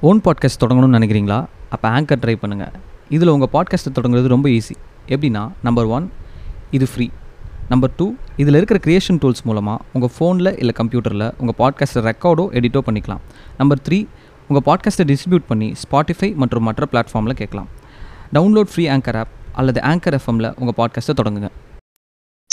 Own podcast தொடங்கணும்னு நினைக்கிறீங்களா? அப்போ anchor try பண்ணுங்கள் இதில் உங்கள் பாட்காஸ்ட்டை தொடங்குறது ரொம்ப ஈஸி எப்படின்னா நம்பர் ஒன் இது ஃப்ரீ நம்பர் டூ இதில் இருக்கிற க்ரியேஷன் டூல்ஸ் மூலமாக உங்கள் ஃபோனில் இல்லை கம்ப்யூட்டரில் உங்கள் பாட்காஸ்ட்டை ரெக்கார்டோ எடிட்டோ பண்ணிக்கலாம். நம்பர் த்ரீ உங்கள் பாட்காஸ்ட்டை டிஸ்ட்ரிபியூட் பண்ணி ஸ்பாட்டிஃபை மற்றும் மற்ற பிளாட்ஃபார்மில் கேட்கலாம். டவுன்லோட் ஃப்ரீ ஆங்கர் ஆப் அல்லது ஆங்கர் எஃப்எம்மில் உங்கள் பாட்காஸ்ட்டை தொடங்குங்க.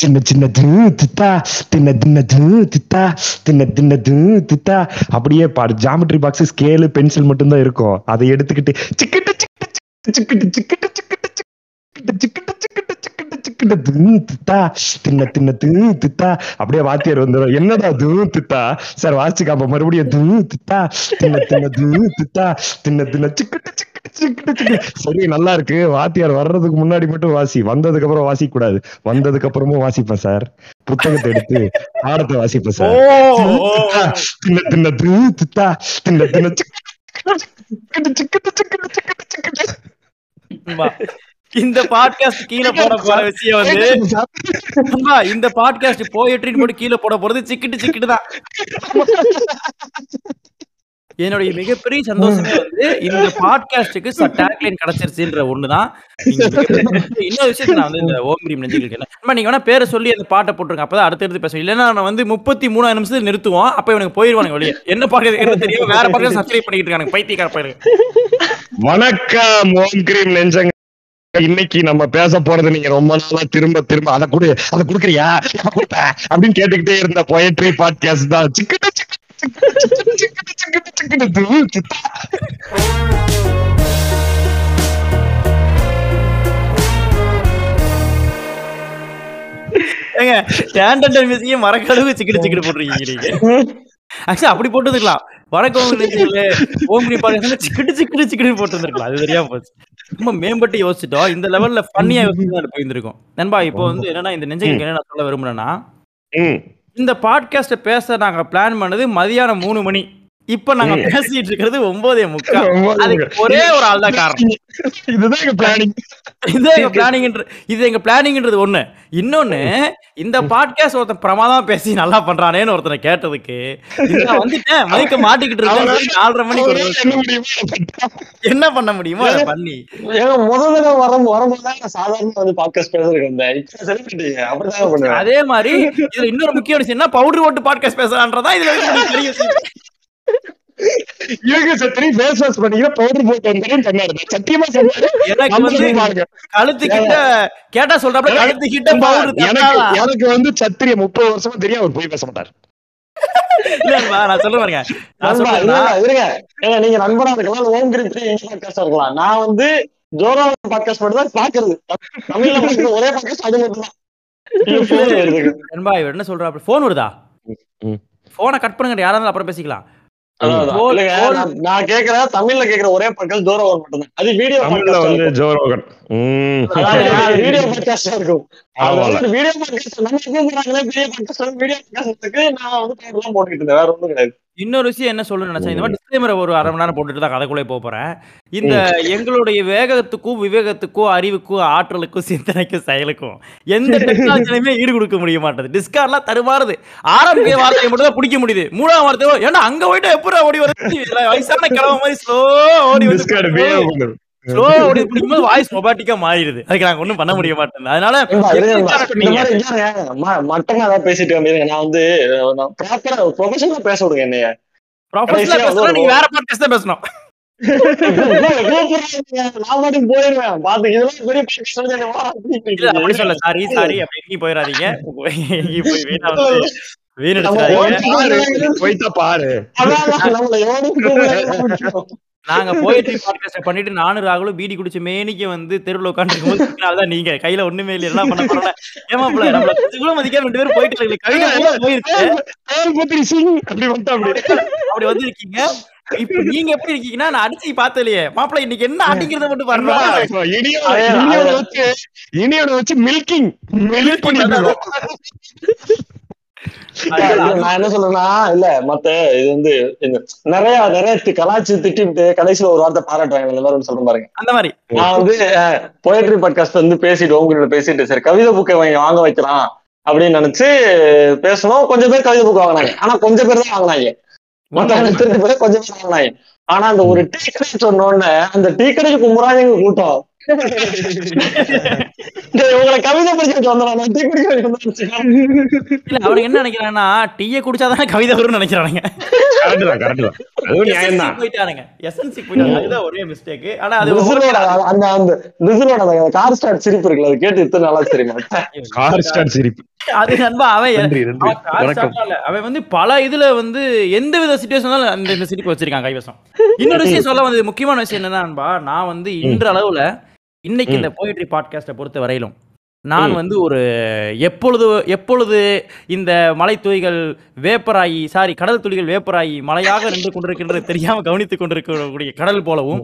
சின்ன சின்ன திரு தித்தா தின்ன தின்ன திரு தித்தா தின்ன தின்ன திரு தித்தா அப்படியே பாரு ஜாமெட்ரி பாக்ஸ் ஸ்கேலு பென்சில் மட்டும்தான் இருக்கும். அதை எடுத்துக்கிட்டு சிக்கிட்டு சிக்கிட்டு சிக்கிட்டு சிக்கிட்டு சிக்கிட்டு சிக்கிட்டு சிக்கிட்டு தித்தா தின்ன தின்ன தூ தித்தா. அப்படியே வாத்தியார் வந்துடும் என்னடா தூ தித்தா? சார் அப்ப மறுபடியும் தூ தித்தா தின்ன தின்ன தூ தித்தா தின்ன தின்ன சிக்கிட்டு சிக்கிட்டு சிக்கிட்டு சிக்கிட்டு. சரி நல்லா இருக்கு. வாத்தியார் வர்றதுக்கு முன்னாடி மட்டும் வாசி. வந்ததுக்கு அப்புறம் வாசிக்க கூடாது வந்ததுக்கு அப்புறமும் வாசிப்பேன் சார். புத்தகத்தை எடுத்து பாடத்தை வாசிப்பேன் சார். தின்ன தின்ன தூ தித்தா தின்ன தின்ன சிக்கிட்டு சிக்கிட்டு சிக்கிட்டு சிக்கிட்டு சிக்கிட்டு நண்பா, இந்த பாட்காஸ்ட் கீழே போட போற விஷயம் வந்து இந்த பாட்காஸ்ட் போயிட்டு போட்டு கீழே போட போறது சிக்கிட்டு சிக்கிட்டு தான். என்னுடைய மிகப்பெரிய சந்தோஷமே வந்து இந்த பாட்காஸ்டுக்கு டேக்லைன் கிடைச்சிருச்சுன்ற ஒண்ணுதான். இன்னொரு விஷயத்தை நான் வந்து இந்த ஓம் கிரீம் நெஞ்சுக்கு என்ன நீங்க வேணா பேரை சொல்லி அந்த பாட்டை போட்டுருங்க. அப்பதான் அடுத்து எடுத்து பேசுவோம். இல்லைன்னா நான் வந்து முப்பத்தி மூணாயிரம் நிமிஷத்துல நிறுத்துவோம். அப்ப இவனுக்கு போயிருவானுங்க வெளியே. என்ன பாட்டு என்ன தெரியும் வேற பாட்டு சப்ஸ்கிரைப் பண்ணிட்டு இருக்கானுங்க. பைத்தியக்கார பயிருக்கு வணக்கம் ஓம் கிரீம் நெஞ்சங்க. இன்னைக்கு நம்ம பேச போறது நீங்க ரொம்ப நாளா திரும்ப திரும்ப அதை கொடு அதை குடுக்குறியா? கொடுப்ப அப்படின்னு கேட்டுக்கிட்டே இருந்த பொயட்ரி பாட்காஸ்ட் தான். ஏங்க டேண்டர் மியூசிக்கே மறக்களவு சிக்கிட்டு சிக்கிட்டு போட்டுருக்கீங்க நீங்க. ஆக்சுவலி அப்படி போட்டுருக்கலாம் வணக்கம் நினைச்சீங்களே ஓம் கிரி பாருங்க சிக்கிட்டு சிக்கிட்டு சிக்கிட்டு போட்டுருந்துருக்கலாம் அது தெரியாம போச்சு. ரொம்ப மேம்பட்டு யோசிச்சிட்டோம் இந்த லெவல்ல ஃபன்னியா யோசிச்சு போயிருந்திருக்கோம் நண்பா இப்போ வந்து என்னன்னா இந்த நெஞ்சங்களுக்கு என்ன நான் சொல்ல விரும்புறேன்னா. இந்த பாட்காஸ்ட பேச நாங்க பிளான் பண்ணது மதியானம் மூணு மணி. இப்ப நாங்க பேசிட்டு இருக்கிறது ஒன்பதே முக்கால். அதுக்கு. ஒரே ஒரு ஆள் தான் காரணம். இதுதான் எங்க பிளானிங் இது எங்க பிளானிங்ன்ற இது எங்க பிளானிங்ன்றது ஒண்ணு. இன்னொன்னு இந்த பாட்காஸ்ட் ஒருத்தன் பிரமாதமா பேசி நல்லா பண்றானேன்னு ஒருத்தனை கேட்டதுக்கு நான் வந்துட்டேன் மைக்க மாட்டிக்கிட்டு இருக்கேன் நாலரை மணிக்கு என்ன பண்ண முடியுமோ அதை பண்ணி. ஏங்க முதல் தடவை வரும் வரும்போது தான் நான் சாதாரண வந்து பாட்காஸ்ட் பண்ணுவேன். அதே மாதிரி இதுல இன்னொரு முக்கிய விஷயம் என்ன? பவுடர் ஓட்டு பாட்காஸ்ட் பேசுறான்றதா இதுல பெரிய இவங்க சத்திரி ஃபேஸ் வாஷ் பண்ணிக்கிற பவுடர் போட்டு வந்துடும் சொன்னாரு சத்தியமா சொன்னாரு. கழுத்து கிட்ட கேட்டா சொல்றாப்ல கழுத்து கிட்ட பவுடர் எனக்கு எனக்கு வந்து சத்திரிய முப்பது வருஷமா தெரியும் அவர் போய் பேச மாட்டார். நான் சொல்ல பாருங்க. நீங்க நண்பனா இருக்கலாம் ஓம் இருக்கலாம் நான் வந்து ஜோரா பாட்காஸ்ட் மட்டும் தான் பாக்குறது தமிழ்ல ஒரே பாட்காஸ்ட் அது மட்டும் தான். என்ன சொல்றாப்ல? போன் வருதா. போனை கட் பண்ணுங்க யாரா இருந்தாலும் அப்புறம் பேசிக்கலாம். நான் கேக்குறேன் தமிழ்ல கேக்குற ஒரே பக்கம் ஜோரோகன் மட்டும்தான். அது வீடியோ வீடியோ பாட்காஸ்டா இருக்கும். வீடியோ இன்னொரு விஷயம் என்ன சொல்லணும்னு நினைச்சேன் இந்த மாதிரி டிஸ்க்ளைமரை ஒரு அரை மணி நேரம் போட்டுட்டு தான் கதைக்குள்ளே போறேன். இந்த எங்களுடைய வேகத்துக்கும் விவேகத்துக்கும் அறிவுக்கும் ஆற்றலுக்கும் சிந்தனைக்கும் செயலுக்கும் எந்த டெக்னாலஜிலையுமே ஈடு கொடுக்க முடிய மாட்டேது. டிஸ்கார்ட்லாம் தருமாறுது ஆரம்பிக்க வார்த்தையை மட்டும் தான் பிடிக்க முடியுது. மூணாவது வார்த்தை ஏன்னா அங்க போயிட்டு எப்பறம் ஓடி வருது வயசான கிழமை மாதிரி ஸ்லோ ஓடி வந்து. வாய்ஸ் ரொபாட்டிக்கா மாறிடுது. அதுக்கு நாங்க ஒண்ணும் பண்ண முடிய மாட்டேன் அதனால மட்டங்க அதான் பேசிட்டு வந்தீங்க நான் வந்து பேச விடுங்க என்னைய. நீங்க வேற பாட்காஸ்ட் தான் பேசணும். போயிடாதீங்க வீணடிச்சாரு பாரு. போயிட்டா. நாங்க போயிட்ரி பாட்காஸ்ட் பண்ணிட்டு நானும் ராகுலும் பீடி குடிச்ச மேனிக்கு வந்து தெருவுல உட்காந்துருக்கும் அதான் நீங்க. கையில ஒண்ணுமே இல்லை. பண்ண போறல ஏமாப்ல நம்மள கொஞ்சம் கூட மதிக்காம ரெண்டு பேரும் போயிட்டு கவிதை பூரா போயிருக்கு. அப்படி அப்படி. வந்திருக்கீங்க. இப்ப நீங்க எப்படி இருக்கீங்கன்னா நான் அடிச்சு பார்த்தலையே மாப்பிள்ள இன்னைக்கு என்ன அடிக்கிறத மட்டும் பாருங்க இனியோட இனியோட. வச்சு இனியோட வச்சு மில்கிங் மில்க் பண்ணிட்டு நான் என்ன சொல்றேன்னா இல்ல மத்த இது வந்து நிறைய நிறைய தி- கலாய்ச்சி திட்டிவிட்டு கடைசியில ஒரு வார்த்தை பாராட்டுறாங்க இந்த மாதிரி சொல்றேன் பாருங்க. அந்த மாதிரி. நான் வந்து போயட்ரி பாட்காஸ்ட் வந்து பேசிட்டு உங்ககிட்ட பேசிட்டு சரி கவிதை புக்கை வாங்கி வாங்க வைக்கலாம் அப்படின்னு நினைச்சு பேசணும். கொஞ்சம் பேர் கவிதை புக் வாங்கினாங்க. ஆனா கொஞ்சம் பேர் தான் வாங்கினாங்க. பேர் கொஞ்சம் பேர் வாங்கினாங்க. ஆனா அந்த ஒரு டீ கடை சொன்ன உடனே அந்த டீ கடைக்கு கும்புறாங்க எங்க கூட்டம். உங்களை கவிதை படிச்சுட்டு டீ இல்ல என்ன நினைக்கிறான்னா டீயை குடிச்சாதானே கவிதை வரும்னு நினைக்கிறானுங்க. கரெக்ட் தான் கரெக்ட் தான். அதுவும் நியாயம் தான். SNC போயிட்டானுங்க. எஸ்என்சி போயிட்டாங்க அதுதான் ஒரே மிஸ்டேக் ஆனா அது ரிசிலோட அந்த அந்த ரிசிலோட அந்த கார் ஸ்டார்ட் சிரிப்பு இருக்குல்ல அது கேட்டு இத்தனை நாளா தெரியுமா? கார் ஸ்டார்ட் சிரிப்பு. அது நண்பா அவன் அவன் வந்து பல இதுல வந்து எந்த வித சுச்சுவேஷனாலும் அந்த சிரிப்பு வச்சிருக்கான் கைவசம். இன்னொரு விஷயம் சொல்ல வந்தது முக்கியமான விஷயம் என்னன்னா நண்பா நான் வந்து இன்ற அளவுல இன்னைக்கு இந்த போயிட்ரி பாட்காஸ்ட்டை பொறுத்த வரையிலும் நான் வந்து ஒரு எப்பொழுது எப்பொழுது இந்த மலை துளிகள் வேப்பராயி சாரி கடல் துளிகள் வேப்பராயி மலையாக நின்று கொண்டிருக்கின்றது தெரியாம கவனித்துக் கொண்டிருக்கக்கூடிய கடல் போலவும்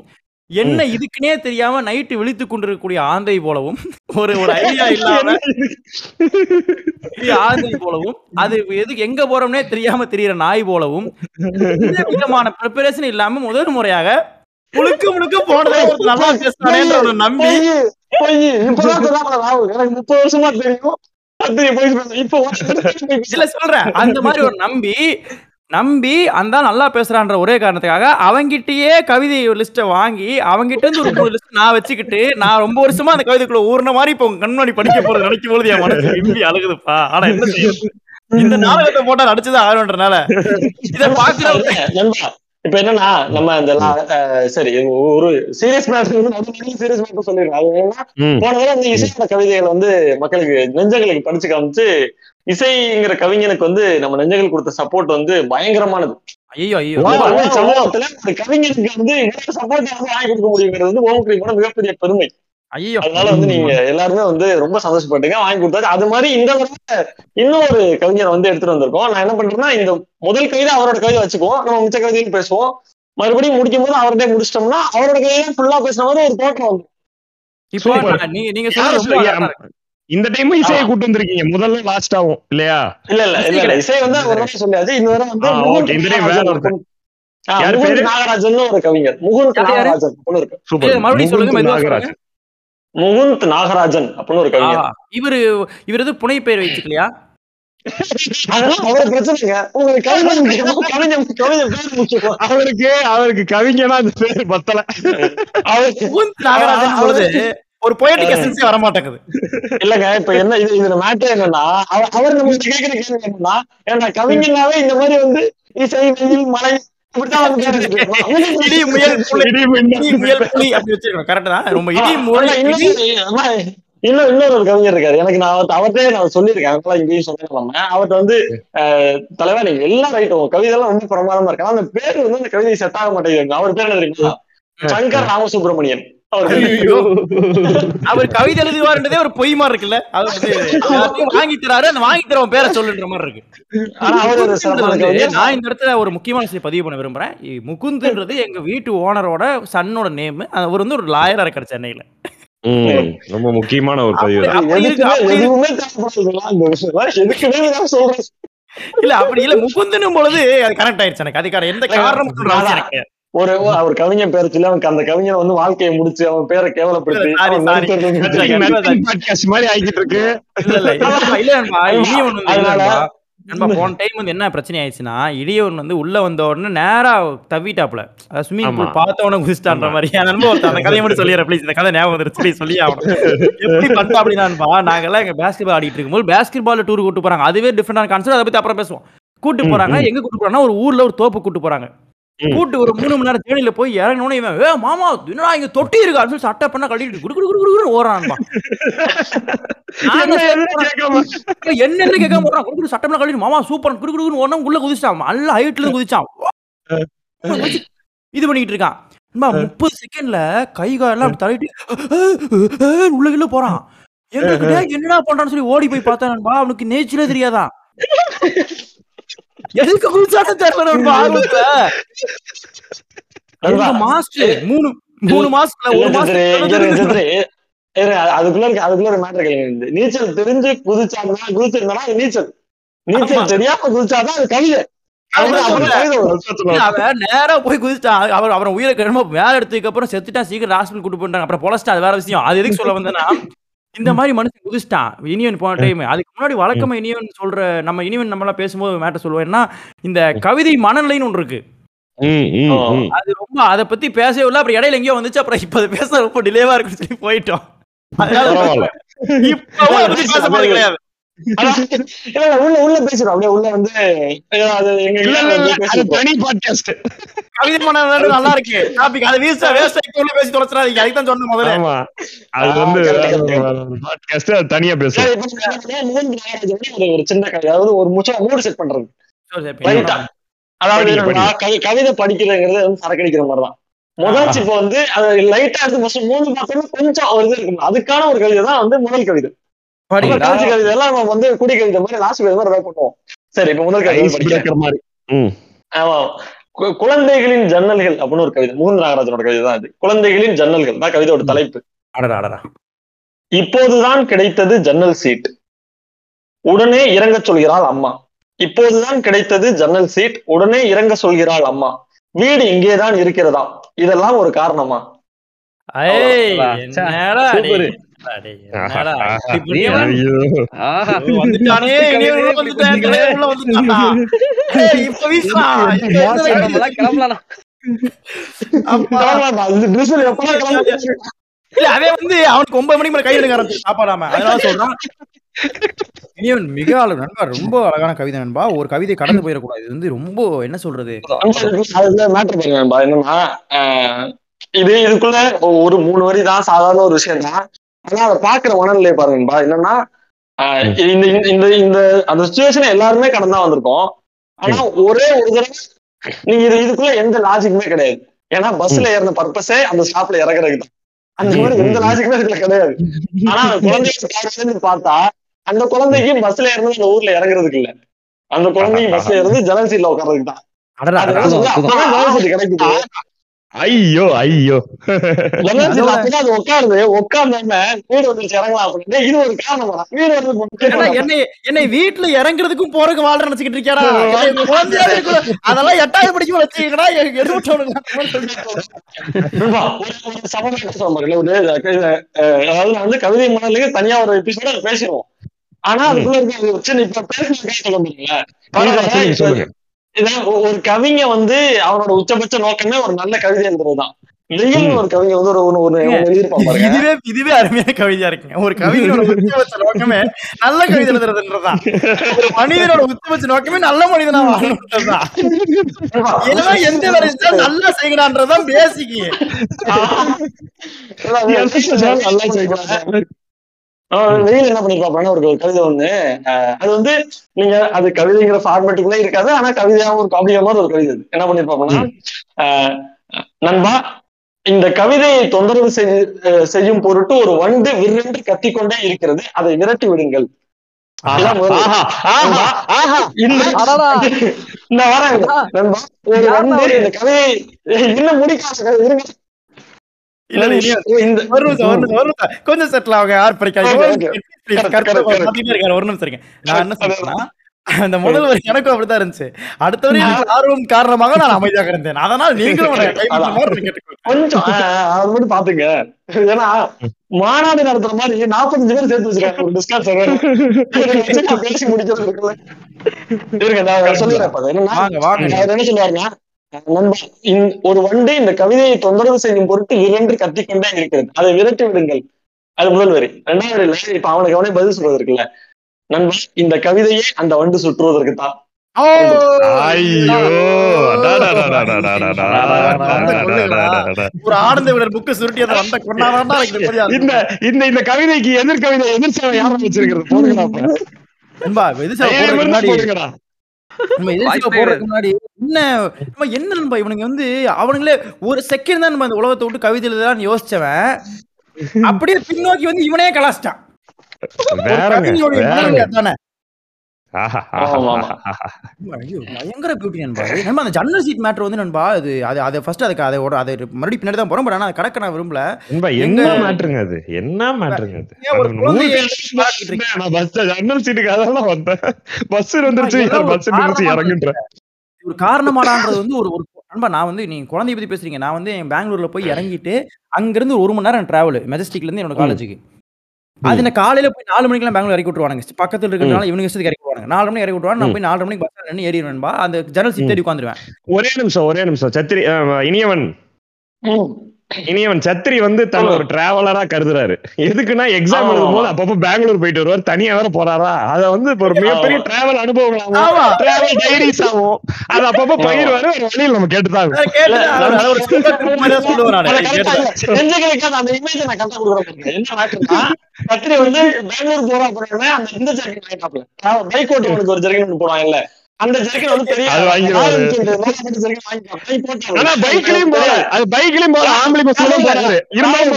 என்ன இதுக்குனே தெரியாம நைட்டு விழித்துக் கொண்டிருக்கக்கூடிய ஆந்தை போலவும் ஒரு ஒரு ஐடியா இல்லாம ஆந்தை போலவும் அது எதுக்கு எங்க போறோம்னே தெரியாம தெரியற நாய் போலவும் விதமான ப்ரிப்பரேஷன் இல்லாம முதல் முறையாக முழுக்க முழுக்க போனதே ஒரு நல்லா பேசுறானேன்ற நம்பி. பொய் இப்பதான் எனக்கு முப்பது வருஷமா தெரியும். இல்ல சொல்றேன். அந்த மாதிரி ஒரு நம்பி நம்பி அந்த நல்லா பேசுறான்ற ஒரே காரணத்துக்காக அவங்கிட்டயே கவிதை லிஸ்ட்டை வாங்கி அவங்கிட்ட இருந்து ஒரு மூணு லிஸ்ட் நான் வச்சுக்கிட்டு நான் ரொம்ப வருஷமா அந்த கவிதைக்குள்ள ஊர்ன மாதிரி இப்போ கண்மணி படிக்க போறது நினைக்கும் பொழுது என் மனசு விம்பி அழுகுதுப்பா. ஆனா என்ன செய்யுது இந்த நாடகத்தை போட்டா நடிச்சுதான் ஆகணுன்றனால. இதை பாக்குறவங்க இப்ப என்னன்னா நம்ம அஹ் சரி ஒரு சீரியஸ் மேட்டர் வந்து சீரியஸ் மேட்டர் சொல்லிடுறோம் அது என்னன்னா. போன தடவை அந்த இசையோட கவிதைகள் வந்து மக்களுக்கு நெஞ்சங்களுக்கு படிச்சு காமிச்சு இசைங்கிற கவிஞனுக்கு வந்து நம்ம நெஞ்சங்கள் கொடுத்த சப்போர்ட் வந்து பயங்கரமானது. சமூகத்துல ஒரு கவிஞனுக்கு வந்து சப்போர்ட் வந்து வாங்கி கொடுக்க முடியுங்கிறது வந்து ஓமக்கிரியோட மிகப்பெரிய பெருமை. அதனால வந்து நீங்க எல்லாருமே வந்து ரொம்ப சந்தோஷப்பட்டுங்க. வாங்கி கொடுத்தாச்சு. அது மாதிரி இந்த தடவை இன்னொரு கவிஞரை வந்து எடுத்துட்டு வந்திருக்கோம். நான் என்ன பண்றேன்னா இந்த முதல் கவிதை அவரோட கவிதை வச்சுக்குவோம். நம்ம மிச்ச கவிதையும் பேசுவோம். மறுபடியும் முடிக்கும் போது அவர்கிட்ட முடிச்சிட்டோம்னா அவரோட கவிதையும் ஃபுல்லா பேசுன மாதிரி ஒரு தோற்றம் வந்து இப்போ நீங்க நீங்க. இந்த டைம் இசையை கூட்டு வந்திருக்கீங்க. முதல்ல லாஸ்ட் ஆகும் இல்லையா? இல்ல இல்ல இல்ல இல்ல. இசை வந்து ஒரு தடவை சொல்லியாச்சு. இந்த தடவை வந்து. இந்த time வேற நாகராஜன் ஒருத்தர். நாகராஜன் ஒரு கவிஞர். முகுந்த்? நாகராஜன் இருக்கு. மறுபடியும் சொல்லுங்க, மெதுவா நாகராஜ் முகுந்த் நாகராஜன் அப்படின்னு ஒரு கவிஞர். இவரு இவர் எது புனை பெயர் வச்சுக்கலையா அவருக்கு அவருக்கு கவிஞனா அந்த பேர் பத்தல. நாகராஜன் பொழுது ஒரு பொயட்டிக் எசன்ஸே வர மாட்டேங்குது இல்லங்க இப்ப என்ன இது இதுல மேட்டர் என்னன்னா அவர் கேக்குற கேள்வி என்னன்னா ஏன்னா கவிஞனாவே இந்த மாதிரி வந்து இசை வெயில் இடி முயல் இடி முயல் புலி அப்படி வச்சிருக்கோம். கரெக்ட் தான். ரொம்ப இடி முயல் இன்னும் இன்னொரு ஒரு கவிஞர் இருக்காரு. எனக்கு நான் அவர்ட்ட அவர்கிட்டயே நான் சொல்லியிருக்கேன். அதனால இங்கேயும் சொன்னேன் அவர்கிட்ட வந்து அஹ், தலைவா நீங்க எல்லாம் ரைட் உங்க கவிதை எல்லாம் ரொம்ப பிரமாதமா இருக்கு அந்த பேர் வந்து அந்த கவிதை செட் ஆக மாட்டேங்குது. அவர் பேர் என்ன தெரியுமா? சங்கர் ராமசுப்ரமணியன். அவர் பேரு. ஐயோ. அவர் கவிதை எழுதுவாருன்றதே ஒரு பொய் மாதிரி இருக்குல்ல? அவர் வாங்கி தராரு அந்த வாங்கி தரவன் பேரை சொல்லுன்ற மாதிரி இருக்கு. நான் இந்த இடத்துல ஒரு முக்கியமான விஷயம் பதிவு பண்ண விரும்புறேன். இ- முகுந்துன்றது எங்க வீட்டு ஓனரோட சன்னோட நேம் அவர் வந்து ஒரு லாயரா இருக்காரு சென்னையில. ரொம்ப முக்கியமான ஒரு பதிவு இல்ல அப்படி இல்ல முகுந்துன்னும் பொழுது அது கனெக்ட் ஆயிடுச்சு எனக்கு. அதுக்கான எந்த காரணமும் ஒரு அவர் கவிஞன் பேர் சொல்லி அவனுக்கு அந்த கவிஞன் வந்து வாழ்க்கையை முடிச்சு அவன் பேரை கேவலப்படுத்தி மாதிரி ஆகிட்டு இருக்கு. அதனால- நண்பா. நண்பா போன டைம் வந்து என்ன பிரச்சனை ஆயிடுச்சுன்னா இடியவன் வந்து உள்ள வந்த உடனே நேரா தவிட்டாப்ல ஸ்விமிங் ஆமா. பூல் பார்த்த உடனே குதிச்சிட்டான்ற மாதிரி. என் நண்பன் அந்த கதையை மட்டும் சொல்லிடுறேன் ப்ளீஸ் இந்த கதை ஞாபகம் வந்துருச்சு please சொல்லி ஆகணும். எப்படி பண்ணா அப்படின்னான்பா நாங்கெல்லாம் எங்க பேஸ்கெட் பால் ஆடிட்டு இருக்கும்போது பேஸ்கெட் பால் டூர் கூட்டு போறாங்க. அதுவே டிஃபரெண்டான கான்செப்ட் அதை பத்தி அப்புறம் பேசுவோம். கூட்டு போறாங்க. எங்க கூட்டு போறாங்கன்னா ஒரு ஊர்ல ஒரு தோப்பு கூட்டு போறாங்க. கூட்டு ஒரு மூணு மணி நேரம் தேனியில போய் இறங்கணும்னு இவன் ஏ மாமா என்னடா இங்க தொட்டி இருக்கு? சொல்லி சட்டை பண்ணா கட்டிட்டு குடு குடு குடு குடுன்னு ஓடுறான்பா என்ன கேட்காம? போறான் குடு குடு சட்டம்லாம் கழிட்டு மாமா சூப்பர் குடு குடுன்னு ஓடணும் உள்ள குதிச்சிட்டான் நல்ல ஹைட்ல இருந்து குதிச்சான். குதிச்சு இது பண்ணிட்டு இருக்கான். முப்பது செகண்ட்ல கை காலெல்லாம் தள்ளிட்டு உள்ள உள்ள போறான். எங்களுக்கு என்னடா பண்றான்னு சொல்லி ஓடி போய் பார்த்தா நண்பா. அவனுக்கு நேச்சரே தெரியாதா எதுக்கு குதிச்சானு தெரியல நண்பா ஆர்வத்துல மாஸ்டர் மூணு மூணு மாசத்துல ஒரு மாசம் அதுக்குள்ள அதுக்குள்ள ஒரு மேட்டர் கேளுங்க நீச்சல் தெரிஞ்சு குதிச்சாங்கன்னா குதிச்சிருந்தா நீச்சல். நீச்சல். தெரியாம குதிச்சாதான் அது கவிதை. நேரா போய் குதிச்சிட்டான் அவர் அவரை உயிரை கிளம்ப மேல எடுத்ததுக்கு அப்புறம் செத்துட்டான் சீக்கிரம் ஹாஸ்பிட்டல் கூட்டு போயிட்டாங்க. அப்புறம் பொலஸ்டா அது வேற விஷயம். அது எதுக்கு சொல்ல வந்தேன்னா இந்த மாதிரி மனுஷன் குதிச்சிட்டான். இனியன் போன டைம் அதுக்கு முன்னாடி வழக்கமா இனியன் சொல்ற நம்ம இனியன் நம்ம எல்லாம் பேசும்போது மேட்டர் சொல்லுவோம். இந்த கவிதை மனநிலைன்னு ஒன்று இருக்கு. ம், ம், ம். அது ரொம்ப அதை பத்தி பேசவே இல்லை. அப்புறம் இடையில எங்கேயோ வந்துச்சு. அப்புறம் இப்ப அது பேச ரொம்ப டிலேவா இருக்குன்னு சொல்லி போயிட்டோம். அதனால பரவாயில்ல. இப்பவும் அதை பத்தி பேச போறது கிடையாது. இல்ல, உள்ள உள்ள பேசுறோம் அப்படியே உள்ள வந்து அது எங்க இல்ல, இல்ல, இல்ல, அது பேசிருக்கோம். தனி பாட்காஸ்ட் கவிதை பண்ண நல்லா இருக்கு. டாபிக் அதை வீச வேஸ்ட் இப்ப உள்ள பேசி தொலைச்சிடாதீங்க. அதுக்கு தான் சொன்ன முதல்ல. ஆமா. அது வந்து. பாட்காஸ்ட் அது தனியா நாளாவது ஒரு சின்ன கதை அதாவது ஒரு முச்சா மூடு செட் பண்றது. அதாவது கவிதை படிக்கிறதுங்கிறது வந்து சரக்கடிக்கிற மாதிரிதான். முதல் இப்போ வந்து அது லைட்டா எடுத்து ஃபர்ஸ்ட் மூணு பார்த்தோம்னா கொஞ்சம் ஒரு இது இருக்கும் அதுக்கான ஒரு கவிதை தான் வந்து முதல் கவிதை. கடைசி கவிதை எல்லாம் நம்ம வந்து குடி கவிதை மாதிரி லாஸ்ட் கவிதை மாதிரி பண்ணுவோம். சரி இப்போ முதல் கவிதை மாதிரி. ஆமா. குழந்தைகளின் ஜன்னல்கள் அப்படின்னு ஒரு கவிதை. முகுந்த நாகராஜனோட கவிதை தான் இது. குழந்தைகளின் ஜன்னல்கள். தான் கவிதையோட தலைப்பு. அடடா அடடா. இப்போதுதான் கிடைத்தது ஜன்னல் சீட். உடனே இறங்க சொல்கிறாள் அம்மா. இப்போதுதான் கிடைத்தது ஜன்னல் சீட். உடனே இறங்க சொல்கிறாள் அம்மா. வீடு இங்கேதான் இருக்கிறதா இதெல்லாம் ஒரு காரணமா? அதே வந்து அவனுக்கு ஒன்பது மணிக்கு மேல கை எடுக்க ஆரம்பிச்சு சொல்றான் இனியவன் மிக அழகு நண்பா. ரொம்ப அழகான கவிதை நண்பா. ஒரு கவிதை கடந்து போயிடக்கூடாது. இது வந்து ரொம்ப என்ன சொல்றது? என்னன்னா இது இதுக்குள்ள ஒரு மூணு வரி தான் சாதாரண ஒரு விஷயம் தான் ஆனா அதை பாக்குற மனநிலை பாருங்க நண்பா. என்னன்னா இந்த இந்த- இந்த அந்த சுச்சுவேஷனை எல்லாருமே கடந்தா வந்திருக்கோம். ஆனா ஒரே ஒரு தடவை நீங்க இது இதுக்குள்ள எந்த லாஜிக்குமே கிடையாது. ஏன்னா பஸ்ல ஏறின பர்பஸே அந்த ஸ்டாப்ல இறங்குறதுக்கு தான். அந்த மாதிரி எந்த லாஜிக்குமே இதுல கிடையாது. ஆனா அந்த குழந்தைய பார்த்தா அந்த குழந்தைக்கும் பஸ்ல இருந்து அந்த ஊர்ல இறங்குறதுக்கு இல்ல. அந்த குழந்தையும் பஸ்ல இருந்து ஜன்னல் சீட்ல உட்கார்றதுக்கு தான். கிடைக்குது. ஐயோ ஐயோ. அப்பதான் அது உட்காருது உட்கார்ந்தாம வீடு வந்துருச்சு இறங்கலாம் அப்படின்னு இது ஒரு காரணமா? வீடு வந்து என்னை என்னை வீட்டுல இறங்குறதுக்கும் போறதுக்கு வாழ்ற நினைச்சுக்கிட்டு இருக்கியாடா. அதெல்லாம் எட்டாவது படிக்கும் வச்சுக்கடா அதாவது நான் வந்து கவிதை மணலுக்கு தனியா ஒரு எபிசோட பேசிடுவோம். ஆனா அதுக்குள்ள இருக்க சின்ன இப்ப பேசுன சொல்ல முடியல ஒரு கவிஞ வந்து அவனோட உச்சபட்ச நோக்கமே ஒரு நல்ல கவிதை வெயில் ஒரு கவிஞ வந்து ஒரு ஒண்ணு இதுவே இதுவே அருமையான கவிதையா இருக்குங்க. ஒரு கவிதையோட உச்சபட்ச நோக்கமே நல்ல கவிதை எழுதுறதுன்றதுதான். ஒரு மனிதனோட உச்சபட்ச நோக்கமே நல்ல மனிதனா வாழணுன்றதுதான் ஏன்னா எந்த செஞ்சாலும் நல்லா செய்யறான்றதுதான் பேசிக் வெயில் என்ன பண்ணிருப்பாப்பான்னு ஒரு கவிதை ஒண்ணு. அது வந்து நீங்க அது கவிதைங்கிற ஃபார்மேட்டுக்குள்ளே இருக்காது ஆனா கவிதையாவும் ஒரு காவியம் மாதிரி ஒரு கவிதை. என்ன பண்ணிருப்பாங்கன்னா நண்பா இந்த கவிதையை தொந்தரவு செய்யும் பொருட்டு ஒரு வண்டு விற்றென்று கத்திக்கொண்டே இருக்கிறது. அதை விரட்டி விடுங்கள். இன்னும் முடிக்காத கொஞ்சம் செட்டில் ஆக ஆர்ப்பரிக்காங்க ஒரு நிமிஷம் இருக்கேன் நான் என்ன சொல்றேன்னா அந்த முதல் வரி எனக்கும் அப்படிதான் இருந்துச்சு. அடுத்த வரி ஆர்வம் காரணமாக நான் அமைதியாக இருந்தேன். அதனால நீங்களும் கொஞ்சம் அது மட்டும் பாத்துங்க ஏன்னா மாநாடு நடத்துற மாதிரி நாற்பத்தஞ்சு பேர் சேர்த்து வச்சிருக்காங்க. ஒரு பேசி முடிச்சது இருக்குல்ல நான் சொல்லிடுறேன் என்ன சொல்லுவாருன்னா ஒரு வண்டு இந்த கவிதையை தொந்தரவு செய்யும் பொருட்டு இரண்டு கத்திக்கொண்டே இருக்கிறது. அதை விரட்டி விடுங்கள். அது முதல் வரி. இரண்டாவது வரியில இப்ப அவனுக்கு அவனே பதில் சொல்றது இருக்குல்ல. நண்பா இந்த கவிதையே அந்த வண்டு சுற்றுவதற்கு தான் ஒரு ஆனந்த விடர் இந்த இந்த இந்த கவிதைக்கு எதிர் கவிதை எதிர் யாரும் வச்சிருக்கிறது? முன்னாடி என்ன? நம்ம என்ன நண்பா இவனுங்க வந்து அவனுங்களே ஒரு செகண்ட் தான் நம்ம இந்த உலகத்தை விட்டு கவிதை எழுதலாம்னு யோசிச்சவன். அப்படியே பின்னோக்கி வந்து இவனே கலாச்சிட்டான். பயங்கர பியூட்டி நண்பா. நண்பா அந்த ஜன்னல் சீட் மேட்ரு வந்து நண்பா அது அது அதை ஃபர்ஸ்ட் அதுக்கு அதை ஓட அதை மறுபடியும் பின்னாடி தான் போறோம் பட் ஆனா அதை கடக்க நான் விரும்பல. என்ன மேட்ருங்க அது? என்ன மேட்ருங்க அது. நான் பஸ் ஜன்னல் சீட்டுக்கு அதெல்லாம் வந்தேன். பஸ் வந்துருச்சு பஸ் நிறுத்தி ஒரு காரணமாடான்றது வந்து ஒரு ஒரு நண்பா நான் வந்து நீங்க குழந்தைய பத்தி பேசுறீங்க. நான் வந்து என் பெங்களூர்ல போய் இறங்கிட்டு அங்கிருந்து ஒரு மணி நேரம் டிராவல் மெஜஸ்டிக்ல இருந்து என்னோட. காலேஜுக்கு அது என்ன காலையில போய் நாலு மணிக்கெல்லாம் பெங்களூர் இறக்கி விட்டுருவானுங்க. பக்கத்துல இருக்கிறதுனால இவனுங்க இஷ்டத்துக்கு இறக்கி விடுவாங்க நாலு மணிக்கு இறக்கி விட்டுருவாங்க நான் போய் நாலு மணிக்கு பஸ் நின்று ஏறிடுவேன்பா அந்த ஜன்னல் சீட் தேடி உட்காந்துருவேன் ஒரே நிமிஷம் ஒரே நிமிஷம். சத்திரி இனியவன். இனியவன் சத்திரி வந்து தன்னை ஒரு டிராவலரா கருதுறாரு. எதுக்குன்னா எக்ஸாம் எழுதும் போது. அப்பப்போ பெங்களூர் போயிட்டு வருவார். தனியா வேற போறாரா? அத வந்து ஒரு மிகப்பெரிய டிராவல். அனுபவங்களாகும் டிராவல் டைரிஸ் ஆகும் அது அப்பப்போ பயிர்வாரு ஒரு வழியில் நம்ம கேட்டுதான் தான் இல்ல. கத்திரி வந்து பெங்களூர் போறா அப்படின்னா அந்த இந்த வாங்கிட்டாப்ல பைக் ஓட்டுறவனுக்கு ஒரு ஜெர்கின் ஒன்று போடுவாங்கல்ல. அந்த ஜெர்கின் வந்து பெரிய அது வாங்கிடுவாரு. ஆனா பைக்லயும் போற அது பைக்லயும் போற ஆம்பளை பஸ்லயும் போறாரு இருந்தாலும்.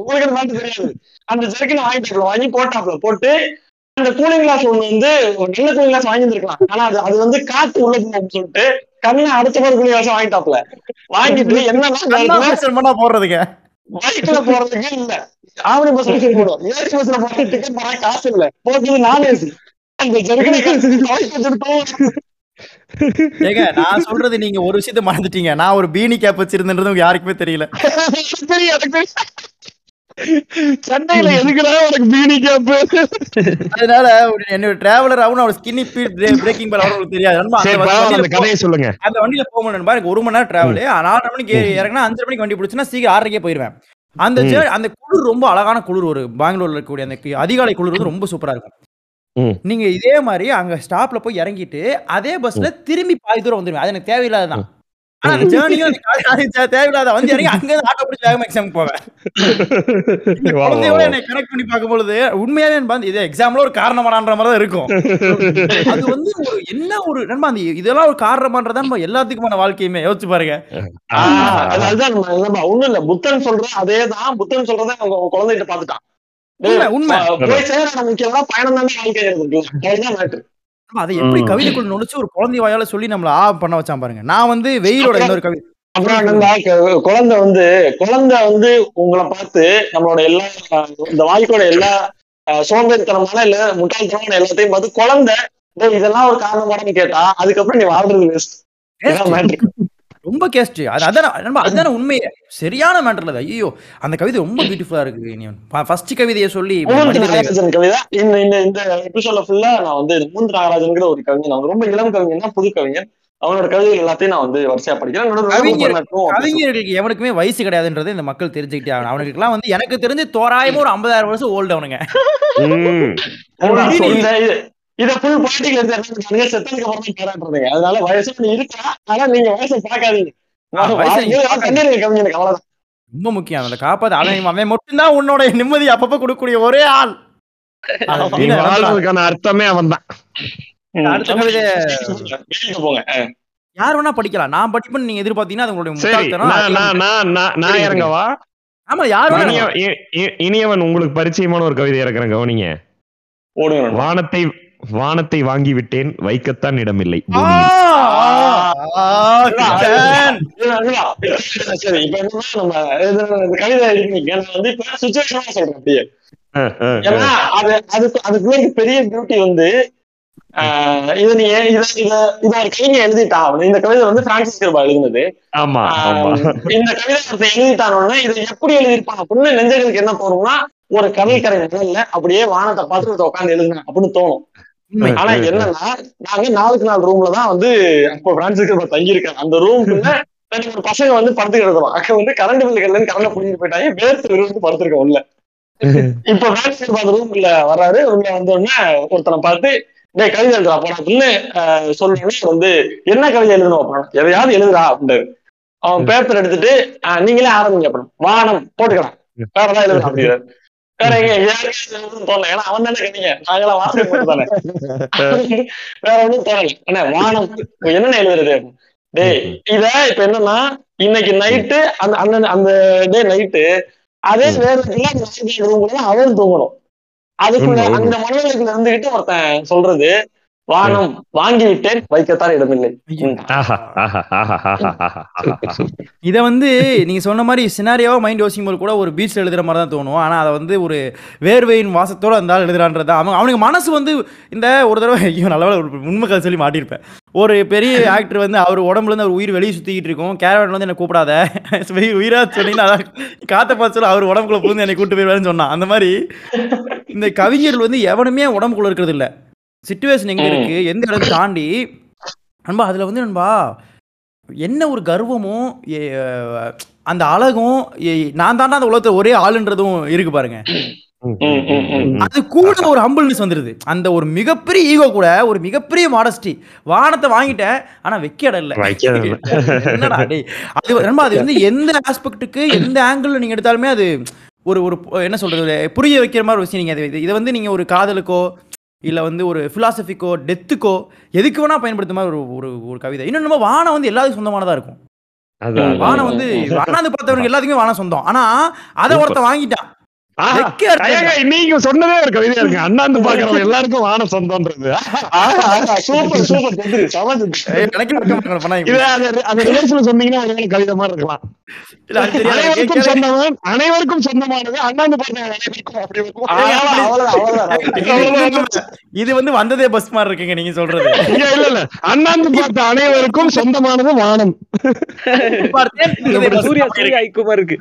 உங்களுக்கு நாட்டு தெரியாது. அந்த ஜெர்கின் வாங்கிட்டாப்ல வாங்கி போட்டாப்ல போட்டு அந்த கூலிங் கிளாஸ் ஒண்ணு வந்து ஒரு நல்ல கூலிங் கிளாஸ் வாங்கியிருந்திருக்கலாம் ஆனா அது அது வந்து காத்து உள்ள போகும்னு சொல்லிட்டு கண்ணை அடைச்ச மாதிரி கூலிங் கிளாஸ் வாங்கிட்டாப்ல வாங்கிட்டு என்னன்னா போடுறதுங்க பைக்ல போறதுக்கு. இல்ல. ஆவணி பஸ்ல போடுவோம் ஏசி பஸ்ல போற டிக்கெட் போற காசு இல்ல. போறது நான் ஏசி. ஏங்க நான் சொல்றது நீங்க ஒரு விஷயத்த மறந்துட்டீங்க. நான் ஒரு பீனி கேப் வச்சிருந்தேன்றது உங்க யாருக்குமே தெரியல. சென்னையில எதுக்குடா உனக்கு பீனி கேப் அதனால ஒரு என்னோட டிராவலர் ஆகும் ஒரு ஸ்கின்னி பிரேக்கிங் பால் அவங்களுக்கு தெரியாது. அந்த கதையை சொல்லுங்க. அந்த வண்டியில போக முடியும் எனக்கு ஒரு மணி நேரம் டிராவல் நாலரை மணிக்கு ஏறி இறங்கினா அஞ்சரை மணிக்கு வண்டி பிடிச்சுன்னா சீக்கிரம் ஆறரைக்கே போயிருவேன். அந்த அந்த குளிர் ரொம்ப அழகான குளிர் ஒரு பெங்களூர்ல இருக்கக்கூடிய அந்த அதிகாலை குளிர் வந்து ரொம்ப சூப்பரா இருக்கும். ம். நீங்க இதே மாதிரி அங்க ஸ்டாப்ல போய் இறங்கிட்டு அதே பஸ்ல திரும்பி பாதி தூரம் வந்துருவேன் அது எனக்கு தேவையில்லாததான் ஆனா அந்த ஜேர்னியும் தேவையில்லாத வந்து இறங்கி அங்க ஆட்டோ பிடிச்சி வேகமா எக்ஸாம் போவேன். இந்த குழந்தையோட வா. என்னை கனெக்ட் பண்ணி பார்க்கும் பொழுது உண்மையாவே எனக்கு வந்து இது எக்ஸாம்ல ஒரு காரணமாடான்ற மாதிரி தான் இருக்கும். அது வந்து ஒரு என்ன ஒரு நண்பா அந்த இதெல்லாம் ஒரு காரணமான்றதா நம்ம எல்லாத்துக்குமான வாழ்க்கையுமே யோசிச்சு பாருங்க. அது அதுதான் ஒண்ணும் இல்ல. புத்தன் சொல்ற அதேதான். புத்தன் சொல்றதை அவங்க அவங்க குழந்தைகிட்ட பாத்துட்டான் அதை எப்படி ம். கவிதைக்குள் நுழைச்சு ஒரு குழந்தை வாயால சொல்லி நம்மள ஆ பண்ண வச்சான் பாருங்க. நான் வந்து வெயிலோட இன்னொரு கவி அப்புறம் குழந்தை வந்து குழந்தை வந்து உங்களை பார்த்து நம்மளோட எல்லா இந்த வாழ்க்கையோட எல்லா சோம்பேறித்தனமான இல்ல முட்டாள்தனமான எல்லாத்தையும் பார்த்து குழந்தை "டேய், இதெல்லாம் ஒரு காரணமானு கேட்டா அதுக்கப்புறம் நீ வாழ்றது வேஸ்ட் ரொம்ப கேஸ்ட் அது அதான் நண்பா அதான உண்மை சரியான மேட்டர்ல அது. ஐயோ அந்த கவிதை ரொம்ப பியூட்டிஃபுல்லா இருக்கு ஃபர்ஸ்ட் கவிதையை சொல்லி கவிதை. இந்த இந்த இந்த எபிசோட்ல ஃபுல்லா நான் வந்து மூன்று நாகராஜன்கிற ஒரு கவிஞன் அவன் ரொம்ப இளம் கவிஞன் புது கவிஞன். அவனோட கவிதைகள் எல்லாத்தையும் நான் வந்து வரிசையா படிக்கிறேன். கவிஞர்களுக்கு எவனுக்குமே வயசு கிடையாதுன்றது இந்த மக்கள் தெரிஞ்சுக்கிட்டே ஆகணும். அவனுக்குலாம் வந்து எனக்கு தெரிஞ்சு தோராயமா ஒரு ஐம்பதாயிரம் வருஷம் ஓல்டு அவனுங்க. இது- ஃபுல் பாட்டிகள் எடுத்து செத்ததுக்கு அப்புறம் பாராட்டுறதுங்க அதனால வயசு நீ இருக்கா? ஆனா நீங்க வயசை. கண்ணீர் கவிஞனுக்கு அவ்வளவுதான். ரொம்ப முக்கியம். அதை காப்பாத்து அவன் அவன் மட்டும்தான் உன்னோட நிம்மதி அப்பப்ப கொடுக்கக்கூடிய ஒரே ஆள். அர்த்தமே அவன் தான். யார் வேணா படிக்கலாம். நான் படிப்பேன்னு நீங்க எதிர்பார்த்தீங்கன்னா அது உங்களுடைய நான் நான் நான் நான் நான் இறங்கவா ஆமா யார் வேணா இனியவன் உங்களுக்கு பரிச்சயமான ஒரு கவிதை இறக்குறேன். கவனிங்க. வானத்தை வானத்தை வாங்கி விட்டேன் வைக்கத்தான் இடமில்லை. இல்ல, இல்ல. சரி இப்ப நம்ம கவிதை வந்து சுச்சுவேஷனா சொல்றேன் அப்படியே ஏன்னா அது அதுக்கு அதுக்குள்ள பெரிய பியூட்டி வந்து ஆஹ் இது நீ ஏன் இத இத இத ஒரு கவிஞர் எழுதிட்டான். இந்த கவிதை வந்து பிரான்சிஸ் கிருபா எழுதினது ஆமா இந்த கவிதை ஒருத்தன் எழுதிட்டானோன்னா இதை எப்படி எழுதியிருப்பான் அப்படின்னு நெஞ்சங்களுக்கு என்ன தோணும்னா ஒரு கடற்கரை நிழல்ல அப்படியே வானத்தை பார்த்து உட்காந்து எழுதுனேன் அப்படின்னு தோணும். ஆனா என்னன்னா நாங்க நாளுக்கு நாள் ரூம்ல தான் வந்து அப்போ பிரான்சிஸ் கிருபா தங்கியிருக்கேன். அந்த ரெண்டு மூணு பசங்க வந்து படுத்து கிடக்குறோம் அங்க வந்து கரண்ட் பில் கல்லு கரண்ட் புடிங்கிட்டு போயிட்டாங்க. வேர்த்து விருந்து படுத்திருக்கோம் உள்ள. இப்ப பிரான்சிஸ் கிருபா அந்த ரூம்ல வர்றாரு. உள்ள வந்த உடனே ஒருத்தனை பார்த்து டேய் கவிதை எழுதுறா போடா அப்படின்னு சொல்லணும்னே வந்து என்ன கவிதை எழுதணும் அப்புறம் எதையாவது எழுதுறா அப்படின்றாரு அவன் பேப்பர் எடுத்துட்டு நீங்களே ஆரம்பிங்க அப்புறம் வானம் போட்டுக்கலாம் வேற ஏதாவது அப்படிங்கிறாரு தோணல. ஏன்னா அவன் தானே கவிங்க நாங்களாம் வாசகம் தானே வேற ஒண்ணும் தோணல. வானம். என்னென்ன எழுதுறது? டேய் இத இப்ப என்னன்னா இன்னைக்கு நைட்டு அந்த அந்த அந்த டே நைட்டு அதே வேலைக்குள்ள அவன் தூங்கணும். அதுக்குள்ள. அந்த மனநிலைக்குள்ள இருந்துகிட்டு ஒருத்தன் சொல்றது வானம் வாங்கி விட்டேன் வைக்கத்தான் இடமில்லை. இத வந்து நீங்க சொன்ன மாதிரி சினாரியாவா மைண்ட் யோசிக்கும் போது கூட ஒரு பீச்ல எழுதுற மாதிரி தான் தோணும். ஆனா அதை வந்து ஒரு வேர்வையின் வாசத்தோட அந்த ஆள் எழுதுறான்றது அவன் அவனுக்கு மனசு வந்து இந்த ஒரு தடவை ஐயோ நல்ல உண்மை கதை சொல்லி மாட்டியிருப்பேன். ஒரு பெரிய ஆக்டர் வந்து அவர் உடம்புல இருந்து அவர் உயிர் வெளியே சுத்திக்கிட்டு இருக்கும். கேரவன் வந்து என்ன கூப்பிடாத. வெய் உயிரா சொன்னீங்கன்னா அதான் காத்த பார்த்து அவர் உடம்புக்குள்ள புகுந்து என்னை கூட்டு போயிருவாருன்னு சொன்னான். அந்த மாதிரி இந்த கவிஞர்கள் வந்து எவனுமே உடம்புக்குள்ள இருக்கிறது இல்ல. சுச்சுவேஷன் எங்க இருக்கு? எந்த இடத்தை தாண்டி? நண்பா அதுல வந்து நண்பா என்ன ஒரு கர்வமும் அந்த அழகும் நான் தாண்டா அந்த உலகத்துல ஒரே ஆளுன்றதும் இருக்கு பாருங்க. அது கூட ஒரு ஹம்பிள்னஸ் வந்துருது. அந்த ஒரு மிகப்பெரிய ஈகோ கூட ஒரு மிகப்பெரிய மாடஸ்டி வானத்தை வாங்கிட்டேன் ஆனா வைக்க இடம் இல்ல. அது நண்பா அது வந்து எந்த ஆஸ்பெக்ட்டுக்கு எந்த ஆங்கிள் நீங்க எடுத்தாலுமே அது ஒரு ஒரு என்ன சொல்றது புரிய வைக்கிற மாதிரி ஒரு விஷயம். நீங்க அது- இதை வந்து நீங்க ஒரு காதலுக்கோ இல்ல வந்து ஒரு பிலாசபிக்கோ டெத்துக்கோ எதுக்கு வேணா பயன்படுத்த மாதிரி ஒரு ஒரு ஒரு கவிதை. இன்னும் நம்ம வானம் வந்து எல்லாத்துக்கும் சொந்தமானதா இருக்கும். வானம் வந்து வானாந்து பார்த்தவனுக்கு எல்லாத்துக்குமே வானம் சொந்தம். ஆனா அதை ஒருத்தன் வாங்கிட்டான். நீங்க சொன்னதே ஒரு கவிதையா இருக்கு அண்ணாந்து பாக்குறவங்க எல்லாருக்கும் வானம் சொந்தம்ன்றது சூப்பர் சூப்பர் சொன்னீங்கன்னா கவிதை மாதிரி இருக்கலாம் இல்ல, அது தெரியாது. அனைவருக்கும் கேட்கவே- சொந்தமான் அனைவருக்கும் சொந்தமானது அண்ணாந்து பாக்குறவங்க. இது வந்து வந்ததே பஸ் மாதிரி இருக்குங்க நீங்க சொல்றது இல்ல இல்ல அண்ணாந்து பார்த்த அனைவருக்கும் சொந்தமானது வானம் சூர்யா சூர்யா ஐக்குமார் இருக்கு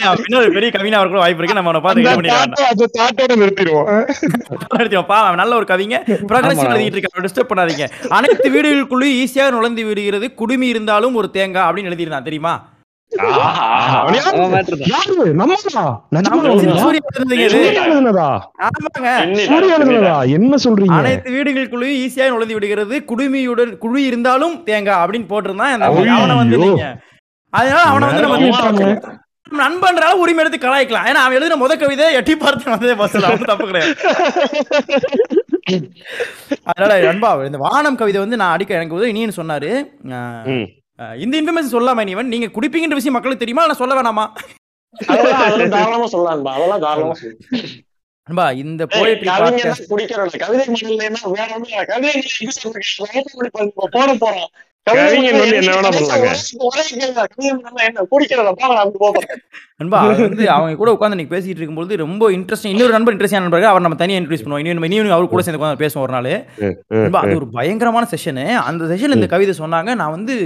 இன்னொரு பெரிய கவிஞா அவருக்கு வாய்ப்பு இருக்கு. நம்ம அவனை பார்த்து நிறுத்திடுவோம். பா, நல்ல ஒரு கவிங்க ப்ரோக்ரஸிவ் எழுதிட்டு இருக்கான். டிஸ்டர்ப் பண்ணாதீங்க. அனைத்து வீடுகளுக்குள்ளேயும் ஈஸியாக நுழைந்து விடுகிறது. குடுமி இருந்தாலும் ஒரு தேங்காய் அப்படின்னு எழுதியிருந்தான் தெரியுமா? என்ன சொல்றீங்க? அனைத்து வீடுகளுக்குள்ளேயும் ஈஸியாக நுழைந்து விடுகிறது. குடுமியுடன் குழி இருந்தாலும் தேங்காய் அப்படின்னு போட்டிருந்தான். அவனை வந்து அதனால அவனை வந்து. நம்ம நண்பன்றால உரிமை எடுத்து கலாய்க்கலாம். ஏன்னா அவன் எழுதின முத கவிதை எட்டி பார்த்து வந்ததே பஸ்ல அவன் தப்பு கிடையாது. அதனால நண்பா இந்த வானம் கவிதை வந்து நான் அடிக்க எனக்கு உதவி. இனியன் சொன்னாரு. இந்த இன்ஃபர்மேஷன் சொல்லாம இனிவன் நீங்க குடிப்பீங்கன்ற விஷயம் மக்களுக்கு தெரியுமா? நான் சொல்ல வேணாமா? தாராளமா சொல்லலாம்பா அதெல்லாம் தாராளமா சொல்லலாம். நண்பா இந்த ஏய், போயிட்ரி கவிஞர் பாட்காஸ்ட் தான் குடிக்கிறவன் கவிதை மடல்லைன்னா வேற ஒண்ணும் இல்ல. கவிதை மடல் எங்க சொல்றீங்க? write பண்ணி போ- போட போறோம் நண்பா அவர் வந்து அவங்க கூட உட்காந்து இன்னைக்கு பேசிட்டு இருக்கும்போது ரொம்ப இன்ட்ரெஸ்டிங் இன்னொரு நண்பர் இன்ட்ரெஸ்டிங் நண்பர் அவர் நம்ம தனியாக இன்ட்ரடியூஸ் பண்ணுவோம். இன்னும் இன்னும் அவர் கூட சேர்ந்து உட்காந்து பேசுவோம் ஒரு நாள். நண்பா அது ஒரு பயங்கரமான செஷனு அந்த செஷன் இந்த கவிதை சொன்னாங்க நான் வந்து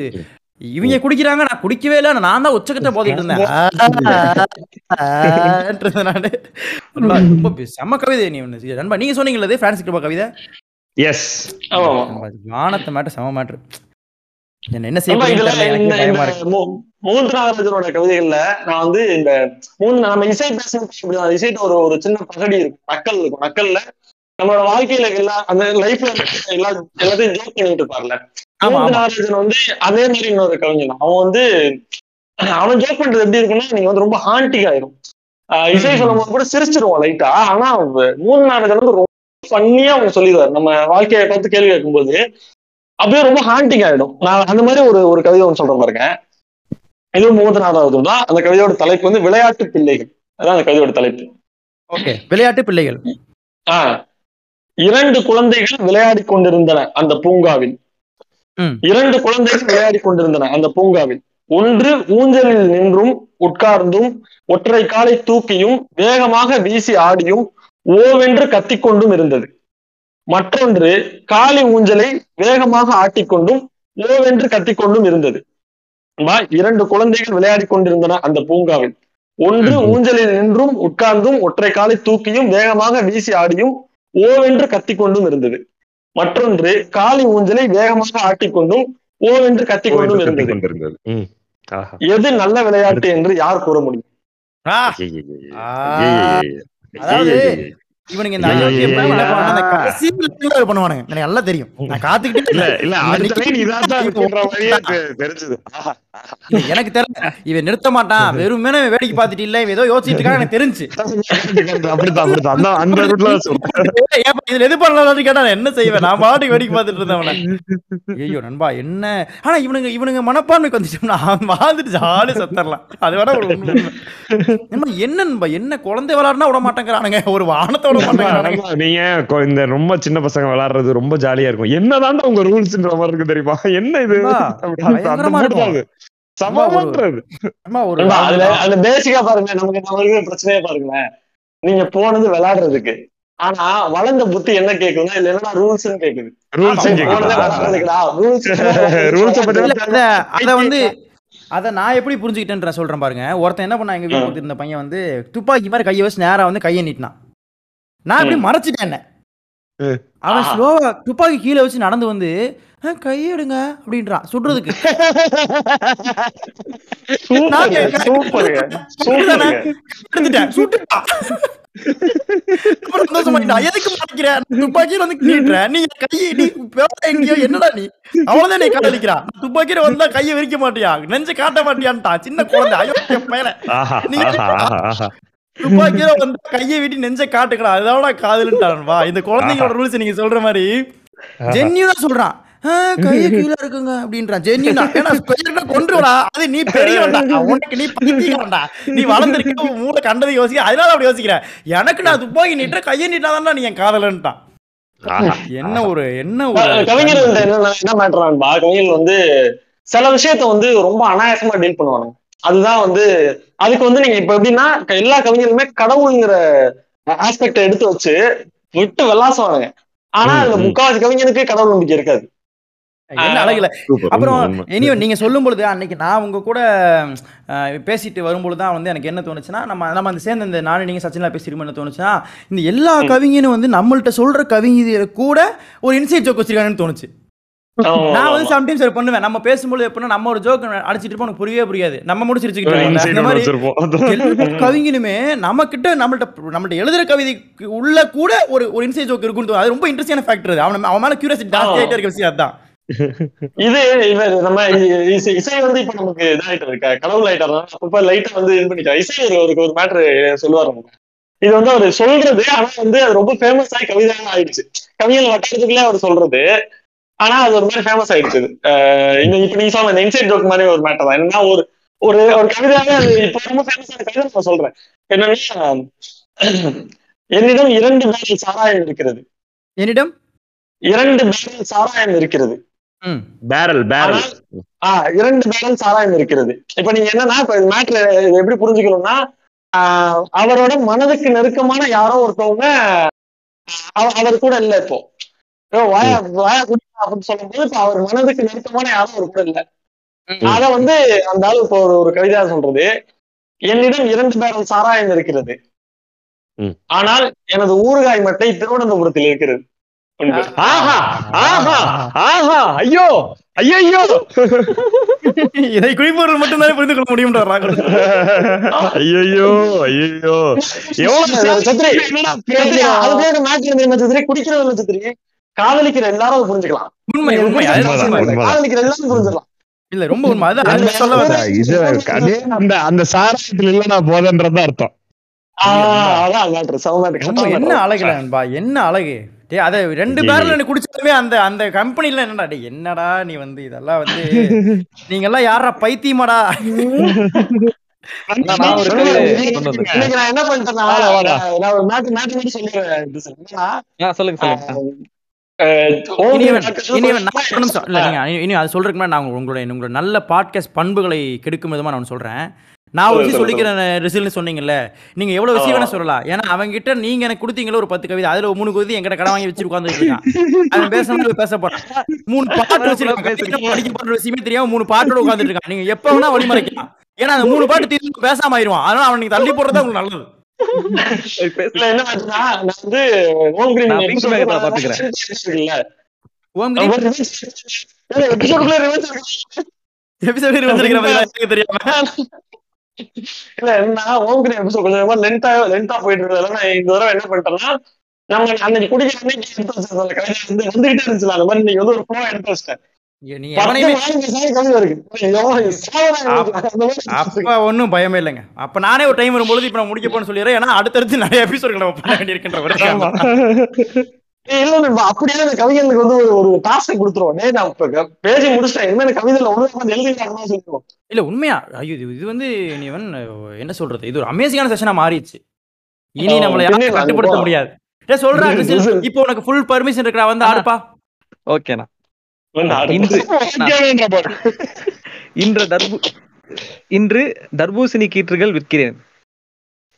இவங்க குடிக்கிறாங்க நான் குடிக்கவே இல்லை நான் தான் உச்சக்கட்ட போதிட்டு இருந்தேன். ரொம்ப செம்ம கவிதை நீ ஒண்ணு நண்பா நீங்க சொன்னீங்களே பிரான்ஸ் கிருபா கவிதை? எஸ் வானத்தை மேட்டர் செம மேட்டர் என்ன மூன்று நாகராஜனோட கவிதைகள்ல நான் வந்து இந்த மூணு நம்ம இசை இப்படிதான் இசைட்டு ஒரு ஒரு சின்ன பகடி இருக்கும். நக்கல் இருக்கும். நக்கல்ல நம்மளோட வாழ்க்கையில எல்லா அந்த லைஃப்ல எல்லா எல்லாத்தையும் ஜோக் பண்ணிட்டு இருப்பார்ல. மூன்று. நாகராஜன் வந்து அதே மாதிரி இன்னொரு கவிஞன். அவன் வந்து அவன் ஜோக் பண்றது எப்படி இருக்குன்னா நீங்க வந்து ரொம்ப ஹாண்டிக் ஆயிரும். இசை சொல்லும் போது கூட சிரிச்சிருவோம் லைட்டா ஆனா மூணு நாகராஜன் வந்து ரொம்ப ஃபன்னியா அவங்க சொல்லிடுவார். நம்ம வாழ்க்கையை பார்த்து கேள்வி கேட்கும்போது அப்படியே ரொம்ப ஹாண்டிங் ஆயிடும். நான் அந்த மாதிரி ஒரு ஒரு கவிதை ஒன்று சொல்றேன் பாருங்க. இது மூன்று நாலாவது தான் அந்த கவிதையோட தலைப்பு வந்து விளையாட்டு பிள்ளைகள். அதான் அந்த கவிதையோட தலைப்பு. ஓகே. விளையாட்டு பிள்ளைகள். ஆஹ் இரண்டு குழந்தைகள் விளையாடி கொண்டிருந்தன அந்த பூங்காவில். இரண்டு குழந்தைகள் விளையாடி கொண்டிருந்தன அந்த பூங்காவில். ஒன்று ஊஞ்சலில் நின்றும் உட்கார்ந்தும் ஒற்றை காலை தூக்கியும் வேகமாக வீசி ஆடியும் ஓவென்று கத்திக்கொண்டும் இருந்தது. மற்றொன்று காளி ஊஞ்சலை வேகமாக ஆட்டிக்கொண்டும் ஓவென்று கத்திக்கொண்டும் இருந்தது. இரண்டு குழந்தைகள் விளையாடி கொண்டிருந்தன அந்த பூங்காவில். ஒன்று. ஊஞ்சலில் நின்றும் உட்கார்ந்தும் ஒற்றை காலை தூக்கியும் வேகமாக வீசி ஆடியும் ஓவென்று கத்திக்கொண்டும் இருந்தது. மற்றொன்று காளி ஊஞ்சலை வேகமாக ஆட்டிக்கொண்டும் ஓவென்று கத்திக்கொண்டும் இருந்தது. எது நல்ல விளையாட்டு என்று யார் கூற முடியும்? இவனுங்க இந்த. பண்ணுவானுங்க, எனக்கு நல்லா தெரியும். நான் காத்துக்கிட்டே இல்ல. இல்ல எனக்கு தெரியல. இவன் நிறுத்த மாட்டான். வெறுமனே வேடிக்கை பார்த்துட்டு இல்ல ஏதோ யோசிச்சுட்டு எனக்கு தெரிஞ்சு. இதுல எது பண்ணலாம்னு கேட்டா என்ன செய்வேன்? நான் பாட்டுக்கு வேடிக்கை பார்த்துட்டு இருந்தேன் அவனை. ஐயோ நண்பா என்ன? ஆனா இவனுங்க இவனுங்க மனப்பான்மைக்கு வந்துட்டோம்னா அவன் வாழ்ந்துட்டு ஜாலி சத்தரலாம் அது வேணா ஒரு உண்மை. நண்பா, என்ன நண்பா என்ன குழந்தை விளாடுனா விட மாட்டேங்கிறானுங்க. ஒரு வானத்தை விட நீங்க இந்த ரொம்ப சின்ன பசங்க விளையாடுறது ரொம்ப ஜாலியா இருக்கும். என்னதான்டா உங்க ரூல்ஸ்ன்ற மாதிரி இருக்கு தெரியுமா? என்ன இது? அந்த- பேசிக்கா பாருங்க நமக்கு பிரச்சனையே பாருங்களேன். நீங்க போனது விளையாடுறதுக்கு ஆனா வளர்ந்த புத்தி என்ன கேக்குதுன்னா இல்ல என்னடா ரூல்ஸ் கேக்குது. ரூல்ஸ் வந்து அத நான் எப்படி புரிஞ்சுக்கிட்டேன்ற சொல்றேன் பாருங்க. ஒருத்தன் என்ன பண்ணா எங்க ஒருத்தர் இருந்த பையன் வந்து துப்பாக்கி மாதிரி கையை வச்சு நேரா வந்து கையை நீட்டினான். நான் இப்படி மறைச்சிட்டேன் என்ன. அவன். ஸ்லோவா துப்பாக்கி கீழே வச்சு நடந்து வந்து "அஹ், கையை எடுங்க அப்படின்றான். சுடுறதுக்கு. எதுக்கு மறைக்கிற? துப்பாக்கியில வந்து நீட்டுற நீ கையை நீ எங்கேயோ என்னடா நீ? அவ்வளவுதான் நீ காதலிக்கிறான். துப்பாக்கியில வந்தா கையை விரிக்க மாட்டியா? நெஞ்சு காட்ட மாட்டியான்ட்டான். சின்ன குழந்தை. ஐயோ மேல துப்பாக்கியில வந்து கையை விட்டு நெஞ்ச காட்டுக்கலாம் அதோட காதலுன்ட்டான் வா இந்த குழந்தைங்களோட ரூல்ஸ் நீங்க சொல்ற மாதிரி ஜென்யூனா சொல்றான். "ஆ, கையை கீழே இருக்குங்க அப்படின்றான். ஜென்யூனா ஏன்னா ஸ்கொயர்னா அது நீ பெரியவன்டா. உனக்கு நீ பைத்தியம்டா நீ வளர்ந்துருக்க மூளை கண்டது யோசிக்க. அதனால அப்படி யோசிக்கிற. எனக்கு நான் துப்பாக்கி நீட்டுற கையை நீட்டாதான் நீ என் காதலன்ட்டான். என்ன ஒரு என்ன ஒரு கவிஞர் வந்து என்ன என்ன மேட்டரான்பா கவிஞர் வந்து சில விஷயத்த வந்து ரொம்ப அனாயாசமா டீல் பண்ணுவாங்க அதுதான் வந்து அதுக்கு வந்து நீங்க இப்ப எப்படின்னா எல்லா கவிஞருமே கடவுளுங்கிற ஆஸ்பெக்ட எடுத்து வச்சு விட்டு வெள்ளாசுவானுங்க ஆனா ம், அதுல ம். முக்காவாசி கவிஞனுக்கு கடவுள் நம்பிக்கை இருக்காது. அழகுல. அப்புறம் உண்மை, உண்மை. இனி நீங்க சொல்லும் பொழுது அன்னைக்கு நான் உங்க கூட பேசிட்டு வரும்பொழுது தான் வந்து எனக்கு என்ன தோணுச்சுன்னா நம்ம நம்ம அந்த சேர்ந்து இந்த நானும் நீங்க சச்சின்லாம் பேசிருக்கோம் என்ன தோணுச்சுன்னா இந்த எல்லா கவிஞனும் வந்து நம்மள்ட்ட சொல்ற கவிஞர் கூட ஒரு இன்சைட் ஜோக் வச்சிருக்காங்கன்னு தோணுச்சு. நான் வந்து சம்டைம்ஸ் அதை பண்ணுவேன். நம்ம பேசும்போது எப்படின்னா நம்ம ஒரு ஜோக் அடிச்சிட்டு இருப்போம் உனக்கு புரியவே புரியாது. நம்ம முடிச்சிருச்சுக்கிட்டு ஒரு இருப்போம்ல. inside அந்த ஒண்ணு மாதிரி கவிஞனுமே நம்ம கிட்ட நம்மள்ட்ட நம்மள்ட்ட எழுதுற கவிதைக்கு உள்ள கூட ஒரு ஒரு இன்சைட் ஜோக் இருக்குன்னு தோணும். அது ரொம்ப இன்ட்ரெஸ்டிங்கான ஃபேக்டர் அது. அவன் அவன் மேல கியூரியாசிட்டி ஜாஸ்தி ஆயிட்டே இருக்க விஷயம் அதான் இது இவர் நம்ம இசை இசை வந்து இப்ப நமக்கு இதாயிட்டு இருக்க? கடவுள் ஆயிட்டாரு? அப்ப லைட்டா வந்து இது பண்ணிக்கலாம் இசை ஒரு ஒரு ஒரு மேட்ரு சொல்லுவாரு நமக்கு. இது வந்து அவர் சொல்றது ஆனா வந்து அது ரொம்ப ஃபேமஸ் ஆகி கவிதையாக ஆயிடுச்சு. கவிஞர் வட்டாரத்துக்குள்ளே அவர் சொல்றது ஆனா அது ஒரு மாதிரி ஃபேமஸ் ஆயிடுச்சு. இந்த இப்ப நீங்க சொன்ன இந்த இன்சைட் ஜோக் மாதிரி ஒரு மேட்டர் தான். என்னன்னா ஒரு ஒரு ஒரு கவிதையாவே அது இப்ப ரொம்ப ஃபேமஸ் ஆன கவிதை நான் சொல்றேன். என்னன்னா என்னிடம் இரண்டு பேரல் சாராயம் இருக்கிறது. என்னிடம்? இரண்டு பேரல் சாராயம் இருக்கிறது. ம். பேரல் பேரல் ஆஹ் இரண்டு பேரல் சாராயம் இருக்கிறது. இப்ப நீங்க என்னன்னா இப்ப மேட்ரு எப்படி புரிஞ்சுக்கணும்னா ஆஹ் அவரோட மனதுக்கு நெருக்கமான யாரோ ஒருத்தவங்க அவ- அவர் கூட இல்ல இப்போ. வாயா வாயா குடி அப்படின்னு சொல்லும்போது இப்ப அவர் மனதுக்கு நெருக்கமான யாரோ ஒரு இல்ல. அத வந்து அந்த ஆளு இப்போ ஒரு கவிதையா சொல்றது என்னிடம் இரண்டு பேரல் சாராயம் இருக்கிறது. ம். ஆனால் எனது ஊறுகாய் மட்டை திருவனந்தபுரத்தில் இருக்கிறது. ஆஹா ஆஹா ஆஹா ஐயோ ஐயோ இதை குறிப்பவர்கள் மட்டும்தான் புரிந்து கொள்ள ராகுல். ஐயோ ஐயோ எவ்வளவு சத்ரி, என்னடா சத்ரி? குடிக்கிறது இல்ல சத்ரி. காதலிக்கிற எல்லாரும் அதை புரிஞ்சுக்கலாம். உண்மை உண்மை. காதலிக்கிற எல்லாரும் புரிஞ்சுக்கலாம். இல்ல ரொம்ப உண்மை. அதான் அது சொல்ல அந்த இது அந்த அந்த சாராயத்துல இல்ல நான் போதன்றதா அர்த்தம். என்ன. அழகுல நண்பா என்ன அழகு. டேய் அத ரெண்டு பேர்ல எனக்கு குடிச்சாலுமே அந்த அந்த கம்பெனில என்னடா டேய் என்னடா நீ வந்து இதெல்லாம் வந்து நீங்க எல்லாம் யாரா பைத்தியமாடா என்ன பண்ணிட்டேன்னா, சொல்லுங்க. இனி அது சொல்றதுக்கு நான் உங்களுடைய உங்களோட நல்ல பாட்காஸ்ட் பண்புகளை கெடுக்கும் விதமா நான் சொல்றேன். நான் சொல்லு, சொல்லிக்கிறேன் ரிசல்ட்னு சொன்னீங்கல்ல நீங்க எவ்வளவு விஷயம். வேணா சொல்லலாம். ஏன்னா அவங்க கிட்ட நீங்க எனக்கு கொடுத்தீங்களோ ஒரு பத்து கவிதை அதுல மூணு கவிதை எங்கிட்ட கடன் வாங்கி வச்சு உட்கார்ந்துட்டு இருக்கான். அவன் பேசணும் பேச போறான். மூணு பாட்டு வச்சிருக்கான். படிக்க போற விஷயமே தெரியாம மூணு பாட்டோட உட்கார்ந்துட்டு இருக்கான். நீங்க எப்ப வேணா வழிமறைக்கலாம். ஏன்னா அந்த மூணு பாட்டு பேசாம ஆயிருவான் அதனால அவன் நீங்க தள்ளி போடுறது உங்களுக்கு நல்லது. இல்ல என்ன ஆச்சுன்னா, நான் வந்து ஓம் கிரீன் நான் நான் பாத்துக்கிறேன். இருக்குல்ல, ஓம் revenge- இல்ல, மாதிரி தெரியாம? இல்ல என்ன ஓம் கிரீன் எபிசோட் கொஞ்சம் லென்த்தா லென்த்தா போயிட்டு இருக்கிறதால நான் இந்த தடவை என்ன பண்ணிட்டேன்னா நம்ம அன்னைக்கு குடிக்கிற அன்னைக்கு எடுத்து வச்சிருந்த அந்த கவிதை வந்து வந்துகிட்டே இருந்துச்சுல அந்த மாதிரி நீங்க வந்து ஒரு எடுத்து வச்சிட்டேன் அப்ப ஒண்ணும் பயமே இல்லைங்க. அப்ப நானே ஒரு டைம் வரும்பொழுது இப்ப நான் முடிக்க போன்னு சொல்லிடுறேன். ஏன்னா அடுத்தடுத்து நிறைய எபிசோட்கள் நம்ம பண்ண வேண்டியிருக்கின்ற ஒரு ஆமா. ஏய், இல்ல நம்ம அப்படியே அந்த கவிஞர்களுக்கு வந்து ஒரு ஒரு டாஸ்க் கொடுத்துருவோம். டேய் நான் இப்ப பேசி முடிச்சிட்டேன். இனிமே எனக்கு கவிதையில ஒழுங்கா வந்து எழுதிட்டாங்கன்னு சொல்லிடுவோம். இல்ல உண்மையா? ஐயோ இது வந்து நீவன் என்ன சொல்றது? இது ஒரு அமேசிங்கான செஷனா மாறிடுச்சு. இனி நம்மள யாரும் கட்டுப்படுத்த முடியாது. டேய் சொல்றேன் இப்போ உனக்கு ஃபுல் பர்மிஷன் இருக்கா வந்து. ஆடுப்பா ஓகேண்ணா. இன்று ஓகேன்ற பாரு. இன்று தர்பு இன்று தர்பூசணி கீற்றுகள் விற்கிறேன்.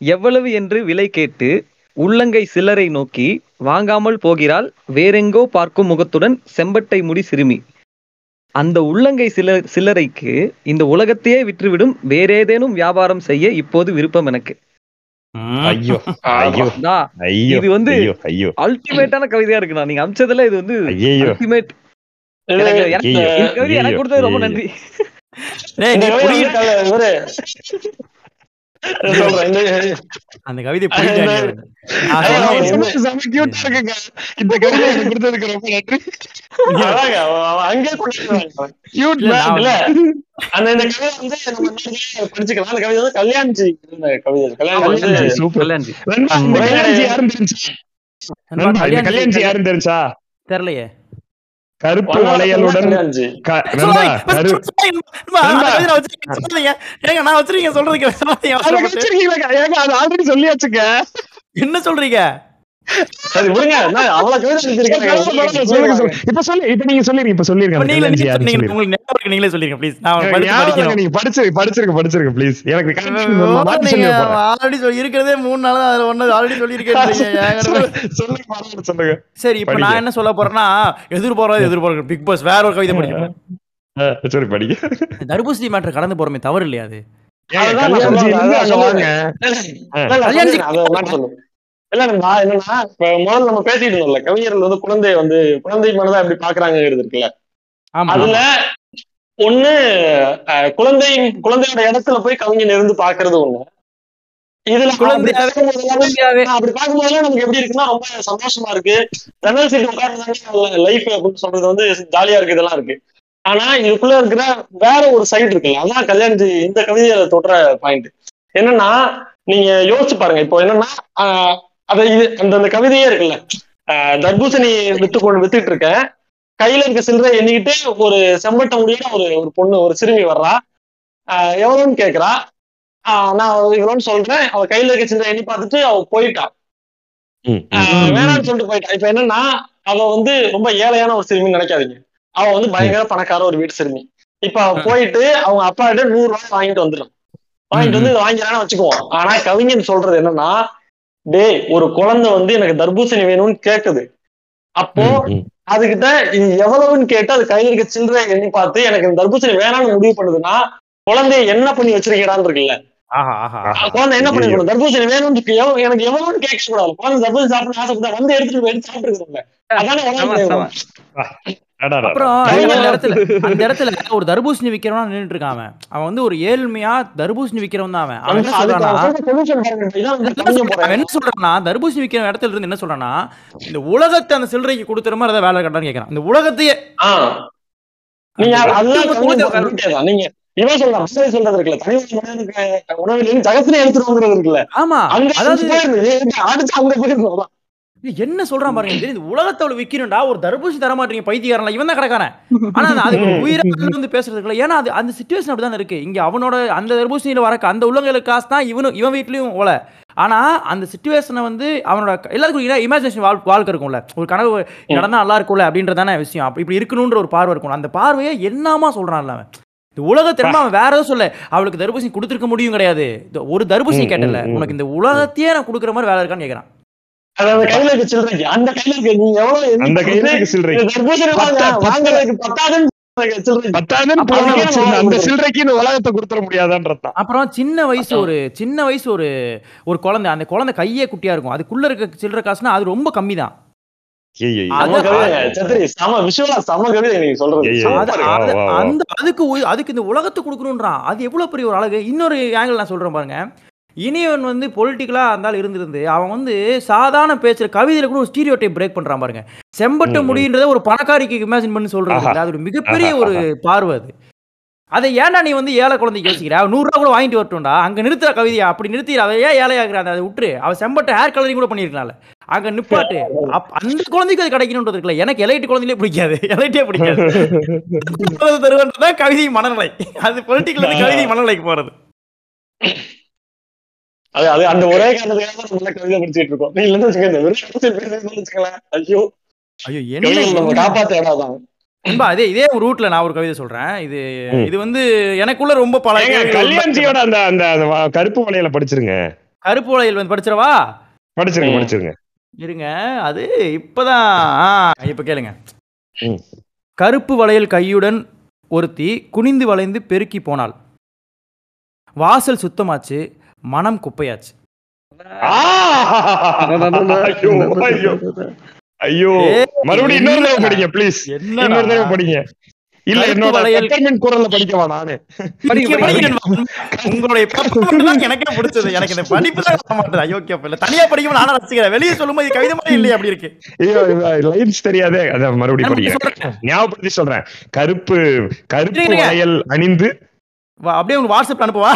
எவ்வளவு என்று விலை கேட்டு உள்ளங்கை சிலரை நோக்கி வாங்காமல் போகிறாள் வேறெங்கோ பார்க்கும் முகத்துடன் செம்பட்டை முடி சிறுமி. அந்த உள்ளங்கை சில சிலரைக்கு இந்த உலகத்தையே விற்றுவிடும் வேறேதேனும் வியாபாரம் செய்ய இப்போது விருப்பம் எனக்கு. ஐயோ ஐயோ இது வந்து- அல்டிமேட்டான கவிதையா இருக்குண்ணா. நீங்க அமிச்சதுல இது வந்து அல்டிமேட் எனக்கு கொடுத்தது ரொம்ப. நன்றி. டேய், இந்த நீ கவிதை அந்த இந்த- கொடுத்ததுக்கு ரொம்ப நன்றி. அந்த இந்த கவிதை வந்து படிச்சுக்கலாம். அந்த கவிதை வந்து கல்யாண்ஜி கவிதை. கல்யாணம் வந்து கல்யாண்ஜி, யாருன்னு தெரிஞ்சா? கல்யாண்ஜி யாருன்னு தெரிஞ்சா? தெரியலையே. கருப்பு வளையலுடன். என்ன சொல்றீங்க? சரி விடுங்க நான் அவ்வளவு. இப்ப சொல்லு, இப்ப நீங்க சொல்லிருங்க, இப்ப சொல்லிருங்க. உங்களுக்கு நீங்களே சொல்லிருங்க ப்ளீஸ் நான் நீங்க படிச்சிரு- படிச்சிருங்க, படிச்சிருங்க, படிச்சிருங்க, please. எனக்கு already சொல்லி- இருக்கிறதே மூணு நாள் அதுல ஒண்ணு already சொல்லியிருக்கேன் சொல்லுங்க. சரி இப்ப. நான் என்ன சொல்ல போறேன்னா எதிர்பாராத எதிர்பார்க்க பிக் பாஸ் வேற ஒரு கவிதை படிக்கிறேன் சரி. தர்பூசணி மேட்டர் கடந்து போறமே தவறு இல்லையா அது இல்ல, நான் என்னன்னா இப்ப முதல்ல நம்ம பேசிட்டு இருந்தோம்ல கவிஞர்கள் வந்து குழந்தைய வந்து குழந்தை மனதை எப்படி பாக்குறாங்கிறது இருக்குல்ல. அதுல ஒண்ணு குழந்தை குழந்தையோட இடத்துல போய் கவிஞன் இருந்து பாக்குறது ஒண்ணு. இதுல அப்படி அப்படி பார்க்கும்போதெல்லாம் நமக்கு எப்படி இருக்குன்னா ரொம்ப சந்தோஷமா இருக்கு. ஜன்னல் சீட் உட்கார்ந்தாங்க லைஃப் அப்படின்னு சொல்றது வந்து ஜாலியா இருக்கு இதெல்லாம் இருக்கு. ஆனா இதுக்குள்ள இருக்கிற வேற ஒரு சைடு இருக்குல்ல அதான் கல்யாணி இந்த கவிதையில தொடுற பாயிண்ட் என்னன்னா நீங்க யோசிச்சு பாருங்க இப்போ என்னன்னா அத இது அந்த அந்த கவிதையே இருக்குல்ல. ஆஹ் தர்பூசணி வித்து கொண்டு வித்துட்டு இருக்கேன் கையில இருக்க சில்லறை எண்ணிக்கிட்டு ஒரு செம்பட்ட முடியோட ஒரு ஒரு பொண்ணு ஒரு சிறுமி வர்றா. ஆஹ் எவ்வளவுன்னு கேக்குறா. ஆஹ் நான் இவ்வளோன்னு சொல்றேன். அவ கையில இருக்க சில்லறை எண்ணி பார்த்துட்டு அவ போயிட்டா. வேணாம்னு சொல்லிட்டு போயிட்டா. இப்ப என்னன்னா அவ வந்து ரொம்ப ஏழையான ஒரு சிறுமின்னு நினைக்காதீங்க. அவ வந்து பயங்கர பணக்கார ஒரு வீட்டு சிறுமி. இப்ப அவ போயிட்டு அவங்க அப்பா கிட்ட நூறு ரூபாய் வாங்கிட்டு வந்துடும் வாங்கிட்டு வந்து வாங்கிறான்னு வச்சுக்குவோம். ஆனா கவிஞன் சொல்றது என்னன்னா டேய் ஒரு குழந்தை வந்து எனக்கு தர்பூசணி வேணும்னு கேக்குது. அப்போ. அதுகிட்ட இது எவ்வளவுன்னு கேட்டு அது கையில இருக்க சில்லறை எண்ணி பார்த்து எனக்கு இந்த தர்பூசணி வேணாம்னு முடிவு பண்ணுதுன்னா குழந்தைய என்ன பண்ணி வச்சிருக்கிறான்னு இருக்குல்ல. குழந்தை என்ன. பண்ணிருக்கணும்? தர்பூசணி வேணும்னு இருக்கு. எவ்வளவு- எனக்கு எவ்வளவுன்னு கேட்க கூடாது குழந்தை தர்பூசணி சாப்பிட ஆசைப்பட்டா வந்து எடுத்துட்டு போய் எடுத்து சாப்பிட்டுருக்கோம்ல அதானே அப்புறம் அந்த இடத்துல அந்த இடத்துல ஒரு தர்பூசணி விக்கிறவனா நின்னுட்டு இருக்கான் அவன். அவன் வந்து ஒரு ஏழ்மையா தர்பூசணி விக்கிறவன் தான் அவன். என்ன சொல்றானா என்ன சொல்றான்? தர்பூசணி விக்கிற இடத்துல இருந்து என்ன சொல்றான்னா இந்த உலகத்தை அந்த சில்லறைக்கு கொடுத்துற மாதிரி ஏதாவது வேலை கட்டான்னு கேட்கறான் இந்த உலகத்தையே நீங்க இவன் சொல்றான் மனிதன் சொல்றது இருக்குல்ல தனி உணவில் ஜகத்திலே எடுத்துட்டு வந்துறது இருக்குல்ல. ஆமா. அங்க அதாவது அடிச்சு அங்க போயிருந்தோம் என்ன சொல்றான் பாருங்க இது இந்த உலகத்தை அவ்வளவு விக்கிறேன்டா ஒரு தர்பூசணி தர மாட்டீங்க பைத்தியக்காரன் இவன் தான் கிடக்கானே. ஆனா அது- உயிரை வந்து பேசுறது இருக்குல்ல ஏன்னா அது அந்த சுச்சுவேஷன் அப்படிதான் இருக்கு. இங்க அவனோட அந்த தர்பூசணியில வர அந்த உள்ளங்களுக்கு காசு தான் இவனும் இவன் வீட்லயும் ஓலை. ஆனா அந்த சுச்சுவேஷனை வந்து அவனோட எல்லாருக்கும் இமேஜினேஷன் வாழ் வாழ்க்கை இருக்கும்ல. ஒரு கனவு நடந்தா நல்லா இருக்கும்ல அப்படின்றதானே விஷயம். இப்படி இருக்கணும்ன்ற ஒரு பார்வை இருக்கும் அந்த பார்வையை என்னமா சொல்றான்ல அவன்? இந்த உலகத்தை அவன் வேற எதுவும் சொல்ல அவளுக்கு தர்பூசணி கொடுத்துருக்க முடியும் கிடையாது. ஒரு தர்பூசணி கேட்டல. உனக்கு இந்த உலகத்தையே நான் கொடுக்குற மாதிரி வேலை இருக்கான்னு கேக்குறான். அது அந்த கையில இருக்க சில்லறைக்கு அந்த கையில இருக்க நீங்க எவ்வளவு அந்த கையில இருக்க சில்லறை. இந்த தர்பூசணி வாங்க, பத்தா- பத்தா- வாங்குறதுக்கு பத்தாதுன்னு சில்லறைக்கு அப்புறம் சின்ன வயசு ஒரு சின்ன வயசு ஒரு ஒரு குழந்தை. அந்த குழந்தை கையே குட்டியா இருக்கும். அதுக்குள்ள இருக்க சில்லற காசுனா அது ரொம்ப கம்மி தான் அதுக்கு உய்- அதுக்கு இந்த உலகத்தை கொடுக்கணுன்றான். அது எவ்வளவு பெரிய ஒரு அழகு? இன்னொரு ஆங்கிள் நான் சொல்றேன் பாருங்க. இனியவன் வந்து பொலிட்டிக்கலா இருந்தாலும் இருந்திருந்து அவன் வந்து சாதாரண பேசுற கவிதையில கூட ஒரு ஸ்டீரியோ டைப் பிரேக் பண்றான் பாருங்க. செம்பட்ட. முடின்றத ஒரு பணக்காரிக்கு இமேஜின் பண்ணி. இல்ல? அது ஒரு மிகப்பெரிய ஒரு பார்வை அது. அதை ஏன்டா நீ வந்து ஏழை குழந்தைக்கு யோசிக்கிற? அவன் நூறுரூவா கூட வாங்கிட்டு வரட்டும்டா. அங்க நிறுத்துற கவிதையா அப்படி நிறுத்தி அவ ஏன் ஏழையாகிற அதை விட்டுரு. அவ செம்பட்ட ஹேர் கலரிங் கூட பண்ணியிருக்கலாம்ல. அங்க நிப்பாட்டு. அந்த குழந்தைக்கு அது கிடைக்கணுன்றது இருக்குல்ல. எனக்கு எலைட்டு குழந்ங்களே பிடிக்காது. எலைட்டே பிடிக்காது. தருவன்றதான் கவிதை மனநிலை. அது பொலிட்டிக்கல் கவிதை மனநிலைக்கு போறது. அது அது அந்த ஒரே காரணத்துக்காக தான் நம்ம கவிதை படிச்சுட்டு இருக்கோம். இல்லைன்னு வச்சுக்கோங்க. வெறும் வச்சுக்கோங்களேன். ஐயோ. ஐயோ என்ன காப்பாத்த இடம் தான் அதே இதே ஒரு ரூட்ல நான் ஒரு கவிதை சொல்றேன். இது. இது வந்து எனக்குள்ள ரொம்ப பல கல்யாண்ஜியோட அந்த அந்த கருப்பு வளையல படிச்சிருங்க. கருப்பு வளையல் வந்து படிச்சிடவா? படிச்சிருங்க. படிச்சிருங்க. இருங்க அது இப்பதான் இப்ப கேளுங்க. கருப்பு வளையல் கையுடன் ஒருத்தி குனிந்து வளைந்து பெருக்கி போனாள். வாசல் சுத்தமாச்சு. மனம் குப்பையாச்சு! ஐயோ மறுபடியும் இன்னொரு தடவை என்னடா? படிங்க ப்ளீஸ்? இன்னொரு தடவை படிங்க. இல்ல என்னோட குரல்ல நண்பா. உங்களுடைய பப்பு மட்டும் தான் எனக்கே பிடிச்சது. எனக்கு இந்த படிப்பு தான் வர மாட்டேது. அயோக்கிய பிள்ளை தனியா படிக்கும் நானும் ரசிக்கிறேன். வெளியே சொல்லும்போது இது கவிதை மாதிரி இல்லையே அப்படி இருக்கு? ஐயோ லைன்ஸ் தெரியாதே. அதான் மறுபடியும் படிங்க. சொல்றேன். ஞாபகப்படுத்தி சொல்றேன். கருப்பு கருப்பு. வளையல் அணிந்து அப்படியே உங்க வாட்ஸ்அப்ல அனுப்புவா.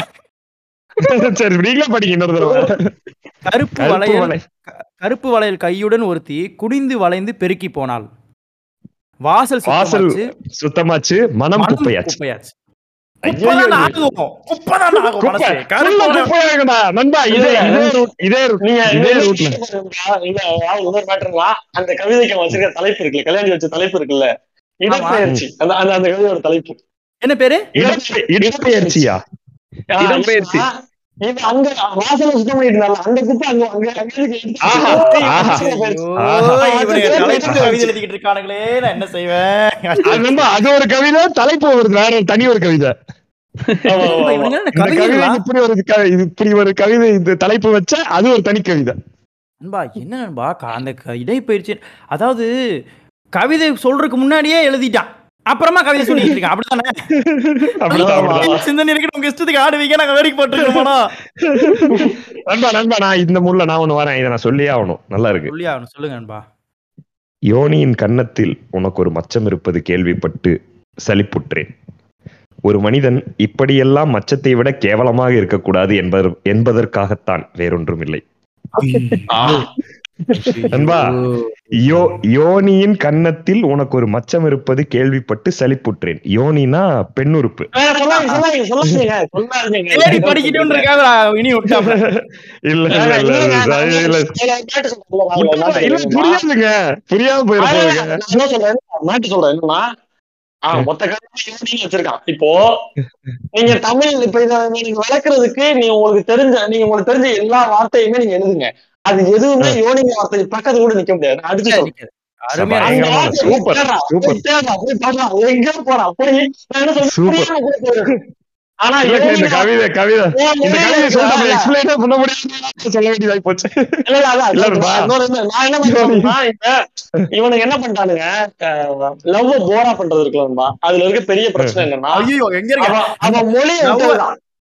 சரி நீங்களே படிங்க இன்னொரு தடவை. கருப்பு வளையல் கருப்பு வளையல் கையுடன் ஒருத்தி குனிந்து வளைந்து பெருக்கி போனாள். வாசல் வாசல் சுத்தமாச்சு. மனம் மனம் குப்பையாச்சு. அந்த கவிதைக்கு வச்சிருக்க தலைப்பு இருக்குல்ல கல்யாணி வச்ச தலைப்பு இருக்குல்ல. இடப்பெயர்ச்சி. அந்த அந்த அந்த கவிதையோட தலைப்பு. என்ன பேரு? இடப்பெ- இடப்பெயர்ச்சியா? இடம்பெயர்ச்சி. அங்க வாசல சுத்தம் பண்ணிட்டு அந்த குப்பை அங்க அங்க எழுதிக்கிட்டு இருக்கானுங்களே நான் என்ன செய்வேன்? அது ஒரு கவிதை தலைப்பு ஒரு வேற தனி ஒரு கவிதை? இப்படி ஒரு இப்படி ஒரு கவிதை இந்த தலைப்பு வச்சா அது ஒரு தனி கவிதை. நண்பா என்ன நண்பா? அந்த க- இடைப்பயிற்சி அதாவது கவிதை சொல்றதுக்கு முன்னாடியே எழுதிட்டான். அப்புறமா கவிதை சொல்லிட்டு இருக்கான். அப்படித்தானே அப்படிதான் சிந்தனை இருக்கு உங்க இஷ்டத்துக்கு ஆடுவீங்க நாங்க வேடிக்கை போட்டுருக்கோமாடா நண்பா நண்பா நான் இந்த முள்ள நான் ஒண்ணு வரேன். இதை நான் சொல்லியே ஆகணும். நல்லா இருக்கு. சொல்லி ஆகணும். சொல்லுங்க நண்பா. யோனியின் கன்னத்தில் உனக்கு ஒரு மச்சம் இருப்பது கேள்விப்பட்டு சலிப்புற்றேன். ஒரு மனிதன் இப்படியெல்லாம் மச்சத்தை விட கேவலமாக இருக்கக்கூடாது என்பது என்பதற்காகத்தான் வேறொன்றும் இல்லை நண்பா யோ யோனியின் கன்னத்தில் உனக்கு ஒரு மச்சம் இருப்பது கேள்விப்பட்டு சலிப்புற்றேன். யோனினா பெண்ணுறுப்பு இல்ல இல்ல இல்ல. புரியாதுங்க புரியாம போயிருப்பாங்க என்ன சொல்றேன் மாட்டு மொத்த யோனின்னு வச்சிருக்கான். இப்போ நீங்க தமிழ் இப்ப இத நீங்க விளக்குறதுக்கு நீங்க உங்களுக்கு தெரிஞ்ச நீங்க உங்களுக்கு தெரிஞ்ச எல்லா வார்த்தையுமே நீங்க எழுதுங்க. அது எதுவுமே யோனிங்க வார்த்தை பக்கத்து கூட நிக்க முடியாது. போயிடும். ஆனா இந்த கவிதை கவிதை. இந்த கவிதை சொல்ல இல்ல, எக்ஸ்பிளைனே பண்ண முடியாது சொல்ல வேண்டியதாகி போச்சு. இல்ல, இல்ல, என்ன, பண்ணிட்டானுங்க? லவ் போரா பண்றது இருக்குல்லா அதுல இருக்க பெரிய பிரச்சனை என்னன்னா ஐயோ எங்க இருக்க அவன் அவன் மொழியை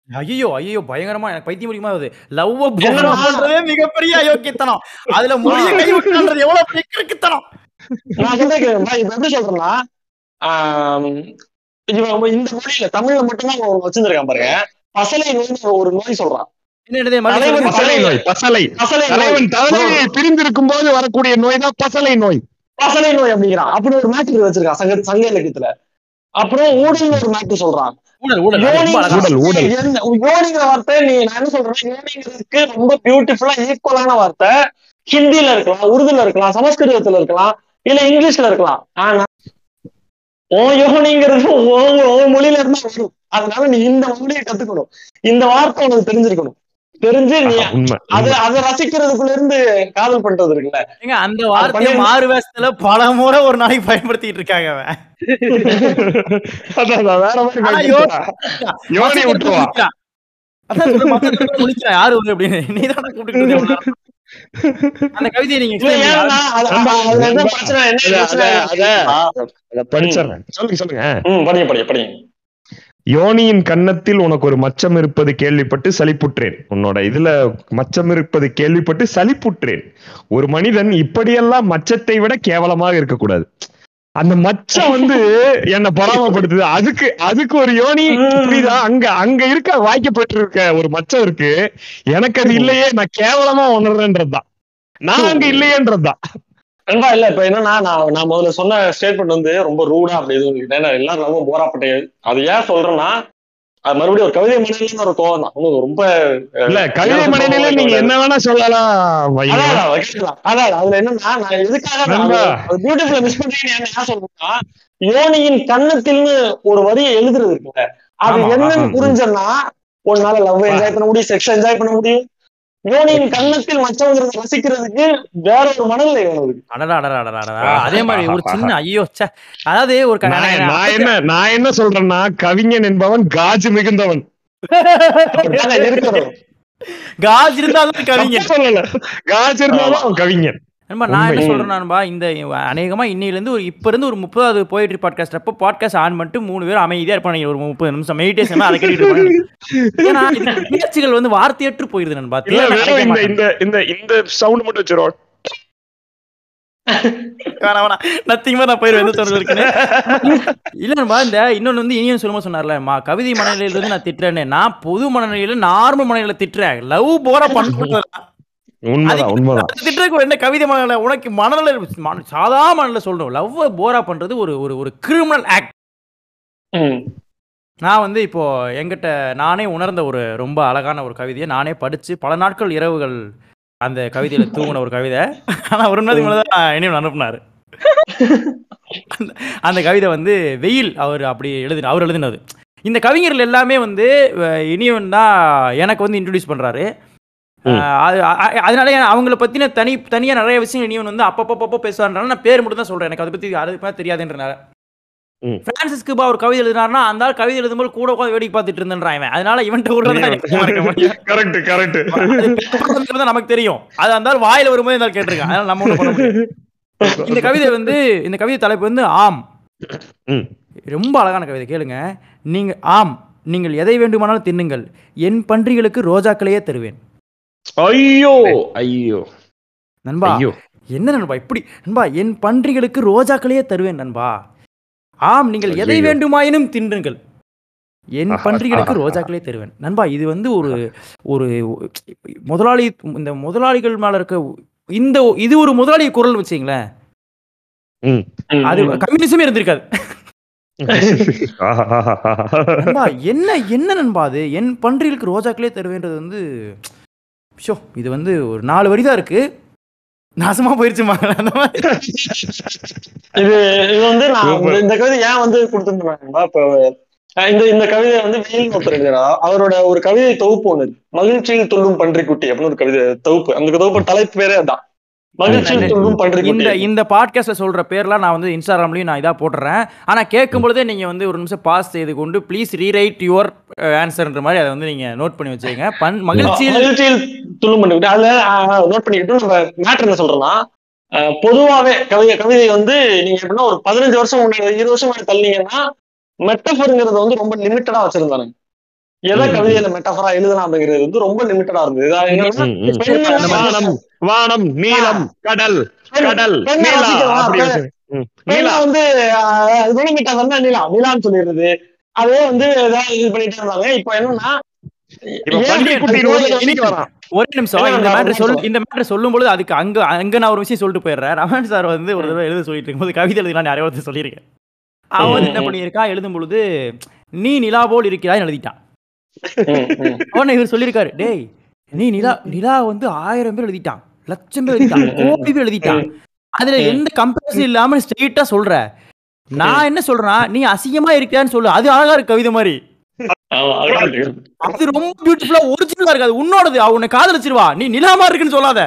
ஐயோ ஐயோ பயங்கரமா எனக்கு பைத்தியம் முடியுமா வருது லவ் என்னடா? பண்றதே மிகப்பெரிய அயோக்கியத்தனம். அதுல மொழியை கை விட்டான்றது எவ்வளவு பெரிய கிறுக்குத்தனம். நான் சொல்றேன் கேளுங்க, இப்ப எப்படி சொல்றேன்னா ஆம், இவன் இந்த மொழியில தமிழ்ல மட்டும்தான் அவன் வச்சிருந்திருக்கான் பாருங்க. பசலை நோய் ஒரு நோய் சொல்றான். என்ன என்னது மறுபடியும் தலைவன் சொல்லுங்க. பசலை நோய். பசலை. பசலை தலைவன் நோய் பிரிந்திருக்கும் போது வரக்கூடிய நோய் தான் பசலை நோய். பசலை நோய் அப்படிங்கிறான். அப்படி ஒரு மேட்ரு வச்சிருக்கான் சங்க சங்க இலக்கியத்துல. அப்புறம் ஊடல் ஒரு மேட்ரு சொல்றான் ஊழல் ஊழல் ஊழல், ஊழல். யோனிங்கிற வார்த்தை நீ நான் என்ன சொல்றேன் யோனிங்கிறதுக்கு ரொம்ப பியூட்டிஃபுல்லா ஈக்குவலான வார்த்தை. ஹிந்தில இருக்கலாம் உருதுல இருக்கலாம் சமஸ்கிருதத்துல இருக்கலாம் இல்ல இங்கிலீஷ்ல இருக்கலாம். ஆனா ஓ யோனிங்கிறது உன் மொழியில இருந்தா வரும். அதனால நீ இந்த மொழியை கத்துக்கணும். இந்த வார்த்தை உனக்கு தெரிஞ்சிருக்கணும். தெரிஞ்சு நீ அது. அதை ரசிக்கிறதுக்குள்ள இருந்து காதல் பண்றது இருக்குல்ல ஏங்க, அந்த வார்த்தையை மாறு வேஷத்துல பல முறை ஒரு நாளைக்கு பயன்படுத்திட்டு இருக்காங்க. அந்த கவிதையை நீங்க இல்ல. சொல்லுங்க சொல்லுங்க. ம், படிங்க படிங்க படிங்க. யோனியின் கன்னத்தில் உனக்கு ஒரு மச்சம் இருப்பது கேள்விப்பட்டு சலிப்புற்றேன். உன்னோட இதுல மச்சம் இருப்பது கேள்விப்பட்டு சலிப்புற்றேன். ஒரு மனிதன் இப்படியெல்லாம் மச்சத்தை விட கேவலமாக இருக்கக்கூடாது. அந்த மச்சம் வந்து என்ன பொறாமப்படுத்துது அதுக்கு அதுக்கு ஒரு யோனி புரியுதா? அங்க அங்க இருக்க வாய்க்கப்பட்டு இருக்க ஒரு மச்சம் இருக்கு. எனக்கு அது இல்லையே நான் கேவலமா உணர்றேன்றதுதான். நான் அங்க இல்லையேன்றதுதான். நண்பா இல்ல இப்ப என்னன்னா நான் நான் முதல்ல சொன்ன ஸ்டேட்மெண்ட் வந்து ரொம்ப ரூடா அப்படி எதுவும் ஏன்னா எல்லாரும் ரொம்ப போராப்பட்ட அது ஏன் சொல்றேன்னா அது மறுபடியும் ஒரு கவிதை மனையில ஒரு கோவம் தான் ரொம்ப இல்ல கவிதை மனையில நீங்க என்ன வேணா சொல்லலாம். அதான் அதுல என்னன்னா நான் எதுக்காக. பியூட்டிஃபுல்லா மிஸ் பண்றீங்கன்னு என்ன சொல்றேன்னா யோனியின் கன்னத்தில்னு ஒரு வரியை எழுதுறது இருக்குல்ல. அது என்னன்னு. புரிஞ்சன்னா உன்னால லவ் என்ஜாய் பண்ண முடியும் செக்ஸ் என்ஜாய் பண்ண முடியும். யோனியின் கன்னத்தில் மச்சவங்கிறத ரசிக்கிறதுக்கு வேற ஒரு மனநிலை வேணும் அதுக்கு. அடடா அடடா அடடா அடடா. அதே மாதிரி ஒரு சின்ன ஐயோ அதாவது ஒரு நான் நான் என்ன நான் என்ன சொல்றேன்னா கவிஞன் என்பவன் காஜு மிகுந்தவன். காஜ் இருந்தாலும் கவிஞர் தப்பா சொல்லல. காஜு இருந்தாலும் அவன் கவிஞன். நண்பா நான் என்ன. சொல்றேன் நண்பா இந்த அநேகமா இன்னையில இருந்து ஒரு இப்ப இருந்து ஒரு முப்பதாவது போயிட்ரி பாட்காஸ்ட் அப்போ பாட்காஸ்ட் ஆன் பண்ணிட்டு மூணு பேர் அமைதியா இருப்பாங்க ஒரு முப்பது நிமிஷம் மெடிடேஷன் அதை கேட்டுட்டு ஏன்னா பேச்சுகள் வந்து வார்த்தையற்று போயிருது நண்பா. இந்த. இந்த இந்த சவுண்ட் மட்டும் வச்சிரும் இந்த இன்னொன்னு வந்து இனியன் சொல்லும்போது சொன்னார்ல கவிதை மனநிலையில இருந்து நான் திட்டுறேன்னு. நான் பொது மனநிலையில நார்மல் மனநிலையில திட்டுறேன். லவ் போரா பண்ண என்ன கவிதை மனநிலை உனக்கு மனநிலை மன- சாதா மனநிலை சொல்லணும். லவ் போரா பண்றது ஒரு ஒரு ஒரு கிரிமினல் ஆக்ட். நான் வந்து இப்போ எங்கிட்ட நானே உணர்ந்த ஒரு ரொம்ப அழகான ஒரு கவிதையை நானே படிச்சு பல நாட்கள் இரவுகள் அந்த கவிதையில தூங்கின ஒரு கவிதை. ஆனா ஒரு நாளைக்கு மேலே தான் இனியும் அனுப்புனாரு. அந்த கவிதை வந்து வெயில் அவர் அப்படி எழுதின அவர் எழுதினது. இந்த கவிஞர்கள் எல்லாமே வந்து இனியவன் தான் எனக்கு வந்து இன்ட்ரடியூஸ் பண்றாரு. அதனால அவங்கள பத்தின தனி தனியா நிறைய விஷயம் இனியவன் வந்து அப்பப்போ பேசுவாருனால நான் பேர் மட்டும் தான் சொல்றேன். எனக்கு அதை பத்தி அது பத்தி தெரியாதுன்றனால. ம். பிரான்சிஸ் கியூபா ஒரு கவிதை எழுதினாருன்னா அந்த ஆள் கவிதை எழுதும்போது கூட உட்காந்து வேடிக்கை பார்த்துட்டு இருந்தேன்றான் இவன். அதனால முடியும். கரெக்ட் கரெக்ட் நமக்கு தெரியும். அது அந்த ஆள் வாயில வரும்போது இந்த ஆள் கேட்டிருக்கான். அதனால நம்ம இந்த கவிதை வந்து இந்த கவிதை தலைப்பு வந்து ஆம். ம். ரொம்ப அழகான கவிதை. கேளுங்க. நீங்க ஆம். நீங்கள் எதை வேண்டுமானாலும் தின்னுங்கள். என் பன்றிகளுக்கு ரோஜாக்களையே தருவேன். ஐயோ! ஐயோ. நண்பா ஐயோ. என்ன நண்பா இப்படி? நண்பா என் பன்றிகளுக்கு ரோஜாக்களையே தருவேன் நண்பா. ஆம் நீங்கள் எதை. வேண்டுமாயினும் தின்றுங்கள். என் பன்றிகளுக்கு ரோஜாக்களே தருவேன். நண்பா இது வந்து ஒரு ஒரு முதலாளி இந்த முதலாளிகள் மேல இருக்க இந்த இது ஒரு முதலாளி குரல் வச்சீங்களேன். அது கம்யூனிசமே இருந்திருக்காது. நண்பா என்ன என்ன நண்பா அது? என் பன்றிகளுக்கு ரோஜாக்களே தருவேன்றது வந்து ஷோ இது வந்து ஒரு நாலு வரி தான் இருக்கு. நாசமா போயிருச்சுமா? அந்த மாதிரி. இது இது வந்து நான். இந்த- கவிதை ஏன் வந்து கொடுத்துருந்தேன் இப்போ இந்த இந்த கவிதை வந்து வெயில் ஒருத்தர் எழுதுறா அவரோட ஒரு கவிதை தொகுப்பு ஒண்ணு. மகிழ்ச்சியில் துள்ளும் பன்றிக்குட்டி அப்படின்னு ஒரு கவிதை தொகுப்பு. அந்த தொகுப்பு தலைப்பு பேரே அதான் இந்த இந்த பாட்காஸ்ட்ல சொல்ற பேர்லாம் நான் வந்து இன்ஸ்டாகிராம்லயும் நான் இதா போட்டுறேன். ஆனா கேட்கும் பொழுதே நீங்க வந்து ஒரு நிமிஷம் பாஸ் செய்து கொண்டு ப்ளீஸ் ரீரைட் யுவர் ஆன்சர்ன்ற மாதிரி அதை வந்து நீங்க நோட் பண்ணி வச்சுக்கங்க. பன் மகிழ்ச்சியில் மகிழ்ச்சியில் துள்ளும் பன்றிக்குட்டி அதுல நோட் பண்ணிக்கிட்டு நம்ம மேட்டர் என்ன சொல்றோம்னா பொதுவாவே கவிதை கவிதை வந்து நீங்க எப்படின்னா ஒரு பதினஞ்சு வருஷம் இருபது வருஷம் முன்னாடி தள்ளீங்கன்னா மெட்டஃபருங்கிறது வந்து ரொம்ப லிமிட்டடா வச்சிருந்தாங்க எதை ம். கவிதையில மெட்டஃபரா எழுதலாம் அப்படிங்கிறது வந்து ரொம்ப லிமிட்டடா இருந்தது. வானம் வானம் நீலம் கடல் கடல் நீலா வந்து குணமிட்டா வந்து நிலா நிலான்னு சொல்லிடுறது. அதே வந்து ஏதாவது இது பண்ணிட்டே இருந்தாங்க. இப்போ என்னன்னா ஒரே நிமிஷம் இந்த ஒரு சொல். இந்த மேட்டர் சொல்லும் பொழுது அதுக்கு அங்க அங்க நான் ஒரு விஷயம் சொல்லிட்டு போயிடுறேன். ரமன் சார் வந்து ஒரு தடவை எழுத சொல்லிட்டு இருக்கும்போது கவிதை எழுதினா நிறைய ஒருத்தர் சொல்லியிருக்கேன். அவன் வந்து என்ன ம். பண்ணியிருக்கான்? எழுதும் பொழுது நீ நிலா போல் இருக்கிறாய் எழுதிட்டான். உடனே இவர் சொல்லியிருக்காரு டேய் நீ நிலா நிலா வந்து ஆயிரம் பேர் எழுதிட்டான். லட்சம் பேர் எழுதிட்டான். கோடி பேர் எழுதிட்டான். அதுல. எந்த கம்பேரிசன் இல்லாம ஸ்ட்ரெயிட்டா சொல்ற. நான் என்ன சொல்றேன் நீ அசிங்கமா இருக்கியான்னு சொல்லு. அது அழகா இருக்கு கவிதை மாதிரி. அது ரொம்ப பியூட்டிஃபுல்லா ஒரிஜினலா இருக்கு அது உன்னோடது. உன்னை காதலிச்சிருவா. நீ நிலாமா இருக்குன்னு சொல்லாத.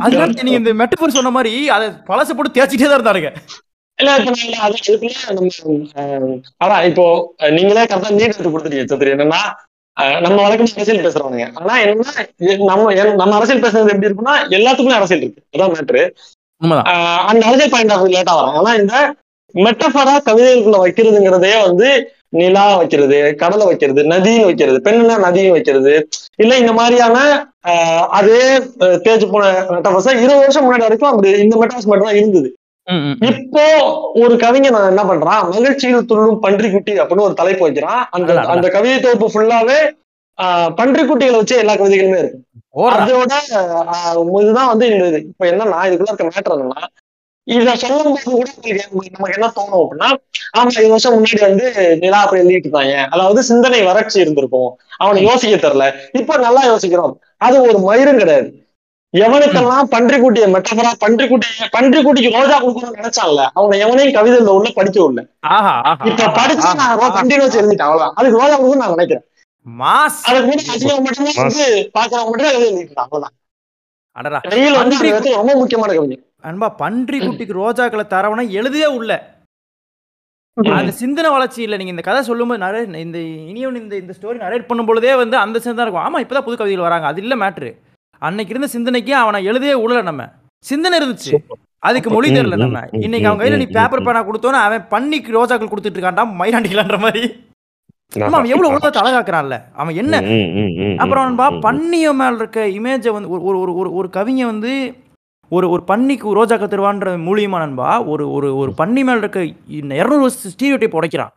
அதனால நீங்க இந்த மெட்டபர் சொன்ன மாதிரி அதை பழச போட்டு தேய்ச்சிட்டே தான் இருந்தாருங்க. இல்ல இப்ப நான் அது அதுக்குள்ள நம்ம அதான் இப்போ நீங்களே கரெக்டா நீட் எடுத்து கொடுத்துட்டீங்க சத்திரி என்னன்னா நம்ம வழக்கம் அரசியல் பேசுறவங்க ஆனா என்னன்னா இது நம்ம நம்ம அரசியல் பேசுறது எப்படி இருக்குன்னா எல்லாத்துக்குமே அரசியல் இருக்கு. அதான் மேட்ரு அந்த அரசியல் பாயிண்ட் ஆஃப் லேட்டா வரும். ஆனா இந்த மெட்டஃபரா கவிதைகளுக்குள்ள வைக்கிறதுங்கிறதே வந்து நிலா வைக்கிறது கடலை வைக்கிறது நதின்னு வைக்கிறது பெண்ணுனா நதியும் வைக்கிறது. இல்ல இந்த மாதிரியான ஆஹ், அதே தேஞ்சு போன மெட்டஃபர்ஸ் இருபது வருஷம் முன்னாடி வரைக்கும் அப்படி இந்த மெட்டஃபர்ஸ் மட்டும் தான் இருந்தது. இப்போ ஒரு கவிஞன் என்ன பண்றான்? மகிழ்ச்சியில் துள்ளும் பன்றிக்குட்டி அப்படின்னு ஒரு தலைப்பு வைக்கிறான். அந்த. அந்த கவிதை தொகுப்பு ஃபுல்லாவே ஆஹ், பன்றிக்குட்டிகளை வச்சு எல்லா கவிதைகளுமே இருக்கு. அதோட இதுதான் வந்து இந்த இது. இப்ப என்னன்னா இதுக்குள்ள இருக்க மேட்டர் என்னன்னா இத சொல்லும் போது கூட நமக்கு என்ன தோணும் அப்படின்னா ஆமா இருபது வருஷம் முன்னாடி வந்து நிலா அப்படி எழுதிட்டு இருந்தாங்க. அதாவது சிந்தனை வறட்சி இருந்திருக்கும். அவனை யோசிக்க தெரியல. இப்ப நல்லா யோசிக்கிறோம். அது ஒரு மயிரும் கிடையாது. எவனுக்கெல்லாம் பன்றிக்குட்டிய மெட்டபரா பன்றிக்குட்டிய பன்றிக்குட்டிக்கு ரோஜா கொடுக்கணும்னு நினைச்சான்ல அவனை எவனையும் கவிதையில உள்ள படிக்க ஆஹா இப்ப படிச்சு நான். பண்டிகை வச்சு எழுதிட்டேன் அவ்வளவுதான். அதுக்கு ரோஜா கொடுக்கணும்னு நான் நினைக்கிறேன். மாஸ். அதுக்கு கூட அசிங்கம் மட்டும்தான் வந்து பாக்குறவங்க மட்டும் தான் எழுதிருக்கலாம் அவ்வளவுதான். ரொம்ப முக்கியமான கவிதை. அன்பா பன்றி குட்டிக்கு ரோஜாக்களை தரவனா எழுதவே உள்ள. அந்த சிந்தனை வளர்ச்சி இல்ல நீங்க இந்த கதை சொல்லும்போது நிறைய இந்த இனியும் இந்த இந்த ஸ்டோரி நரேட் பண்ணும் பொழுதே வந்து அந்த சிந்தனை இருக்கும். ஆமா இப்பதான் புது கவிதைகள் வராங்க. அது இல்ல மேட்ரு அன்னைக்கு இருந்த சிந்தனைக்கு அவனை எழுதவே உள்ள நம்ம. சிந்தனை இருந்துச்சு. அதுக்கு மொழி தெரியல நம்ம. இன்னைக்கு அவன் கையில நீ பேப்பர். பேனா கொடுத்தோன்னு அவன் பண்ணிக்கு ரோஜாக்கள் கொடுத்துட்டு இருக்கான்டா மயிலாண்டிக்கலான்ற மாதிரி ஆமா அவன் எவ்வளவு உலகத்தை அழகாக்குறான்ல. அவன் என்ன? அப்புறம் ம். பன்னிய மேல இருக்க இமேஜை வந்து ஒரு ஒரு ஒரு ஒரு கவிஞன் வந்து ஒரு ஒரு பன்னிக்கு ரோஜாக்க தருவான்ற மூலியமா நண்பா ஒரு ஒரு ஒரு பன்னி மேல இருக்க இரநூறு ஸ்டீரியோ டைப் உடைக்கிறான்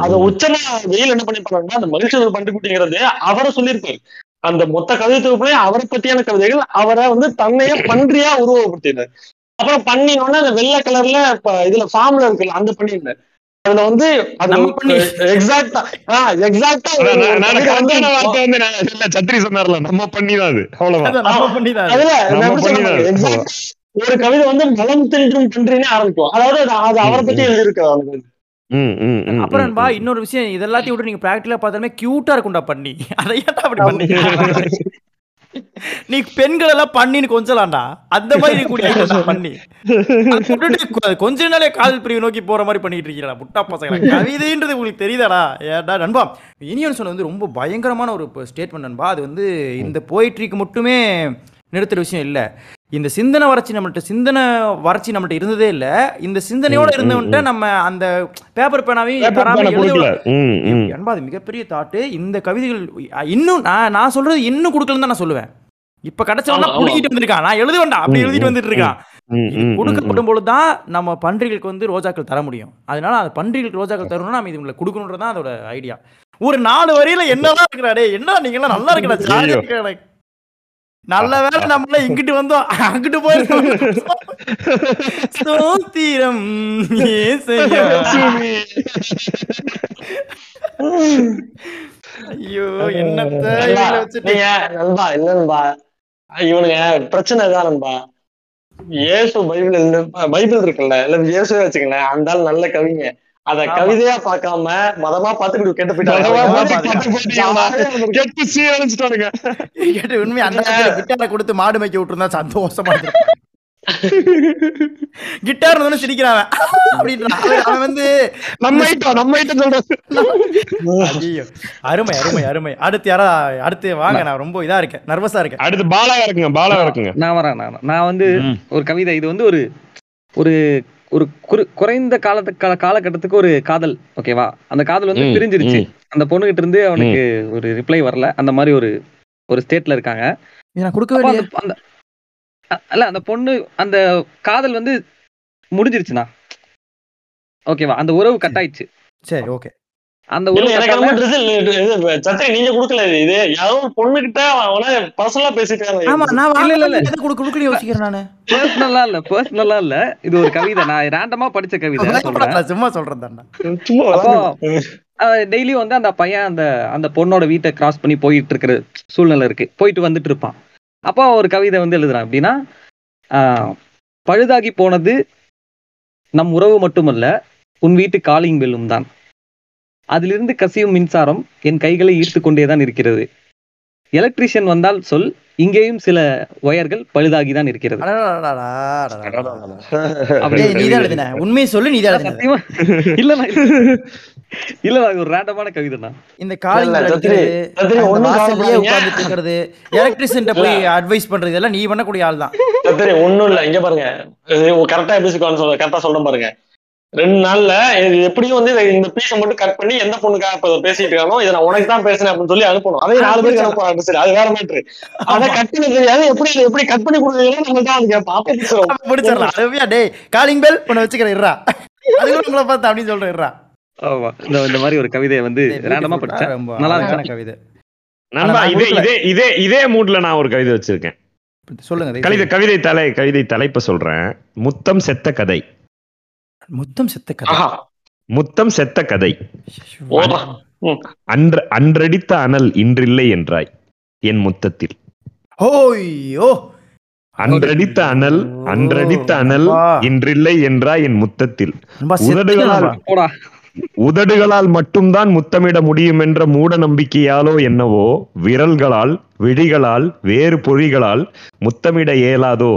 அது. உச்சமா வெயில் என்ன பண்ணிருப்பாருன்னா அந்த மகிழ்ச்சி பண்டுக்குட்டிங்கிறது அவரை சொல்லியிருப்பாரு. அந்த மொத்த கவிதை தொகுப்புலயும் அவரை பத்தியான கவிதைகள் அவரை வந்து தன்னையே பன்றியா உருவப்படுத்தினார் அப்புறம் பண்ணினோடனே அந்த வெள்ளை கலர்ல இதுல ஃபார்ம்ல இருக்குல்ல அந்த பண்ணிருந்தார் அதுல வந்து அது நம்ம பண்ணி. எக்ஸாக்டா எக்ஸாக்டா சத்திரி சொன்னார்ல நம்ம பண்ணிதான் அது அவ்வளவுதான். ஒரு கவிதை வந்து மலம் தின்றும் பன்றினே ஆரம்பிக்கும். அதாவது அது- அவரை பத்தி எழுதியிருக்கு அந்த கவிதை. ம், ம், ம், அப்புறம் ம், நண்பா ம். இன்னொரு விஷயம் இதெல்லாத்தையும் விட்டு நீங்க பிராக்டிகலா பார்த்தாலுமே கியூட்டா இருக்கும்டா பண்ணி அதை ஏன்டா அப்படி பண்ணி நீ பெண்கள் எல்லாம் பண்ணின்னு கொஞ்சலாம்டா. அந்த மாதிரி இருக்கக்கூடிய தான் பண்ணி அதை விட்டுட்டு கொ- காதல் பிரிவு நோக்கி போற மாதிரி பண்ணிட்டு இருக்கீங்களா முட்டா பசங்களா. கவிதைன்றது உங்களுக்கு தெரியுதாடா? ஏடா நண்பா இனியன் சொன்ன வந்து ரொம்ப பயங்கரமான ஒரு ஸ்டேட்மெண்ட் நண்பா. அது வந்து இந்த போயிட்ரிக்கு மட்டுமே நிறுத்துற விஷயம் இல்ல. இந்த சிந்தனை வறட்சி நம்மள்ட்ட சிந்தனை வறட்சி நம்மள்ட்ட இருந்ததே இல்ல. இந்த சிந்தனையோட இருந்தவன்ட்ட நம்ம அந்த பேப்பர் பேனாவையும் Paper தராம pen எழுத கொடுக்கல. ம், ம். என்பா அது மிகப்பெரிய தாட்டு. இந்த கவிதைகள் இன்னும் நான் நான் சொல்றது இன்னும் கொடுக்கலன்னு தான் நான் சொல்லுவேன். இப்ப கிடைச்சவனா. புடிக்கிட்டு வந்திருக்கான். நான் எழுத வேண்டாம். அப்படி எழுதிட்டு வந்துட்டு இருக்கான். கொடுக்கப்படும் பொழுது தான் நம்ம பன்றிகளுக்கு வந்து ரோஜாக்கள் தர முடியும். அதனால அந்த பன்றிகளுக்கு ரோஜாக்கள் தரணும்னா நம்ம இதுங்களை கொடுக்கணுன்றது தான் அதோட ஐடியா ஒரு நாலு வரியில என்னதான் இருக்கிறா டே என்ன நீங்க எல்லாம் நல்லா. இருக்கடா. நல்ல வேலை நம்மள இங்கிட்டு வந்தோம். அங்கிட்டு போயிருந்தோம். சோத்திரம் ஐயோ நண்பா இவனுங்க பிரச்சனை தான் நண்பா. இயேசு பைபிள் பைபிள் இருக்குல்ல இல்ல இயேசுவே வச்சுக்கங்களேன் அந்த ஆள் நல்ல கவிங்க அத. கவிதையா பார்க்காம மதமா பார்த்துக்கிட்டு கெட்டு போயிட்டாங்க? கெட்டு சீரழிச்சிட்டானுங்க. கேட்டு உண்மை அந்த கிட்டாரை கொடுத்து மாடு மேய்க்க விட்டுருந்தா சந்தோஷமா. கிட்டார் இருந்தோன்னு சிரிக்கிறான் அவன். வந்து நம்ம ஐட்டம், நம்ம ஐட்டம் சொல்றது. ஐயோ அருமை அருமை அருமை அடுத்து யாரா அடுத்து வாங்க நான் ரொம்ப இதா இருக்கேன் நர்வஸா இருக்கேன் அடுத்து பாலா இருக்குங்க பாலா இருக்குங்க நான் வரேன் நான். நான் வந்து. ஒரு கவிதை இது வந்து ஒரு ஒரு ஒரு குறு குறைந்த காலத்து கால காலகட்டத்துக்கு ஒரு காதல் ஓகேவா அந்த காதல் வந்து பிரிஞ்சிருச்சு. அந்த பொண்ணுகிட்ட இருந்து அவனுக்கு ஒரு ரிப்ளை வரல. அந்த மாதிரி ஒரு ஒரு ஸ்டேட்ல இருக்காங்க. அந்த அல்ல அந்த பொண்ணு அந்த காதல் வந்து முடிஞ்சிருச்சுண்ணா. ஓகேவா அந்த உறவு கட் ஆயிடுச்சு. சரி ஓகே அந்த இது சட்டை நீங்க கொடுக்கல இது. யாரோ ஒரு பொண்ணு கிட்ட அவன பர்சனலா பேசிட்டாங்க. ஆமா நான் இல்ல, இல்ல, இல்ல. எதை கொடுக்க கொடுக்கணும் யோசிக்கிறேன் நானு. பர்சனலா இல்ல பர்சனலா இல்ல. இது ஒரு கவிதை நான் ரேண்டமா படிச்ச கவிதை சொல்றேன். சும்மா சொல்றேன். டெய்லியும் வந்து அந்த பையன் அந்த அந்த பொண்ணோட வீட்டை கிராஸ் பண்ணி போயிட்டு இருக்கிற சூழ்நிலை இருக்கு. போயிட்டு வந்துட்டு இருப்பான். அப்போ ஒரு கவிதை வந்து எழுதுறான். அப்படின்னா ஆஹ், பழுதாகி போனது நம் உறவு மட்டுமல்ல உன் வீட்டு காலிங் பெல்லும் தான். அதிலிருந்து கசியும் மின்சாரம் என் கைகளை ஈர்த்து கொண்டேதான் இருக்கிறது. எலக்ட்ரீஷியன் வந்தால் சொல் இங்கேயும் சில ஒயர்கள் பழுதாகி தான் இருக்கிறது உண்மையை சொல்லு சத்தியமா இல்ல. இல்ல ஒரு ரேண்டமான கவிதை தான் இந்த இருக்கிறது. எலக்ட்ரிஷியன்ட்ட போய் அட்வைஸ் பண்றது இதெல்லாம் நீ பண்ணக்கூடிய ஆள் தான் சரி ஒண்ணும் இல்ல இங்க பாருங்க. கரெக்டா எப்படி சொல்ல கரெக்டா சொல்றேன் பாருங்க. ரெண்டு நாள்ல இது எப்படியும் வந்து இதை- இந்த பீஸை மட்டும் கட் பண்ணி எந்த பொண்ணுக்காக இப்ப இதை பேசிட்டு இருக்கானோ இதை நான் உனக்கு தான் பேசுறேன் அப்படின்னு சொல்லி அனுப்பணும். அதே நாலு பேருக்கு அனுப்பணும் சரி அது வேற மேட்ரு அதை கட் பண்ணி தெரியாது எப்படி எப்படி கட் பண்ணி கொடுக்குறீங்களோ நம்ம தான் அது கேட்போம் அருமையா டேய் காலிங் பெல் உன்னை வச்சுக்கிறேன் இருறா அதுக்கு உங்களை பார்த்து அப்படின்னு சொல்றேன் இருறா ஆமா. இந்த மாதிரி ஒரு கவிதையை வந்து ரேண்டமா படிச்சேன் ரொம்ப நல்லா அழகான இருக்கா கவிதை. இதே. இதே இதே இதே மூட்ல நான் ஒரு கவிதை வச்சிருக்கேன். சொல்லுங்க கவிதை. கவிதை தலை கவிதை தலைப்ப சொல்றேன். முத்தம் செத்த கதை. முத்தம் செத்த கதை. முத்தம் செத்த கதை. அன்ற அன்றடித்த அனல் இன்றில்லை என்றாய் என் முத்தத்தில். ஓய்யோ அன்றடித்த அனல் அன்றடித்த அனல். இன்றில்லை என்றாய் என் முத்தத்தில். உதடுகளால் மட்டும்தான் முத்தமிட முடியும் என்ற மூட நம்பிக்கையாலோ என்னவோ விரல்களால் விழிகளால் வேறு பொறிகளால் முத்தமிட இயலாதோ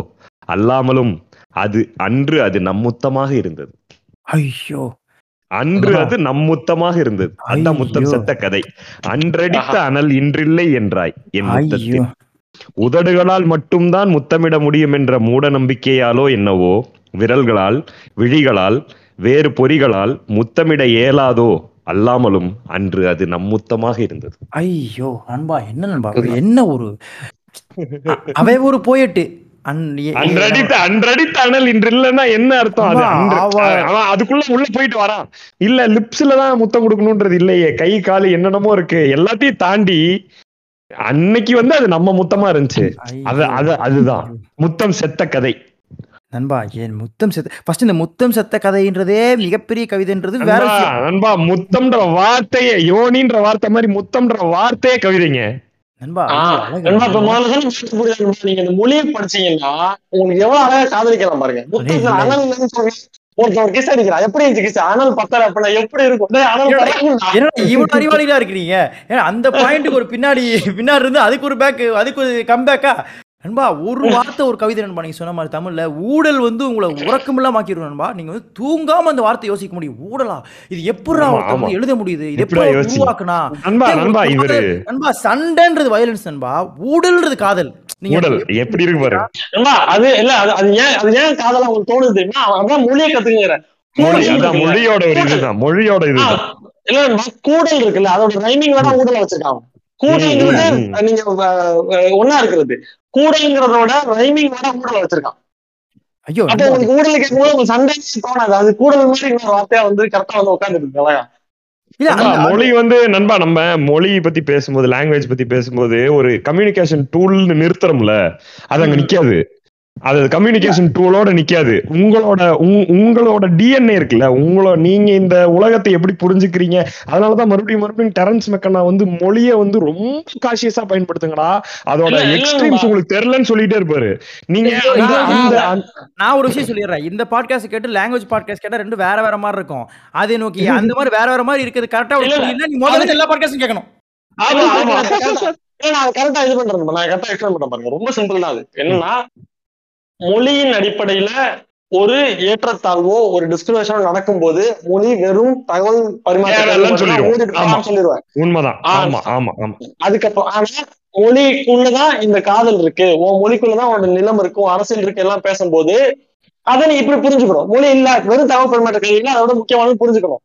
அல்லாமலும் அது அன்று அது நம்முத்தமாக இருந்தது. ஐயோ. அன்று அது நம்முத்தமாக இருந்தது. அதான் முத்தம். செத்த கதை. அன்றடித்த அனல் இன்றில்லை என்றாய் என் முத்தத்தில். உதடுகளால் மட்டும்தான் முத்தமிட முடியும் என்ற மூட நம்பிக்கையாலோ என்னவோ விரல்களால் விழிகளால் வேறு பொறிகளால் முத்தமிட இயலாதோ அல்லாமலும் அன்று அது நம்முத்தமாக இருந்தது. ஐயோ நண்பா என்ன நண்பா? என்ன ஒரு அ- அவன் ஒரு போயிட்டு. என்ன அர்த்தம்? அதுக்குள்ள உள்ள போயிட்டு வரான். இல்ல லிப்ஸ்ல தான் முத்தம் கொடுக்கணும்ன்றது இல்லையே. கை கால் என்னென்னமோ இருக்கு. எல்லாத்தையும் தாண்டி அன்னைக்கு வந்து அது நம்ம முத்தமா இருந்துச்சு. அது அது அதுதான். முத்தம் செத்த கதை. நண்பா ஏன் முத்தம் செத்த ஃபர்ஸ்ட் இந்த முத்தம் செத்த கதைன்றதே மிகப்பெரிய கவிதைன்றது வேற. நண்பா முத்தம்ன்ற வார்த்தையே யோனின்ற வார்த்தை மாதிரி முத்தம்ன்ற வார்த்தையே கவிதைங்க. நண்பா. நீங்க இந்த மொழியை படிச்சீங்கன்னா உங்களுக்கு எவ்வளவு அழகா காதலிக்கலாம் பாருங்க. ஒருத்தன் கிஸ் அடிக்கிறான். எப்படி இருந்துச்சு கிஸ்? பத்தல அப்படின்னா எப்படி இருக்கும்? இவ்வளவு அறிவாளிகளா இருக்கிறீங்க? ஏன்னா அந்த பாயிண்ட்டுக்கு ஒரு பின்னாடி பின்னாடி இருந்து அதுக்கு ஒரு பேக் அதுக்கு ஒரு கம்பேக்கா நண்பா ஒரு வார்த்தை ஒரு கவிதை நண்பா நீங்க சொன்ன மாதிரி தமிழ்ல ஊழல் வந்து உங்களை உறக்கமில்லாம் ஆக்கிடும் நண்பா. நீங்க வந்து தூங்காம அந்த வார்த்தை யோசிக்க முடியும். ஊழலா இது. வந்து எழுத முடியுது? இது எப்படி? உருவாக்குனா? நண்பா சண்டைன்றது வயலன்ஸ் நண்பா. ஊழல்ன்றது காதல். ஊடல் எப்படி இருக்கு பாரு. நண்பா, அது இல்ல அது ஏன் அது ஏன் காதலா உங்களுக்கு தோணுது அதான் மொழியை அதான் மொழியோட ஒரு இதுதான் மொழியோட இதுதான். இல்ல நண்பா, கூடல் இருக்குல்ல. அதோட ரைமிங் வேணா ஊடல வச்சிருக்காங்க ம். நீங்க ஒண்ணா இருக்கிறது. கூடல்ங்கிறதோட ரைமிங் வேணா ஊடல வச்சிருக்கான். ஐயோ அப்ப உங்களுக்கு ஊடல் கேட்கும்போது உங்களுக்கு சண்டை தோணாது. அது கூடல் மாதிரி இன்னொரு வார்த்தையா வந்து கரெக்டா வந்து உட்காந்துருக்கு அழகா. மொழி வந்து நண்பா நம்ம மொழி பத்தி பேசும்போது லாங்குவேஜ் பத்தி பேசும்போது ஒரு கம்யூனிகேஷன் டூல்னு நிறுத்துறோம்ல அது அங்க நிக்காது. அது கம்யூனிகேஷன் டூலோட நிக்காது. உங்களோட உங்- உங்களோட டிஎன்ஏ இருக்குல்ல உங்களோட நீங்க இந்த உலகத்தை எப்படி புரிஞ்சுக்கிறீங்க அதனாலதான் மறுபடியும் மறுபடியும் டெரன்ஸ் மெக்கனா வந்து மொழியை வந்து ரொம்ப காஷியஸா பயன்படுத்துங்கடா. அதோட எக்ஸ்ட்ரீம்ஸ். உங்களுக்கு தெரியலன்னு சொல்லிட்டே இருப்பாரு. நீங்க. நான் ஒரு விஷயம் சொல்லிடுறேன். இந்த பாட்காஸ்ட் கேட்டு லாங்குவேஜ் பாட்காஸ்ட் கேட்டா ரெண்டு வேற வேற மாதிரி இருக்கும். அதை நோக்கி அந்த மாதிரி வேற வேற மாதிரி இருக்குது கரெக்டா. நீ முதல்ல எல்லா பாட்காஸ்டும் கேட்கணும். ஆமா ஆமா. இல்ல, நான் கரெக்டா இது பண்றேன் நான் கரெக்டா எக்ஸ்பிளைன் பண்றேன் பாருங்க. ரொம்ப சிம்பிள் தான் அது. என்னன்னா மொழியின் அடிப்படையில ஒரு ஏற்றத்தாழ்வோ ஒரு டிஸ்கிரிமினேஷனோ நடக்கும்போது மொழி வெறும் தகவல். பரிமாற்றம் சொல்லிடுவேன். உண்மைதான். ஆ. ஆமா ஆமா ஆமா. அதுக்கப்புறம் ஆனா மொழிக்குள்ளதான் இந்த காதல் இருக்கு. உன் மொழிக்குள்ளதான் உன்னோட நிலம் இருக்கு உன் அரசியல் இருக்கு எல்லாம் பேசும்போது அதை நீ இப்படி புரிஞ்சுக்கணும். மொழி இல்ல வெறும் தகவல் பரிமாற்ற கல்வி இல்ல அதோட முக்கியமானது புரிஞ்சுக்கணும்.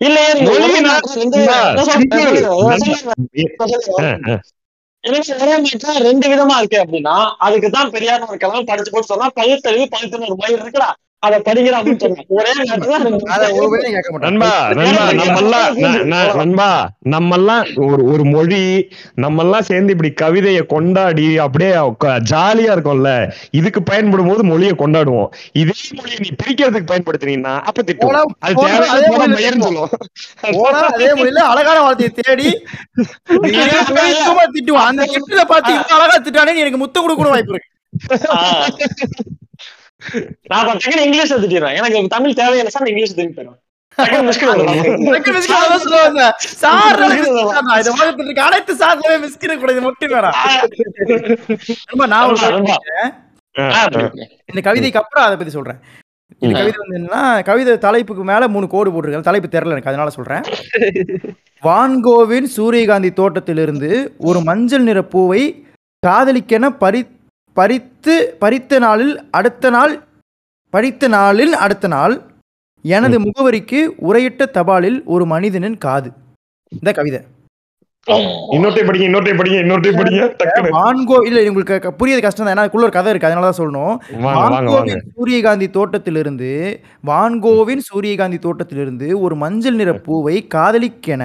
இல்லையே ரெண்டு- விதமா இருக்கு அப்படின்னா அதுக்கு தான் பெரியார் ஒரு கலாம் படிச்சு போட்டு சொன்னா பகுத்தறிவு பகுத்தறிவு ஒரு மயில் இருக்குடா. அதை படிக்கிற அப்படின்னு சொன்னேன் ஒரே நண்பா மொழி நம்மெல்லாம் சேர்ந்து இப்படி கவிதையை கொண்டாடி அப்படியே ஜாலியா இருக்கும்ல. இதுக்கு பயன்படும் போது மொழியை கொண்டாடுவோம். இதே மொழியை நீ பிரிக்கிறதுக்கு பயன்படுத்தினீங்கன்னா அப்ப திட்டம் அது அதே மொழியில அழகான வார்த்தையை தேடி திட்டுவான் அந்த திட்டுல இவ்வளவு அழகா திட்டானே எனக்கு முத்தம் கொடுக்க கூட வாய்ப்பு இருக்கு. நான் டக்குனு இங்கிலீஷ்ல திட்டிடுறேன் எனக்கு தமிழ் தேவையில்லை சார் இங்கிலீஷ் திரும்பி போயிடும். இந்த அனைத்து மட்டும் நான் கவிதைக்கு அப்புறம் அதை பத்தி சொல்றேன். இந்த. கவிதை வந்து என்னன்னா கவிதை தலைப்புக்கு மேல மூணு கோடு போட்டிருக்காங்க. தலைப்பு தெரியல எனக்கு அதனால சொல்றேன். வான்கோவின் சூரியகாந்தி தோட்டத்திலிருந்து ஒரு மஞ்சள் நிற பூவை காதலிக்கென பறி பறித்து பறித்த நாளில் அடுத்த நாள் பறித்த நாளில் அடுத்த நாள் எனது முகவரிக்கு உரையிட்ட தபாலில் ஒரு மனிதனின் காது. இந்த கவிதை. படிங்க படிங்க படிங்க வான்கோ இல்ல உங்களுக்கு புரியுது கஷ்டம் தான் ஏன்னா அதுக்குள்ள ஒரு கதை இருக்கு அதனால தான் சொல்லணும். வான்கோவின் சூரியகாந்தி தோட்டத்திலிருந்து வான்கோவின் சூரியகாந்தி தோட்டத்திலிருந்து ஒரு மஞ்சள் நிற பூவை காதலிக்கென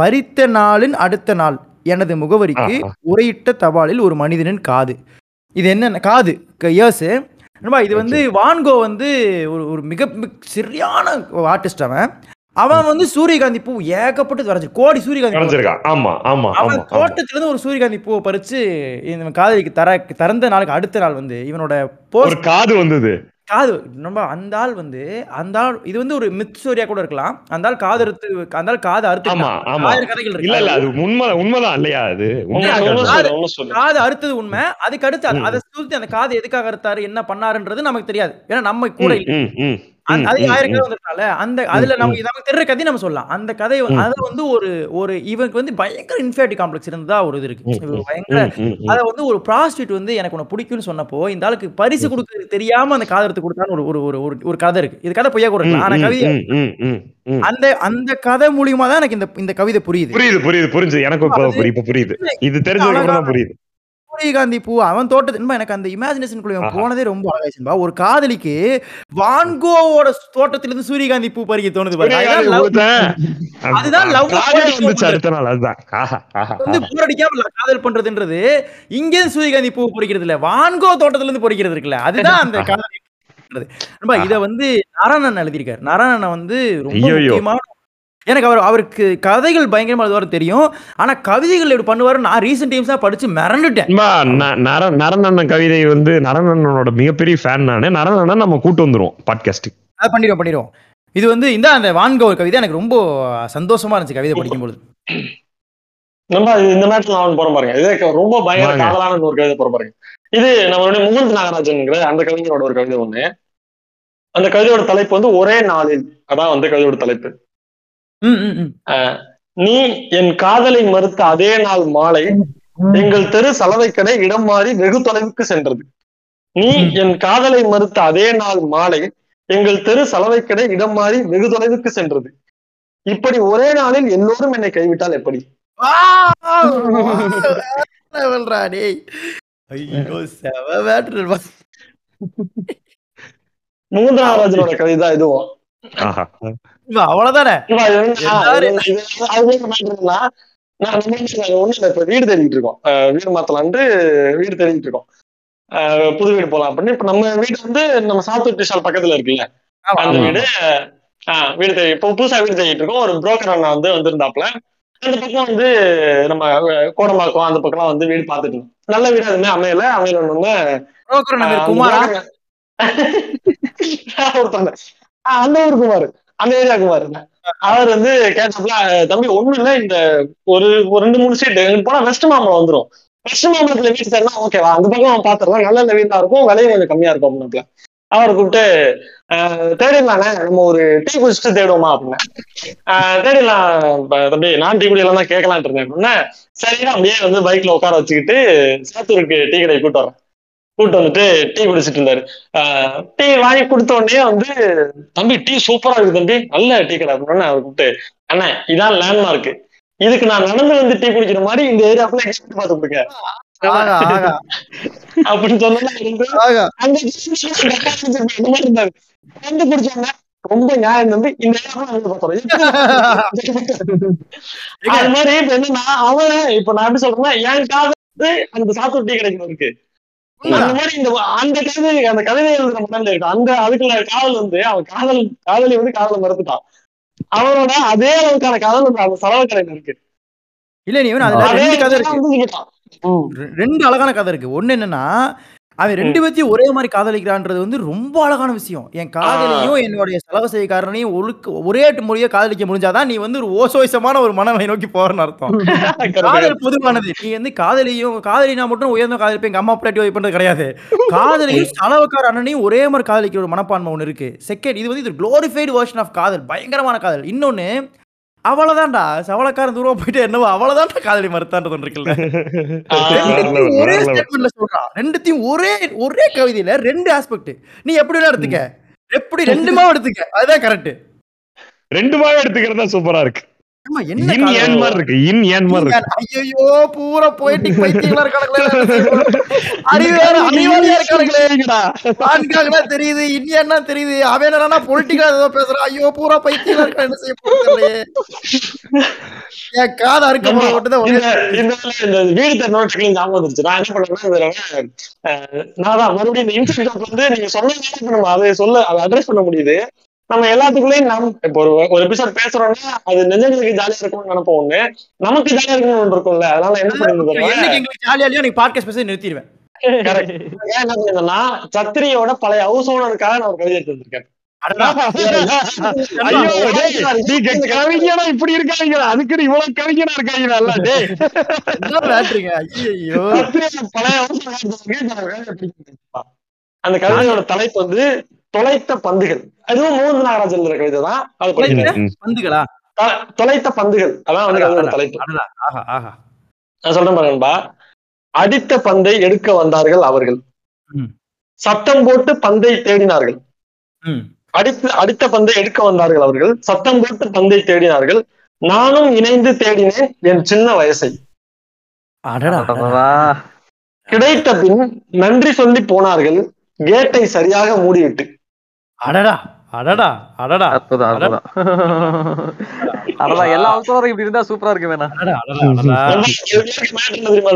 பறித்த நாளின் அடுத்த நாள் எனது முகவரிக்கு. உரையிட்ட தபாலில் ஒரு மனிதனின் காது. இது என்ன காது. இயர்ஸ் இது வந்து வான்கோ வந்து ஒரு ஒரு மிக மிக சரியான ஆர்டிஸ்ட் அவன். அவன் வந்து சூரியகாந்தி பூ ஏகப்பட்டு வரைஞ்சு கோடி சூரியகாந்தி ஆமா ஆமா அவன் தோட்டத்துல இருந்து ஒரு சூரியகாந்தி பூவை பறிச்சு இந்த காதலிக்கு தர திறந்த நாளுக்கு அடுத்த நாள் வந்து இவனோட போஸ்ட் காது வந்தது. காது நம்ம அந்த ஆள் வந்து அந்த ஆள் இது வந்து ஒரு மித் ஸ்டோரியா கூட இருக்கலாம். அந்த ஆள் காது அறுத்து அந்த ஆள் காது அறுத்து ஆமா ஆமா. ஆயிரம் கதைகள் இல்ல இல்ல அது உண்மை உண்மைதான் இல்லையா அது. காது அறுத்தது உண்மை. அதுக்கு அடுத்து அது- சுத்தி அந்த காது எதுக்காக அறுத்தாரு என்ன பண்ணாருன்றது நமக்கு தெரியாது. ஏன்னா நம்ம கூட அந்த- அதுல நமக்கு நமக்கு தெரிற கதையை நம்ம சொல்லலாம். அந்த கதை. அதை வந்து ஒரு ஒரு இவனுக்கு வந்து பயங்கர இன்ஃபியாரிட்டி காம்ப்ளெக்ஸ் இருந்ததா ஒரு இது இருக்கு. பயங்கர. அத வந்து ஒரு ப்ராஸ்டியூட் வந்து எனக்கு உன்னை பிடிக்கும்னு சொன்னப்போ இந்த ஆளுக்கு பரிசு கொடுக்கறது தெரியாம அந்த காதலத்து கொடுத்தான்னு ஒரு ஒரு ஒரு ஒரு கதை இருக்கு. இது கதை பொய்யா கூட ஆனா ம். அந்த அந்த கதை மூலியமா தான் எனக்கு இந்த இந்த கவிதை புரியுது. புரியுது புரியுது புரிஞ்சு அது- புரியுது. புரியுது இது தெரிஞ்சதுக்கு புரியுது. சூரியகாந்தி பூ அவன் தோட்டத்து இன்பா, எனக்கு அந்த இமேஜினேஷனுக்குள்ள. போனதே ரொம்ப அழகாச்சுன்பா ஒரு காதலிக்கு வான்கோவோட தோட்டத்திலிருந்து சூரியகாந்தி பூ பறிக்க தோணுது அதுதான் வந்து ஆஹா. போர் அடிக்காம இல்ல காதல் பண்றதுன்றது இங்கே சூரியகாந்தி பூ பொறிக்கிறது இல்ல வான்கோ தோட்டத்துல இருந்து பொறிக்கிறது இருக்குல்ல அதுதான் அந்த காதல் இத வந்து நாராயணன் எழுதியிருக்காரு. நாராயணன் வந்து ரொம்ப. முக்கியமான எனக்கு அவர் அவருக்கு கதைகள் பயங்கரமா எழுதுவாரு தெரியும். ஆனா கவிதைகள் எப்படி பண்ணுவாரு நான் ரீசெண்ட் டைம்ஸா படிச்சு மிரண்டுட்டேன். அம்மா, ந- நர நரநண்ணன் கவிதை வந்து நரநண்ணனோட மிகப்பெரிய ஃபேன் நானு. நரநண்ணன் நம்ம கூட்டு வந்துருவோம் பாட்காஸ்ட் அது பண்ணிடுவோம் பண்ணிடுவோம். இது வந்து இந்த அந்த வான்கோ கவிதை எனக்கு ரொம்ப சந்தோஷமா இருந்துச்சு கவிதை படிக்கும்போது நம்ம இந்த மேட்ச்ல நான் போற பாருங்க இது ரொம்ப பயங்கர. காதலான ஒரு கவிதை போற பாருங்க இது நம்மளுடைய முகுந்த் நாகராஜன்ங்கிற அந்த கவிஞரோட ஒரு கவிதை ஒண்ணு. அந்த கவிதையோட தலைப்பு வந்து ஒரே நாளில் அதான் வந்து கவிதையோட தலைப்பு. நீ என் காதலை மறுத்த அதே நாள் மாலை எங்கள் தெரு சலவை கடை இடம் மாறி வெகு தொலைவுக்கு சென்றது. நீ என் காதலை மறுத்த அதே நாள் மாலை எங்கள் தெரு சலவை கடை இடம் மாறி வெகு தொலைவுக்கு சென்றது. இப்படி ஒரே நாளில் எல்லோரும் என்னை கைவிட்டால் எப்படி? நாகராஜனோட கவிதை இதுவும். அவ்வளவுதானே? இப்ப வீடு தேடிட்டு இருக்கோம். வீடு மாத்தலான்ட்டு வீடு தேடிட்டு இருக்கோம். புது வீடு போலாம் அப்படின்னு. இப்ப நம்ம வீடு வந்து நம்ம சாத்தூர் டிஷால் பக்கத்துல இருக்குல்ல? அந்த. வீடு ஆஹ் வீடு தேடி இப்போ புதுசா வீடு தேடிட்டு இருக்கோம். ஒரு புரோக்கர் அண்ணா வந்து வந்திருந்தாப்புல. அந்த பக்கம் வந்து நம்ம கோடம்பாக்கம் அந்த பக்கம் வந்து வீடு பார்த்துட்டு நல்ல வீடு எதுவுமே அமையல. அமையல ஒண்ணு புரோக்கர் குமாரா? அந்த ஊர் குமார். அந்த ஏரியா குமார் அவர் வந்து கேட்டப்பல தம்பி ஒண்ணும் இல்ல இந்த ஒரு ஒரு ரெண்டு மூணு சீட் போனா வெஸ்ட் மாம்பழம் வந்துரும். வெஸ்ட் மாம்பழத்துல வீடு தரலாம் ஓகேவா அந்த பக்கம் பாத்துரலாம் நல்ல நல்ல வீடா இருக்கும். விலையும் கொஞ்சம் கம்மியா இருக்கும் அப்படின்னாப்ல. அவர் கூப்பிட்டு ஆஹ் நம்ம ஒரு டீ குடிச்சிட்டு தேடுவோமா? அப்படின்னு ஆஹ் தேடிடலாம் தம்பி. நான் டீ குடியெல்லாம் தான் கேட்கலான்ட்டு இருந்தேன். அப்படின்னா சரியா அப்படியே வந்து பைக்ல உட்கார வச்சுக்கிட்டு சாத்தூருக்கு டீ கடை கூட்டு வரேன் கூட்டு வந்துட்டு டீ குடிச்சிட்டு இருந்தாரு. டீ வாங்கி கொடுத்த உடனே வந்து தம்பி டீ சூப்பரா இருக்கு தம்பி. நல்ல டீ கடை. அப்படின்னு அவர் கூப்பிட்டு அண்ணா இதான் லேண்ட்மார்க் இதுக்கு நான் நடந்து வந்து டீ குடிக்கிற மாதிரி இந்த ஏரியா ஃபுல்லா எக்ஸ்பெக்ட் பார்த்து கொடுங்க அப்படின்னு சொன்னா வந்து குடிச்சாங்க ரொம்ப நியாயம் வந்து இந்த அது மாதிரி இப்ப என்னன்னா அவன் இப்ப நான் எப்படி சொல்றேன்னா என் காதல் அந்த சாத்தூர் டீ கிடைக்கணும் இருக்கு அந்த மாதிரி இந்த அந்த கவிதை அந்த கவிதை எழுதுற மனநிலை இருக்கு? அந்த அதுக்குள்ள காதல் வந்து அவன் காதல் காதலி வந்து காதலை மறுத்துட்டான் அவனோட அதே அளவுக்கான காதல் வந்து அந்த செலவு கடையில இருக்கு. இல்ல நீ அதுல அதே ரெண்டு கதை இருக்கு. ரெண்டு அழகான கதை இருக்கு. ஒண்ணு என்னன்னா அவன் ரெண்டு பேத்தையும் ஒரே மாதிரி காதலிக்கிறான்றது வந்து ரொம்ப அழகான விஷயம். என் காதலியும் என்னுடைய செலவு செய்யக்காரனையும் ஒழுக்க ஒரே மொழியை காதலிக்க முடிஞ்சாதான் நீ வந்து ஒரு ஓசோசமான ஒரு மனமை நோக்கி போறன்னு அர்த்தம். காதல் பொதுவானது. நீ வந்து காதலியும் காதலினா மட்டும் உயர்ந்த காதலிப்ப எங்க அம்மா பிள்ளாட்டி பண்றது கிடையாது. காதலியும் செலவுக்கார அண்ணனையும் ஒரே மாதிரி காதலிக்கிற ஒரு மனப்பான்மை ஒன்று இருக்கு. செகண்ட் இது வந்து இது க்ளோரிஃபைடு வெர்ஷன் ஆஃப் காதல் பயங்கரமான காதல். இன்னொன்னு அவ்வளவுதான்டா சவளக்காரன் தூரம் போயிட்டு என்னவோ அவ்வளவுதான்டா காதலி மறுத்தான்றது ஒன்று இருக்குல்ல ஒரே. ஸ்டேட்மெண்ட்ல சொல்றான் ரெண்டுத்தையும் ஒரே ஒரே கவிதையில ரெண்டு ஆஸ்பெக்ட் நீ எப்படி வேணா எடுத்துக்க எப்படி ரெண்டுமா எடுத்துக்க? அதுதான் கரெக்ட் ரெண்டு பாகம் எடுத்துக்கிறதா சூப்பரா இருக்கு. இருக்கு? இருக்கு? ஐயோ பூரா போயிட்டிக் பைத்தியங்களா இருக்கானுங்களே தெரியுது இந்தியன்னா தெரியுது. அவன் என்னன்னா பொலிட்டிக்கலா ஏதோ பேசுறான் ஐயோ பூரா பைத்தியங்களா இருக்கா என்ன செய்ய போறது என் காது போற மட்டும்தான் இந்த வீடு ஞாபகம் வந்துருச்சு. நான் என்ன அஹ், நான் தான் மறுபடியும் இந்த இன்சிடென்ட் வந்து நீங்க நம்ம அதை சொல்ல அதை அட்ரஸ் பண்ண முடியுது. நம்ம எல்லாத்துக்குள்ளேயும் நம் இப்போ ஒரு ஒரு எபிசோட் பேசுறோம்னா அது நெஞ்சங்களுக்கு ஜாலியா இருக்கணும்னு நினைப்போம் ஒண்ணு. நமக்கு ஜாலியா இருக்கணும்னு இருக்கும்ல. அதனால என்ன எங்களுக்கு ஜாலியா இல்லையோ நீ பாட்காஸ்ட் பேச நிறுத்திடுவேன். என்ன பண்ணிருந்தேன்னா சத்திரியோட பழைய ஹவுஸ் ஓனருக்காக நான் ஒரு கவிதை எடுத்து வந்திருக்கேன் அடடா. ஐயோ டேய், நீங்க கவிஞனா இப்படி இருக்காங்க அதுக்கு இவ்வளவு கவிஞனா இருக்காங்க பழைய. அந்த கவிதையோட தலைப்பு வந்து தொலைத்த பந்துகள் அதுவும் மோகன் நாகராஜ் எழுதுற கவிதை தான் அது. பந்துகளா? தொலைத்த பந்துகள் அதான் வந்து தலைப்பு அடடா. ஆஹா, ஆஹா. நான் சொல்றேன் பாருங்கப்பா அடித்த பந்தை எடுக்க வந்தார்கள் அவர்கள். சத்தம் போட்டு பந்தை தேடினார்கள் ம். அடித்து அடித்த பந்தை எடுக்க வந்தார்கள் அவர்கள் சத்தம் போட்டு பந்தை தேடினார்கள் நானும் இணைந்து தேடினேன் என் சின்ன வயசை. கிடைத்த பின் நன்றி சொல்லி போனார்கள் கேட்டை சரியாக மூடிவிட்டு அடடா, அடடா, அடடா. அற்புதம் அற்புதம். அடடா எல்லா அவசரம் இப்படி இருந்தா சூப்பரா இருக்கு வேணா. தெரியுமா?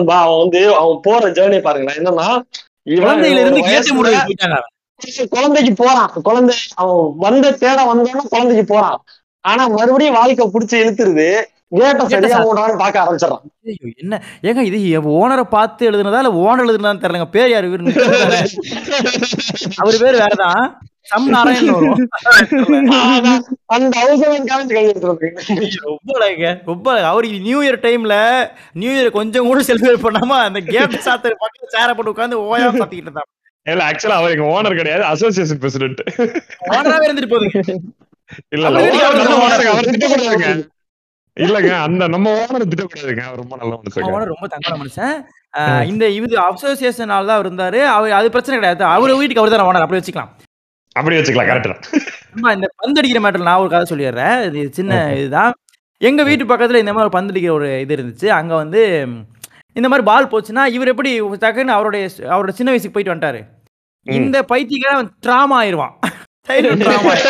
அவன் வந்து அவன் போற ஜேர்னி பாருங்களேன் என்னன்னா குழந்தையில இருந்து கேட்டு முடிவு. குழந்தைக்கு போறான் குழந்தை அவன் வந்த தேட வந்தோன்னா குழந்தைக்கு போறான் ஆனா மறுபடியும் வாழ்க்கை புடிச்சு இழுத்துருது. என்ன? ஏங்க இது ஓனரை பார்த்து எழுதுனதா இல்ல ஓனர் எழுதுனதான்னு தெரியலங்க. பேர் யாரு? அவர் பேர் வேறதான். சம் நாராயணன் வரும் அந்த ரொம்ப ரொம்ப. அவருக்கு நியூ இயர் டைம்ல நியூ இயர் கொஞ்சம் கூட செலிப்ரேட் பண்ணாம அந்த கேப் சாத்தர் பக்கத்துல சேர போட்டு உட்காந்து ஓயா சாத்திக்கிட்டு இருந்தான். இல்ல ஆக்சுவலா அவர் எங்க ஓனர் கிடையாது அசோசியேஷன் பிரசிடென்ட் ஓனராவே இருந்துட்டு போகுது. இல்ல இல்லங்க அந்த நம்ம ஓனர் திட்டக்கூடாதுங்க அவர் ரொம்ப நல்ல மனுஷங்க. ஓனர் ரொம்ப தங்கமான மனுஷன். ஆஹ் இந்த இது அசோசியேஷனால தான் இருந்தாரு. அவர் அது பிரச்சனை கிடையாது. அவர் வீட்டுக்கு அவர் தான் ஓனர் அப்படி வச்சுக்கலாம். அப்படி வச்சுக்கலாம் கரெக்ட் தான். அம்மா, இந்த பந்தடிக்கிற மேட்டர் நான் ஒரு கதை சொல்லிடுறேன். இது சின்ன இதுதான். எங்க வீட்டு பக்கத்துல இந்த மாதிரி ஒரு பந்தடிக்கிற ஒரு இது இருந்துச்சு. அங்க வந்து இந்த மாதிரி பால் போச்சுன்னா இவர் எப்படி டக்குன்னு அவருடைய அவரோட சின்ன வயசுக்கு போயிட்டு வந்துட்டாரு. இந்த பைத்தியக்காரன் ட்ராமா ட்ராமா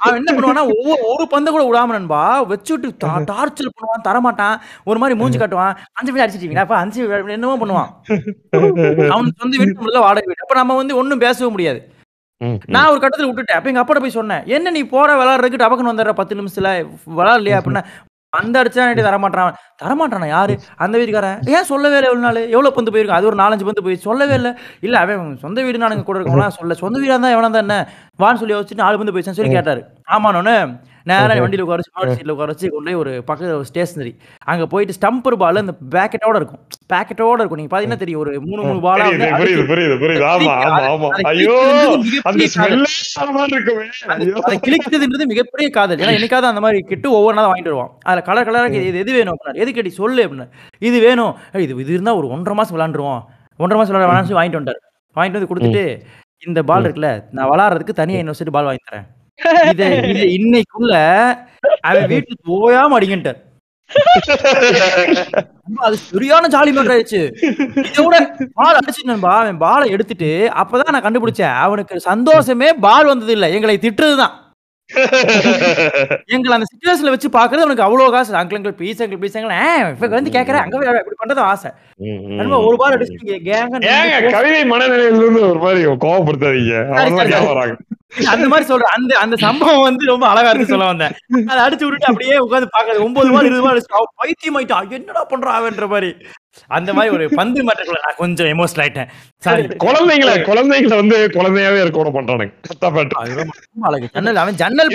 அவன் என்ன பண்ணுவான்னா ஒவ்வொரு ஒரு பந்த கூட விடாம நண்பா வச்சுட்டு டார்ச்சர் பண்ணுவான் தரமாட்டான். ஒரு மாதிரி மூஞ்சி காட்டுவான். அஞ்சு வீடு அடிச்சிட்டீங்களா அப்ப அஞ்சு வீடு என்னமோ பண்ணுவான். அவனுக்கு சொந்த வீடு நம்மள வாடகை வீடு. அப்ப நம்ம வந்து ஒண்ணும் பேசவும் முடியாது. நான் ஒரு கட்டத்துல விட்டுட்டேன். அப்ப எங்க அப்பாட்ட போய் சொன்னேன் என்ன நீ போற விளாடுறதுக்கு டபக்குன்னு வந்துடுற பத்து நிமிஷத்துல? விளாட்லையா? அப்படின்னா அந்த அடிச்சா நீ தரமாட்டான் தரமாட்டானா யாரு? அந்த வீட்டுக்காரன். ஏன் சொல்லவே இல்லை எவ்வளவு நாள்? எவ்வளவு பந்து போயிருக்கும் அது ஒரு நாலஞ்சு பந்து போய் சொல்லவே இல்லை. இல்ல அவன் சொந்த வீடு நானுங்க கூட இருக்கவனா சொல்ல சொந்த வீடா இருந்தா எவனா தான் என்ன? வான்னு சொல்லி வச்சுட்டு நாலு பந்து போயிடுச்சான்னு சொல்லி கேட்டாரு. ஆமாண்ணே நேரா வண்டியில உட்கார வச்சு மாட்டு சீட்ல உட்கார வச்சு கொண்டு ஒரு பக்கத்துல ஒரு ஸ்டேஷனரி அங்க போயிட்டு ஸ்டம்பர் பால் அந்த பேக்கெட்டோட இருக்கும். பேக்கெட்டோட இருக்கும். நீங்க பாத்தீங்கன்னா தெரியும். ஒரு மூணு மூணு பாலா புரியுது புரியுது புரியுது ஆமா ஆமா ஆமா. ஐயோ அந்த கிழிக்கிறதுன்றது மிகப்பெரிய காதல். ஏன்னா என்னைக்காவது அந்த மாதிரி கிட்டு ஒவ்வொரு நாளும் வாங்கிட்டு வருவான். அதுல கலர் கலராக இது எது வேணும் அப்படின்னா எது கேட்டி சொல்லு அப்படின்னா இது வேணும். இது இது இருந்தா ஒரு ஒன்றரை மாசம் விளாண்டுருவோம் ஒன்றரை மாசம் விளாட வாங்கிட்டு வந்துட்டாரு. வாங்கிட்டு வந்து கொடுத்துட்டு இந்த பால் இருக்குல்ல நான் விளாடுறதுக்கு தனியா இன்னொரு பால் வாங்கி தரேன். இதை இதை இன்னைக்குள்ள அவன் வீட்டுக்கு ஓயாம அடிங்கன்ட்டார் ரொம்ப அது சரியான ஜாலி மேட்டர் ஆயிடுச்சு. இதை விட பால் அடிச்சு நண்பா அவன் பாலை எடுத்துட்டு அப்பதான் நான் கண்டுபிடிச்சேன். அவனுக்கு சந்தோஷமே பால் வந்தது இல்ல எங்களை திட்டுறதுதான். எங்களை அந்த சுச்சுவேஷன்ல வச்சு பாக்குறது அவனுக்கு அவ்வளவு காசு. Uncle uncle please uncle please uncle இப்ப வந்து கேக்குறேன் அங்க இப்படி பண்றது ஆசை. ஒரு பால் அடிச்சு கவிதை மனநிலையில இருந்து ஒரு மாதிரி கோவப்படுத்தாதீங்க. அந்த மாதிரி சொல்றேன். அந்த அந்த சம்பவம் வந்து ரொம்ப அழகா இருக்கு சொல்ல வந்தேன். அதை அடிச்சு விட்டுட்டு அப்படியே உட்காந்து பாக்குறது ஒன்பது பால் இருபது அவன் பைத்தியம் ஆயிட்டா என்னடா பண்றான் அவன்ற மாதிரி. அந்த மாதிரி ஒரு பந்து மாட்டக்குள்ள நான் கொஞ்சம் எமோஷனல் ஆயிட்டேன். சாரி குழந்தைங்கள குழந்தைங்கள வந்து குழந்தையாவே இருக்க பண்றானுங்க ஜன்னல் அவன் ஜன்னல்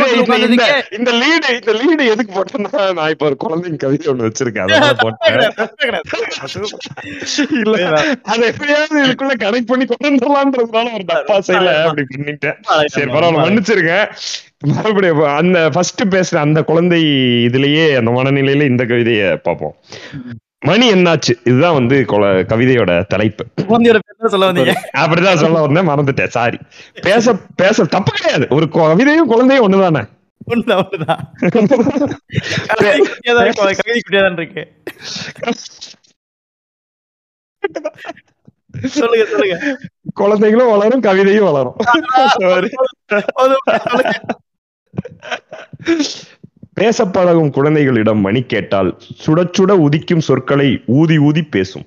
இந்த லீடு இந்த லீடு எதுக்கு போட்டேன்னா நான் இப்ப ஒரு குழந்தைங்க கவிதை ஒண்ணு வச்சிருக்கேன். இல்ல அதை எப்படியாவது இதுக்குள்ள கனெக்ட் பண்ணி கொண்டு வந்துடலான்றதுனால ஒரு டப்பா செய்யல அப்படி பண்ணிட்டேன். சரி பரவாயில்ல மன்னிச்சிருங்க. மறுபடியும் அந்த ஃபர்ஸ்ட் பேசுற அந்த குழந்தை இதுலயே அந்த மனநிலையில இந்த கவிதைய பார்ப்போம். மணி என்னாச்சு? இதுதான் வந்து கொல- கவிதையோட தலைப்பு. குழந்தையோட பேர் சொல்ல வந்தீங்க. அப்படிதான் சொல்ல வந்தேன் மறந்துட்டேன் சாரி பேச பேச தப்பு கிடையாது. ஒரு கவிதையும் குழந்தையும் ஒண்ணுதானே? இருக்கு, சொல்லுங்க சொல்லுங்க. குழந்தைகளும் வளரும் கவிதையும் வளரும். பேச பழகும் குழந்தைகளிடம் மணி கேட்டால் சுட சுட உதிக்கும் சொற்களை ஊதி ஊதி பேசும்.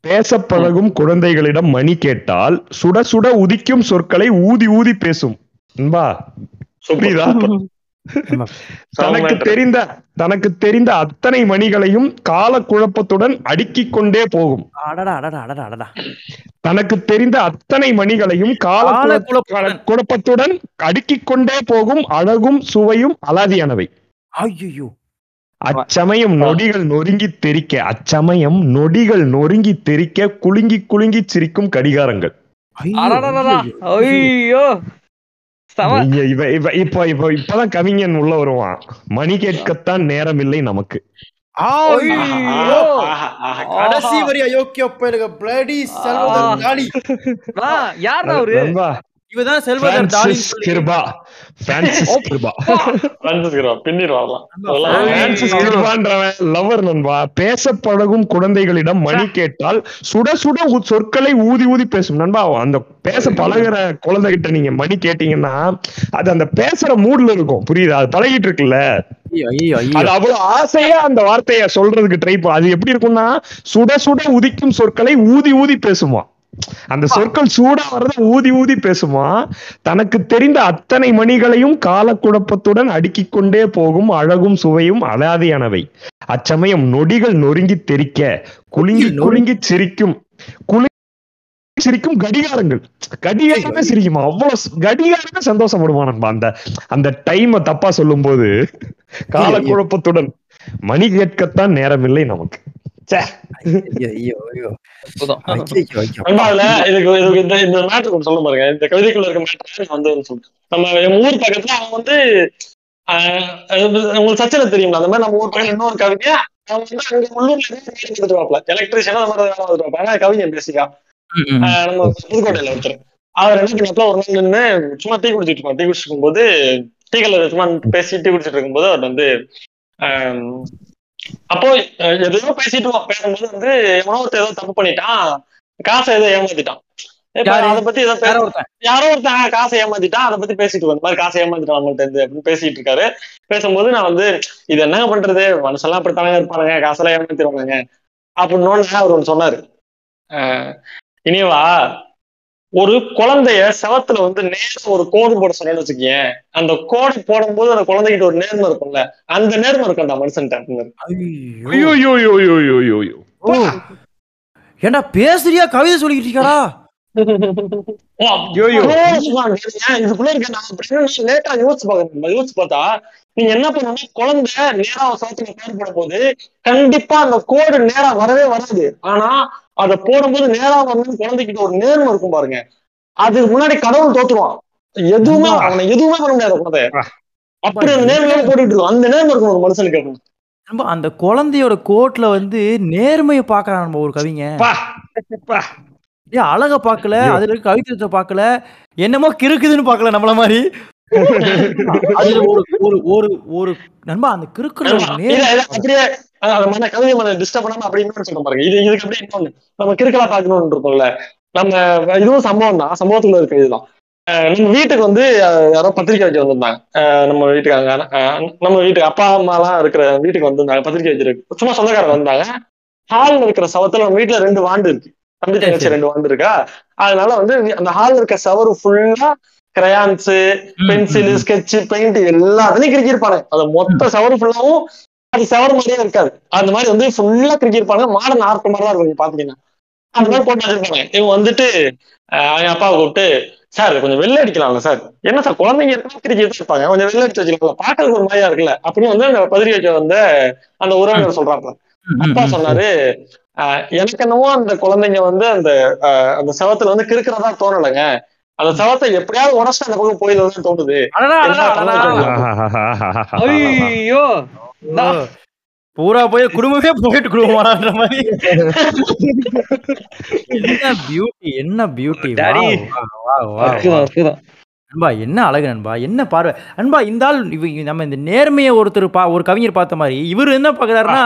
பேச பழகும் குழந்தைகளிடம் மணி கேட்டால் சுட சுட உதிக்கும் சொற்களை ஊதி ஊதி பேசும். புரியுதா? தனக்கு தெரிந்த தனக்கு தெரிந்த அத்தனை மணிகளையும் கால குழப்பத்துடன் அடுக்கிக் கொண்டே போகும். அடடா அடடா அடடா அடடா. தனக்கு தெரிந்த அத்தனை மணிகளையும் கால கால குழப்ப- குழப்பத்துடன். அடுக்கிக் கொண்டே போகும் அழகும் சுவையும் அலாதியானவை. ஐயோ அச்சமயம் நொடிகள் நொறுங்கி தெறிக்க அச்சமயம் நொடிகள் நொறுங்கி தெறிக்க குலுங்கி குலுங்கி சிரிக்கும் கடிகாரங்கள். ஐயோ செம இங்க இவ இவ இப்ப இப்ப இப்பதான் கவிஞன் உள்ள வருவான். மணி கேட்கத்தான் நேரம் இல்லை நமக்கு. கடைசி வரி அயோக்கிய யார்டா அவரு? இவதான் செல்வதர் டாலின்னு பிரான்சிஸ் சொல்லி கிருபா பிரான்சிஸ் கிருபா பின்னிட்டு வரலாம். பிரான்சிஸ் கிருபான்றவன் லவர் நண்பா. பேச பழகும் குழந்தைகளிடம் மணி கேட்டால் சுட சுட சொற்களை ஊதி ஊதி பேசும். நண்பா அந்த பேச பழகுற குழந்தைகிட்ட நீங்க மணி கேட்டீங்கன்னா அது அந்த பேசுற மூட்ல இருக்கும். புரியுதா? அது பழகிட்டு இருக்குல்ல. ஐயோ ஐயோ ஐயோ. அது அவ்வளவு ஆசையா அந்த வார்த்தைய சொல்றதுக்கு ட்ரை அது எப்படி இருக்கும்னா சுட சுட உதிக்கும் சொற்களை ஊதி ஊதி பேசுமா. அந்த சொற்கள் சூடா வர்றத ஊதி ஊதி பேசுமா? தனக்கு தெரிந்த அத்தனை மணிகளையும் காலக்குழப்பத்துடன் அடுக்கிக் கொண்டே போகும் அழகும் சுவையும் அலாதியானவை. அச்சமயம் நொடிகள் நொறுங்கி தெறிக்க குலுங்கி குலுங்கி சிரிக்கும் குலுங்கி சிரிக்கும் கடிகாரங்கள். கடிகாரமே சிரிக்குமா? அவ்வளவு கடிகாரமே சந்தோஷப்படுமா நண்பா அந்த அந்த டைமை தப்பா சொல்லும் போது காலக்குழப்பத்துடன் மணி கேட்கத்தான் நேரமில்லை நமக்கு. ச்சே. ஐயோ ஐயோ ஐயோ அற்புதம். ஐயோ ஐயோ நண்பா, அதுல இதுக்கு இந்த இந்த மேட்ரு ஒன்று சொல்ல பாருங்க இந்த கவிதைக்குள்ள இருக்க மேட்ரு வந்து சொல்றேன் நம்ம எங்க ஊர் பக்கத்துல அவன் வந்து உங்களுக்கு சச்சில தெரியுங்களா அந்த மாதிரி நம்ம ஊர் பக்கத்துல இன்னொரு கவிஞ அவன் வந்து அங்க உள்ளூர்ல இருந்து வேலை பார்த்துட்டு வாப்ல எலக்ட்ரிஷியன் அந்த மாதிரி வேலை வாப்பா ஆனா கவிஞன் பேசிக்கா. நம்ம புதுக்கோட்டையில ஒருத்தர். அவர் என்ன பண்ணப்பல ஒரு நாள் நின்று சும்மா டீ குடிச்சிட்டு இருப்பான். டீ குடிச்சிட்டு இருக்கும்போது டீ கலர் சும்மா பேசி டீ குடிச்சிட்டு இருக்கும்போது அவர் வந்து ஆஹ், அப்போ எதையோ பேசிட்டு பேசும்போது வந்து எவனோ ஏதோ தப்பு பண்ணிட்டான். காசை ஏதோ ஏமாத்திட்டான்? அதை பத்தி ஏதோ யாரோ ஒருத்தன். யாரோ ஒருத்தன் "ஆ, காசை ஏமாத்திட்டான். அதை பத்தி பேசிட்டு வந்த மாதிரி காசை ஏமாத்திட்டான் நம்மள்ட்ட இருந்து அப்படின்னு பேசிட்டு இருக்காரு. பேசும்போது நான் வந்து இது என்னங்க பண்றது? மனுஷெல்லாம் அப்படித்தானே இருப்பானுங்க. காசெல்லாம் ஏமாத்திடுவானுங்க. அப்படின்னு அவர் ஒன்று சொன்னாரு. ஆஹ், இனிவா ஒரு குழந்தைய செவத்துல வந்து நேரம் ஒரு கோடு போட சொன்னு வச்சுக்கீங்க அந்த கோடை போடும் போது அந்த குழந்தைகிட்ட ஒரு நேர்மை இருக்கும்ல அந்த நேர்மை இருக்கும் அந்த மனுஷன் ஏண்டா பேசுறியா கவிதை சொல்லிக்கிட்டு இருக்காடா இதுக்குள்ள இருக்க நான் லேட்டா பாக்கணும் யோசிச்சு பார்த்தா நீங்க என்ன பண்ணணும் குழந்தை நேரா சவத்துல போடும் போது கண்டிப்பா அந்த கோடு நேரா வரவே வராது. ஆனா அதை போடும்போது நேரா வரணும்னு குழந்தைகிட்ட ஒரு நேர்மை இருக்கும் பாருங்க. அதுக்கு முன்னாடி கடவுள் தோத்துருவான். எதுவுமே அவனை எதுவுமே பண்ண முடியாது குழந்தை அப்படி அந்த நேர்மையோட போட்டுட்டு அந்த நேர்மை இருக்கும் ஒரு மனுஷனுக்கு. நம்ம அந்த குழந்தையோட கோட்ல வந்து நேர்மையை பாக்குறான் நம்ம ஒரு கவிங்க. ஏன் அழக பார்க்கல ஐயோ. அதுல இருக்க கவித்துவத்தை பார்க்கல என்னமோ கிறுக்குதுன்னு பார்க்கல நம்மள மாதிரி. அதுல ஒரு ஒரு ஒரு ஒரு நண்பா அந்த அப்படியே மன கவிதை மன டிஸ்டர்ப் பண்ணாம அப்படி இன்னொரு சொல்ல பாருங்க. இது இதுக்கு அப்படியே இன்னொன்னு. நம்ம கிறுக்கலா பாக்கணும்னு இருக்கோம்ல நம்ம இதுவும் சம்பவம் தான். சம்பவத்துல இருக்க இதுதான். நம்ம வீட்டுக்கு வந்து யாரோ பத்திரிக்கை வைக்க வந்திருந்தாங்க. நம்ம வீட்டுக்காங்க நம்ம வீட்டுக்கு அப்பா அம்மா எல்லாம் இருக்கிற வீட்டுக்கு வந்திருந்தாங்க. பத்திரிக்கை வச்சிருக்கு சும்மா சொந்தக்காரங்க வந்தாங்க. ஹால்ல இருக்கிற சவத்துல நம்ம வீட்டுல ரெண்டு வாண்டு இருக்கு. தம்பி தங்கச்சி ரெண்டு வாண்டு இருக்கா? அதனால வந்து அந்த ஹால்ல இருக்க சவரு ஃபுல்லா கிரையான்ஸ் பென்சில் ஸ்கெட்ச் பெயிண்ட் எல்லாத்துலயும் கிறுக்கிருப்பாங்க அந்த மொத்த சவரு ஃபுல்லாவும் அது சவரு மாதிரியே இருக்காது. அந்த மாதிரி வந்து ஃபுல்லா கிறுக்கிருப்பாங்க மாடர்ன் ஆர்ட் மாதிரி தான் இருக்கும் பாத்தீங்கன்னா அந்த மாதிரி போட்டு வச்சிருப்பாங்க இவங்க வந்துட்டு அவங்க அப்பாவை கூப்பிட்டு சார் கொஞ்சம் வெள்ளை அடிக்கலாம்ல சார். என்ன சார் குழந்தைங்க இருக்கா கிறுக்கி இருப்பாங்க. கொஞ்சம் வெள்ளை அடிச்சு வச்சுக்கலாம் பாக்குறதுக்கு ஒரு மாதிரியா இருக்குல்ல. அப்படின்னு வந்து அந்த பத்திரிகை வைக்க வந்த அந்த உறவினர் சொல்றாங்க அப்பா சொன்னாரு "ஆஹ் எனக்கு என்னமோ அந்த குழந்தைங்க வந்து அந்த அந்த செவத்துல வந்து கிறுக்கிறதா தோணலைங்க. அந்த செவத்தை எப்படியாவது உடச்சிட்டு அந்த பக்கம் போயிடலாம் தோணுது. ஐயோ. பூரா போய் குடும்பமே போயிட்டு குடும்பமாடான்ற மாதிரி. என்ன பியூட்டி என்ன பியூட்டி நண்பா என்ன அழகு நண்பா என்ன பார்வை. நண்பா இந்த ஆள் இவ நம்ம இந்த நேர்மையை ஒருத்தர் பா ஒரு கவிஞர் பார்த்த மாதிரி இவர் என்ன பாக்குறாருன்னா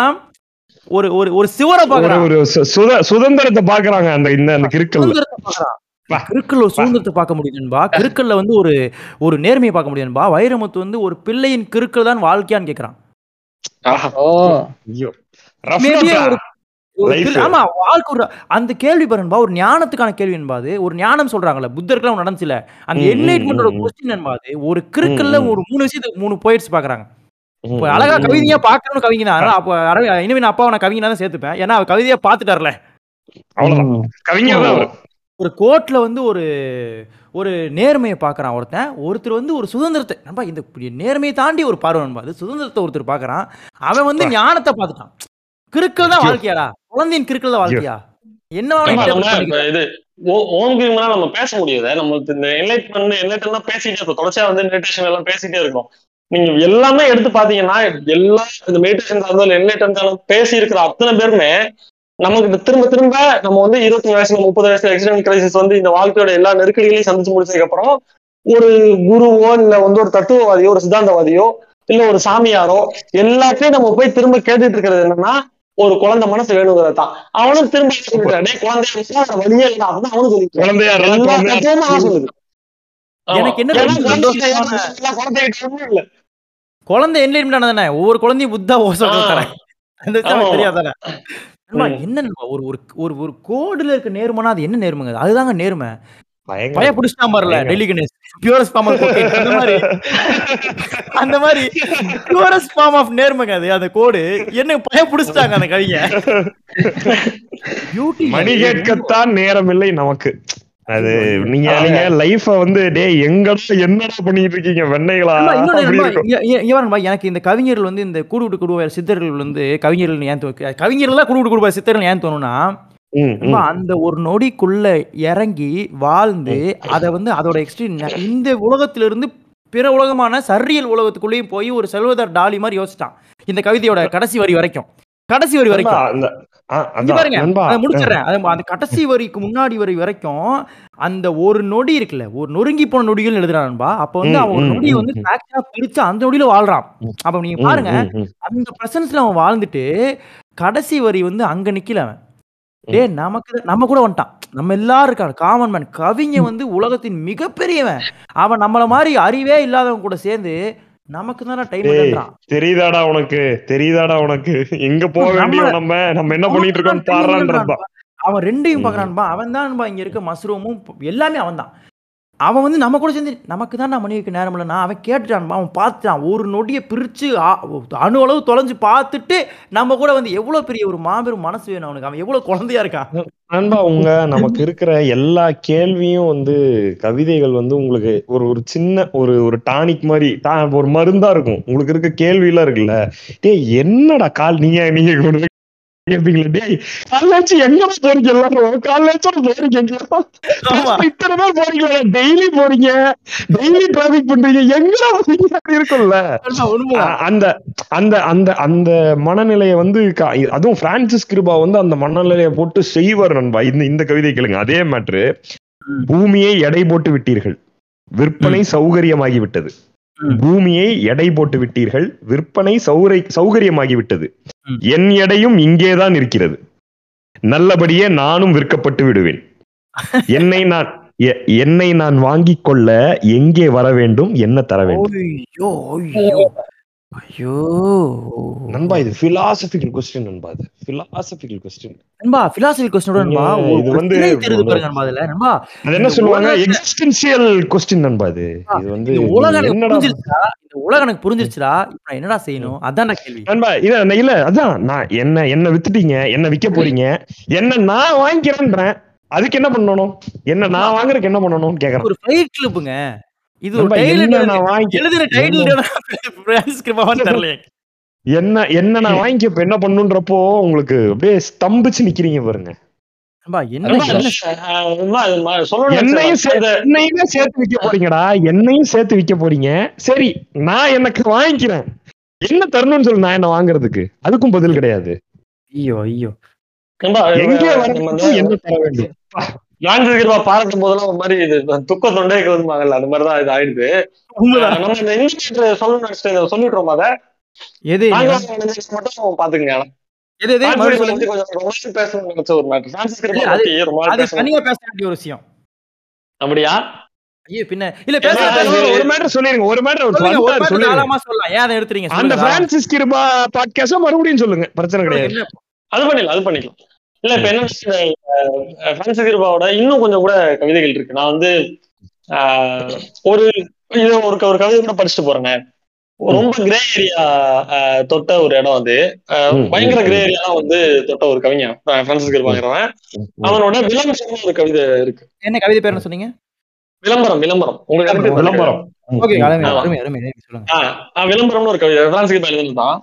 ஒரு ஒரு ஒரு சிவரை பாக்குறாரு சுத- சுதந்திரத்தை பாக்குறாங்க அந்த இந்த அந்த பாக்குறான் கிறுக்கல் ஒரு சுதந்திரத்தை பார்க்க முடியுது நண்பா. கிறுக்கல்ல வந்து ஒரு ஒரு நேர்மையை பார்க்க முடியும் நண்பா. வைரமுத்து வந்து ஒரு பிள்ளையின் கிறுக்கல் தான் வாழ்க்கையான்னு கேக்குறான். ஆமா வாழ்க்கை அந்த கேள்வி பாருன்பா ஒரு ஞானத்துக்கான கேள்வி என்பது ஒரு ஞானம் சொல்றாங்கல்ல புத்தருக்குலாம் நடந்துச்சுல. அந்த என்லைட்மெண்டோட. கொஸ்டின் என்பது ஒரு கிறுக்கல்ல. ஒரு மூணு விஷயத்துக்கு மூணு போயிட்ஸ் பாக்குறாங்க. அழகா கவிதையா பாக்கணும்னு கவிங்க தான் அதனால அப்போ இனிமே நான் அப்பாவை நான் கவிஞனா தான் சேர்த்துப்பேன். ஏன்னா அவர் கவிதையா பாத்துட்டார்ல அவ்வளவுதான். கவிஞர். ஒரு கோர்ட்ல வந்து ஒரு ஒரு நேர்மையை பார்க்கறான் ஒருத்தன். ஒருத்தர் வந்து ஒரு சுதந்திரத்தை நண்பா இந்த நேர்மையை தாண்டி ஒரு பார்வை நண்பா அது சுதந்திரத்தை ஒருத்தர் பார்க்கறான். அவன் வந்து ஞானத்தை பார்த்துட்டான். கிறுக்கல் தான். வாழ்க்கையாடா. குழந்தையின் கிறுக்கல் தான் வாழ்க்கையா? என்ன. இது ஓம் கிரீம்னா நம்ம பேச முடியாது. நம்ம இந்த என்லைட்மெண்ட் என்லைட்மெண்ட் பேசிட்டே இருக்கோம். தொடர்ச்சியா வந்து மெடிடேஷன் எல்லாம் பேசிட்டே இருக்கோம். நீங்க எல்லாமே எடுத்து பாத்தீங்கன்னா எல்லா இந்த மெடிடேஷன் இருந்தாலும் என்லைட்மெண்ட் பேசி இருக்கிற அத்தனை பேருமே நமக்கு திரும்ப திரும்ப நம்ம வந்து இருபத்தி வயசுல முப்பது வயசுல எக்ஸிடென்ட் கிரைசிஸ் வந்து இந்த வாழ்க்கையோட எல்லா நெருக்கடிகளையும் சந்திச்சு முடிச்சதுக்கு அப்புறம் ஒரு குருவோ இல்ல வந்து ஒரு தத்துவவாதியோ ஒரு சித்தாந்தவாதியோ இல்ல ஒரு சாமியாரோ எல்லாத்தையும் நம்ம போய் திரும்ப கேட்டுட்டு இருக்கிறது என்னன்னா ஒரு குழந்தை மனசு வேணுங்கிறது தான் அவனும் திரும்ப டேய் குழந்தைய வழியே இல்லை அப்படின்னு அவனும் ஆமா. எனக்கு என்ன. குழந்தை என்லைட்மெண்ட் தானே ஒவ்வொரு குழந்தையும் புத்தா ஓசை. தரேன். தெரியாதானே? நண்பா. என்ன ஒரு ஒரு ஒரு கோடுல இருக்க நேர்மைனா அது என்ன நேர்மைங்க அது? அதுதாங்க நேர்மை. பய பாருல பயங்கரம். Delhi Ganesh purest form of அந்த மாதிரி அந்த மாதிரி பியூரஸ்ட் ஃபார்ம் ஆஃப் நேர்மைங்க அது அந்த கோடு என்ன பய பிடிச்சிட்டாங்க அந்த கவிங்க பியூட்டி மணி கேட்கத்தான் நேரம் இல்லை நமக்கு அது நீங்க நீங்க லைஃப வந்து டேய் எங்கடா என்னடா பண்ணிட்டு இருக்கீங்க வெண்ணைகளா எனக்கு இந்த கவிஞர்கள் வந்து இந்த கூடு விட்டு குடுவார் சித்தர்கள் வந்து கவிஞர்கள் ஏன் தோ- கவிஞர்கள் கூடு விட்டு குடுவார் சித்தர்கள் ஏன் தோணும்னா அந்த ஒரு நொடிக்குள்ள இறங்கி வாழ்ந்து அதை வந்து அதோட எக்ஸ்ட்ரீம் இந்த உலகத்துல இருந்து பிற உலகமான சர்ரியல் உலகத்துக்குள்ளேயும் போய் ஒரு செல்வதர் டாலி மாதிரி யோசிச்சான். இந்த கவிதையோட கடைசி வரி வரைக்கும். கடைசி வரி வரைக்கும். அந்த கடைசி வரிக்கு முன்னாடி வரி வரைக்கும் அந்த ஒரு நொடி இருக்குல்ல ஒரு நொறுங்கி போன நொடிகள் எழுதுறான் நண்பா. அப்ப வந்து அவன் ம், வந்து பிரிச்சு அந்த நொடியில வாழ்றான். அப்ப நீங்க பாருங்க. அந்த பிரசன்ஸ்ல அவன் வாழ்ந்துட்டு கடைசி வரி வந்து அங்க நிக்கல அவன். டே நமக்கு நம்ம கூட வந்துட்டான். நம்ம எல்லாரும் இருக்காங்க. காமன் மேன் கவிஞ வந்து உலகத்தின் மிகப்பெரியவன். அவன் நம்மள மாதிரி அறிவே இல்லாதவன் கூட சேர்ந்து நமக்கு தானே டைம் தெரியுதாடா உனக்கு? தெரியுதாடா உனக்கு? எங்க போக வேண்டிய நம்ம? நம்ம என்ன பண்ணிட்டு இருக்கோம் பாடுறான்றதுதான் அவன் ரெண்டையும். பாக்குறான்பா. அவன் தான் இங்க இருக்க மஸ்ரூமும் எல்லாமே அவன் தான் அவன் வந்து நம்ம கூட சேர்ந்து நமக்கு தான் நான் மணி வைக்க நேரம் இல்லைண்ணா அவன் கேட்டுட்டான் அவன் பார்த்துட்டான். ஒரு நொடியை பிரிச்சு அணு அளவு தொலைஞ்சு பார்த்துட்டு நம்ம கூட வந்து எவ்வளோ பெரிய ஒரு மாபெரும் மனசு வேணும் அவனுக்கு. அவன் எவ்வளவு குழந்தையா இருக்கான். நண்பா உங்க நமக்கு இருக்கிற எல்லா கேள்வியும் வந்து கவிதைகள் வந்து உங்களுக்கு ஒரு ஒரு சின்ன ஒரு ஒரு டானிக் மாதிரி டா- ஒரு மருந்தா இருக்கும். உங்களுக்கு இருக்க கேள்வி எல்லாம் இருக்குல்ல. டே என்னடா கால் நீங்க நீங்க டேய் எங்க போறீங்க எல்லாரும்? போறீங்க. இத்தனை பேர் போறீங்களா டெய்லி போறீங்க டெய்லி டிராபிக் பண்றீங்க. போறீங்க அப்படி இருக்கும்ல. அந்த அந்த அந்த அந்த மனநிலையை வந்து அதுவும் பிரான்சிஸ் கிருபா வந்து அந்த மனநிலையை போட்டு செய்வார் நண்பா. இந்த இந்த கவிதை கேளுங்க. அதே மேட்ரு பூமியை எடை போட்டு விட்டீர்கள். விற்பனை சௌகரியமாகி விட்டது. பூமியை எடை போட்டு விட்டீர்கள். விற்பனை சௌரை சௌகரியமாகி விட்டது ம். என் எடையும் இங்கேதான் இருக்கிறது. நல்லபடியே நானும் விற்கப்பட்டு விடுவேன். என்னை நான் என்னை நான் வாங்கிக் கொள்ள எங்கே வர வேண்டும்? என்ன தர வேண்டும்? ஐயோ. நண்பா இது பிலாசபிக்கல் கொஸ்டின் நண்பா இது. பிலாசபிக்கல் கொஸ்டின் நண்பா பிலாசபி கொஸ்டின் நண்பா. நீங்க ஒரு இது வந்து ஒரு- பாருங்க நண்பா அதுல நண்பா அது என்ன சொல்லுவாங்க? நண்பா இது. இது வந்து உலகம் புரிஞ்சிருச்சா இந்த உலகம் எனக்கு புரிஞ்சிருச்சுடா. இப்ப நான் என்னடா செய்யணும்? அதான்டா கேள்வி. நண்பா இல்ல இல்ல அதான். நான் என்ன என்ன வித்துட்டீங்க? என்ன விக்க போறீங்க? என்ன நான் வாங்கிக்கிறேன்றேன். அதுக்கு என்ன பண்ணணும்? என்ன நான் வாங்குறதுக்கு என்ன பண்ணணும் கேக்குறேன். ஒரு ஃபைட் கிளப்புங்க இது ஒரு நண்பா, டைட்டில் என்ன நான் வாங்கி எழுதுற டைட்டில் தெரியல என்ன என்ன நான் வாங்கிக்க இப்ப என்ன பண்ணுன்றப்போ உங்களுக்கு அப்படியே ஸ்தம்பிச்சு நிக்கிறீங்க பாருங்க. என்னையும் சேர்த்து விக்க போறீங்கடா. என்னையும் சேர்த்து விக்க போறீங்க. சரி நான் எனக்கு வாங்கிக்கிறேன். என்ன தரணும்னு சொல்லு நான் என்ன வாங்குறதுக்கு? அதுக்கும் பதில் கிடையாது. ஐயோ ஐயோ. எங்கே என்ன தர வேண்டும்? லாங்குவேஜ் கிருபா பாராட்டும் போதெல்லாம் ஒரு மாதிரி இது துக்க தொண்டே கவுதுமாங்கல்ல அந்த மாதிரிதான் இது ஆயிடுது. நம்ம இந்த நினைச்சிட்டு இதை சொல்லிடுறோம் அதை? எது மட்டும் பாத்துக்கங்க. எது எது. கொஞ்சம் பேசணும்னு நினைச்ச ஒரு மேட்டர் பிரான்சிஸ் ஒரு விஷயம். அப்படியா? ஐயோ பின்ன இல்ல பேச ஒரு மேட்டர் சொல்லிருங்க ஒரு மேட்டர் ஒரு சொல்லலாம். ஏன் அதை எடுத்துறீங்க? அந்த பிரான்சிஸ் கிருபா பாட்காஸ்ட மறுபடியும் சொல்லுங்க பிரச்சனை கிடையாது. அது பண்ணிடலாம் அது பண்ணிக்கலாம். இல்ல இப்ப என்ன இன்னும் கொஞ்சம் கூட கவிதைகள் இருக்கு. நான் வந்து ஆஹ், ஒரு இது ஒரு ஒரு கவிதை கூட படிச்சுட்டு போறேனே ரொம்ப கிரே ஏரியா தொட்ட ஒரு இடம் அது. ம், பயங்கர கிரே ஏரியாலாம் வந்து தொட்ட ஒரு கவிஞன். பிரான்சிஸ் கிருபாங்கிறவன் அவனோட விளம்பரம் ஒரு கவிதை இருக்கு. என்ன கவிதை பேர் சொன்னீங்க? விளம்பரம் விளம்பரம். உங்களுக்கு யாருக்கு தெரியும்? விளம்பரம். விளம்பரம்னு ஒரு கவிதை. பிரான்சிஸ் கிருபா எழுதுனதுதான்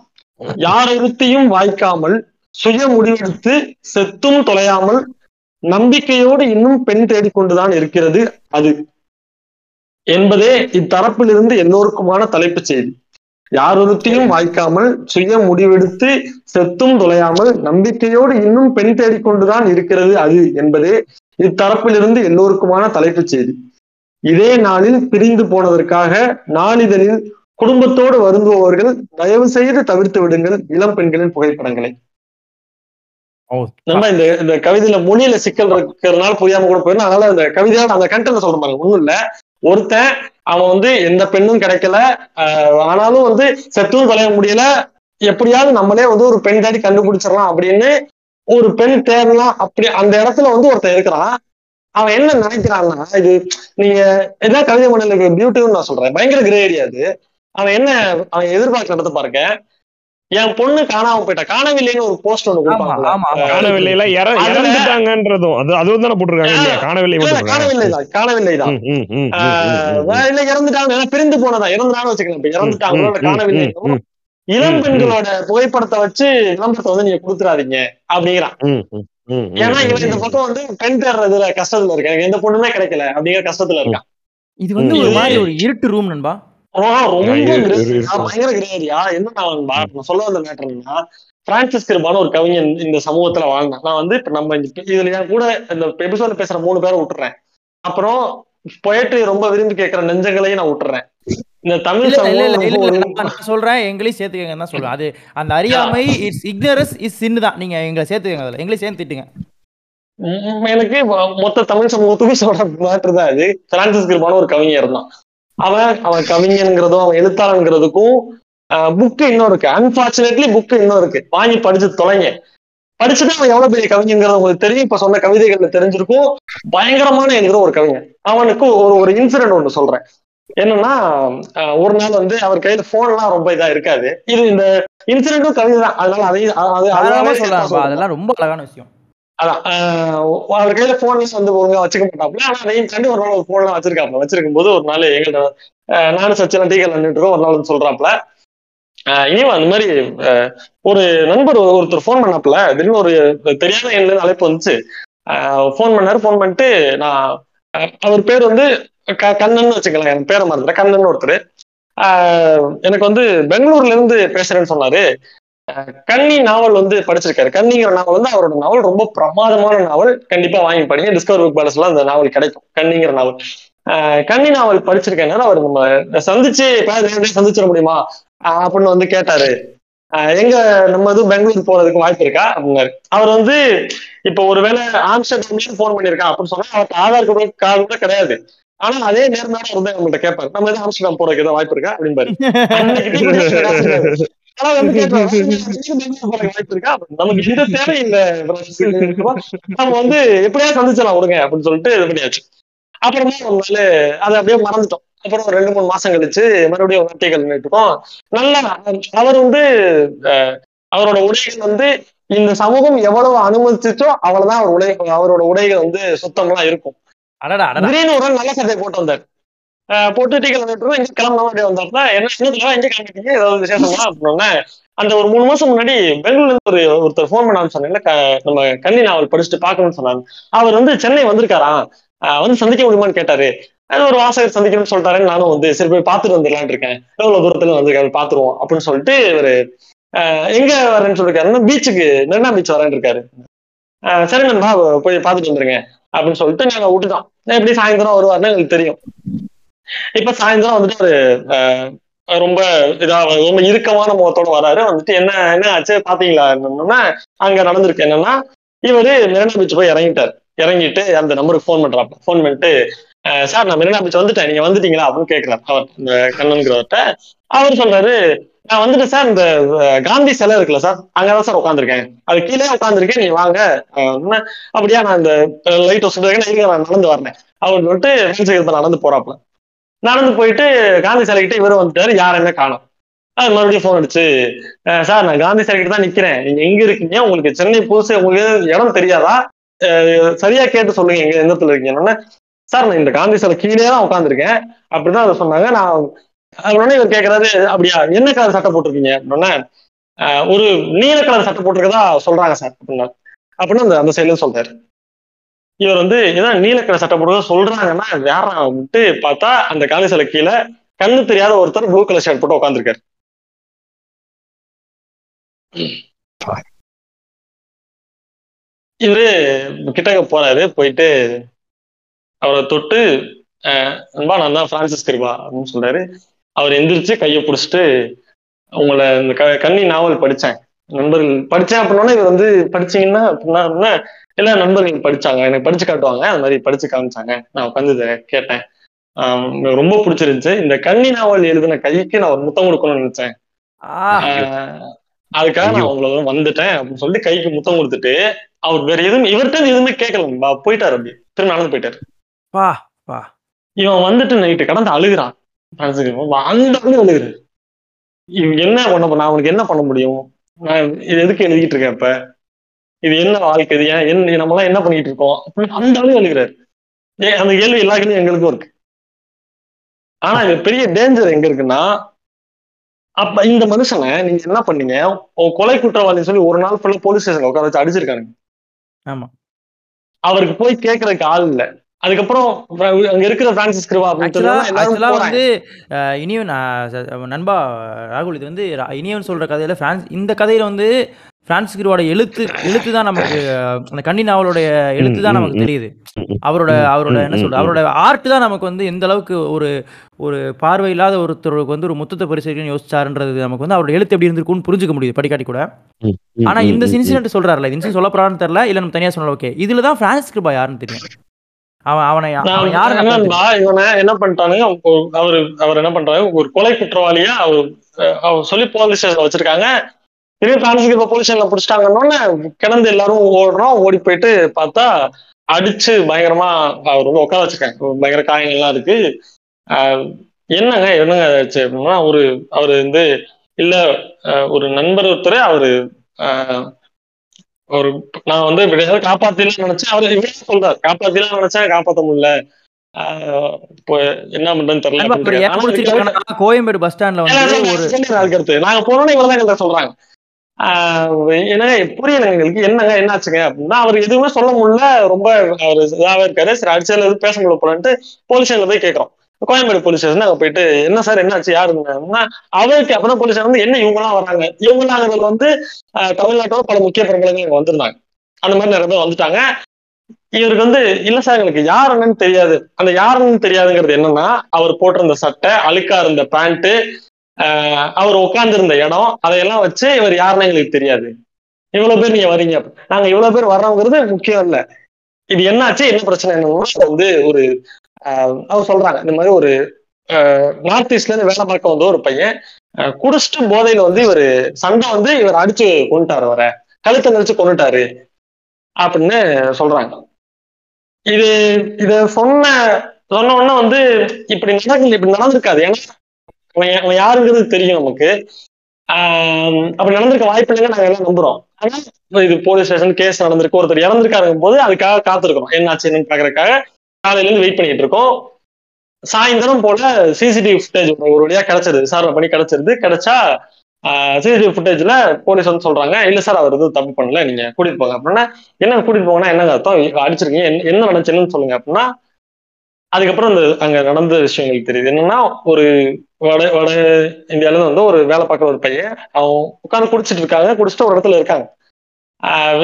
யாரொருத்தையும் வாய்க்காமல் சுய முடிவெடுத்து செத்தும் தொலையாமல் நம்பிக்கையோடு இன்னும் பெண் தேடிக்கொண்டுதான் இருக்கிறது அது என்பதே இத்தரப்பிலிருந்து எல்லோருக்குமான தலைப்புச் செய்தி. யாரொருத்தையும் வாய்க்காமல் சுய முடிவெடுத்து செத்தும் தொலையாமல் நம்பிக்கையோடு இன்னும் பெண் தேடிக்கொண்டுதான் இருக்கிறது அது என்பதே இத்தரப்பிலிருந்து எல்லோருக்குமான தலைப்புச் செய்தி. இதே நாளில் பிரிந்து போனதற்காக நாளிதழில் குடும்பத்தோடு வருந்துபவர்கள் தயவு செய்து தவிர்த்து விடுங்கள் இளம் பெண்களின் புகைப்படங்களை. நம்ம இந்த இந்த கவிதையில மொழியில சிக்கல் இருக்கிறதுனால புரியாம கூட போயிடும். அதனால அந்த கவிதையோட அந்த கண்டென்ட் சொல்ற பாருங்க. ஒண்ணும் இல்ல. ஒருத்தன் அவன் வந்து எந்த பெண்ணும் கிடைக்கல. ஆனாலும் வந்து செத்தும் தொலைய முடியல. எப்படியாவது நம்மளே வந்து ஒரு பெண் தேடி கண்டுபிடிச்சிடலாம் அப்படின்னு ஒரு பெண் தேடலாம் அப்படி அந்த இடத்துல வந்து ஒருத்தன் இருக்கிறான். அவன் என்ன நினைக்கிறான்னா இது நீங்க என்ன கவிதை மண்டல பியூட்டின்னு நான் சொல்றேன். பயங்கர கிரே ஏரியா அது. அவன் என்ன அவன் எதிர்பார்க்கறத பாருங்க. என் பொண்ணு காணாம போயிட்டா. காணவில்லைன்னு ஒரு போஸ்ட் ஒண்ணு காணவில்லை இற- அதுல- இறந்துட்டாங்கன்றதும் அது அதுவும் தானே போட்டிருக்காங்க இல்லையா? காணவில்லை ம், ஆஹ் ம், ம். இல்ல இறந்துட்டாங்க. பிரிந்து போனதா? இறந்துட்டான்னு வச்சுக்கலாம் ம், காணவில்லை இளம் பெண்களோட புகைப்படத்தை வச்சு விளம்பரத்தை வந்து நீங்க கொடுத்துறாதீங்க அப்படிங்கிறான். ஏன்னா இவன் இந்த. பக்கம் வந்து பெண் தேடுறதுல கஷ்டத்துல இருக்கான். எனக்கு எந்த பொண்ணுமே கிடைக்கல அப்படிங்கிற கஷ்டத்துல இருக்கான். இது வந்து ஒரு மாதிரி ஒரு இருட்டு ரூம் நண்பா? பயங்கர கிரேரியா என்ன நான் பா- நான் சொல்ல வந்த மேட்டர் என்னன்னா பிரான்சிஸ் கிருபான ஒரு கவிஞன் இந்த சமூகத்துல வாழ்ந்தான். நான் வந்து இப்ப நம்ம இதுல என் கூட இந்த எபிசோட்ல பேசுற மூணு பேரை விட்டுறேன். அப்புறம் பொயட்ரி ரொம்ப விரும்பி கேட்கிற நெஞ்சங்களையும் நான் விட்டுறேன். இந்த தமிழ் சொல்றேன் எங்களையும் சேர்த்துக்கங்க தான் சொல்றேன் அது அந்த அறியாமை இட்ஸ் இக்னரஸ் இஸ் சின்னு தான். நீங்க எங்களை சேர்த்துக்கங்க அதுல. எங்களையும் சேர்த்து திட்டுங்க. உம் எனக்கு மொத்த தமிழ் சமூகத்துக்கும் சொல்ற மேட்டர் தான் இது பிரான்சிஸ் கிருபான ஒரு கவிஞர் தான். அவன் அவன் கவிஞன்கிறதும் அவன் எழுத்தாளங்கிறதுக்கும் புக்கு இன்னும் இருக்கு. அன்பார்ச்சுனேட்லி புக்கு இன்னும் இருக்கு. வாங்கி படிச்சு தொலைங்க. படிச்சுட்டு அவன் எவ்வளவு பெரிய கவிஞங்கிறது உங்களுக்கு தெரியும். இப்ப சொன்ன கவிதைகள்ல தெரிஞ்சிருக்கும். பயங்கரமான எழுதுற ஒரு கவிஞன். அவனுக்கு ஒரு ஒரு இன்சிடென்ட் ஒண்ணு சொல்றேன். என்னன்னா ஒரு நாள் வந்து அவர் கையில போன்லாம் ரொம்ப இதா இருக்காது. இது இந்த இன்சிடென்ட்டும் கவிதை தான் அதனால அதையும். அதெல்லாம் ரொம்ப அழகான விஷயம். அதான் அவர் கையில போன்ல வந்து ஒழுங்கா வச்சுக்க மாட்டாப்ல ஆனா அதையும் கண்டு ஒரு நாள் ஒரு போன் வச்சிருக்காப்ல வச்சிருக்கும் போது ஒரு நாள் எங்கள்ட்ட நானும் சச்சினா டீக்கல் நின்றுட்டு ஒரு நாள் சொல்றாப்ல இனியும் அந்த மாதிரி ஒரு நண்பர் ஒருத்தர் ஃபோன் பண்ணாப்ல திடீர்னு ஒரு தெரியாத எண்ல அழைப்பு வந்துச்சு. ஃபோன் பண்ணாரு. ஃபோன் பண்ணிட்டு நான் அவர் பேர் வந்து க- கண்ணன் வச்சுக்கலாம் என் பேரை மறந்துட்டேன். கண்ணன் ஒருத்தர். எனக்கு வந்து பெங்களூர்ல இருந்து பேசுறேன்னு சொன்னாரு. கன்னி நாவல் வந்து படிச்சிருக்காரு. கன்னிங்கிற நாவல் வந்து அவரோட நாவல் ரொம்ப பிரமாதமான நாவல். கண்டிப்பா வாங்கி படிங்க. டிஸ்கவர் புக் பேலஸ்ல அந்த நாவல் கிடைக்கும். கன்னிங்கிற நாவல். ஆஹ் கன்னி நாவல் படிச்சிருக்கேன் அவர் நம்ம சந்திச்சு சந்திச்சிட முடியுமா? அப்படின்னு வந்து கேட்டாரு. எங்க நம்ம இது பெங்களூர் போறதுக்கு வாய்ப்பு இருக்கா? அப்படின்னாரு. அவர் வந்து இப்ப ஒருவேளை ஆம்ஸ்டர்டாம்ல போன் பண்ணிருக்கான் அப்படின்னு சொன்னா அவருக்கு ஆதார் கூட கார்டு கூட கிடையாது. ஆனா அதே நேர்மையான வந்து நம்மள்ட்ட கேட்பாரு. நம்ம எதாவது ஆம்ஸ்டர்டாம் போறதுக்கு ஏதாவது வாய்ப்பு இருக்கா? அப்படின்பாரு ஆனா வந்து கேட்பாரு, "நீங்க பெங்களூர் போறதுக்கு வாய்ப்பு இருக்கா. நமக்கு எந்த தேவை இல்ல நம்ம வந்து எப்படியா சந்திச்சலாம் விடுங்க அப்படின்னு சொல்லிட்டு இது பண்ணியாச்சு. அப்புறமா ஒரு நாள் அதை அப்படியே மறந்துட்டோம். அப்புறம் ரெண்டு மூணு மாசம் கழிச்சு மறுபடியும் ஆர்டிகல் நிட்டுட்டோம் நல்லா அவர் வந்து அவரோட உடைகள் வந்து இந்த சமூகம் எவ்வளவு அனுமதிச்சுச்சோ அவ்வளவுதான் அவர் உடை அவரோட உடைகள் வந்து சுத்தம்லாம் இருக்கும். திடீர்னு ஒரு நல்ல சட்டை போட்டு வந்தார். போட்டு டீ கிளம்பிட்டு எங்க கிளம்பலாம் அப்படியே வந்தாருன்னா என்ன சின்னத்துல எங்க கிளம்பிட்டீங்க? ஏதாவது விசேஷமா அப்படின்னா அந்த ஒரு மூணு மாசம் முன்னாடி பெங்களூர்ல இருந்து ஒரு ஒருத்தர் ஃபோன் பண்ணான்னு சொன்னேன்ல நம்ம கன்னி நாவல் படிச்சுட்டு பாக்கணும்னு சொன்னாங்க அவர் வந்து சென்னை வந்திருக்காராம் வந்து சந்திக்க முடியுமான்னு கேட்டாரு. அது ஒரு வாசகர் சந்திக்கணும்னு சொல்லிட்டாருன்னு நானும் வந்து சரி போய் பாத்துட்டு வந்துடலான்னு இருக்கேன். எவ்வளவு தூரத்துல வந்திருக்காரு பாத்துருவோம் அப்படின்னு சொல்லிட்டு இவரு எங்க வரேன்னு சொல்லிருக்காருன்னா பீச்சுக்கு மெரினா பீச் வரேன்னு இருக்காரு. சரி நண்பா போய் பாத்துட்டு வந்துருங்க அப்படின்னு சொல்லிட்டு நாங்க விட்டுட்டோம். எப்படி சாயந்தரம் வருவாருன்னு எங்களுக்கு தெரியும். இப்ப சாயந்தரம் வந்துட்டு ஒரு ரொம்ப இதா ரொம்ப இறுக்கமான முகத்தோட வராரு. வந்துட்டு என்ன என்ன ஆச்சு? பாத்தீங்களா? என்னன்னா அங்க நடந்திருக்கு என்னன்னா இவரு மெரினா பீச் போய் இறங்கிட்டாரு. இறங்கிட்டு அந்த நம்பருக்கு ஃபோன் பண்றாப்ப ஃபோன் பண்ணிட்டு சார் நான் மெரினா பீச் வந்துட்டேன். நீங்க வந்துட்டீங்களா? அப்படின்னு கேக்குறாரு. அவர் இந்த கண்ணன்கிறவர்கிட்ட அவர் சொல்றாரு நான் வந்துட்டு சார். இந்த காந்தி சிலை இருக்குல்ல சார் அங்கதான் சார் உட்காந்துருக்கேன் அது கீழே உட்காந்துருக்கேன் நீ வாங்க. என்ன, அப்படியா நான் இந்த லைட் ஹவுஸ் நான் நடந்து வரேன். அவர் வந்துட்டு நடந்து போறாப்புல நடந்து போயிட்டு காந்தி சிலைக்கிட்ட இவரும் வந்துட்டாரு. யாருமே காணோம். அது மறுபடியும் ஃபோன் அடிச்சு சார் நான் காந்தி சிலைக்கிட்ட தான் நிக்கிறேன். நீங்க எங்க இருக்கீங்க? உங்களுக்கு சென்னை புதுசு உங்களுக்கு இடம் தெரியாதா? சரியா கேட்டு சொல்லுங்க. எங்க எந்த இடத்துல இருக்கீங்கன்னு. சார் நான் இந்த காந்தி சிலை கீழே தான் உட்காந்துருக்கேன் அப்படிதான் அதை சொன்னாங்க. நான் உடனே இவர் கேட்கறாரு அப்படியா என்ன கலர் சட்டை போட்டிருக்கீங்க? அப்படின்னா ஒரு நீல கலர் சட்டை போட்டிருக்கதா? சொல்றாங்க சார் அப்படின்னா அப்படின்னு அந்த அந்த சைடுல சொல்றாரு. இவர் வந்து ஏதாவது நீல சட்டை போடுறத சொல்றாங்கன்னா வேற விட்டு பார்த்தா அந்த காலி சிலை கீழே கண்ணு தெரியாத ஒருத்தர் ப்ளூ கலர் ஷர்ட் போட்டு உட்காந்துருக்காரு இவரு கிட்டக்க போறாரு போயிட்டு அவரை தொட்டு அஹ் நான் தான் பிரான்சிஸ் கிருபா அப்படின்னு சொல்றாரு. அவர் எந்திரிச்சு கையை பிடிச்சிட்டு உங்களை இந்த க கண்ணி நாவல் படிச்சேன். நண்பர்கள் படிச்சேன் அப்படின்னா இவர் வந்து படிச்சீங்கன்னா அப்படின்னா எல்லா நண்பர்கள் படிச்சாங்க. எனக்கு படிச்சு காட்டுவாங்க. அது மாதிரி படிச்சு காமிச்சாங்க. நான் உட்காந்து கேட்டேன். ரொம்ப பிடிச்சிருந்துச்சு. இந்த கன்னி நாவல் எழுதின கைக்கு நான் ஒரு முத்தம் கொடுக்கணும்னு நினைச்சேன். அதுக்காக நான் ஐயோ. உங்களை வந்துட்டேன் அப்படின்னு சொல்லி கைக்கு முத்தம் கொடுத்துட்டு அவர் வேற எதுவும் இவர்கிட்ட எதுவுமே கேட்கல. போயிட்டாரு அப்படி. திரும்ப நடந்து போயிட்டாரு. இவன் வந்துட்டு நைட்டு கடந்து அழுகுறான். அந்த அழுகு அழுகுறாரு. என்ன பண்ண நான் அவனுக்கு என்ன பண்ண முடியும்? நான் இது எதுக்கு எழுதிட்டு இருக்கேன் இப்ப? இது என்ன வாழ்க்கை இது? ஏன் என்ன நம்மளாம் என்ன பண்ணிட்டு இருக்கோம்? அப்படின்னு அந்த அழுகு அழுகுறாரு ஏன் அந்த கேள்வி எல்லா கேள்வியும் எங்களுக்கும் இருக்கு. ஆனா இது பெரிய டேஞ்சர் எங்க இருக்குன்னா அப்ப இந்த மனுஷனை நீங்க என்ன பண்ணீங்க? கொலை குற்றவாளின்னு சொல்லி ஒரு நாள் ஃபுல்லா போலீஸ் ஸ்டேஷன்ல உட்கார வச்சு அடிச்சிருக்காங்க ஆமா. அவருக்கு போய் கேட்கறதுக்கு ஆள் இல்ல. அதுக்கப்புறம் அங்க இருக்கிற பிரான்சிஸ் கிருவா அப்படின்னு ஆக்சுவலா வந்து இனியவன் நண்பா ராகுல் இது வந்து இனியவன் சொல்ற கதையில பிரான்ஸ் இந்த கதையில வந்து பிரான்ஸ் கிருவோட எழுத்து எழுத்து தான் நமக்கு அந்த கன்னி நாவலோடைய எழுத்து தான் நமக்கு தெரியுது. அவரோட அவரோட என்ன சொல்றது. அவரோட ஆர்ட் தான் நமக்கு வந்து எந்த அளவுக்கு ஒரு ஒரு பார்வை இல்லாத ஒருத்தருக்கு வந்து ஒரு முத்தத்தை பரிசீலிக்கணும்னு யோசிச்சாருன்றது நமக்கு வந்து அவரோட எழுத்து எப்படி இருந்திருக்கும்னு புரிஞ்சுக்க முடியுது படிக்காட்டி கூட. ஆனா இந்த இன்சிடென்ட் சொல்றாருல இந்த இன்சிடென்ட் சொல்ல போறான்னு தெரியல இல்ல நம்ம தனியா சொன்னாலும் ஓகே இதுல தான் பிரான்ஸ் கிருபா யாருன்னு தெரியும்? அவன் அவனை அவன் யாரு இவனை என்ன பண்ணிட்டானுங்க ஒரு- அவரு அவர் என்ன பண்றாரு ஒரு கொலை குற்றவாளியா அவர் சொல்லி போலீஸ் ஸ்டேஷன் வச்சிருக்காங்க. திரும்பி பிரான்சிஸ் இப்ப போலீஸ் ஸ்டேஷன்ல பிடிச்சிட்டாங்கன்னு கிடந்து எல்லாரும் ஓடுறோம் ஓடி போயிட்டு பார்த்தா அடிச்சு பயங்கரமா அவர் வந்து உட்கார வச்சிருக்காங்க பயங்கர காயங்கள்லாம் இருக்கு. என்னங்க என்னங்க ஆச்சு அப்படின்னா ஒரு அவரு வந்து இல்ல ஒரு நண்பர் ஒருத்தர் அவரு ஆஹ், ஒரு நான் வந்து எப்படியாவது காப்பாத்திலாம் நினைச்சேன். அவரு இவரே சொல்றாரு. காப்பாத்திலாம் நினைச்சேன் காப்பாத்த முடியல. என்ன பண்றதுன்னு தெரியல கோயம்பேடு பஸ் ஸ்டாண்ட்ல வந்து நாங்க போனோம்னு எங்கள்ட்ட சொல்றாங்க. என்னங்க புரியல எங்களுக்கு என்னங்க என்னாச்சுங்க அப்படின்னா அவர் எதுவுமே சொல்ல முடியல. ரொம்ப அவர் இதாவே இருக்காரு. சரி அடிச்சதுல எதுவும் பேச முடியல போலன்ட்டு போலீஸ் ஸ்டேஷன்ல போய் கேட்கறோம். கோயம்பேடு போலீஸ் ஸ்டேஷன் அங்க போயிட்டு என்ன சார் என்னாச்சு யாருன்னா அவருக்கு அப்பதான் போலீஸ் வந்து என்ன இவங்க எல்லாம் வர்றாங்க இவங்க எல்லாம் வந்து தமிழ்நாட்டோட பல முக்கிய பிரபலங்கள் இங்க வந்திருந்தாங்க. அந்த மாதிரி நிறைய பேர் வந்துட்டாங்க. இவருக்கு வந்து இல்ல சார் எங்களுக்கு யார் என்னன்னு தெரியாது. அந்த யாருன்னு தெரியாதுங்கிறது என்னன்னா அவர் போட்டிருந்த சட்டை அழுக்கா இருந்த பேண்ட் அவர் உட்கார்ந்துருந்த இடம் அதையெல்லாம் வச்சு இவர் யாருன்னு எங்களுக்கு தெரியாது. இவ்வளவு பேர் நீங்க வரீங்க. நாங்க இவ்வளவு பேர் வர்றோங்கிறது முக்கியம் இல்ல. இது என்னாச்சு என்ன பிரச்சனை என்னன்னா வந்து ஒரு அவர் சொல்றாங்க. இந்த மாதிரி ஒரு நார்த் ஈஸ்ட்ல இருந்து வேலை பார்க்க வந்த ஒரு பையன் குடிச்சிட்டு போதையில வந்து இவர் சண்டை வந்து இவர் அடிச்சு கொண்டுட்டாரு வர கழுத்தை நினைச்சு கொண்டுட்டாரு அப்படின்னு சொல்றாங்க. இது இத சொன்ன சொன்ன உடனே வந்து இப்படி நடக்குது இப்படி நடந்திருக்காது. ஏன்னா அவன் அவன் யாருங்கிறது தெரியும் நமக்கு. ஆஹ் அப்படி நடந்திருக்க வாய்ப்பு இல்லைங்க நாங்க எல்லாம் நம்புறோம். ஆனா இது போலீஸ் ஸ்டேஷன் கேஸ் நடந்திருக்கு ஒருத்தர் இறந்திருக்காருங்கும் போது அதுக்காக காத்திருக்கிறோம். என்னாச்சு என்னன்னு பாக்குறதுக்காக காலையில இருந்து வெயிட் பண்ணிட்டு இருக்கோம். சாயந்தரம் போல சிசிடிவி ஃபுட்டேஜ் ஒரு வழியா கிடைச்சிருது. விசாரணை பண்ணி கிடைச்சிருது. கிடைச்சா சிசிடிவி ஃபுட்டேஜ்ல போலீஸ் வந்து சொல்றாங்க இல்ல சார் அவர் எதுவும் தப்பு பண்ணல நீங்க கூட்டிட்டு போங்க. அப்படின்னா என்ன கூட்டிட்டு போங்கன்னா என்னங்க அர்த்தம்? அடிச்சிருக்கீங்க என்ன- என்ன நடந்துச்சுன்னு சொல்லுங்க அப்படின்னா அதுக்கப்புறம் அந்த அங்க நடந்த விஷயங்கள் தெரியுது. என்னன்னா ஒரு வட வட இந்தியால வந்து ஒரு வேலை பார்க்குற ஒரு பையன். அவன் உட்காந்து குடிச்சிட்டு இருக்காங்க. குடிச்சிட்டு ஒரு இடத்துல இருக்காங்க.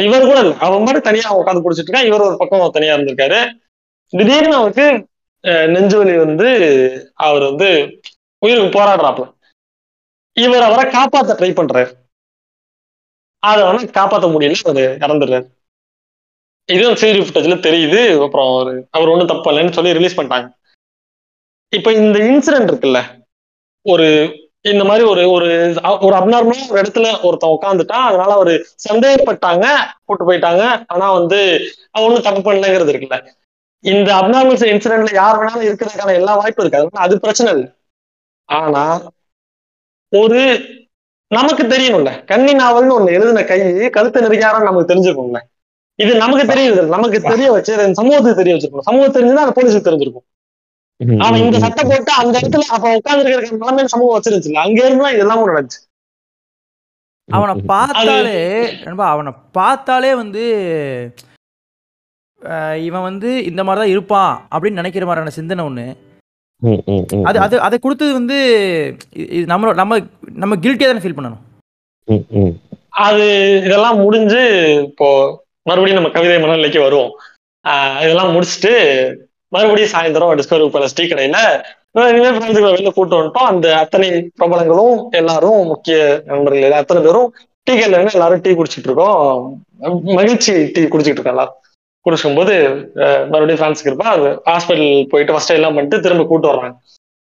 இவர் கூட இல்லை. அவன் மட்டும் தனியா உட்காந்து குடிச்சிட்டு இருக்கான். இவர் ஒரு பக்கம் தனியா இருந்திருக்காரு. திடீர்னு அவருக்கு நெஞ்சுவலி வந்து அவர் வந்து உயிருக்கு போராடுறாப்புல. இவர் அவரை காப்பாத்த ட்ரை பண்றாரு. அதை வந்து காப்பாத்த முடியல. அவர் இறந்துடுறாரு. இதுவும் சீரி ஃபுட்டேஜ்ல தெரியுது. அப்புறம் அவர் அவர் ஒன்றும் தப்பு இல்லைன்னு சொல்லி ரிலீஸ் பண்ணிட்டாங்க. இப்போ இந்த இன்சிடென்ட் இருக்குல்ல ஒரு இந்த மாதிரி ஒரு ஒரு ஒரு அப்நார்மலா ஒரு இடத்துல ஒருத்தன் உட்காந்துட்டான் அதனால ஒரு சந்தேகப்பட்டாங்க கூட்டு போயிட்டாங்க. ஆனா வந்து அவன் ஒண்ணும் தப்பு பண்ணலங்கிறது இருக்குல்ல. இந்த அப்நார்மல் இன்சிடென்ட்ல யார் வேணாலும் இருக்கிறதுக்கான எல்லா வாய்ப்பும் இருக்கு. அதனால அது பிரச்சனை இல்லை. ஆனா ஒரு நமக்கு தெரியணும்ல. கன்னி நாவல்னு ஒண்ணு எழுதின கை கழுத்து நெருக்காரன்னு நமக்கு தெரிஞ்சுக்கணும்ல இது நமக்கு தெரியுது. நமக்கு தெரிய வச்சு சமூகத்துக்கு தெரிய வச்சிருக்கணும். சமூகம் தெரிஞ்சுன்னா அந்த போலீஸுக்கு தெரிஞ்சிருக்கும். அவன் இந்த சட்டை போட்டு அந்த இடத்துல அப்ப உட்கார்ந்து இருக்கிற நிலைமையில சமூகம் வச்சிருந்துச்சுல அங்க இருந்து இதெல்லாம் நடந்துச்சு. அவனை பார்த்தாலே அவனை பார்த்தாலே வந்து இவன் வந்து இந்த மாதிரி தான் இருப்பான் அப்படின்னு நினைக்கிற மாதிரியான சிந்தனை ஒன்று அது அது அதை கொடுத்தது வந்து நம்மளோட நம்ம நம்ம கில்ட்டியாக தானே ஃபீல் பண்ணணும். அது இதெல்லாம் முடிஞ்சு இப்போ மறுபடியும் நம்ம கவிதை மனநிலைக்கு வருவோம். ஆஹ் இதெல்லாம் முடிச்சுட்டு மறுபடியும் சாயந்தரம் டிஸ்கவரி பேலஸ் டீ கடையில ஃப்ரெண்ட்ஸுகளை வெளில கூட்டு வந்துட்டோம். அந்த அத்தனை பிரபலங்களும் எல்லாரும் முக்கிய நண்பர்கள் அத்தனை பேரும் டீ கடையில எல்லாரும் டீ குடிச்சிட்டு இருக்கோம். மகிழ்ச்சி டீ குடிச்சிட்டு இருக்கோம் எல்லாரும். குடிச்சுக்கும் போது மறுபடியும் ஃப்ரான்ஸுக்கு இருப்பா அது ஹாஸ்பிட்டல் போயிட்டு ஃபர்ஸ்ட் எல்லாம் பண்ணிட்டு திரும்ப கூட்டு வர்றாங்க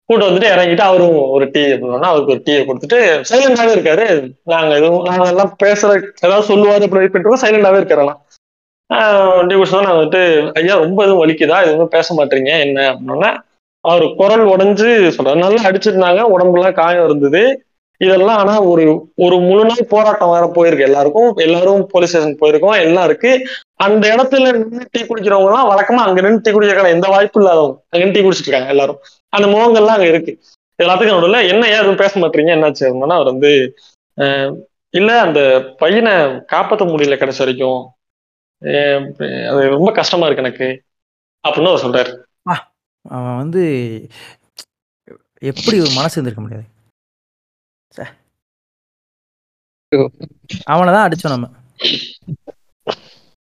கூட்டு வந்துட்டு இறங்கிட்டு அவரும் ஒரு டீ அப்படின்னா அவருக்கு ஒரு டீயை கொடுத்துட்டு சைலண்டாவே இருக்காரு. நாங்க எதுவும் நாங்க எல்லாம் பேசுற ஏதாவது சொல்லுவாரு அப்படி வெயிட் பண்ணிட்டு சைலண்டாவே இருக்காரலாம் டீ குடிச்சா நான் வந்துட்டு ஐயா ரொம்ப எதுவும் வலிக்குதா? எதுவும் பேச மாட்டீங்க? என்ன? அப்படின்னா அவர் குரல் உடஞ்சு சொல்றாரு. நல்லா அடிச்சிருந்தாங்க. உடம்புலாம் காயம் இருந்தது. இதெல்லாம் ஆனா ஒரு ஒரு முழு நாள் போராட்டம் வேற போயிருக்கு. எல்லாருக்கும் எல்லாரும் போலீஸ் ஸ்டேஷன் போயிருக்கோம். எல்லாம் இருக்கு. அந்த இடத்துல நின்று டீ குடிக்கிறவங்க எல்லாம் வழக்கமா அங்க நின்று டீ குடிக்கிறக்கான எந்த வாய்ப்பு இல்லாதவங்க. அங்க நின்று டீ குடிச்சிட்டு இருக்காங்க எல்லாரும். அந்த முகங்கள்லாம் அங்க இருக்கு. எல்லாத்துக்கும் நடுவில் என்ன ஏன் எதுவும் பேச மாட்டீங்க? என்னாச்சு? அப்படின்னா அவர் வந்து இல்ல அந்த பையனை காப்பாற்ற முடியல கடைசி வரைக்கும். அது ரொம்ப கஷ்டமா இருக்கு எனக்கு. அப்படின்னு அவர் சொல்றாரு. அவன் வந்து எப்படி ஒரு மனசு இருந்திருக்க முடியாது. அவனை தான் அடிச்சோம் நம்ம.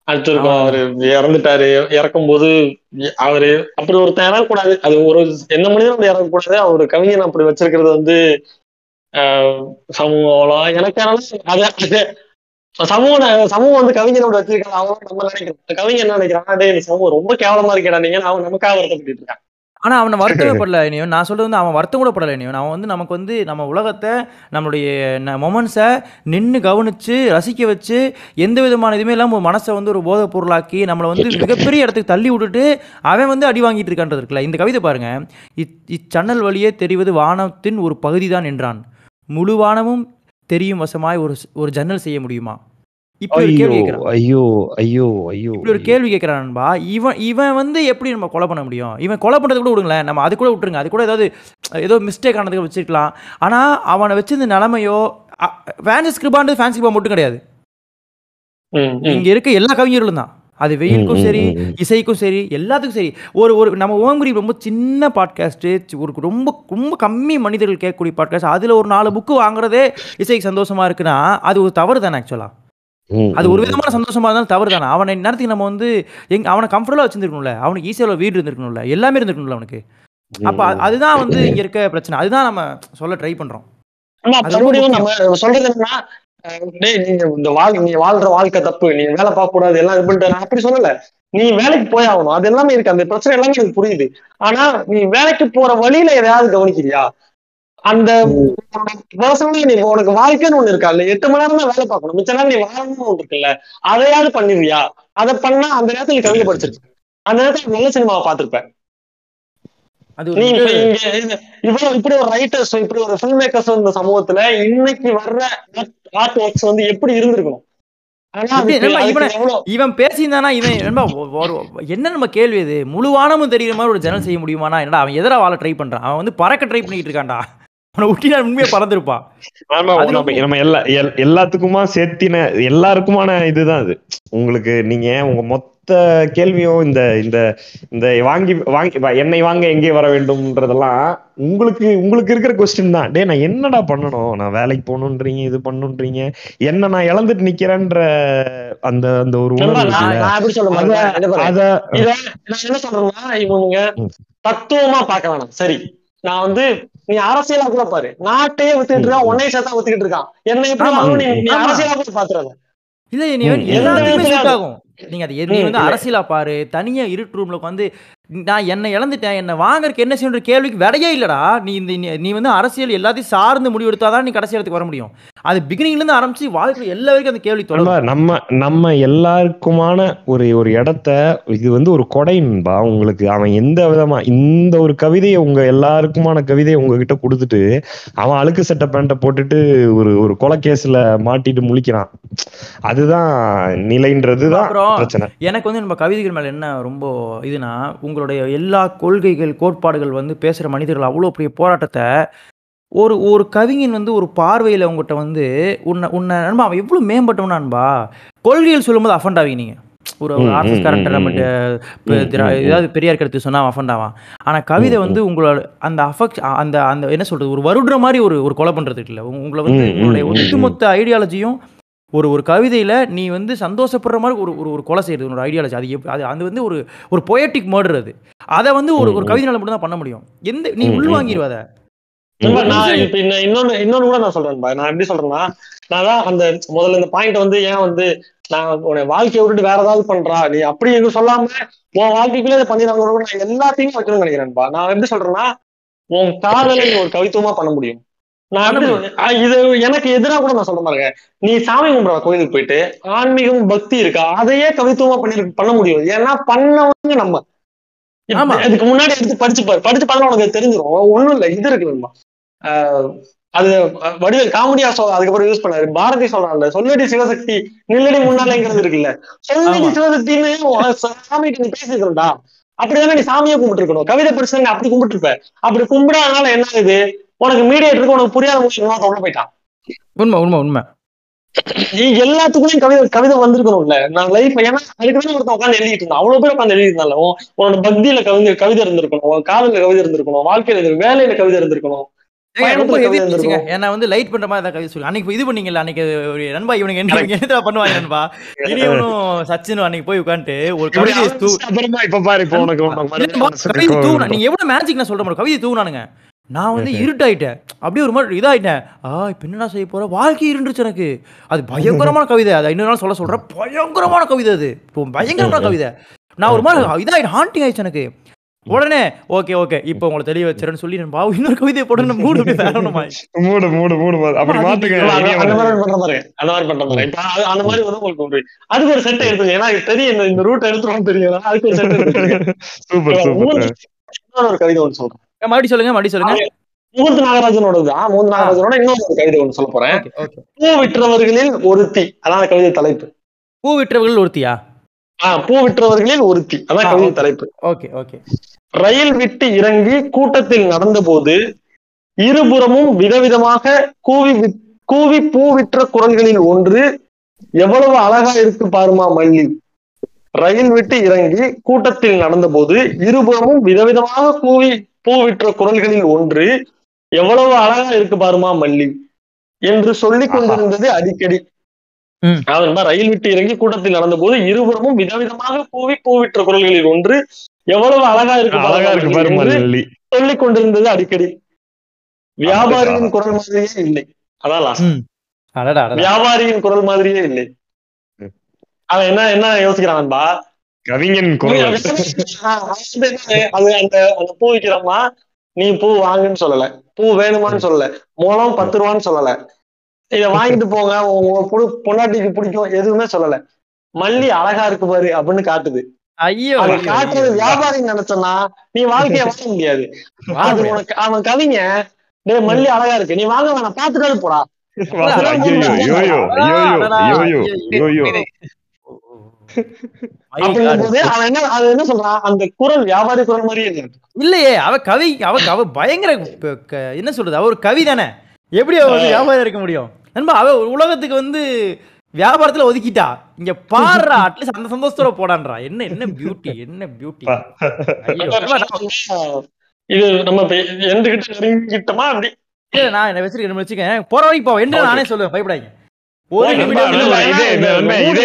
அடுத்திருக்கோம் அவரு இறந்துட்டாரு. இறக்கும் போது அவரு அப்படி ஒருத்தன் இறக்கக்கூடாது. அது ஒரு எந்த மனிதனும் அப்படி இறக்கக்கூடாது? அவர் கவிஞன் அப்படி வச்சிருக்கிறது வந்து ஆஹ், சமூகம் அவ்வளோ எனக்கு என்னன்னா அது சமூகம் வந்து கவிஞன் அப்படி வச்சிருக்காங்க அவங்க நம்ம நினைக்கிறோம். கவிஞன் என்ன நினைக்கிறான்? டேய் சமூகம் ரொம்ப கேவலமா இருக்கடா நீங்க. அவன் நமக்காக வருத்தப்பட்டு இருக்கான். ஆனா அவனை வருத்தமே படல இனியும். நான் சொல்றது வந்து அவன் வருத்தம் கூட படல இனியும். அவன் வந்து நமக்கு வந்து நம்ம உலகத்தை நம்மளுடைய மொமெண்ட்ஸை நின்று கவனிச்சு ரசிக்க வச்சு எந்த விதமான இதுவுமே இல்லாமல் மனசை வந்து ஒரு போதை பொருளாக்கி நம்மளை வந்து மிகப்பெரிய இடத்துக்கு தள்ளி விட்டுட்டு அவன் வந்து அடி வாங்கிட்டு இருக்கான்றது இருக்குல்ல. இந்த கவிதை பாருங்க. இச்சன்னல் வழியே தெரிவது வானத்தின் ஒரு பகுதி தான் என்றான். முழு வானமும் தெரியும் வசமாய் ஒரு ஒரு ஜன்னல் செய்ய முடியுமா? ஐயோ கேள்வி கேட்கிறான். ஐயோ ஐயோ ஐயோ. இப்படி ஒரு கேள்வி கேட்குறான் நண்பா. இவன் இவன் வந்து எப்படி நம்ம கொலை பண்ண முடியும்? இவன் கொலை பண்ணுறது கூட விடுங்களேன். நம்ம அது கூட விட்டுருங்க. அது கூட ஏதாவது ஏதோ மிஸ்டேக் ஆனதுக்கு வச்சிருக்கலாம். ஆனால் அவனை வச்சிருந்த நிலமையோ ஃபேன்ஸ் கிருபான்றது ஃபேன்ஸ் கிருபா மட்டும் கிடையாது. இங்கே இருக்க எல்லா கவிஞர்களும் தான். அது வெயிலுக்கும் சரி இசைக்கும் சரி எல்லாத்துக்கும் சரி. ஒரு ஒரு நம்ம ஓங்குரி ரொம்ப சின்ன பாட்காஸ்ட்டு ஒரு ரொம்ப ரொம்ப கம்மி மனிதர்கள் கேட்கக்கூடிய பாட்காஸ்ட் அதில் ஒரு நாலு புக்கு வாங்குறதே இசைக்கு சந்தோஷமா இருக்குன்னா அது ஒரு தவறு தானே ஆக்சுவலாக அது ஒரு விதமான சந்தோஷமா இருந்தாலும் தவறு தானே அவனை நேரத்துக்கு நம்ம வந்து எங் அவனை கம்ஃபர்டபுளாக வச்சிருந்துருக்கணும்ல. அவனுக்கு ஈஸியாக வீடு இருந்திருக்கணும்ல. எல்லாமே இருந்திருக்கணும்ல அவனுக்கு. அப்போ அதுதான் வந்து இங்க இருக்க பிரச்சனை. அதுதான் நம்ம சொல்ல ட்ரை நம்ம சொல்றது என்னன்னா இந்த வாழ் நீ வாழ்ற வாழ்க்கை தப்பு. நீ வேலை பார்க்க கூடாது எல்லாம் இது பண்ணிட்டு நான் அப்படி சொல்லல. நீ வேலைக்கு போய் ஆகணும். அது எல்லாமே இருக்கு. அந்த பிரச்சனை எல்லாமே எனக்கு புரியுது. ஆனா நீ வேலைக்கு போற வழியில எதையாவது கவனிக்கிறியா? அந்த பர்சனலி நீ உனக்கு வாழ்க்கைன்னு ஒண்ணு இருக்கா? இல்ல எட்டு மணி நேரம் தான் வேலை பார்க்கணும். மிச்ச நேரம் நீ வாழணும்னு ஒன்று இருக்குல்ல. அதையாவது பண்ணிருவியா அதை பண்ணா அந்த நேரத்துல நீ கவிதை படிச்சிருக்க அந்த நேரத்துல நல்ல சினிமாவை பார்த்திருப்பேன் அது நீ ஒரு இப்ப இங்க இது- இவ்வளவு இப்படி ஒரு ரைட்டர்ஸ் இப்படி ஒரு ஃபில்ம் மேக்கர்ஸ் இந்த சமூகத்துல இன்னைக்கு வர்ற ஆர்ட் ஒர்க்ஸ் வந்து எப்படி இருந்திருக்கணும்? இவனை- பேசியிருந்தானா இவன் என்ன நம்ம கேள்வி இது? முழுவானமும் தெரியுற மாதிரி ஒரு ஜன்னல் செய்ய முடியுமானா? என்னடா அவன் எதிரா வாழ ட்ரை பண்றான்? அவன் வந்து பறக்க ட்ரை பண்ணிட்டு இருக்கான்டா. அவனை ஒட்டினா உண்மையா பறந்துருப்பான். நம்ம எல்லா எல்- எல்லாத்துக்குமா சேர்த்தின எல்லாருக்குமான இதுதான் அது உங்களுக்கு நீங்க உங்க மொத்த கேள்வியும் இந்த இந்த இந்த வாங்கி வாங்கி என்னை வாங்க எங்கே வர வேண்டும்ன்றதெல்லாம் உங்களுக்கு உங்களுக்கு இருக்கிற கொஸ்டின் தான். டேய் நான் என்னடா பண்ணணும்? நான் வேலைக்கு போகணுன்றீங்க இது பண்ணுன்றீங்க. என்ன நான் இழந்துட்டு நிக்கிறேன்ற அந்த அந்த ஒரு என்ன பாரு, அத இத நான் என்ன சொல்றேன்னா இவனுங்க ம். தத்துவமா பார்க்க வேணாம். சரி. நான் வந்து நீ அரசியலா கூட பாரு. நாட்டையே வித்துக்கிட்டு இருக்கான். உன்னைய சேர்த்தா வித்துக்கிட்டு இருக்கான். என்ன எப்படி. அரசியலா கூட பாத்துறாத. இல்ல நீ எல்லாத்துக்கும் செட் ஆகும். நீங்க அது நீ ம், வந்து. அரசியலா பாரு தனியா இருட்டு ரூம்ல உட்காந்து நான் என்னை இழந்துட்டேன் என்னை வாங்குறதுக்கு என்ன செய்யணுன்ற கேள்விக்கு விடையே இல்லடா. நீ இந்த நீ- வந்து அரசியல் எல்லாத்தையும் சார்ந்து முடிவு எடுத்தாதான் நீ கடைசி இடத்துக்கு வர முடியும். அது இருந்து ஆரம்பிச்சு வாழ்க்கையில் எல்லா வரைக்கும் அந்த கேள்வி தொடரும். நம்ம நம்ம எல்லாருக்குமான ஒரு ஒரு இடத்த இது வந்து ஒரு கொடைன்பா உங்களுக்கு. அவன் எந்த விதமா இந்த ஒரு கவிதையை உங்க எல்லாருக்குமான கவிதையை உங்ககிட்ட கொடுத்துட்டு அவன் அழுக்கு சட்டை பேண்ட்டை போட்டுட்டு ஒரு ஒரு கொலை கேஸ்ல மாட்டிட்டு முழிக்கிறான். அதுதான் நிலைன்றதுதான் பிரச்சனை. எனக்கு வந்து நம்ம கவிதைகள் மேலே என்ன ரொம்ப இதுனா உங்களுடைய எல்லா கொள்கைகள் கோட்பாடுகள் வந்து பேசுகிற மனிதர்கள் அவ்வளோ பெரிய போராட்டத்தை ஒரு ஒரு கவிஞன் வந்து ஒரு பார்வையில் உங்ககிட்ட வந்து உன்னை உன்னை நண்பா அவன் எவ்வளோ மேம்பட்டவனா நண்பா? கொள்கைகள் சொல்லும்போது அஃபண்ட் ஆவீங்க. நீங்கள் ஒரு ம், ஆர்எஸ்எஸ் நம்ம ம். ஏதாவது பெரியார் கருத்து சொன்னால் அஃபண்ட் ஆவான். ஆனால் கவிதை வந்து உங்களோட அந்த அஃபெக்ட் அந்த அந்த என்ன சொல்கிறது ஒரு வருடுற மாதிரி ஒரு ஒரு கொலை பண்ணுறது இல்லை. உங்களை வந்து உங்களுடைய. ஒட்டுமொத்த ஐடியாலஜியும் ஒரு ஒரு கவிதையில் நீ வந்து சந்தோஷப்படுற மாதிரி ஒரு ஒரு ஒரு கொலை செய்யறது உன்னோட ஐடியாலஜி அது அது அது வந்து ஒரு ஒரு பொயட்டிக் மர்டர் அது. அதை வந்து ஒரு ஒரு. கவிதைனால மட்டும் தான் பண்ண முடியும். எந்த நீ உள்வாங்கிடுவ அதை. இன்னொன்னு இன்னொன்னு கூட நான் சொல்றேன். நான் எப்படி சொல்றேன்னா நான் தான் அந்த முதல்ல இந்த பாயிண்ட் வந்து ஏன் வந்து நான் உன்னை வாழ்க்கையை விட்டுட்டு வேற ஏதாவது பண்றா? நீ அப்படி எதுவும் சொல்லாம உன் வாழ்க்கைக்குள்ளே இதை பண்ணிடுறாங்க நான் எல்லாத்தையும் வைக்கணும்னு நினைக்கிறேன்பா. நான் எப்படி சொல்றேன்னா உன் காதலை ஒரு கவித்துவமா பண்ண முடியும். நான் இது எனக்கு எதிராக கூட நான் சொல்ற பாருங்க. நீ சாமி கும்பிட கோயிலுக்கு போயிட்டு ஆன்மீகம் பக்தி இருக்கா? அதையே கவித்துவமா பண்ணி பண்ண முடியும் ஏன்னா பண்ணவங்க நம்ம. அதுக்கு முன்னாடி எடுத்து படிச்சு பாரு. படிச்சு பார்த்தா உனக்கு தெரிஞ்சிடும் ஒண்ணும் இல்ல. இது இருக்கு. ஆஹ் அது வடிவேல் காமெடியா சொல் அதுக்கப்புறம் யூஸ் பண்ணாரு. பாரதி சொல்றாங்க சொல்லடி சிவசக்தி நில்லடி முன்னாலேங்கிறது இருக்குல்ல. சொல்லடி. சிவசக்தின்னு சாமிக்கு நீ பேசிக்கிறோம்டா அப்படிதானே நீ சாமியை கும்பிட்டு இருக்கணும் கவிதை படிச்சு அப்படி கும்பிட்டு இருப்ப அப்படி கும்பிடாதனால என்ன ஆகுது? உனக்கு மீடியேட்டருக்கு உனக்கு புரியாத முடியும் உள்ள போயிட்டான். உண்மை உண்மை உண்மை. நீ எல்லாத்துக்குள்ளயும் கவிதை கவிதை வந்திருக்கணும்ல. நான் லைஃப் ஏன்னா அதுக்கு தானே ஒருத்தன் உட்காந்து எழுதிட்டு இருந்தான். அவ்வளவு பேர் உட்காந்து உன் உன்னோட பக்தியில கவிதை கவிதை இருந்திருக்கணும். உன் காதல கவிதை இருந்திருக்கணும். வாழ்க்கையில வேலையில கவிதை இருந்திருக்கணும். ஏன்னா வந்து லைட் பண்ற மாதிரி ஏதாவது கவிதை சொல்லு. அன்னைக்கு இது பண்ணீங்கல்ல அன்னைக்கு ஒரு நண்பா இவனுக்கு என்ன என்னடா பண்ணுவாங்க நண்பா? இனியவனும் சச்சினும் அன்னைக்கு போய் உட்காந்துட்டு ஒரு தூ அப்புறமா இப்ப பாரு இப்ப உனக்கு கவிதை. நீங்க எவ்வளவு மேஜிக் நான் சொல்ற மாதிரி கவிதை தூவுனானுங்க நான் வந்து இருட்டாயிட்டேன். அப்படியே ஒரு மாதிரி இதாயிட்டேன். ஆ இப்ப என்னடா செய்ய போற? வாழ்க்கை இருந்துச்சு எனக்கு. அது பயங்கரமான கவிதை. அது இன்னொரு நாள் சொல்ல சொல்றேன். பயங்கரமான கவிதை அது. இப்போ பயங்கரமான கவிதை. நான் ஒரு மாதிரி இதாயிட்டு ஹாண்டிங் ஆயிடுச்சு எனக்கு. உடனே ஓகே ஓகே இப்போ உங்களை தெளிய வச்சிரேன்னு சொல்லி நான் பாவு இன்னொரு கவிதையை போட்டு மூடு அப்படி வேறணுமா மூடு மூடு மூடு. அப்படி மாத்துங்க அந்த-. மாதிரி பண்ற மாதிரி. அந்த மாதிரி பண்ற மாதிரி. அந்த மாதிரி வந்து உங்களுக்கு ஒரு அதுக்கு ஒரு செட் எடுத்துங்க ஏன்னா தெரியும். இந்த- ரூட் எடுத்துருவோம் தெரியும். அதுக்கு ஒரு செட் எடுத்துங்க சூப்பர் சூப்பர். இன்னொரு கவிதை ஒன்று சொல்றேன். மறுபடியும் சொல்லுங்க மறுபடியும் சொல்லுங்க. மூர்த்தி நாகராஜனோட தான். மூர்த்தி நாகராஜனோட இன்னொரு கவிதை ஒன்று சொல்ல போறேன். பூ விற்றவர்களில் ஒருத்தி. அதான் கவிதை தலைப்பு. பூ விற்றவர்கள் ஒருத்தியா? ஆஹ் பூ விற்றவர்களில் ஒருத்தி. அதான் கவிதை. தலைப்பு. Okay okay. ரயில் விட்டு இறங்கி கூட்டத்தில் நடந்தபோது இருபுறமும் விதவிதமாக கூவி கூவி பூ விற்ற குரல்களில் ஒன்று எவ்வளவு அழகா இருக்கு பாருமா மல்லி. ரயில் விட்டு இறங்கி கூட்டத்தில் நடந்தபோது இருபுறமும் விதவிதமாக கூவி பூ விற்ற குரல்களில் ஒன்று எவ்வளவு அழகா இருக்கு பாருமா மல்லி என்று சொல்லிக் கொண்டிருந்தது அடிக்கடி. அதாவது ரயில் விட்டு இறங்கி கூட்டத்தில் நடந்தபோது இருபுறமும் விதவிதமாக கூவி பூ விற்ற குரல்களில் ஒன்று எவ்வளவு அழகா இருக்கு அழகா இருக்கு பாரு சொல்லிக் கொண்டிருந்தது அடிக்கடி. வியாபாரியின் குரல் மாதிரியே இல்லை. அதான் வியாபாரியின் குரல் மாதிரியே இல்லை. அவன் என்ன என்ன யோசிக்கிறான்பா கவிஞன் குரல். அது என்ன, அது அந்த அந்த பூ விற்கிறம்மா நீ பூ வாங்குன்னு சொல்லல. பூ வேணுமான்னு சொல்லல. மூலம் பத்து ரூபான்னு சொல்லல. இத வாங்கிட்டு போங்க. உங்க புடு பொண்டாட்டிக்கு பிடிக்கும். எதுவுமே சொல்லல. மல்லி அழகா இருக்கு பாரு அப்படின்னு காட்டுது. ஐயோ காட்டுறது. வியாபாரி நினைச்சனா நீ வாழ்க்கைய வாங்க முடியாது. அது. உனக்கு அவன் கவிங்க டேய் மல்லி அழகா இருக்கு. நீ வாங்க வேணாம் பாத்துக்காது போடா. என்ன அது என்ன சொல்றான் அந்த குரல் வியாபாரி குரல் மாதிரியே இருக்கு இல்லையே அவ கவி அவ அவ பயங்கர என்ன சொல்றது? அவ ஒரு கவி தானே. எப்படி அவ வந்து வியாபாரம் இருக்க முடியும்? நண்பா அவ உலகத்துக்கு வந்து வியாபாரத்துல ஒதுக்கிட்டா? இங்க பாடுறா அட்லீஸ்ட் அந்த சந்தோஷத்தோட போடான்றா. என்ன என்ன பியூட்டி என்ன பியூட்டி இது நம்ம எந்த கிட்ட நெருங்கிட்டோமா அப்படி. நான் என்ன வச்சிருக்கேன் வச்சுக்கேன் போற வரைக்கும் போ என்ன நானே சொல்லுவேன் பயப்படாதீங்க. இதே, மூடு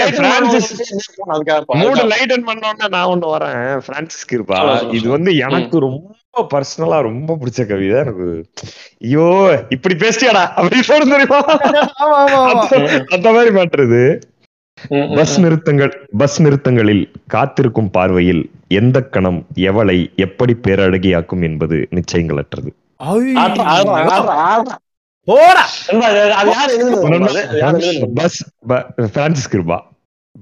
பண்ணோம்னா நான் ஒண்ணு வரேன். பிரான்சிஸ்க்கு இருப்பா வந்து எனக்கு ரொம்ப பர்சனலா ரொம்ப பிடிச்ச கவிதை. எனக்கு ஐயோ இப்படி பேசியாடா அப்படி சொல்ல தெரியுமா? அந்த- மாதிரி ம், பஸ். நிறுத்தங்கள் பஸ் நிறுத்தங்களில் காத்திருக்கும் பார்வையில் எந்த கணம் எவளை எப்படி பேரழகியாக்கும் என்பது நிச்சயங்களற்றது. போடா. அது யார் எழுதுனது? பஸ் ப- பிரான்சிஸ் கிருபா.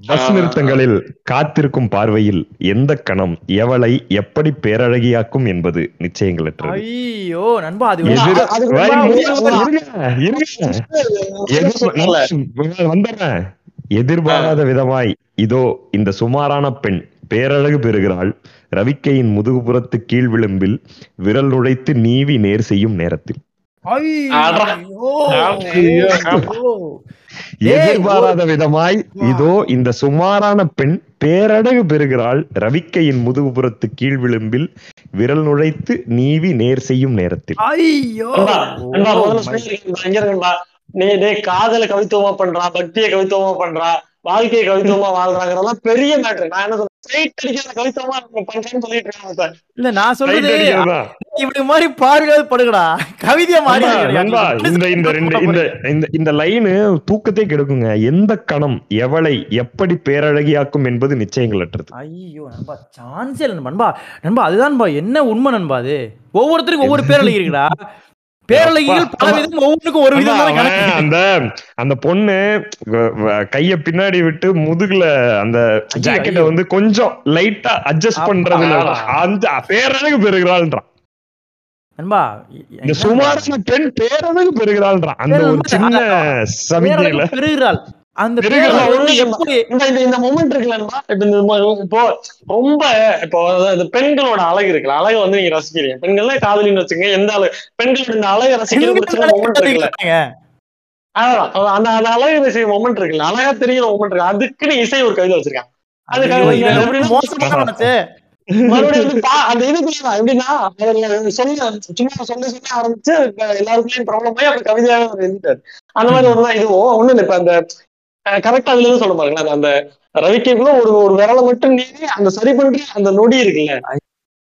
பஸ் ஆ. நிறுத்தங்களில் காத்திருக்கும் பார்வையில் எந்த கணம் எவளை எப்படி பேரழகியாக்கும் என்பது நிச்சயங்களற்றது. ஐயோ நண்பா அது வந்துடுறேன் எதிர்பாராத விதமாய் இதோ இந்த சுமாரான பெண் பேரழகு பெறுகிறாள். ரவிக்கையின் முதுகுபுறத்து கீழ் விளிம்பில் விரல் நுழைத்து நீவி நேர் செய்யும் நேரத்தில். எதிர்பாராத விதமாய் இதோ இந்த சுமாரான பெண் பேரழகு பெறுகிறாள். ரவிக்கையின் முதுகுபுறத்து கீழ் விளிம்பில் விரல் நுழைத்து நீவி நேர் செய்யும் நேரத்தில். நீ டேய் காதல கவித்துவமா பண்றா பக்திய கவித்துவமா பண்றா வாழ்க்கையை கவித்துவமா வாழ்றாங்கிறதெல்லாம் பெரிய மேட்ரு நான் என்ன இல்ல நான் சொல்றது. இப்படி மாதிரி படுங்கடா கவிதையா மாறி இந்த இந்த ரெண்டு இந்த இந்த இந்த லைனு தூக்கத்தை கெடுக்குங்க. எந்த கணம் எவளை எப்படி பேரழகியாக்கும் என்பது நிச்சயங்களற்றது. ஐயோ நண்பா சான்ஸே இல்லை நண்பா. நண்பா அதுதான் என்ன உண்மை நண்பா அது? ஒவ்வொருத்தருக்கும் ஒவ்வொரு பேரழகி இருக்குடா பேரழகிகள் பல விதம் ஒவ்வொன்றுக்கும் ஒரு விதம் அந்த அந்த பொண்ணு கைய பின்னாடி விட்டு முதுகுல அந்த ஜாக்கெட்டை வந்து கொஞ்சம் லைட்டா அட்ஜஸ்ட். பண்றதுல அந்த பேரழகு பெறுகிறாள்ன்றான் நண்பா இந்த சுமாரான பெண் பேரழகு பெறுகிறாள்ன்றான் அந்த ஒரு சின்ன சமிக்கையில. பெறுகிறாள் அந்த இந்த மொமெண்ட் இருக்குல்லப்பா இப்ப ரொம்ப இப்போ பெண்களோட அழகு இருக்குல்ல. அழகு வந்து நீங்க ரசிக்கிறீங்க. பெண்கள்லாம் காதலின்னு வச்சுங்க எந்த அழகு? பெண்களோட இந்த அழகை ரசிக்கிற மொமெண்ட் இருக்குல்ல. அந்த அந்த அழகு ரசிக்கிற மொமெண்ட் இருக்குல்ல. அழகா தெரியுற மொமெண்ட் இருக்கு. அதுக்குன்னு இசை ஒரு கவிதை வச்சிருக்கான் அதுக்காக. மறுபடியும் அந்த இதுக்குள்ள எப்படின்னா சொல்ல சும்மா சொல்ல சொல்ல ஆரம்பிச்சு எல்லாருக்குள்ளயும் ப்ராப்ளம் ஆகி அப்புறம் கவிதையாவே அவர் எழுதிட்டாரு. அந்த மாதிரி ஒரு தான் இதுவும் ஒண்ணு இல்லை. இப்ப அந்த கரெக்டா அதுல இருந்து சொல்ல பாருங்களேன். அந்த ரவிக்கைக்குள்ள ஒரு ஒரு விரலை மட்டும் நீவி அந்த சரி பண்ற அந்த நொடி இருக்குல்ல.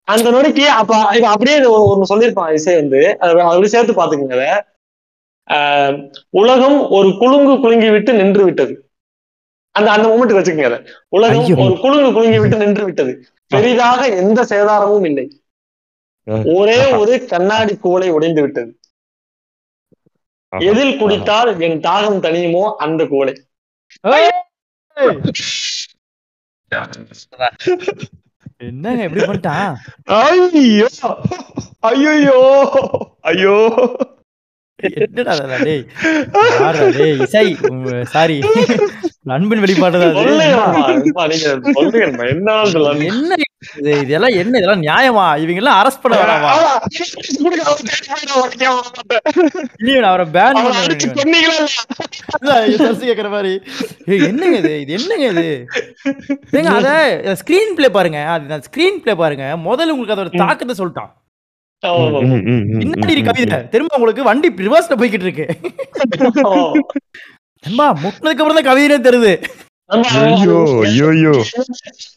அந்த நொடிக்கு அப்ப இப்ப அப்படியே ஒண்ணு சொல்லியிருப்பான் இசை வந்து. அது அப்படி சேர்த்து பாத்துக்கோங்க உலகம் ஒரு குலுங்கு குலுங்கி விட்டு நின்று விட்டது. அந்த அந்த மூமெண்ட் வச்சுக்கோங்க அதை. உலகம். ஒரு குலுங்கு குலுங்கி விட்டு நின்று விட்டது. பெரிதாக எந்த சேதாரமும் இல்லை. ஒரே ஒரு கண்ணாடி குவளை உடைந்து விட்டது. எதில் குடித்தால் என் தாகம் தணியுமோ அந்த குவளை. ஏய். என்னங்க எப்படி பண்ணிட்டான்? ஐயோ! ஐயோ ஐயோ! என்னடா டேய் டேய் இசை சாரி அன்பின் வெளிப்பாடுதான் என்ன இதெல்லாம் என்ன இதெல்லாம் நியாயமா இவங்க எல்லாம் அரெஸ்ட் பண்ண வேணாமா இல்லையா அவரை பேன் கேக்குற மாதிரி ஏய், என்னங்க இது இது என்னங்க இது ஏங்க அத ஸ்கிரீன் பிளே பாருங்க அது ஸ்கிரீன் பிளே பாருங்க முதல்ல உங்களுக்கு அதோட தாக்கத்தை சொல்லிட்டான் பின்னாடி கவிதை. திரும்ப உங்களுக்கு வண்டி ரிவர்ஸ்ல போய்கிட்டு இருக்கு. அம்மா முட்டினதுக்கு அப்புறம் தான் கவிதையே தெரியுது. ஐயோ ஐயோ.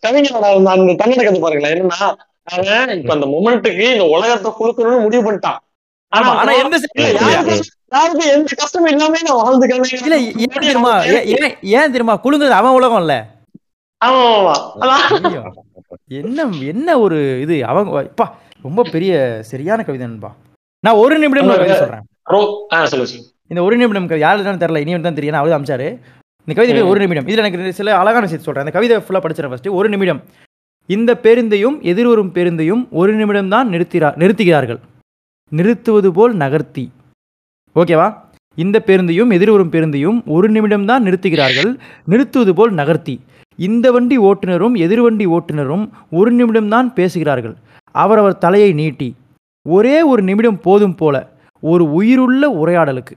கவிஞரோட அந்த- அந்த தன்னட கதை பாருங்களேன். என்னன்னா அவன் இப்ப அந்த மொமெண்ட்டுக்கு இந்த உலகத்தை குழுக்கணும்னு முடிவு பண்ணிட்டான். ஆமா ஆனா எந்த யாருக்கும் எந்த கஷ்டமும் இல்லாம நான் வாழ்ந்துக்கிறேன் இல்ல ஏன் தெரியுமா? ஏன் தெரியுமா? குழுங்குறது அவன் உலகம் இல்ல. என்ன என்ன ஒரு இது? அவங்க ரொம்ப பெரிய சரியான கவிதை நண்பா. நான் ஒரு நிமிடம் சொல்றேன். இந்த ஒரு நிமிடம் யாரு தான் தெரியல இனி தான் தெரியும் அவர் அமிச்சாரு. இந்த கவிதை ஒரு நிமிடம். இதுல எனக்கு சில அழகான விஷயத்தை சொல்றேன். அந்த கவிதை ஃபுல்லா படிச்சிடறேன் ஃபர்ஸ்ட் ஒரு நிமிடம். இந்த பேருந்தையும் எதிர்வரும் பேருந்தையும் ஒரு நிமிடம் தான் நிறுத்திரா நிறுத்துகிறார்கள். நிறுத்துவது போல் நகர்த்தி. ஓகேவா இந்த பேருந்தையும் எதிர்வரும் பேருந்தையும் ஒரு நிமிடம் தான் நிறுத்துகிறார்கள். நிறுத்துவது போல் நகர்த்தி. இந்த வண்டி ஓட்டுநரும் எதிர்வண்டி ஓட்டுநரும் ஒரு நிமிடம் தான் பேசுகிறார்கள். அவரவர் தலையை நீட்டி ஒரே ஒரு நிமிடம் போதும் போல ஒரு உயிருள்ள உரையாடலுக்கு.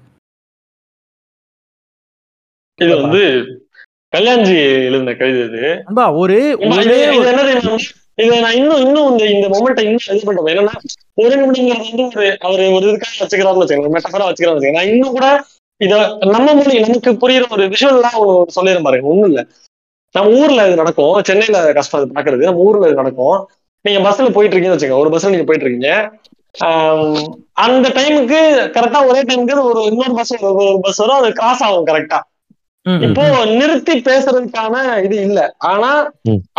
இது வந்து கல்யாண்ஜி எழுதின கவிதை இது. அன்பா ஒரு ஒரே இது நான் இன்னும் இன்னும் இந்த இந்த மொமெண்ட்டை இன்னும் இது பண்றேன். என்னன்னா ஒரு நிமிடங்கிறது வந்து ஒரு அவர் ஒரு இதுக்காக வச்சுக்கிறாருன்னு வச்சுக்கோங்க மெட்டஃபரா வச்சுக்கிறான்னு வச்சுக்கோங்க. நான் இன்னும் கூட இத நம்ம மொழி நமக்கு புரியுற ஒரு விஷுவல்லாம் சொல்லிடுறேன் பாருங்க ஒண்ணும் இல்ல. நம்ம ஊர்ல இது நடக்கும். சென்னையில கஷ்டம் அது பாக்குறது. நம்ம ஊர்ல இது நடக்கும். நீங்க பஸ்ல போயிட்டு இருக்கீங்கன்னு வச்சுக்கோங்க. ஒரு பஸ்ல நீங்க போயிட்டு இருக்கீங்க அந்த டைமுக்கு கரெக்டா ஒரே டைமுக்கு ஒரு இன்னொரு பஸ் ஒரு பஸ் வரும். அது கிராஸ் ஆகும் கரெக்டா இப்போ நிறுத்தி பேசுறதுக்கான இது இல்ல. ஆனா.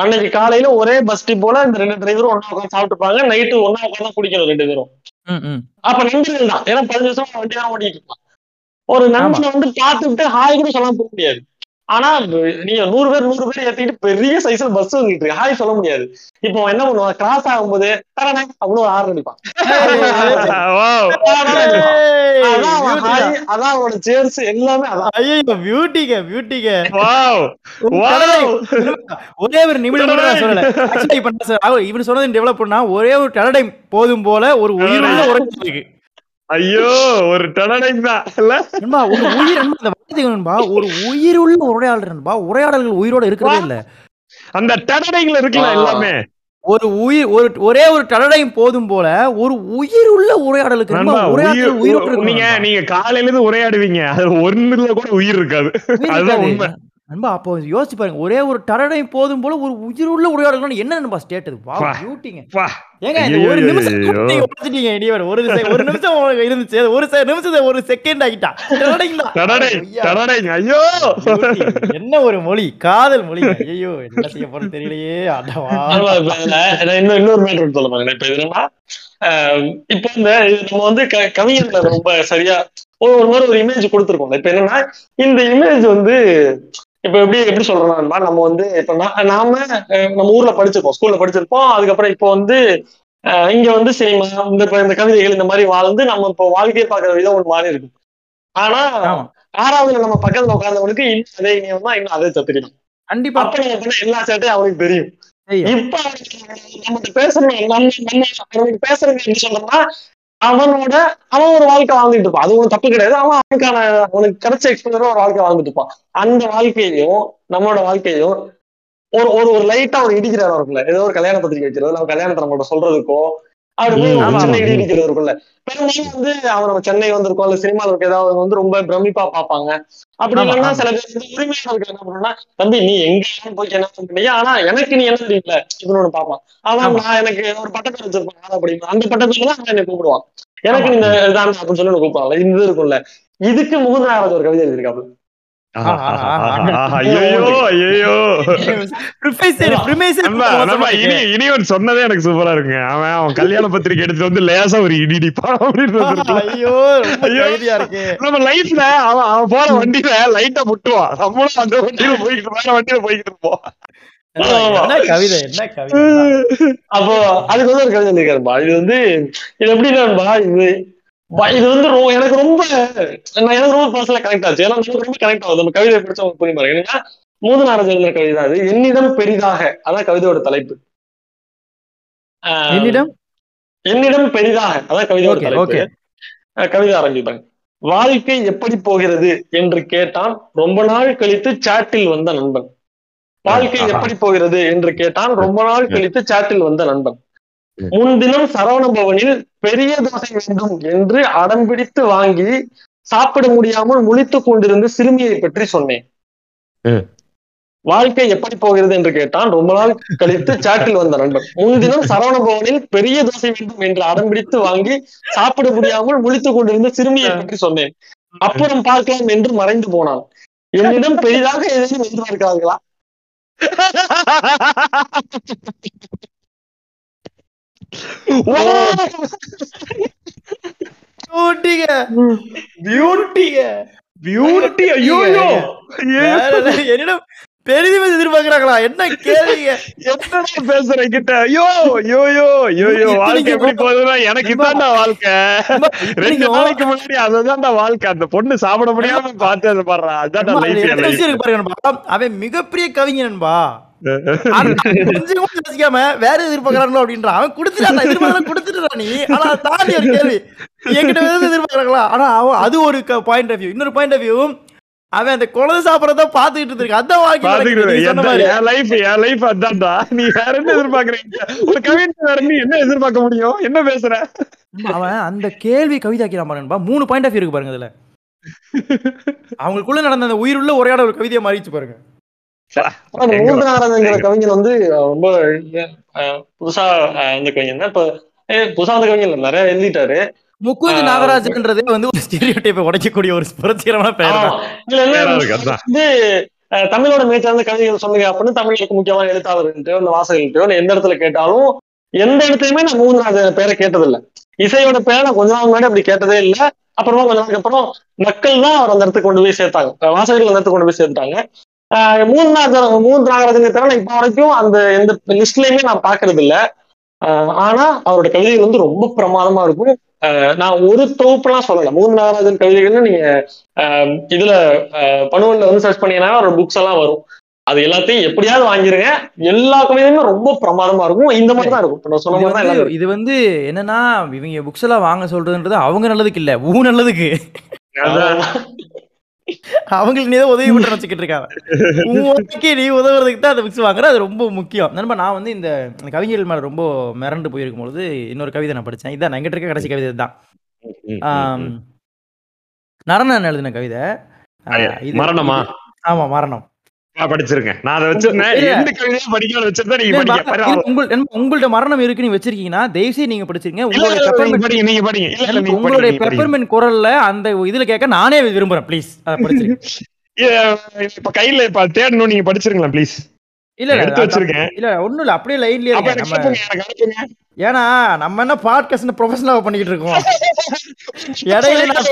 அன்னைக்கு காலையில ஒரே பஸ் போல இந்த ரெண்டு டிரைவரும் ஒண்ணா உட்காந்து சாப்பிட்டுப்பாங்க. நைட்டு ஒண்ணா உட்காந்து குடிக்கணும் ரெண்டு பேரும். அப்ப நண்பர்கள் தான் ஏன்னா பதினஞ்சு வருஷம் வண்டி தான் ஓட்டிட்டு இருப்பான். ஒரு நண்பனை வந்து பார்த்துட்டு ஹாய் கூட சொல்லாம போக முடியாது. ஆனா நீங்க நூறு பேர் நூறு பேர் ஏத்திட்டு பெரிய சைஸ்ல பஸ் வந்துட்டு இருக்கு. ஹாய் சொல்ல முடியாது. இப்போ என்ன பண்ணுவான்? கிராஸ் ஆகும்போது தரணே ஒரு ஆறு அடிப்பான். அதான். அதான் அவனோட சேர்ஸ் எல்லாமே அதான். ஐயோ பியூட்டிங்க பியூட்டிங்க Wow. Wow. ஒரே ஒரு நிமிடம் கூட நான் சொல்லல. இப்ப இவர் சொன்னது டெவலப் பண்ணா ஒரே ஒரு டெலடை போதும் போல ஒரு உயிருள்ள உறக்கம் இருக்கு. ஐயோ ஒரு நண்பா ஒரு உயிர் நண்பா, அந்த வார்த்தை நண்பா. ஒரு உயிருள்ள உரையாடல் நண்பா. உரையாடல்கள் உயிரோட இருக்கிறதே இல்ல. அந்த டனடைகள் இருக்குல்ல. எல்லாமே. ஒரு உயிர் ஒரு ஒரே ஒரு டலடையும் போதும் போல ஒரு உயிர் உள்ள உரையாடலுக்கு உரையாடல் உயிர் உயிரோட நீங்க. நீங்க காலையில இருந்து உரையாடுவீங்க. அது ஒண்ணுல கூட உயிர் இருக்காது. அதுதான். உண்மை. நண்பா அப்போ யோசிச்சு பாருங்க. ஒரே ஒரு டலடையும் போதும் போல ஒரு உயிருள்ள உரையாடல் என்ன நண்பா ஸ்டேட் அது வா. பியூட்டிங்க வா. ஏங்க இந்த ஒரு நிமிஷம் உடைச்சிட்டீங்க இடியவர் ஒரு ஒரு நிமிஷம் உங்களுக்கு இருந்துச்சு. ஒரு நிமிஷத்தை ஒரு செகண்ட் ஆகிட்டா. ஐயா. என்ன ஒரு மொழி? காதல் மொழி ஐயோ என்ன செய்ய போறது தெரியலையே. இன்னொரு மேட்டர் சொல்ல பாருங்க இப்ப இது என்னன்னா இப்ப இந்த நம்ம வந்து கவிஞர்ல ரொம்ப சரியா ஒரு ஒரு மாதிரி ஒரு இமேஜ் கொடுத்துருக்கோம் இப்ப என்னன்னா இந்த இமேஜ் வந்து இப்ப எப்படி எப்படி சொல்றோம்னா நம்ம வந்து இப்ப நாம நம்ம ஊர்ல படிச்சிருப்போம் ஸ்கூல்ல படிச்சிருப்போம். அதுக்கப்புறம் இப்போ வந்து இங்க வந்து சினிமா இந்த இந்த கவிதைகள் இந்த மாதிரி வாழ்ந்து நம்ம இப்போ வாழ்க்கையை பார்க்குற விதம் ஒரு மாதிரி இருக்கு. ஆனா ஆறாவதுல நம்ம பக்கத்துல உட்கார்ந்தவனுக்கு இன்னும் அதே இனியம் தான் இன்னும் அதே சத்திரியும் கண்டிப்பா. அப்ப எல்லா சேட்டையும் அவனுக்கு தெரியும். இப்ப நமக்கு பேசணும் அவனுக்கு பேசுறது எப்படி சொல்றோம்னா அவனோட அவன் ஒரு வாழ்க்கை வாழ்ந்துட்டு இருப்பான். அது ஒன்றும் தப்பு கிடையாது. அவன் அவனுக்கான அவனுக்கு கிடைச்ச எக்ஸ்பீரியன் ஒரு வாழ்க்கை வாழ்ந்துட்டு இருப்பான். அந்த வாழ்க்கையையும் நம்மளோட வாழ்க்கையும் ஒரு ஒரு ஒரு லைட்டா ஒரு இடிக்கிறார் இருக்குல்ல ஏதோ ஒரு கல்யாண பத்திரிகை வைக்கிறது நம்ம கல்யாணத்தை நம்மளோட சொல்றதுக்கோ அப்படி போய் சின்ன பெரும்பாலும் வந்து அவன் நம்ம சென்னை வந்திருக்கோம் இல்ல சினிமாவில் இருக்க ஏதாவது வந்து ரொம்ப பிரமிப்பா பார்ப்பாங்க. அப்படி இல்லைன்னா. சில பேர் வந்து உரிமையாளர்கள் என்ன பண்ணுவோம்னா தம்பி நீ எங்க போய் என்ன பண்ணீங்க ஆனா எனக்கு நீ என்ன தெரியல இதுன்னு ஒண்ணு பார்ப்பான். அவன். நான் எனக்கு ஒரு பட்டத்தை வச்சிருப்பான் அப்படின்னு அந்த பட்டத்துல தான் அவன் என்னை கூப்பிடுவான். எனக்கு இந்த இதான் அப்படின்னு சொல்லி கூப்பிடுவாங்க இந்த இருக்கும்ல. இதுக்கு முகுந்தராஜ் ஒரு கவிதை எழுதியிருக்காப்ல சொன்னதே எனக்கு சூப்பரா இருக்குங்க. அவன் அவன் கல்யாண பத்திரிக்கை எடுத்து வந்து லேசா ஒரு இடி இடிப்பான் இருக்கு. நம்ம லைஃப்ல அவன் அவன் போற வண்டியில லைட்டா முட்டுவான். நம்மளும் அந்த வண்டியில போய்கிட்டு வேற வண்டியில போய்கிட்டு இருப்போம். என்ன கவிதை என்ன கவிதை. அப்போ அதுக்கு வந்து ஒரு கவிதை இது வந்து இது எப்படின்னான்பா இது இது வந்து ரொ- எனக்கு ரொம்ப நான் எனக்கு ரொம்ப பர்சனலா கனெக்ட் ஆச்சு. ஏன்னா நமக்கு ரொம்ப கனெக்ட் ஆகுது. நம்ம கவிதை படிச்சவங்க புரியும்? பாருங்க என்னன்னா மூதனாரஜ் எழுதின கவிதை அது. என்னிடம் பெரிதாக அதான் கவிதையோட தலைப்பு. என்னிடம்? என்னிடம் பெரிதாக அதான் கவிதையோட தலைப்பு. கவிதை ஆரம்பிப்பாங்க. வாழ்க்கை எப்படி போகிறது? என்று கேட்டான். ரொம்ப நாள் கழித்து சாட்டில் வந்த நண்பன். வாழ்க்கை. எப்படி போகிறது? என்று கேட்டான். ரொம்ப நாள் கழித்து சாட்டில் வந்த நண்பன். முன்தினம் சரவண பவனில் பெரிய தோசை வேண்டும் என்று அடம் பிடித்து வாங்கி சாப்பிட முடியாமல் முழித்துக் கொண்டிருந்த சிறுமியை பற்றி சொன்னேன். வாழ்க்கை எப்படி போகிறது என்று கேட்டான். ரொம்ப நாள் கழித்து சாட்டில் வந்த நண்பன். முன்தினம் சரவண பவனில் பெரிய தோசை வேண்டும் என்று அடம் பிடித்து வாங்கி சாப்பிட முடியாமல் முழித்துக் கொண்டிருந்த சிறுமியை பற்றி சொன்னேன். அப்புறம் பார்க்கலாம் என்று மறைந்து போனான். என்னிடம் பெரிதாக எதையும் எதிர்பார்க்கிறார்களா பியூட்டிங்க பியூட்டிங்க பியூட்டி ஐயோ வேற என்ன, பெரிதும் எதிர்பார்க்கறாங்களா என்ன கேள்விங்க? என்னடா பேசுற கிட்ட? ஐயோ ஐயோ ஐயோ ஐயோ வாழ்க்கை எப்படி போகுதுன்னா எனக்கு இதான்டா வாழ்க்கை. ரெண்டு நாளைக்கு முன்னாடி அதுதான்டா வாழ்க்கை. அந்த பொண்ணு சாப்பிட முடியாம பார்த்து அதை பாடுறா. அதான்டா லைஃப் என்ன பாருங்க. அவன் மிகப்பெரிய கவிஞன்பா யோசிக்காம வேற எதிர்பார்க்கறாங்களோ அப்படின்றான் அவன் கொடுத்துட்டான் எதிர்பார்க்கறா கொடுத்துட்டான் நீ. ஆனா தாண்டி ஒரு கேள்வி. என்கிட்ட எதிர்பார்க்கறாங்களா ஆனா அவன் அது ஒரு பாயிண்ட் ஆஃப் வியூ இன்னொரு பாயிண்ட் ஆஃப் வியூ அவன் அந்த குழந்தை சாப்பிடறத பாத்துக்கிட்டு இருந்திருக்கு அதான் வாழ்க்கை. என் லைஃப் என் லைஃப் அதான்டா. நீ வேற என்ன எதிர்பார்க்கறீங்க? ஒரு கவிஞன் வேற நீ என்ன எதிர்பார்க்க முடியும்? என்ன பேசுற? அவன் அந்த கேள்வி கவிதாக்கிறான் பாருங்கப்பா மூணு பாயிண்ட் ஆஃப் இருக்கு பாருங்க அதுல அவங்களுக்குள்ள நடந்த அந்த உயிருள்ள உரையாட ஒரு கவிதையை மாறிச்சு பாருங்க. ஆனா இந்த மூன்று நாரதங்கிற கவிஞர் வந்து ரொம்ப புதுசா இந்த கவிஞர் தான் இப்ப புதுசா வந்த கவிஞர் நிறைய எழுதிட்டாரு. முகுந்த் நாகராஜன்றதே வந்து ஒரு ஸ்டீரியோ டைப்பை உடைக்கக்கூடிய ஒரு புரட்சிகரமான பெயர். வந்து தமிழோட மிகச்சிறந்த கவிதைகள் சொல்லுங்க அப்படின்னு தமிழுக்கு முக்கியமான எழுத்தாளர்கள்ட்டயோ இல்ல வாசகர்கள்ட்டயோ இல்ல எந்த இடத்துல கேட்டாலும் எந்த இடத்துலயுமே நான் மூன்றாவது பேரை கேட்டதில்ல. இசையோட பேரை நான் கொஞ்ச நாள் முன்னாடி அப்படி கேட்டதே இல்ல. அப்புறமா கொஞ்ச நாளுக்கு அப்புறம் மக்கள் தான் அவர் அந்த இடத்துக்கு கொண்டு போய் சேர்த்தாங்க. வாசகர்கள் அந்த இடத்துக்கு கொண்டு போய் சேர்த்தாங்க ஆஹ், மூன்றாவது மூன்று நாகராஜனை தவிர இப்போ வரைக்கும் அந்த எந்த லிஸ்ட்லயுமே நான் பாக்குறது இல்ல ஆஹ், ஆனா அவரோட கவிதைகள் வந்து ரொம்ப பிரமாதமா இருக்கும். நான் ஒரு தொகுப்புலாம் சொல்லல. மூன்று நாகராஜன் கவிதைகள்னு நீங்க இதுல பணுவல்ல வந்து சர்ச் பண்ணீங்கன்னா ஒரு புக்ஸ் எல்லாம் வரும். அது எல்லாத்தையும் எப்படியாவது வாங்கிருங்க. எல்லா கவிதையுமே ரொம்ப பிரமாதமா இருக்கும். இந்த மாதிரி தான் இருக்கும். நான் சொன்ன இது மாதிரி தான் இது வந்து என்னன்னா இவங்க புக்ஸ் எல்லாம் வாங்க சொல்றதுன்றது அவங்க நல்லதுக்கு இல்ல. ஊ நல்லதுக்கு. அவங்களுக்கு நீ தான் உதவி பண்ண வச்சுக்கிட்டு இருக்காங்க. உனக்கு நீ உதவுறதுக்கு தான் அந்த புக்ஸ் வாங்குற அது ரொம்ப முக்கியம். நண்பா நான் வந்து இந்த கவிஞர்கள் மேல ரொம்ப மிரண்டு போயிருக்கும் பொழுது இன்னொரு கவிதை நான் படிச்சேன். இதான் நான் எங்கிட்ட இருக்க கடைசி கவிதை தான். நரணன் எழுதின கவிதை. மரணமா? ஆமா மரணம். நான் படிச்சிருக்கேன் நான் அதை வச்சிருந்தேன். எந்த கவிதையும் வச்சிருந்தா நீங்க மரணம். இருக்கு, உங்கள்ட்ட மரணம் வச்சிருக்கீங்கன்னா தயவுசெய்து நீங்க படிச்சிருங்க. உங்களுடைய peppermint- படிங்க நீங்க படிங்க. உங்களுடைய. பெப்பர்மென்ட் குரல்ல அந்த இதுல கேட்க நானே விரும்புறேன் ப்ளீஸ் அதை படிச்சிருங்க. இப்ப கையில இப்ப தேடணும் நீங்க படிச்சிருங்களா ப்ளீஸ் இல்ல எடுத்து வச்சிருக்கேன். இல்ல ஒண்ணும் இல்ல அப்படியே லைன்லயே ஏன்னா நம்ம என்ன பாட்காஸ்ட் ப்ரொஃபஷனலா பண்ணிக்கிட்டு இருக்கோம். இடையில நான்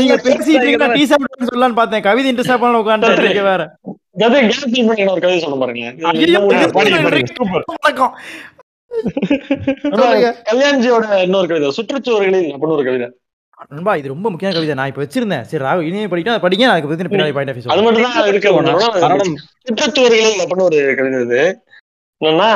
நீங்க பேசிட்டு இருக்கீங்க டீ சாப்பிட்டு சொல்லலாம்னு பார்த்தேன். கவிதை இன்ட்ரெஸ்டா பண்ண உட்காந்து நீங்க வேற. கதை ஃபில் பண்ணி ஒரு கவிதை சொன்ன பாருங்க. கல்யாண்ஜியோட இன்னொரு கவிதை சுற்றுச்சுவர்களில் அப்படின்னு ஒரு கவிதை. நண்பா இது ரொம்ப முக்கியமான கவிதை. நான் இப்ப வச்சிருந்தேன். சரி ராகு இனிமே படிக்கணும் அதை படிங்க. அதுக்கு பத்தி பின்னாடி பாயிண்ட் ஆஃப் அது மட்டும் தான் இருக்க சுற்றுச்சுவர்களில் அப்படின்னு ஒரு கவிதை இது. என்னன்னா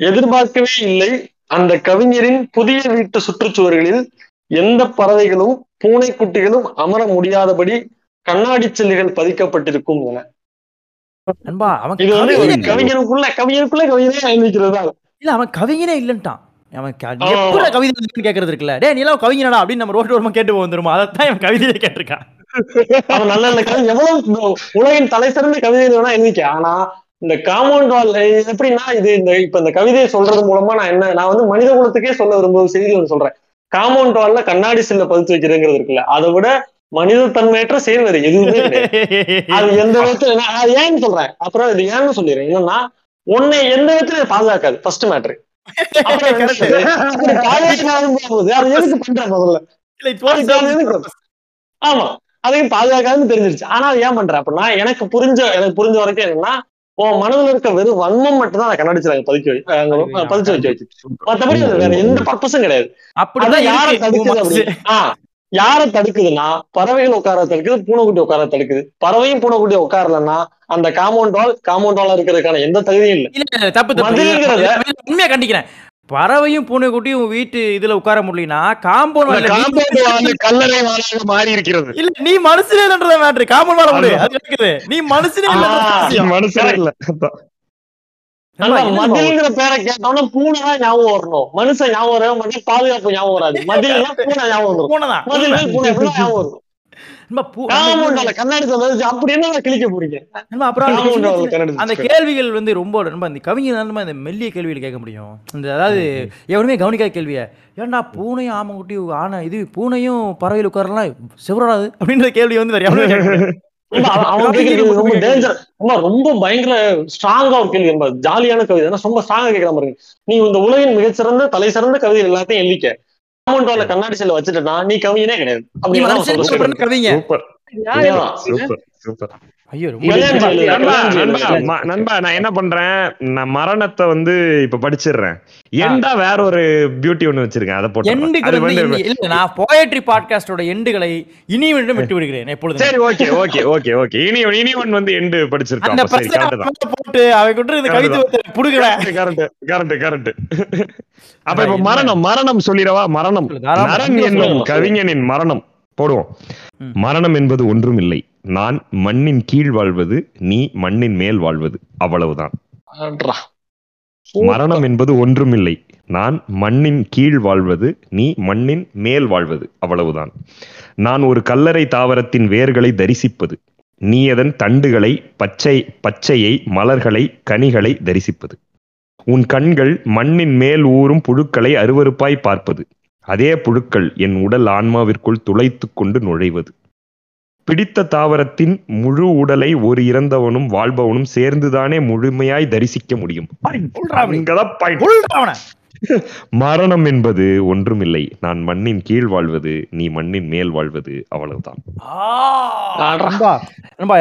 எதிர்பார்க்கவே இல்லை. அந்த கவிஞரின் புதிய வீட்டு சுற்றுச்சுவர்களில் எந்த பறவைகளும் பூனைக்குட்டிகளும் அமர முடியாதபடி கண்ணாடி சில்லுகள் பதிக்கப்பட்டிருக்கும் என. இது வந்து கவிஞனே- கவிஞனுக்குள்ள கவிஞனுக்குள்ள கவிதையா எழுதிக்கிறது இல்ல அவன் கவிஞனே இல்லன்ட்டான். அவன். எப்படிடா கவிதை கேக்குறது இருக்குல்ல? டேய் நீ எல்லாம் கவிஞனடா அப்படின்னு நம்ம ரோட்டு ஓரமா கேட்டு வந்துருமா அதான் அவன் கவிதையை கேட்டிருக்கான். அவன் நல்ல நல்ல கவிதை எவ்வளவு உலகின் தலை சிறந்த கவிதைகள் வேணா எழுதிக்க. ஆனா இந்த காம்பவுண்ட் வால் எப்படின்னா இது இந்த இப்ப இந்த கவிதையை சொல்றது மூலமா நான் என்ன நான் வந்து மனித குலத்துக்கே சொல்ல விரும்பும் செய்தி ஒன்று சொல்றேன். காம்பவுண்ட் வால்ல கண்ணாடி சில்ல பதிச்சு வைக்கிறதுங்கிறது இருக்குல்ல. அதை விட மனித தன்மையற்ற செயல் வேறு எதுவுமே அது எந்த விதத்துல அது ஏன்னு சொல்றேன். அப்புறம் இது ஏன்னு சொல்லிடுறேன். என்னன்னா உன்னை எந்த விதத்துல பாதுகாக்காது? First matter? ஆமா அதையும் பாதுகாக்காதுன்னு தெரிஞ்சிருச்சு. ஆனா அது ஏன் பண்ற அப்படின்னா எனக்கு புரிஞ்ச எனக்கு புரிஞ்ச வரைக்கும் என்னன்னா உன் மனதுல இருக்க வெறும் வன்மம் மட்டும் தான் கண்ணடிச்சு பதுக்கி பதிச்சு வச்சு மத்தபடி அது வேற எந்த பர்பஸும் கிடையாது. அப்படிதான் யாரை தடுக்குது ஆஹ் யாரை தடுக்குதுன்னா பறவைகள் உட்கார தடுக்குது பூனைக்குட்டி உட்கார தடுக்குது. பறவையும் பூனைக்குட்டி உட்காரலன்னா அந்த காம்பவுண்ட் வால் காம்பவுண்ட் வால் இருக்கிறதுக்கான எந்த தகுதியும் இல்ல. தப்பு உண்மையா கண்டிக்கிறேன். பறவையும் பூனைக்குட்டியும் வீட்டு இதுல உட்கார முடியலனா காம்பவுண்ட் காம்பவுண்ட் வால் கல்லறை வாழாக மாறி இருக்கிறது. இல்ல நீ மனுஷனே இல்லன்றத மேட்ரு காம்பவுண்ட் வாழ முடியும் அது இருக்குது நீ மனுஷனே விஷயம். மனுஷனே இல்ல. மதில்ங்கிற பேரை கேட்டோம்னா பூனை தான் ஞாபகம் வரணும். மனுஷன் ஞாபகம் வரவே மாட்டேன் பாதுகாப்பு ஞாபகம் வராது. மதில்னா பூனை ஞாபகம் வந்துரும். பூனைதான். மதில் பூனை. ஞாபகம் வரும். அந்த கேள்விகள் வந்து ரொம்ப நண்பா இந்த கவிஞர் இந்த மெல்லிய கேள்விகள் கேட்க முடியும். இந்த அதாவது எவனுமே கவனிக்காத கேள்விய ஏன்டா பூனையும் ஆமக்குட்டி ஆனா இது பூனையும் பறவையில் உட்காரலாம் செவராது அப்படின்ற கேள்வி வந்து வேற. ரொம்ப டேஞ்சர் ரொம்ப ரொம்ப பயங்கர ஸ்ட்ராங்கா ஒரு கேள்வி. ஜாலியான கவிதை. ஏன்னா ரொம்ப ஸ்ட்ராங்கா கேட்கற மாதிரி இருக்கு. நீ இந்த உலகின் மிகச்சிறந்த தலை சிறந்த கவிதை எல்லாத்தையும் எழுதிக்க. காம்பவுண்ட் கண்ணாடி செல்ல வச்சுட்டா நீ கவிஞனே கிடையாது. அப்புறம் கவிங்க. ஐயோ நண்பா, நான் என்ன பண்றேன்? நான் மரணத்தை வந்து இப்ப படிச்சிடுறேன். எண்டா வேற ஒரு பியூட்டி ஒண்ணு வச்சிருக்கேன் அதை போட்டு. இல்ல நான் போயட்ரி பாட்காஸ்டோட எண்டுகளை இனிவிடம் விட்டு விடுகிறேன் எப்பொழுதும். சரி ஓகே ஓகே ஓகே ஓகே இனி இனி ஒன் வந்து எண்டு தான். போட்டு அவன் கொண்டு இந்த கவிதை புடுங்கல கரெக்ட் கரெக்ட் கரெக்ட் அப்ப இப்ப மரணம் மரணம் சொல்லிடவா? மரணம். நரன் என்னும். கவிஞனின் மரணம். போடுவோம். மரணம் என்பது ஒன்றும் இல்லை. நான் மண்ணின் கீழ் வாழ்வது நீ மண்ணின் மேல் வாழ்வது. அவ்வளவுதான். மரணம் என்பது ஒன்றுமில்லை. நான் மண்ணின் கீழ் வாழ்வது நீ மண்ணின் மேல் வாழ்வது. அவ்வளவுதான். நான் ஒரு கல்லறை தாவரத்தின் வேர்களை தரிசிப்பது நீ அதன் தண்டுகளை பச்சை பச்சையை மலர்களை கனிகளை தரிசிப்பது. உன் கண்கள் மண்ணின் மேல் ஊறும் புழுக்களை அருவருப்பாய் பார்ப்பது. அதே புழுக்கள் என் உடல் ஆன்மாவிற்குள் துளைத்துக் கொண்டு நுழைவது. பிடித்த தாவரத்தின் முழு உடலை ஒரு இறந்தவனும் வாழ்பவனும் சேர்ந்துதானே முழுமையாய் தரிசிக்க முடியும். மரணம் என்பது ஒன்றுமில்லை. நான் மண்ணின் கீழ் வாழ்வது நீ மண்ணின் மேல் வாழ்வது அவ்வளவுதான்.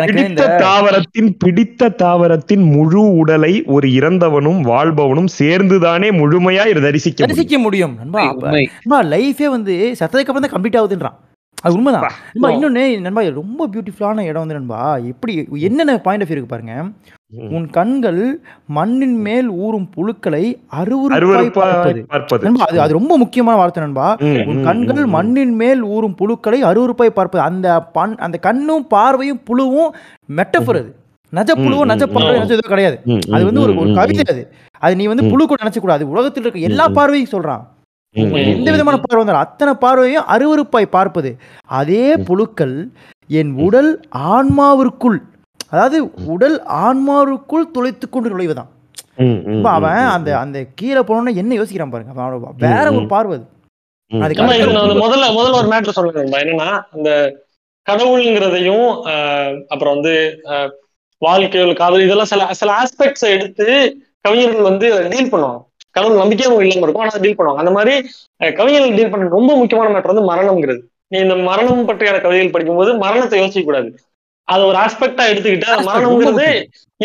பிடித்த தாவரத்தின் பிடித்த தாவரத்தின் முழு உடலை ஒரு இறந்தவனும் வாழ்பவனும் சேர்ந்துதானே முழுமையாய் தரிசிக்க முடியும் தரிசிக்க முடியும். நண்பா லைஃபே வந்து சத்ததுக்கு அப்புறம் தான் கம்ப்ளீட் ஆகுதுன்றான். அது உண்மைதான். நண்பா இன்னொன்னு நண்பா ரொம்ப பியூட்டிஃபுல்லான இடம் வந்து நண்பா எப்படி என்னென்ன பாயிண்ட் ஆஃப் இருக்கு பாருங்க. உன் கண்கள் மண்ணின் மேல் ஊறும் புழுக்களை அருவருப்பாய் அது அது ரொம்ப முக்கியமான வார்த்தை நண்பா. உன் கண்கள். மண்ணின் மேல் ஊறும் புழுக்களை அருவருப்பாய் பார்ப்பது. அந்த பண் அந்த கண்ணும் பார்வையும் புழுவும் மெட்டஃபர் அது. நஜ புழுவும் ம், நஜ பார்வை. நஜ எதுவும் கிடையாது. அது வந்து ஒரு கவிதை அது. அது நீ வந்து. புழு கூட நினைச்ச கூடாது. உலகத்தில் இருக்க எல்லா. பார்வையும் சொல்றான். எந்த விதமான பார்வை வந்தாலும் அத்தனை பார்வையும் அருவருப்பாய் பார்ப்பது. அதே புழுக்கள் என் உடல் ஆன்மாவிற்குள் அதாவது உடல் ஆன்மாவிற்குள் துளைத்து கொண்டு நுழைவுதான் இப்ப அவன் அந்த அந்த கீழே போனோம்னா என்ன யோசிக்கிறான் பாருங்க? அவனோட வேற ஒரு. பார்வை முதல்ல முதல்ல ஒரு மேட்ரு சொல்லுங்க என்னன்னா அந்த கடவுளுங்கிறதையும் அப்புறம் வந்து ஆஹ், வாழ்க்கையில் காதல் இதெல்லாம் சில சில ஆஸ்பெக்ட்ஸை எடுத்து கவிஞர்கள் வந்து டீல் பண்ணுவாங்க. கடவுள் நம்பிக்கையே அவங்க இல்லாம இருக்கும். ஆனா டீல் பண்ணுவாங்க. அந்த மாதிரி கவிஞர்கள் டீல் பண்ண ரொம்ப முக்கியமான மேட்டர் வந்து மரணம்ங்கிறது. நீ இந்த மரணம் பற்றியான கவிதைகள் படிக்கும்போது மரணத்தை யோசிக்க கூடாது. அது ஒரு ஆஸ்பெக்டா எடுத்துக்கிட்டு மரணம்ங்கிறது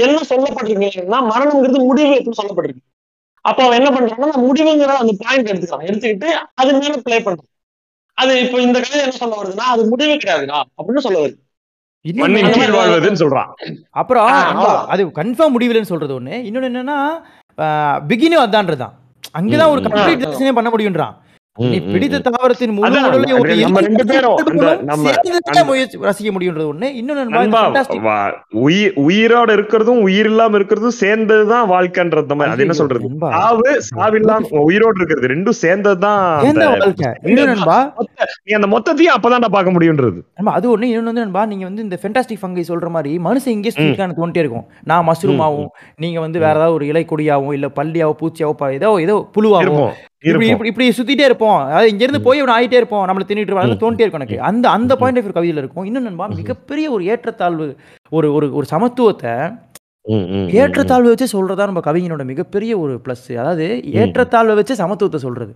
என்ன சொல்லப்பட்டிருக்குன்னா மரணம்ங்கிறது முடிவு எப்படி சொல்லப்பட்டிருக்கு? அப்ப அவன் என்ன பண்றான்னா முடிவுங்கிற அந்த பாயிண்ட் எடுத்துக்கிறான். எடுத்துக்கிட்டு அது மேல ப்ளே பண்றான். அது இப்ப இந்த கதை என்ன சொல்ல வருதுன்னா அது முடிவு கிடையாதுடா அப்படின்னு சொல்ல வருது. வாழ்வதுன்னு சொல்றான். அப்புறம். அது கன்ஃபார்ம் முடியலன்னு சொல்றது ஒண்ணு. இன்னொன்னு என்னன்னா பிகினும் அதான்றதான் அங்கதான் ஒரு. கம்ப்ளீட். டெசிஷனே பண்ண முடியும்ன்றான் நீ பிடித்த. தாவரத்தின் ரசிக்க முடியுன்றது ஒண்ணு. இன்னொன்னு உயிர் உயிரோட இருக்கிறதும் உயிர் இல்லாம இருக்கிறதும் சேர்ந்ததுதான் வாழ்க்கைன்றது மாதிரி அது என்ன சொல்றது. சாவு சாவில்லாம உயிரோட இருக்கிறது ரெண்டும் சேர்ந்ததுதான் நீ அந்த மொத்தத்தையும் அப்பதான்டா பார்க்க முடியுன்றது. நண்பா, அது ஒண்ணு. இன்னொன்னு வந்து நண்பா நீங்க வந்து இந்த ஃபென்டாஸ்டிக் ஃபங்கை சொல்ற மாதிரி மனுஷன் இங்கே சுத்திக்கான தோண்டிட்டே இருக்கும். நான் மஷ்ரூம் ஆகும் நீங்க வந்து வேற ஏதாவது ஒரு இலை கொடியாவும் இல்ல பள்ளியாவோ பூச்சியாவோ ஏதோ ஏதோ புழுவாகும் இப்படி இப்படி சுத்திட்டே இருப்போம். அதாவது இங்க இருந்து போய் இவன் ஆயிட்டே இருப்போம். நம்மள தின்னுட்டு இருப்பாங்க ம். தோண்டிட்டே இருக்கும் எனக்கு. அந்த அந்த பாயிண்ட் ஆஃப் கவிதையில இருக்கும். இன்னும் நண்பா மிகப்பெரிய ஒரு ஏற்றத்தாழ்வு ஒரு ஒரு ஒரு சமத்துவத்தை ஏற்றத்தாழ்வை வச்சு சொல்றதா நம்ம கவிஞனோட மிகப்பெரிய ஒரு பிளஸ் அதாவது ஏற்றத்தாழ்வை வச்சு சமத்துவத்தை சொல்றது.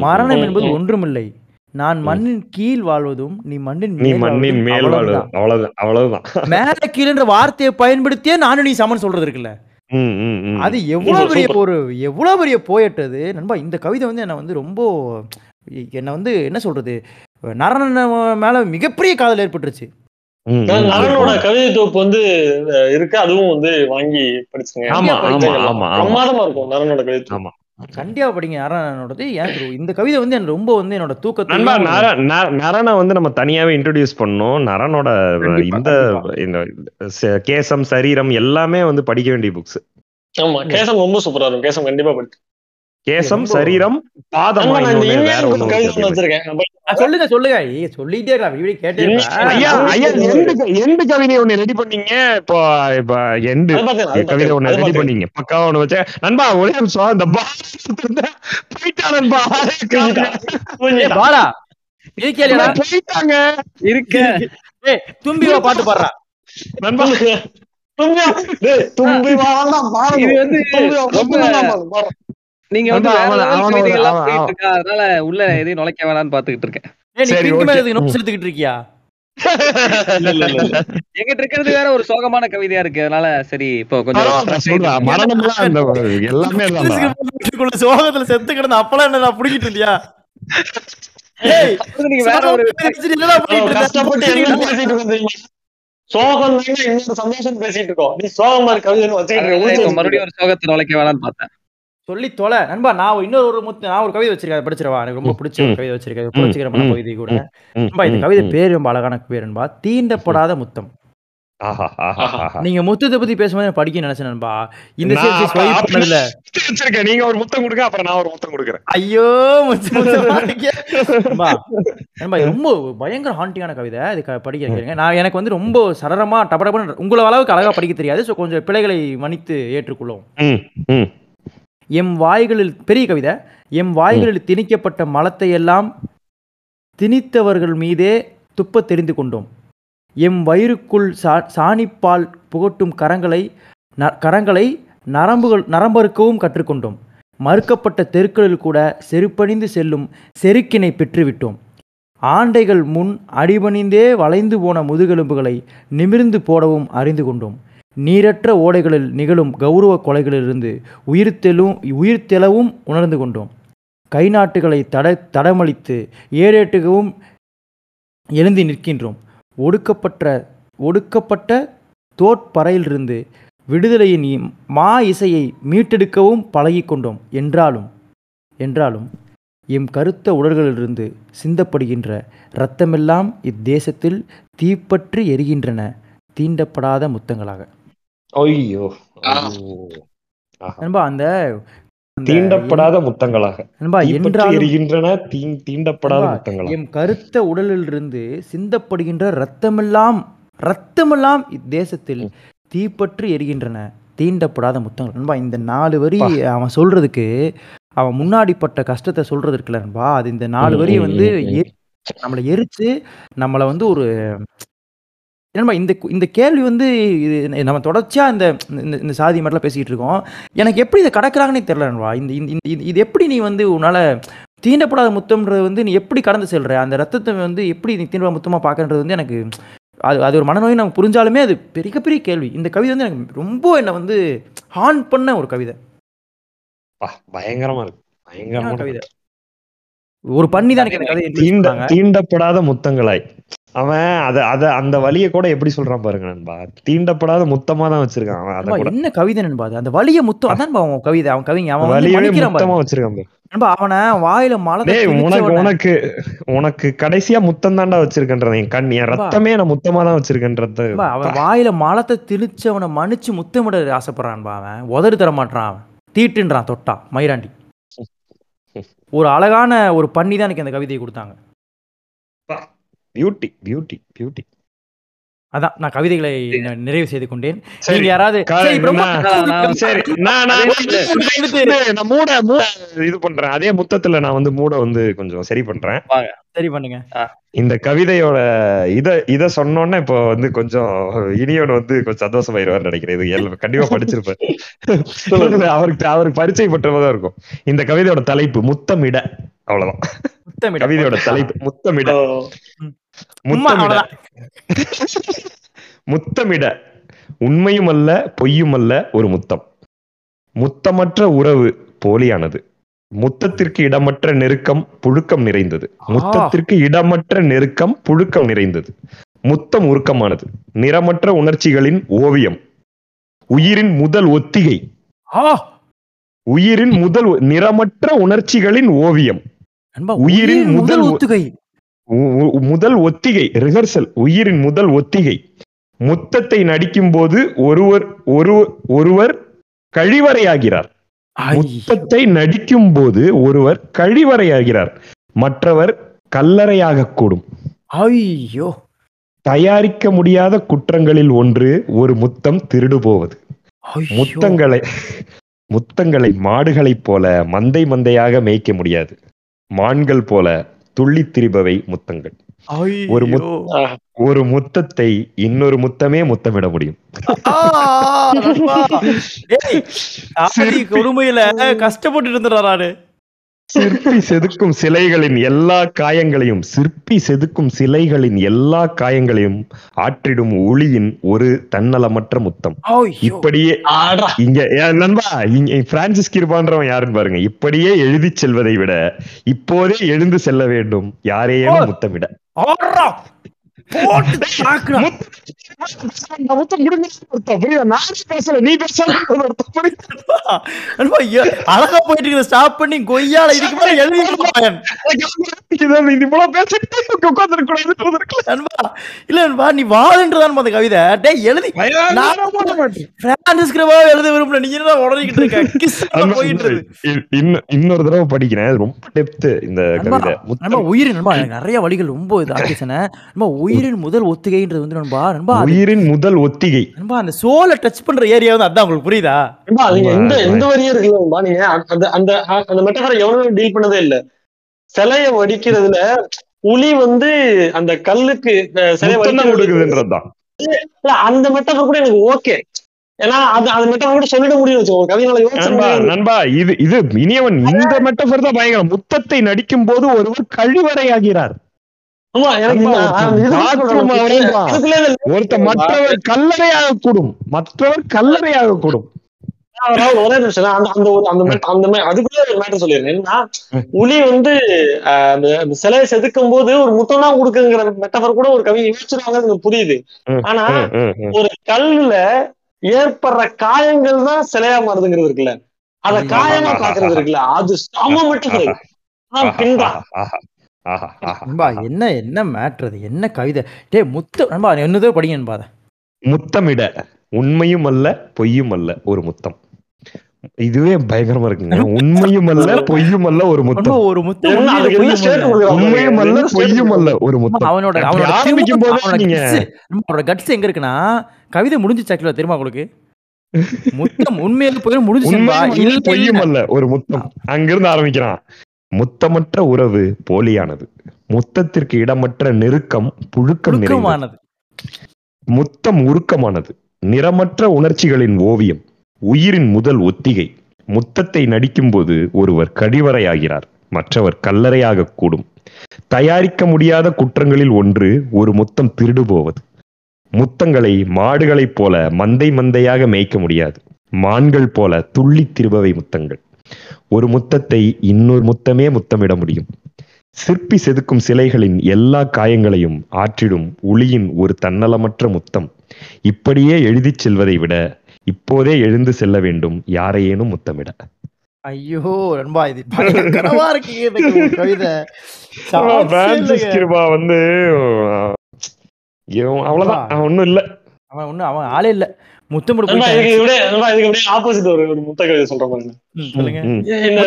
மரணம் என்பது. ஒன்றுமில்லை. நான் மண்ணின் கீழ் வாழ்வதும் நீ மண்ணின் நீ மேல் மண்ணின் மேல். அவ்வளவுதான். அவ்வளவுதான். மேல கீழன்ற வார்த்தையை பயன்படுத்தியே நானும் நீ சமன் சொல்றது இருக்குல்ல. ம், ம், ம். அது எவ்வளவு சூப்பர், பெரிய சூப்பர். ஒரு எவ்வளவு பெரிய போயட் அது நண்பா இந்த கவிதை வந்து என்ன வந்து ரொம்ப என்ன வந்து என்ன சொல்றது நரன மேல மிகப்பெரிய காதல் ஏற்பட்டுருச்சு ம், ம், ம். நரனோட கவிதை தொகுப்பு வந்து அஹ், இருக்கு அதுவும் வந்து வாங்கி படிச்சுங்க ஆமா, ஆமா, ஆமா, ஆமா. பிரமாதமா இருக்கும் நரனோட கவிதை தொகுப்பு. ஆமா. கண்டிப்பா படிங்க. எனக்கு ரொ- இந்த கவிதை வந்து எனக்கு ரொம்ப வந்து என்னோட நண்பா தூக்கத்தை நர நர- நரனை வந்து நம்ம தனியாவே இன்ட்ரோடியூஸ் பண்ணோம் நரனோட இந்த. இந்த கேசம் சரீரம் எல்லாமே வந்து படிக்க வேண்டிய புக்ஸ் ஆமா கேசம் ரொம்ப சூப்பரா இருக்கும். கேசம் கண்டிப்பா படிச்சு கேசம் சரீரம் பாதம் சொல்லுங்க சொல்லுங்க. ஏய், சொல்லிட்டே எண்டு எண்டு கவிதை ஒண்ணு ரெடி பண்ணீங்க? இப்போ இப்ப எண்டு அது கவிதை ஒண்ணு ரெடி பண்ணீங்க. பக்காவா ஒண்ணு வச்ச நண்பா ஒரே நிமிஷம் இந்த போயிட்டா நண்பா. பாலா போயிட்டாங்க. இருக்க. ஏய் தும்பி பாட்டு பாடுறா. நண்பா. தும்பி தும்பி பாருங்க. நீங்க வந்து அதனால உள்ள எதையும் நுழைக்க வேணாம்னு பாத்துக்கிட்டு இருக்கேன் எடுத்துக்கிட்டு இருக்கியா. எங்கிட்ட இருக்கிறது வேற ஒரு சோகமான கவிதையா இருக்கு. அதனால சரி இப்போ கொஞ்சம் எல்லாமே சோகத்துல செத்து கிடந்த அப்பெல்லாம் என்ன நான் புடிக்கிட்டு தெரியுமா? சோகம் சந்தோஷம் பேசிட்டு இருக்கோம். நீ சோகமா இருக்க மறுபடியும் ஒரு சோகத்தை நுழைக்க வேணாம்னு பார்த்தேன். சொல்லி தொலை. நண்பா நான் இன்னொரு ஒரு முத்து நான் ஒரு கவிதை வச்சிருக்கேன். அதை படிச்சிடவா? எனக்கு ரொம்ப பிடிச்ச ஒரு. கவிதை வச்சிருக்கேன். புரட்சிகரமான ம். கவிதை கூட. நண்பா இந்த கவிதை. பேர் ரொம்ப அழகான பேர் நண்பா. தீண்டப்படாத முத்தம். நீங்க முத்தத்தை பத்தி பேசும்போது படிக்க நினைச்சேன் நண்பா. இந்த ஸ்வைப் பண்ணதுல. வச்சிருக்கேன். நீங்க ஒரு முத்தம் கொடுங்க அப்புறம் நான் ஒரு முத்தம் கொடுக்குறேன். ஐயோ. நண்பா ரொம்ப பயங்கர ஹாண்டிங்கான கவிதை. இது படிக்க கேளுங்க. நான் எனக்கு வந்து ரொம்ப சரளமா டபடபன்னு உங்களை அளவுக்கு அழகா படிக்க தெரியாது. ஸோ கொஞ்சம் பிழைகளை மன்னித்து ஏற்றுக்கொள்ளும். எம் வாய்களில் பெரிய கவிதை எம் வாய்களில் திணிக்கப்பட்ட மலத்தை எல்லாம் திணித்தவர்கள் மீதே துப்பத் தெரிந்து கொண்டோம். எம் வயிறுக்குள் சா சாணிப்பால் புகட்டும் கரங்களை ந கரங்களை நரம்புகள் நரம்பறுக்கவும் கற்றுக்கொண்டோம். மறுக்கப்பட்ட தெருக்களில் கூட செருப்பணிந்து செல்லும் செருக்கினை பெற்றுவிட்டோம். ஆண்டைகள் முன் அடிபணிந்தே வளைந்து போன முதுகெலும்புகளை நிமிர்ந்து போடவும் அறிந்து கொண்டோம். நீரற்ற ஓடைகளில் நிகழும் கௌரவ கொலைகளிலிருந்து உயிர்த்தெழும் உயிர்த்தெளவும் உணர்ந்து கொண்டோம். கை நாட்டுகளை தட தடமளித்து ஏறேட்டுகவும் எழுந்தி நிற்கின்றோம். ஒடுக்கப்பட்ட ஒடுக்கப்பட்ட தோற்பறையிலிருந்து விடுதலையின் மா இசையை மீட்டெடுக்கவும் பழகிக்கொண்டோம் என்றாலும் என்றாலும் எம் கருத்த உடல்களிலிருந்து சிந்தப்படுகின்ற இரத்தமெல்லாம் இத்தேசத்தில் தீப்பற்றி எரிகின்றன தீண்டப்படாத முத்தங்களாக. ஐயோ. நண்பா அந்த தீண்டப்படாத முத்தங்களாக. நண்பா எரிகின்றன தீ- தீண்டப்படாத முத்தங்களாக. எம் கருத்த உடலிலிருந்து சிந்தப்படுகின்ற இரத்தமெல்லாம் இரத்தமெல்லாம் இத்தேசத்தில் தீப்பற்றி எரிகின்றன தீண்டப்படாத முத்தங்கள். நண்பா இந்த நாலு வரி. அவன் சொல்றதுக்கு அவன் முன்னாடி பட்ட கஷ்டத்தை சொல்றது இருக்குல்ல நண்பா அது இந்த நாலு வரி வந்து நம்மளை எரிச்சு நம்மளை வந்து ஒரு நண்பா இந்த இந்த கேள்வி வந்து இது நம்ம தொடர்ச்சியா இந்த இந்த- சாதி மாதிரிலாம் பேசிக்கிட்டு இருக்கோம். எனக்கு எப்படி இதை கடக்குறாங்கன்னே நண்பா. இந்த இது- எப்படி நீ வந்து உன்னால தீண்டப்படாத முத்தம்ன்றது வந்து நீ எப்படி கடந்து செல்ற? அந்த ரத்தத்தை வந்து எப்படி நீ தீண்டப்படாத முத்தமா பார்க்கறது வந்து எனக்கு அது அது ஒரு மனநோய் நமக்கு புரிஞ்சாலுமே அது பெரிய பெரிய கேள்வி. இந்த கவிதை வந்து எனக்கு ரொம்ப என்னை வந்து ஹான் பண்ண ஒரு கவிதை. பயங்கரமா இருக்கு. பயங்கரமா என்ன இருக்கு. கவிதை? ஒரு பண்ணி தான் எனக்கு. தீண்டப்படாத முத்தங்களாய். அவன் அத அத அந்த வலிய கூட எப்படி சொல்றான் பாருங்க நண்பா. தீண்டப்படாத முத்தமா தான் வச்சிருக்கான் அவன் அத கூட. என்ன கவிதை நண்பா அந்த வலிய முத்தம் அதான் அவன் கவிதை அவன் கவிங்க அவன் பாரு. முத்தமா வச்சிருக்கான். நண்பா அவனை வாயில டேய் உனக்கு உனக்கு உனக்கு கடைசியா முத்தம் தாண்டா வச்சிருக்கன்றது என் கண் என். ரத்தமே நான் முத்தமா தான் வச்சிருக்கன்றது. அவன் வாயில மலத்தை திணிச்சு அவனை மன்னிச்சு முத்தமிட ஆசைப்படுறான்பா அவன். உதறி தர மாட்டான் அவன். தீட்டுன்றான் தொட்டா மயிராண்டி. ஒரு அழகான ஒரு பண்ணி தான் எனக்கு அந்த கவிதையை கொடுத்தாங்க. பியூட்டி பியூட்டி பியூட்டி அதான் நான் கவிதைகளை நிறைவு செய்து கொண்டேன். நீங்க யாராவது இது பண்றேன். அதே முத்தத்துல நான் வந்து மூட வந்து கொஞ்சம் சரி பண்றேன். சரி பண்ணுங்க. இந்த கவிதையோட இத இத சொன்னோன்னே இப்போ வந்து கொஞ்சம் இனியவன் வந்து கொஞ்சம் சந்தோஷமாயிருவார் நினைக்கிறேன். இது கண்டிப்பா படிச்சிருப்பாரு அவருக்கு அவருக்கு பரிச்சை பற்றதா இருக்கும். இந்த கவிதையோட தலைப்பு முத்தமிட. அவ்வளவுதான். முத்தமிட. கவிதையோட தலைப்பு முத்தமிட. முத்தமிட. முத்தமிட. உண்மையும் அல்ல பொய்யும் அல்ல ஒரு முத்தம். முத்தமற்ற உறவு போலியானது. முத்தத்திற்கு இடமற்ற நெருக்கம் புழுக்கம் நிறைந்தது. முத்தத்திற்கு இடமற்ற நெருக்கம் புழுக்கம் நிறைந்தது. முத்தம் உருக்கமானது. நிறமற்ற உணர்ச்சிகளின் ஓவியம். உயிரின் முதல் ஒத்திகை. உயிரின் முதல் நிறமற்ற உணர்ச்சிகளின் ஓவியம். உயிரின் முதல் ஒத்துகை. முதல் ஒத்திகை ரிஹர்சல் உயிரின் முதல் ஒத்திகை. முத்தத்தை நடிக்கும் போது ஒருவர் ஒரு ஒருவர் கழிவறையாகிறார். முத்தத்தை நடிக்கும் போது ஒருவர் கழிவறையாகிறார். மற்றவர் கல்லறையாக கூடும். ஐயோ. தயாரிக்க முடியாத குற்றங்களில் ஒன்று ஒரு முத்தம் திருடு போவது. முத்தங்களை முத்தங்களை மாடுகளைப் போல மந்தை மந்தையாக மேய்க்க முடியாது. மான்கள் போல துள்ளித் திரிபவை முத்தங்கள். ஒரு. ஒரு முத்தத்தை இன்னொரு முத்தமே முத்தமிட முடியும். கொடுமையில கஷ்டப்பட்டு இருந்துறாரு சிற்பி செதுக்கும் சிலைகளின் எல்லா காயங்களையும் சிற்பி செதுக்கும் சிலைகளின் எல்லா காயங்களையும் ஆற்றிடும் ஒளியின் ஒரு தன்னலமற்ற முத்தம். இப்படியே ஆடா. இங்க ஏன் நண்பா இங்க பிரான்சிஸ் கிருபான்றவன் யாருன்னு பாருங்க. இப்படியே எழுதி செல்வதை விட இப்போதே எழுந்து செல்ல வேண்டும். யாரையேனும் முத்தமிட. அழகா போயிட்டு இருக்கிற ஸ்டாப் பண்ணி கொய்யால இதுக்கு மேல எழுதி இல்ல நீ வாதுன்றதான் அந்த கவிதை. டேய் எழுதி. நான் பிரான்சிஸ் கிருபா எழுத விரும்பல. நீங்க என்ன உடனிக்கிட்டு இருக்க? போயிட்டு இருக்கு. இன்னொரு தடவை படிக்கிறேன். ரொம்ப டெப்த் இந்த கவிதை. உயிர் நிறைய வழிகள் ரொம்ப இது ஆக்கிசன நண்பா உயிர் உயிரின் முதல் ஒத்திகைன்றது வந்து நண்பா நண்பா உயிரின் முதல் ஒத்திகை. நண்பா அந்த சோலை டச் பண்ற ஏரியா வந்து அதான் உங்களுக்கு புரியுதா? நண்பா, நீங்க எந்த எந்த வரியும் இருக்குல்லா நீங்க அந்த அந்த அந்த மெட்டஃபரை எவனும் டீல் பண்ணதே இல்ல. சிலைய வடிக்கிறதுல புலி வந்து அந்த கல்லுக்கு அஹ், சிலைய முத்தம் தான் வடிக்கிறது கொடுக்குதுன்றதுதான். இல்ல, அந்த மெட்டஃபர் கூட எனக்கு ஓகே ஏன்னா அது அந்த மெட்டஃபர் கூட சொல்லிட முடியும் நண்பா. நண்பா இது இது இனியவன் இந்த மெட்டபர் தான் பயங்கரம். முத்தத்தை நடிக்கும் போது ஒருவர் கழிவறையாகிறார். ஆமா ஒருத்த மற்றவர் கல்லறையாக கூடும் மற்றவர் கல்லறையாக கூடும் ஒரே நிமிஷம் அந்த அந்த ஒரு அந்த அந்த அதுக்குள்ளே ஒரு மேட்டர் என்னன்னா புலி வந்து அந்த சிலையை செதுக்கும் போது ஒரு முத்தம் தான் கொடுக்குங்கிற மெட்டஃபர் கூட ஒரு கவி யோசிச்சிருவாங்க எனக்கு புரியுது. ஆனா. ஒரு கல்லுல ஏற்படுற காயங்கள் தான் சிலையா மாறுதுங்கிறது இருக்குல்ல. அத காயமா பாக்குறது இருக்குல்ல. அது சம மெட்டஃபர் பின்பா. ஆஹா, ஆஹா. நண்பா என்ன என்ன மேட்ரு அது? என்ன கவிதை? டேய் முத்து நண்பா என்னதோ படிங்க நண்பா அதை. முத்தமிட உண்மையும் அல்ல பொய்யும் அல்ல ஒரு முத்தம். இதுவே பயங்கரமா இருக்குங்க. உண்மையும் அல்ல பொய்யும் அல்ல ஒரு முத்தம். ஒரு முத்து என்ன உண்மையில அதுக்கு என்ன பொய்யும் ஸ்டேட் இல்ல. கொடுக்குறாங்க? உண்மையும் அல்ல பொய்யும் அல்ல ஒரு முத்தம். அவனோட அவனோட ஆரம்பிக்கும் போதே நீங்க அவனோட கட்ஸ் எங்க இருக்குன்னா கவிதை முடிஞ்சு சாக்கில தெரியுமா உங்களுக்கு? முத்தம் உண்மையில போய் முடிஞ்சு பொய்யும் அல்ல ஒரு முத்தம். அங்கிருந்து ஆரம்பிக்கிறான். முத்தமற்ற உறவு போலியானது. முத்தத்திற்கு இடமற்ற நெருக்கம் புழுக்கம் நுணுக்கமானது முத்தம் உருக்கமானது. நிறமற்ற உணர்ச்சிகளின் ஓவியம். உயிரின் முதல் ஒத்திகை. முத்தத்தை நடிக்கும்போது ஒருவர் கடிவறையாகிறார் மற்றவர் கல்லறையாக கூடும். தயாரிக்க முடியாத குற்றங்களில் ஒன்று ஒரு முத்தம் திருடு போவது முத்தங்களை மாடுகளைப் போல மந்தை மந்தையாக மேய்க்க முடியாது. மான்கள் போல துள்ளித் திருபவை முத்தங்கள். ஒரு முத்தத்தை இன்னொரு முத்தமே முத்தமிட முடியும். சிற்பி செதுக்கும் சிலைகளின் எல்லா காயங்களையும் ஆற்றிடும் உளியின் ஒரு தன்னலமற்ற முத்தம். இப்படியே எழுதிச் செல்வதை விட இப்போதே எழுந்து செல்ல வேண்டும் யாரையேனும் முத்தமிட. ஐயோ நண்பா இது கவிதை. வந்து அவ்வளவுதான். ஒன்னும் இல்ல. அவன் ஒண்ணும் அவன் ஆளே இல்ல. முத்தமிட ஆப்போசிட் ஒரு முத்த கவிதை சொல்ற பாருங்க. இந்த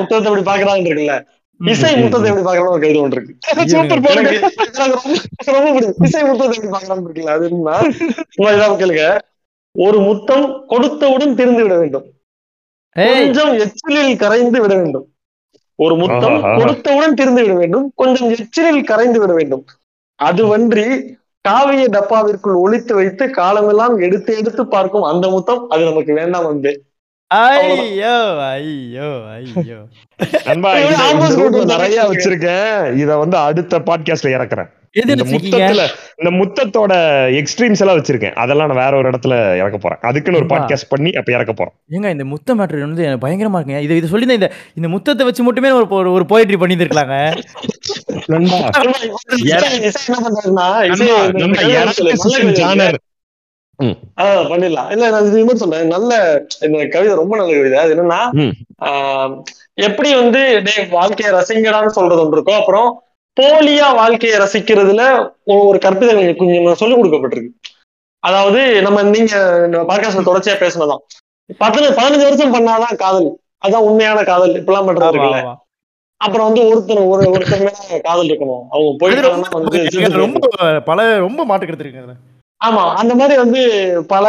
முத்தத்தை பாக்குறான்னு இருக்குல்ல? இசை முத்தத்தை எப்படி பாக்குறான்னு ஒரு கவிதை ஒன்று இருக்கு. சூப்பர் பாருங்க எனக்கு எனக்கு ரொம்ப ரொம்ப பிடிக்கும். இசை முத்தத்தை எப்படி பாக்குறான்னு இருக்குல்ல அது என்ன சும்மா இதான் கேளுங்க. ஒரு முத்தம் கொடுத்தவுடன் திருந்து விட வேண்டும். கொஞ்சம் எச்சிலில் கரைந்து விட வேண்டும். ஒரு முத்தம். கொடுத்தவுடன் திருந்து விட வேண்டும். கொஞ்சம் எச்சிலில் கரைந்து விட வேண்டும். அதுவன்றி காவிய டப்பாவிற்குள் ஒளித்து வைத்து காலமெல்லாம் எடுத்து எடுத்து பார்க்கும் அந்த முத்தம் அது நமக்கு வேண்டாம் வந்து ஐயோ ஐயோ ஐயோ. நிறைய. வச்சிருக்கேன். இத வந்து அடுத்த பாட்காஸ்ட்ல இறக்குறேன். இந்த முத்தத்தோட எக்ஸ்ட்ரீம்ஸ் எல்லாம் வச்சிருக்கேன். அதெல்லாம் நான் வேற ஒரு இடத்துல இறக்க போறேன். அதுக்குன்னு ஒரு. பாட்காஸ்ட் பண்ணி அப்ப இறக்க போறேன் ஏங்க இந்த முத்த மேட்ரு வந்து எனக்கு பயங்கரமா இருக்குங்க. இது இது சொல்லி இந்த இந்த முத்தத்தை வச்சு மட்டுமே ஒரு ஒரு- போயிட்ரி பண்ணியிருக்கலாங்க நண்பா இசை இசை என்ன பண்றாருன்னா இசை நண்பா, இந்த நண்பா, கவிதை எனக்கு சொல்லு, நல்ல system கவிதை. genre. இருக்கு. ஆ, பண்ணிடலாம். இல்ல நான் இது மாதிரி சொல்றேன். நல்ல இந்த கவிதை ரொம்ப நல்ல கவிதை. அது என்னன்னா எப்படி வந்து வாழ்க்கையை ரசிங்கடான்னு சொல்றது ஒன்று இருக்கும். அப்புறம் போலியா வாழ்க்கையை ரசிக்கிறதுல ஒரு ஒரு கற்பிதை கொஞ்சம் சொல்லிக் கொடுக்கப்பட்டிருக்கு. அதாவது நம்ம நீங்க பாட்காஸ்ட்ல தொடர்ச்சியா பேசினதான் பத்து பதினஞ்சு வருஷம் பண்ணாதான் காதல். அதான் உண்மையான காதல். இப்பெல்லாம் பண்றது இருக்குல்ல. அப்புறம் வந்து ஒருத்தர் ஒரு ஒருத்தர் மேல காதல் இருக்கணும். அவங்க அது வந்து ரொம்ப பல ரொம்ப மாட்டு கருத்து ஆமா அந்த மாதிரி வந்து பல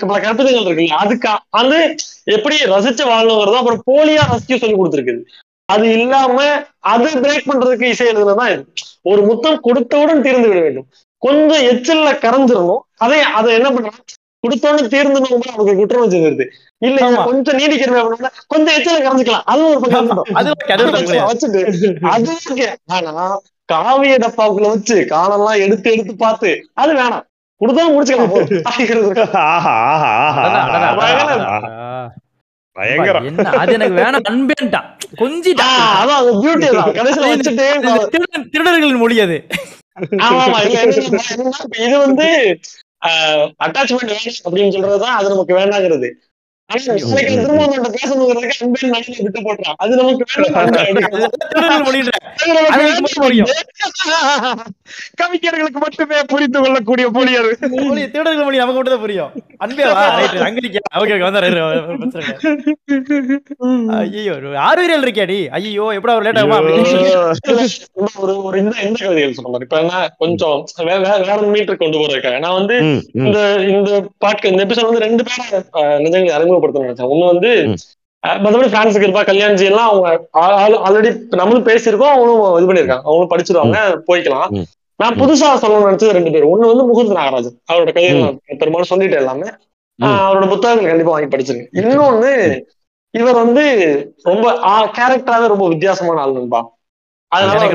பல கற்பிதங்கள் இருக்குல்ல. அதுக்கு வந்து எப்படி ரசிச்சு வாழணுங்கிறதும் அப்புறம் போலியா ரசிச்சு சொல்லி கொடுத்துருக்குது. அது இல்லாம அது பிரேக் பண்றதுக்கு இசை எழுதுனதான் இது ஒரு முத்தம் கொடுத்தவுடன் தீர்ந்து விட வேண்டும். கொஞ்சம் எச்சில்ல கரைஞ்சிடணும் அதை அதை என்ன பண்றான் கொடுத்தோன்னு தீர்ந்துடும் நமக்கு குற்றம் வச்சிருது இல்ல. கொஞ்சம் நீடிக்கிறவே அப்படின்னா கொஞ்சம் எச்சில கரைஞ்சிக்கலாம். அது ஒரு பக்கம்? வச்சுட்டு அது ஓகே. ஆனா காவிய டப்பாவுக்குள்ள வச்சு காலெல்லாம் எடுத்து எடுத்து பார்த்து அது வேணாம். கொடுத்தாலும் முடிச்சுக்கலாம். அது எனக்கு வேணாம் அன்பேன்ட்டான் கொஞ்சிட்டான் திருடர்களின் மொழி அது. இது வந்து அட்டாச்மெண்ட் வேணும் அப்படின்னு சொல்றதுதான் அது நமக்கு வேண்டாங்கிறது விட்டு போட்டுறான் அது நமக்கு மட்டுமே புரிந்து கொள்ளக்கூடிய மொழியர் மொழி திருடர்கள் மொழி நமக்கு மட்டும் புரியும். அன்பே. ஐயோ ஆறுவியல் இருக்கியாடி ஐயோ எப்படா ஒரு லேட் ஆகுமா? ஒரு ஒரு இந்த இந்த கவிதைகள் மாதிரி இப்ப என்ன கொஞ்சம் வே- வே- வேற மீட்டர் கொண்டு போறதுக்காக நான் வந்து இந்த இந்த பாட்க இந்த எபிசோட் வந்து ரெண்டு பேரை நிஜங்களை அறிமுகப்படுத்தணும்னு நினைச்சேன். ஒண்ணு வந்து ம். அஹ், மத்தபடி பிரான்ஸ் கிருபா கல்யாண்ஜி எல்லாம் அவங்க ஆல்ரெடி நம்மளும் பேசியிருக்கோம் அவங்களும் இது பண்ணிருக்காங்க அவங்களும் படிச்சிருவாங்க போய்க்கலாம். நான் புதுசா சொல்லணும்னு நினைச்சது ரெண்டு பேர். ஒண்ணு வந்து முகுந்த் நாகராஜன். அவரோட நான் பெரும்பாலும் சொல்லிட்டேன் எல்லாமே. அவரோட புத்தகங்கள் கண்டிப்பா வாங்கி படிச்சிருக்கேன். இன்னொன்னு இவர் வந்து ரொம்ப கேரக்டராவே ரொம்ப வித்தியாசமான ஆள் நண்பா. அதனால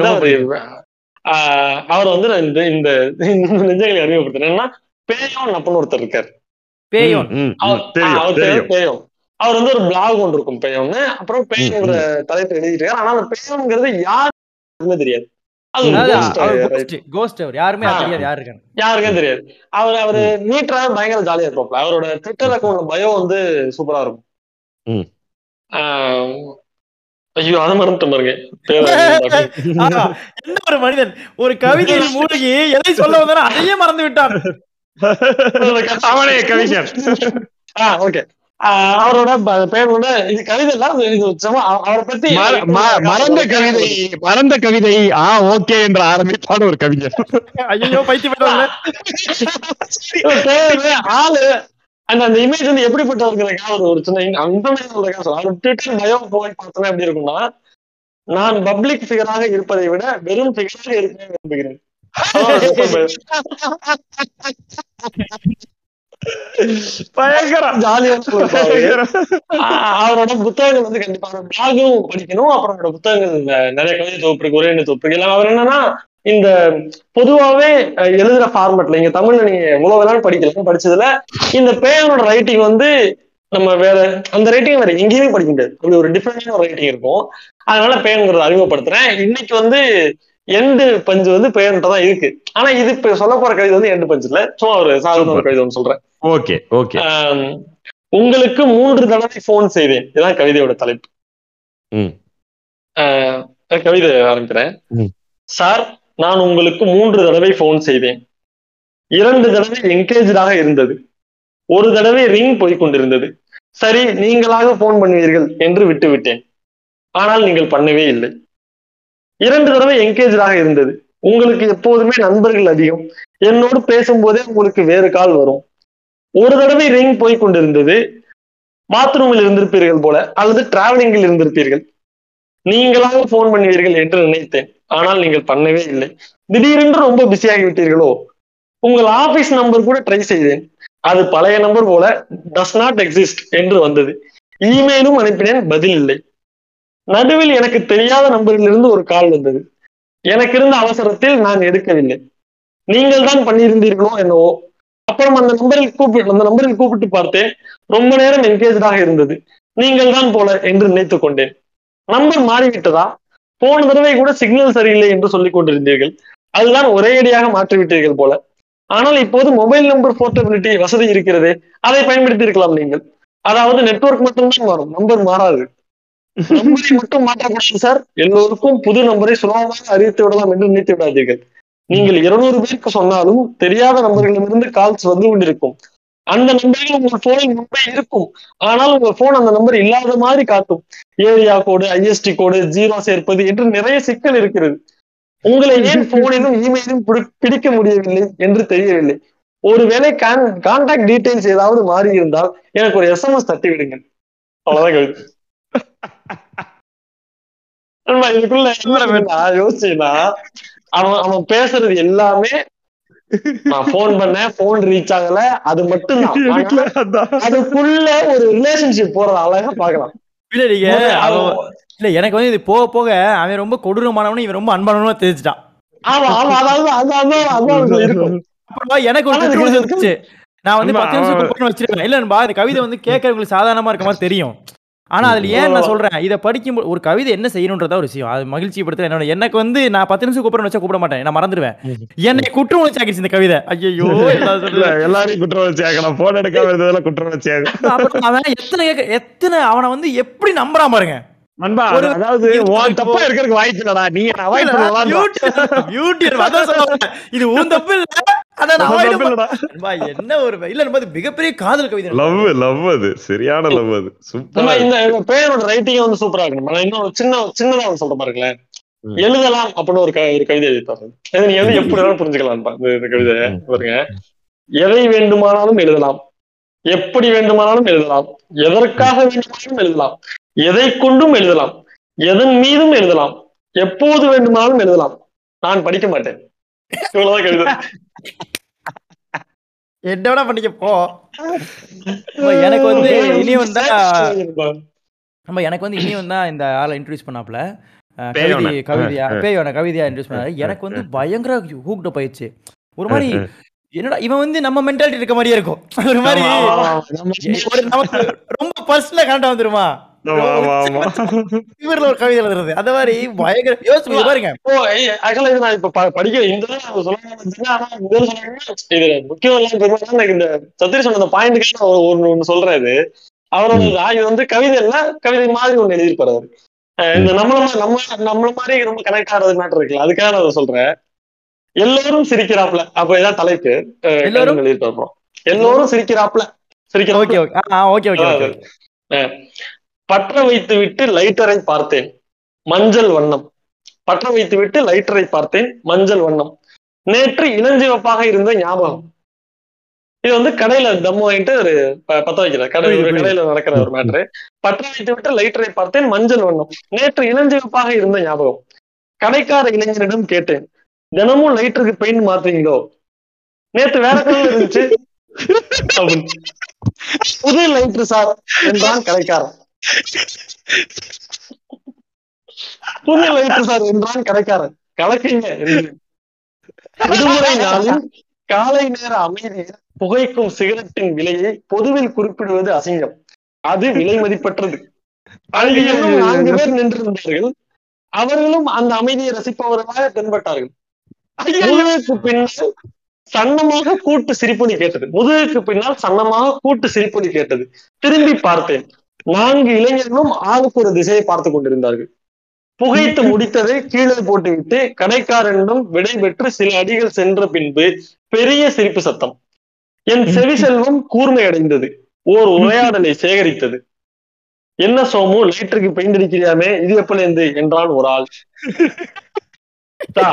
அவரு வந்து இந்த இந்த நெஞ்சங்களை அறிமுகப்படுத்துறேன். என்னன்னா பேயோன் அப்படின்னு ஒருத்தர் இருக்காரு. பேயோன். பேயோன். அவர் வந்து ஒரு பிளாக் ஒன்று இருக்கும் பேயோன்னு. அப்புறம் பேயோங்கிற தலைப்பு எழுதிட்டு இருக்காரு ஆனா அந்த பேயோங்கிறது யாருக்குமே தெரியாது. ஆ. தெரியாது அவர் அவரு நீட்டரா பயங்கர ஜாலியா இருப்பாப்ல. அவரோட ட்விட்டர் அக்கௌண்ட் பயோ வந்து சூப்பரா இருக்கும். ஐயோ அதை பாருங்க. என்ன ஒரு மனிதன் ஒரு கவிதையில் மூழ்கி எதை சொல்ல வந்தாரோ அதையே மறந்து விட்டான். அவனே கவிஞர். ஓகே. அவரோட ப- பேர் கூட இது கவிதை இல்ல அவரை பத்தி மறந்த கவிதை மறந்த கவிதை ஆ ஓகே என்று ஆரம்பிப்பான ஒரு கவிஞர். ஐயோ பேரு, ஆளு அந்த அந்த இமேஜ் வந்து எப்படிப்பட்டவர்களுக்காக ஒரு ஒரு சின்ன மாதிரி சொல்றதுக்காக சொல்றேன் அவர் ட்விட்டர் பயோ போய் பார்த்தோன்னா எப்படி இருக்கும்னா நான் பப்ளிக் ஃபிகராக இருப்பதை விட வெறும் ஃபிகராக இருக்க விரும்புகிறேன். அவரோட புத்தகங்கள் வந்து கண்டிப்பா பிளாகும் படிக்கணும். அப்புறம் அவரோட புத்தகங்கள் நிறைய கவிதை தொகுப்பு இருக்கு ஒரே தொகுப்பு எல்லாம் அவர் என்னன்னா இந்த பொதுவாவே எழுதுற ஃபார்மட்ல இங்க தமிழ்ல நீங்க எவ்வளவு வேணாலும் படிக்கலாம் படிச்சதுல இந்த பேயனோட ரைட்டிங் வந்து நம்ம வேற அந்த ரைட்டிங் வேற எங்கேயுமே படிக்க முடியாது. அப்படி ஒரு டிஃப்ரெண்டான ரைட்டிங் இருக்கும். அதனால பேயனுங்கிறத அறிமுகப்படுத்துறேன். இன்னைக்கு வந்து எண்டு பஞ்சு வந்து பேயன்ட்ட தான் இருக்கு. ஆனா இது இப்ப சொல்ல போற கவிதை வந்து எண்டு பஞ்சு இல்ல. சும்மா ஒரு சாதாரண ஒரு கவிதை ஒன்று சொல்றேன். Okay okay. உங்களுக்கு மூன்று தடவை போன் செய்தேன். இதுதான் கவிதையோட தலைப்பு. கவிதை ஆரம்பிக்கிறேன். சார் நான் உங்களுக்கு மூன்று தடவை போன் செய்தேன். இரண்டு தடவை என்கேஜாக இருந்தது. ஒரு தடவை ரிங் போய் கொண்டிருந்தது. சரி நீங்களாக போன் பண்ணுவீர்கள் என்று விட்டு விட்டேன் ஆனால் நீங்கள் பண்ணவே இல்லை. இரண்டு தடவை என்கேஜாக இருந்தது. உங்களுக்கு எப்போதுமே நண்பர்கள் அதிகம். என்னோடு பேசும்போதே உங்களுக்கு வேறு கால் வரும். ஒரு தடவை ரிங் போய் கொண்டிருந்தது. பாத்ரூமில் இருந்திருப்பீர்கள் போல அல்லது டிராவலிங்கில் இருந்திருப்பீர்கள். நீங்களாக போன் பண்ணுவீர்கள் என்று நினைத்தேன். ஆனால் நீங்கள் பண்ணவே இல்லை. திடீரென்று ரொம்ப பிஸியாகி விட்டீர்களோ உங்கள் ஆபீஸ் நம்பர் கூட ட்ரை செய்தேன். அது பழைய நம்பர் போல டஸ் நாட் எக்ஸிஸ்ட் என்று வந்தது. இமெயிலும் அனுப்பினேன் பதில் இல்லை. நடுவில் எனக்கு தெரியாத நம்பரிலிருந்து ஒரு கால் வந்தது. எனக்கு இருந்த அவசரத்தில் நான் எடுக்கவில்லை. நீங்கள் தான் பண்ணியிருந்தீர்களோ என்னவோ. அப்புறம் அந்த நம்பரில் கூப்பிட்டு அந்த நம்பரில் கூப்பிட்டு பார்த்தேன். ரொம்ப நேரம் என்கேஜாக இருந்தது. நீங்கள் தான் போல என்று நினைத்துக் கொண்டேன். நம்பர் மாறிவிட்டதா? போன தடவை கூட சிக்னல் சரியில்லை என்று சொல்லிக் கொண்டிருந்தீர்கள். அதுதான் ஒரே அடியாக மாற்றிவிட்டீர்கள் போல. ஆனால் இப்போது மொபைல் நம்பர் போர்ட்டபிலிட்டி வசதி இருக்கிறதே அதை பயன்படுத்தி இருக்கலாம் நீங்கள். அதாவது நெட்வொர்க் மட்டும்தான் மாறும். நம்பர் மாறாது. நம்பரை மட்டும் மாற்றக்கூடாது சார். எல்லோருக்கும் புது நம்பரை சுலபமாக அறிவித்து விடலாம் என்று நினைத்து விடாதீர்கள். நீங்கள் இருநூறு பேருக்கு சொன்னாலும் தெரியாத நம்பர்களிடமிருந்து கால்ஸ் வந்து கொண்டிருக்கும். அந்த நம்பர்கள் உங்கள் போனில் முன்பே இருக்கும். ஆனால் உங்கள் போன் அந்த நம்பர் இல்லாத மாதிரி காட்டும். Area code ISD code zero சேர்ப்பது என்று நிறைய சிக்கல் இருக்கிறது. உங்களை ஏன் போனிலும் இமெயிலும் பிடிக்க முடியவில்லை என்று தெரியவில்லை. ஒருவேளை கான் கான்டாக்ட் டீடைல்ஸ் ஏதாவது மாறி இருந்தால் எனக்கு ஒரு எஸ்எம்எஸ் தட்டி விடுங்கள் அவ்வளவுதான் கவிதை. இதுக்குள்ள என்ன யோசிச்சீங்கன்னா அவன் அவன் பேசுறது எல்லாமே நான் போன் பண்ணேன் போன் ரீச் ஆகல. அது மட்டும்தான். ஆனா, அதுக்குள்ள ஒரு ரிலேஷன்ஷிப் போறத அழகா பாக்கலாம் இல்ல நீங்க இல்ல எனக்கு வந்து இது போக போக அவன் ரொம்ப கொடூரமானவனும் இவன் ரொம்ப அன்பானவனும் தெரிஞ்சுட்டான். ஆமா ஆமா அதாவது அது அதான் அதான் இருக்கும். எனக்கு ஒரு இருந்துச்சு நான் வந்து பத்து நிமிஷம் வச்சிருக்கேன் இல்ல நண்பா இந்த கவிதை வந்து கேட்கறவங்களுக்கு சாதாரணமா இருக்க மாதிரி தெரியும். ஆனா அதுல ஏன் நான் சொல்றேன்? இதை படிக்கும் ஒரு கவிதை என்ன செய்யணுன்றதா ஒரு விஷயம். அது மகிழ்ச்சி படுத்த என்னோட எனக்கு வந்து நான் பத்து நிமிஷம் கூப்பிடணும் வச்சா கூப்பிட மாட்டேன். நான் மறந்துடுவேன். என்னை குற்ற உணர்ச்சி ஆக்கிடுச்சு இந்த கவிதை. ஐயோ இல்ல, எல்லாரையும் குற்றம் வச்சு ஆகலாம் போன் எடுக்காம இருந்ததெல்லாம் ஆகலாம் அப்புறம் அவன் எத்தனை எத்தனை அவனை வந்து எப்படி நம்புறான் பாருங்க. நண்பா அதாவது தப்பா இருக்கிறதுக்கு வாய்ப்பு இல்லடா. நீ அவாய்ட் பண்ணலாம். இது உன் தப்பு இல்ல. என்ன ஒரு இல்ல மிகப்பெரிய காதல் கவிதை. லவ் லவ் அது. சரியான லவ் அது. சூப்பரா இந்த இந்த பேரோட ரைட்டிங் வந்து சூப்பரா இருக்கணும். நான் இன்னும் சின்ன சின்னதா சொல்ற பாருங்களேன். எழுதலாம் அப்படின்னு ஒரு க- ஒரு கவிதை எழுதிப்பாரு இதை நீ வந்து எப்படி வேணாலும் புரிஞ்சுக்கலாம்ப்பா இந்த இந்த கவிதை ம். பாருங்க. எதை வேண்டுமானாலும் எழுதலாம். எப்படி வேண்டுமானாலும் எழுதலாம். எதற்காக வேண்டுமானாலும் எழுதலாம். எதை கொண்டும் எழுதலாம். எதன் மீதும் எழுதலாம். எப்போது வேண்டுமானாலும் எழுதலாம். நான் படிக்க மாட்டேன். இவ்வளவுதான் கவிதை. என்ன வேணா பண்ணிக்க போ? எனக்கு வந்து இனியும் தான் நம்ம எனக்கு வந்து இனியும் தான் இந்த ஆளை இன்ட்ரடியூஸ் பண்ணாப்ல. கவிதை கவிதையா. பேயோன கவிதையா இன்ட்ரடியூஸ் பண்ணாரு. எனக்கு வந்து பயங்கர ஹூக்டு போயிடுச்சு. ஒரு மாதிரி என்னடா இவன் வந்து நம்ம மென்டாலிட்டி இருக்க மாதிரியே இருக்கும். ஒரு மாதிரி ரொம்ப பர்சனலா கரெக்டா வந்துருமா? இவர்ல ஒரு கவிதை எழுதுறது. அந்த மாதிரி பயங்கர யோசிச்சு பாருங்க. ஓ ஆக்சுவலா இது நான் இப்ப ப- படிக்க இந்த இது முக்கியம் இந்த சத்திரி சொன்ன அந்த பாயிண்ட்டுக்கு நான் ஒரு ஒண்ணு ஒண்ணு சொல்றேன் இது வந்து கவிதை இல்ல கவிதை மாதிரி ஒண்ணு எழுதியிருப்பாரு அவரு. இந்த நம்மள நம்ம நம்மள மாதிரி ரொம்ப கனெக்ட் ஆகிறது மேட்டர் இருக்குல்ல அதுக்காக நான் சொல்றேன். எல்லோரும் சிரிக்கிறாப்ல அப்ப இதான் தலைப்பு. எல்லோரும்? எழுதிட்டு வர்றோம். எல்லோரும் சிரிக்கிறாப்ல சிரிக்கிறாப்ல ஓகே ஓகே. ஆ ஓகே ஓகே பற்ற வைத்து விட்டு லைட்டரை பார்த்தேன். மஞ்சள் வண்ணம். பற்ற வைத்து விட்டு லைட்டரை பார்த்தேன். மஞ்சள் வண்ணம். நேற்று இளஞ்சிவப்பாக இருந்த ஞாபகம். இது வந்து கடையில தம்மு வாங்கிட்டு ஒரு பத்த வைக்கிறார் கடை ஒரு கடையில நடக்கிற ஒரு மேட்ரு பற்ற வைத்து விட்டு லைட்டரை பார்த்தேன். மஞ்சள் வண்ணம். நேற்று இளஞ்சிவப்பாக இருந்த ஞாபகம். கடைக்கார இளைஞனிடம் கேட்டேன். தினமும் லைட்டருக்கு பெயிண்ட் மாத்துறீங்களோ நேற்று வேற கலர்ல இருந்துச்சு. புது லைட்ரு சார் என்றான் கடைக்காரன். புது லைட்ரு சார் என்றான் கடைக்காரன் கலக்குங்க. விடுமுறை நாளில் காலை நேர அமைதியில் புகைக்கும் சிகரெட்டின் விலையை பொதுவில் குறிப்பிடுவது அசிங்கம். அது விலை மதிப்பற்றது. நான்கு பேர் நின்றிருந்தார்கள். அவர்களும் அந்த அமைதியை ரசிப்பவர்களாக தென்பட்டார்கள். முதுகுக்கு பின்னால் சன்னமாக கூட்டு சிரிப்பொலி கேட்டது. முதுகுக்கு பின்னால் சன்னமாக கூட்டு சிரிப்பொலி கேட்டது. திரும்பி பார்த்தேன். நான்கு இளைஞர்களும் ஆளுக்கு ஒரு திசையை பார்த்து கொண்டிருந்தார்கள். புகைத்து முடித்ததை கீழே போட்டுவிட்டு கடைக்காரனிடம் விடை பெற்று சில அடிகள் சென்ற பின்பு பெரிய சிரிப்பு சத்தம். என் செவி செல்வம் கூர்மை அடைந்தது ஓர் உரையாடலை சேகரித்தது. என்ன சோமு லைட்டருக்கு பெயிண்ட் அடிக்கிறியாமே? இது எப்பல இருந்து? என்றான் ஒரு ஆள்.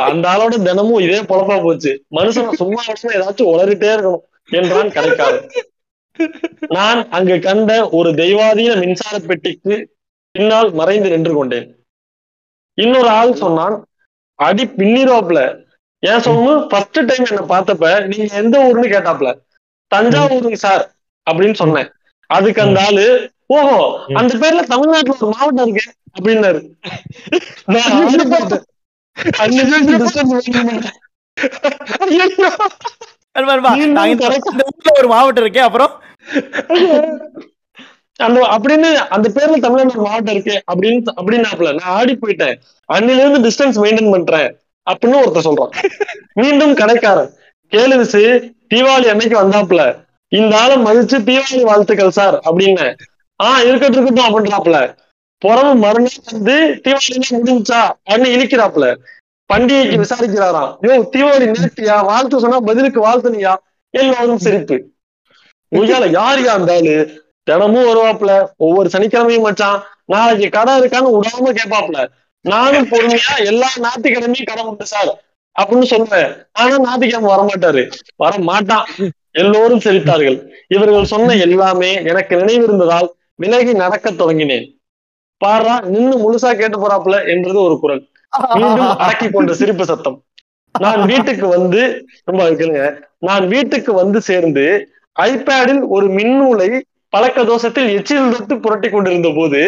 அந்த ஆளோட தினமும் இதே பொழப்பா போச்சு. மனுஷன் சும்மா விடாம ஏதாச்சும் உளறிட்டே இருக்கணும் என்றான் கடைக்காரன். நான் அங்கு கண்ட ஒரு தெய்வாதீன மின்சார பெட்டிக்கு பின்னால் மறைந்து நின்று கொண்டேன். இன்னொரு ஆள் சொன்னான் அடி பின்னிரோப்ல ஏன் சொன்னு ஃபர்ஸ்ட் டைம் என்ன பார்த்தப்ப நீங்க எந்த ஊருன்னு கேட்டாப்ல. தஞ்சாவூருங்க சார் அப்படின்னு சொன்னேன். அதுக்கு அந்த ஆளு ஓஹோ அந்த பேர்ல தமிழ்நாட்டுல ஒரு மாவட்டம் இருக்கு அப்படின்னாரு. நான் ஒரு மாவட்டம் இருக்கே அப்புறம்? அந்த அப்படின்னு அந்த பேர்ல தமிழ்நாடு மாவட்டம் இருக்கு அப்படின்னு அப்படின்னாப்ல நான் ஆடி போயிட்டேன். அன்னில இருந்து டிஸ்டன்ஸ் மெயின்டைன் பண்றேன் அப்படின்னு ஒருத்தர் சொல்றான். மீண்டும் கடைக்காரன். கேளு விசு தீபாவளி அன்னைக்கு வந்தாப்ல இந்த ஆளை மதிச்சு தீபாவளி வாழ்த்துக்கள் சார் அப்படின்னு. ஆஹ் இருக்கட்டும் இருக்கட்டும் அப்படின்றாப்ல புறவு மறுநாள் வந்து தீபாவளி முடிஞ்சா அப்படின்னு இழிக்கிறாப்ல பண்டிகைக்கு விசாரிக்கிறாராம். யோ தீபாவளி நேர்த்தியா? வாழ்த்து சொன்னா பதிலுக்கு வாழ்த்துனியா? எல்லோரும் சிரிப்பு. உய்யால யார் யா ஆளு? தினமும் வருவாப்ல ஒவ்வொரு சனிக்கிழமையும் மச்சான். நாளைக்கு கடை இருக்கான்னு விடாம கேட்பாப்ல நானும் பொறுமையா எல்லா ஞாயிற்றுக்கிழமையும் கடை உண்டு சார். அப்படின்னு சொல்லுவேன். ஆனா ஞாயிற்றுக்கிழமை வரமாட்டாரு. வர மாட்டான் எல்லோரும் சிரித்தார்கள். இவர்கள் சொன்ன எல்லாமே எனக்கு நினைவிருந்ததால் விலகி நடக்க தொடங்கினேன். பாரா நின்னு முழுசா கேட்டு போறாப்ல என்றது ஒரு குரல். மீண்டும் அடக்கி கொண்ட சிரிப்பு சத்தம். நான் வீட்டுக்கு வந்து ரொம்ப கேளுங்க நான் வீட்டுக்கு வந்து சேர்ந்து ஐபேடில் ஒரு மின்னூலை பழக்க தோஷத்தில் எச்சில் தொட்டு புரட்டி கொண்டிருந்த போது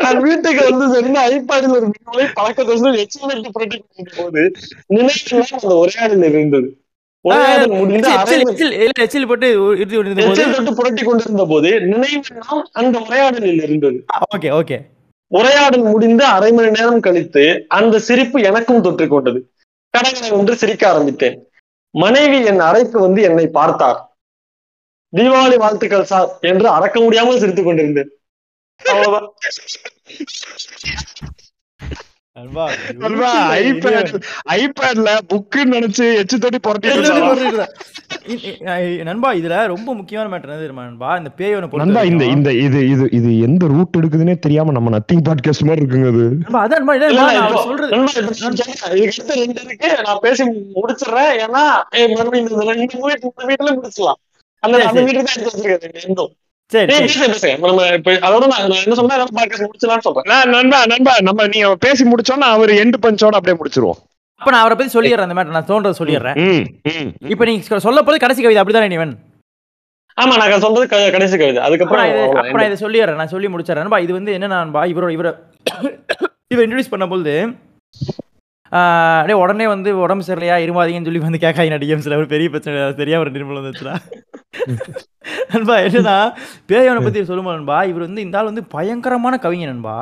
நான் வீட்டுக்கு வந்து சேர்ந்து ஐபேடில் ஒரு மின்னூலை பழக்க தோஷத்தில் எச்சில் தொட்டு புரட்டி கொண்டிருந்த போது நினைவுலாம் அந்த உரையாடல் இருந்தது. புரட்டி கொண்டிருந்த போது நினைவெல்லாம் அந்த உரையாடலில் இருந்தது. Okay okay. உரையாடல் முடிந்து அரை மணி நேரம் கழித்து அந்த சிரிப்பு எனக்கும் தொற்றிக் கொண்டது. கடகடை ஒன்று சிரிக்க ஆரம்பித்தேன். மனைவி என் அறைக்கு வந்து என்னை பார்த்தார். தீபாவளி வாழ்த்துக்கள் சார் என்று அறக்க முடியாமல் சிரித்துக் கொண்டிருந்தேன். அவ்வளவுதான். ஐபேட்ல புக்குன்னு நினைச்சு எச்சு தொட்டி புரட்டி நண்பா இதுல ரொம்ப முக்கியமான மேட்டர் என்ன தெரியுமா நண்பா? இந்த பேயோனை பொறுத்த நண்பா இந்த இந்த இது இது இது எந்த ரூட் எடுக்குதுன்னே தெரியாம நம்ம நத்திங் பாட்காஸ்ட் மாதிரி இருக்குங்க அது. அதான் நான் சொல்றது ரெண்டு இருக்கு நான் பேசி முடிச்சிடுறேன். ஏன்னா ஏய், மறுபடியும் இந்த ரெண்டு வீட்டுல முடிச்சிடலாம். அந்த. வீட்டுக்கு தான் எடுத்து வச்சிருக்கேன் பேசு பேசுங்க. நம்ம இப்ப அதோட நான் நான் என்ன சொன்னா பாட்காஸ்ட் முடிச்சலாம்னு சொல்றேன். நான் நண்பா நண்பா நம்ம நீங்க பேசி முடிச்சோன்னா அவர் எண்டு பஞ்சோட அப்படியே முடிச்சிருவோம். அப்ப நான் அவரை பத்தி சொல்லிடுறேன் அந்த மேட்டர் நான் தோன்றதை சொல்லிடுறேன். ம், ம், ம். இப்ப நீங்க சொல்ல போது கடைசி கவிதை. அப்படிதான் நீவன் ஆமா நான் சொல்றது கடைசி கவிதை. அதுக்கப்புறம் நான் இதை அப்ப அவ்வளவுதான். நான் இதை சொல்லிடுறேன். நான் சொல்லி முடிச்சிடறேன். நண்பா இது வந்து என்ன நண்பா இவரோட இவரை இவர் இன்ட்ரடியூஸ் பண்ணும்போது ஆஹ் அப்படியே உடனே வந்து உடம்பு சரியில்லையா இருமாதீங்கன்னு சொல்லி வந்து கேட்காங்க டிஎம்ஸ்ல ஒரு பெரிய பிரச்சனை தெரியாம ஒரு நிர்மலம் வந்துச்சுடா நண்பா என்னன்னா பேயவனை பத்தி சொல்லும்போது நண்பா இவர் வந்து இந்த ஆள் வந்து பயங்கரமான கவிஞர் நண்பா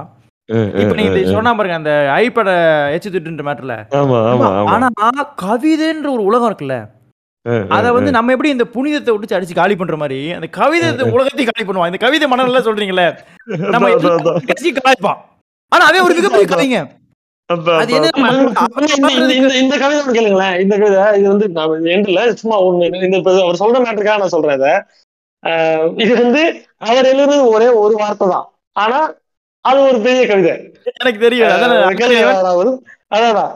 இப்ப நீங்க சொன்னா பாருங்க அந்த ஐபேட எச்சு திட்டுன்ற மேட்டர்ல ஆனா கவிதைன்ற ஒரு உலகம் இருக்குல்ல அத வந்து நம்ம எப்படி இந்த புனிதத்தை விட்டு அடிச்சு காலி பண்ற மாதிரி அந்த கவிதை இந்த உலகத்தையும் காலி பண்ணுவான் இந்த கவிதை மனநல சொல்றீங்களே நம்ம. கட்சி கலாய்ப்பான் ஆனா அதே ஒரு மிகப்பெரிய கவிங்க இந்த- கவிதை கேளுங்களேன். இந்த கவிதை இது வந்து நான் எண்ட்ல சும்மா ஒண்ணு இந்த அவர் சொல்ற மேட்டருக்காக நான் சொல்றேன் இதை. வந்து அவர் எழுதுறது ஒரே ஒரு வார்த்தை தான். ஆனா அது ஒரு பெரிய கவிதை. எனக்கு தெரியும் அதான்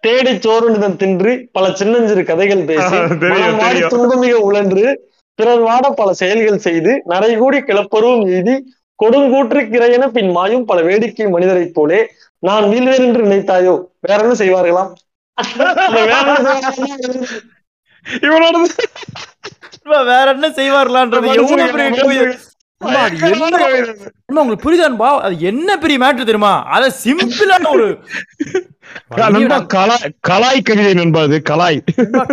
தேடி சோறுனிதம் தின்று பல சின்னஞ்சிறு கதைகள் பேசி. துன்பமிக உழன்று பிறர் வாட பல செயல்கள் செய்து நரைகூடி கிளப்பருவும் எய்தி கொடுங்கூற்று கிரையென பின் மாயும் பல வேடிக்கை மனிதரைப் போலே நான் வீழ்வேன் என்று நினைத்தாயோ? வேற என்ன செய்வார்களாம் இந்த வேற என்ன செய்வார்களான்றது உங்களுக்கு புரியுதான்பா? அது என்ன பெரிய மேட்ரு தெரியுமா? அத சிம்பிளான ஒரு கலாய் கவிதை நண்பா அது கலாய்.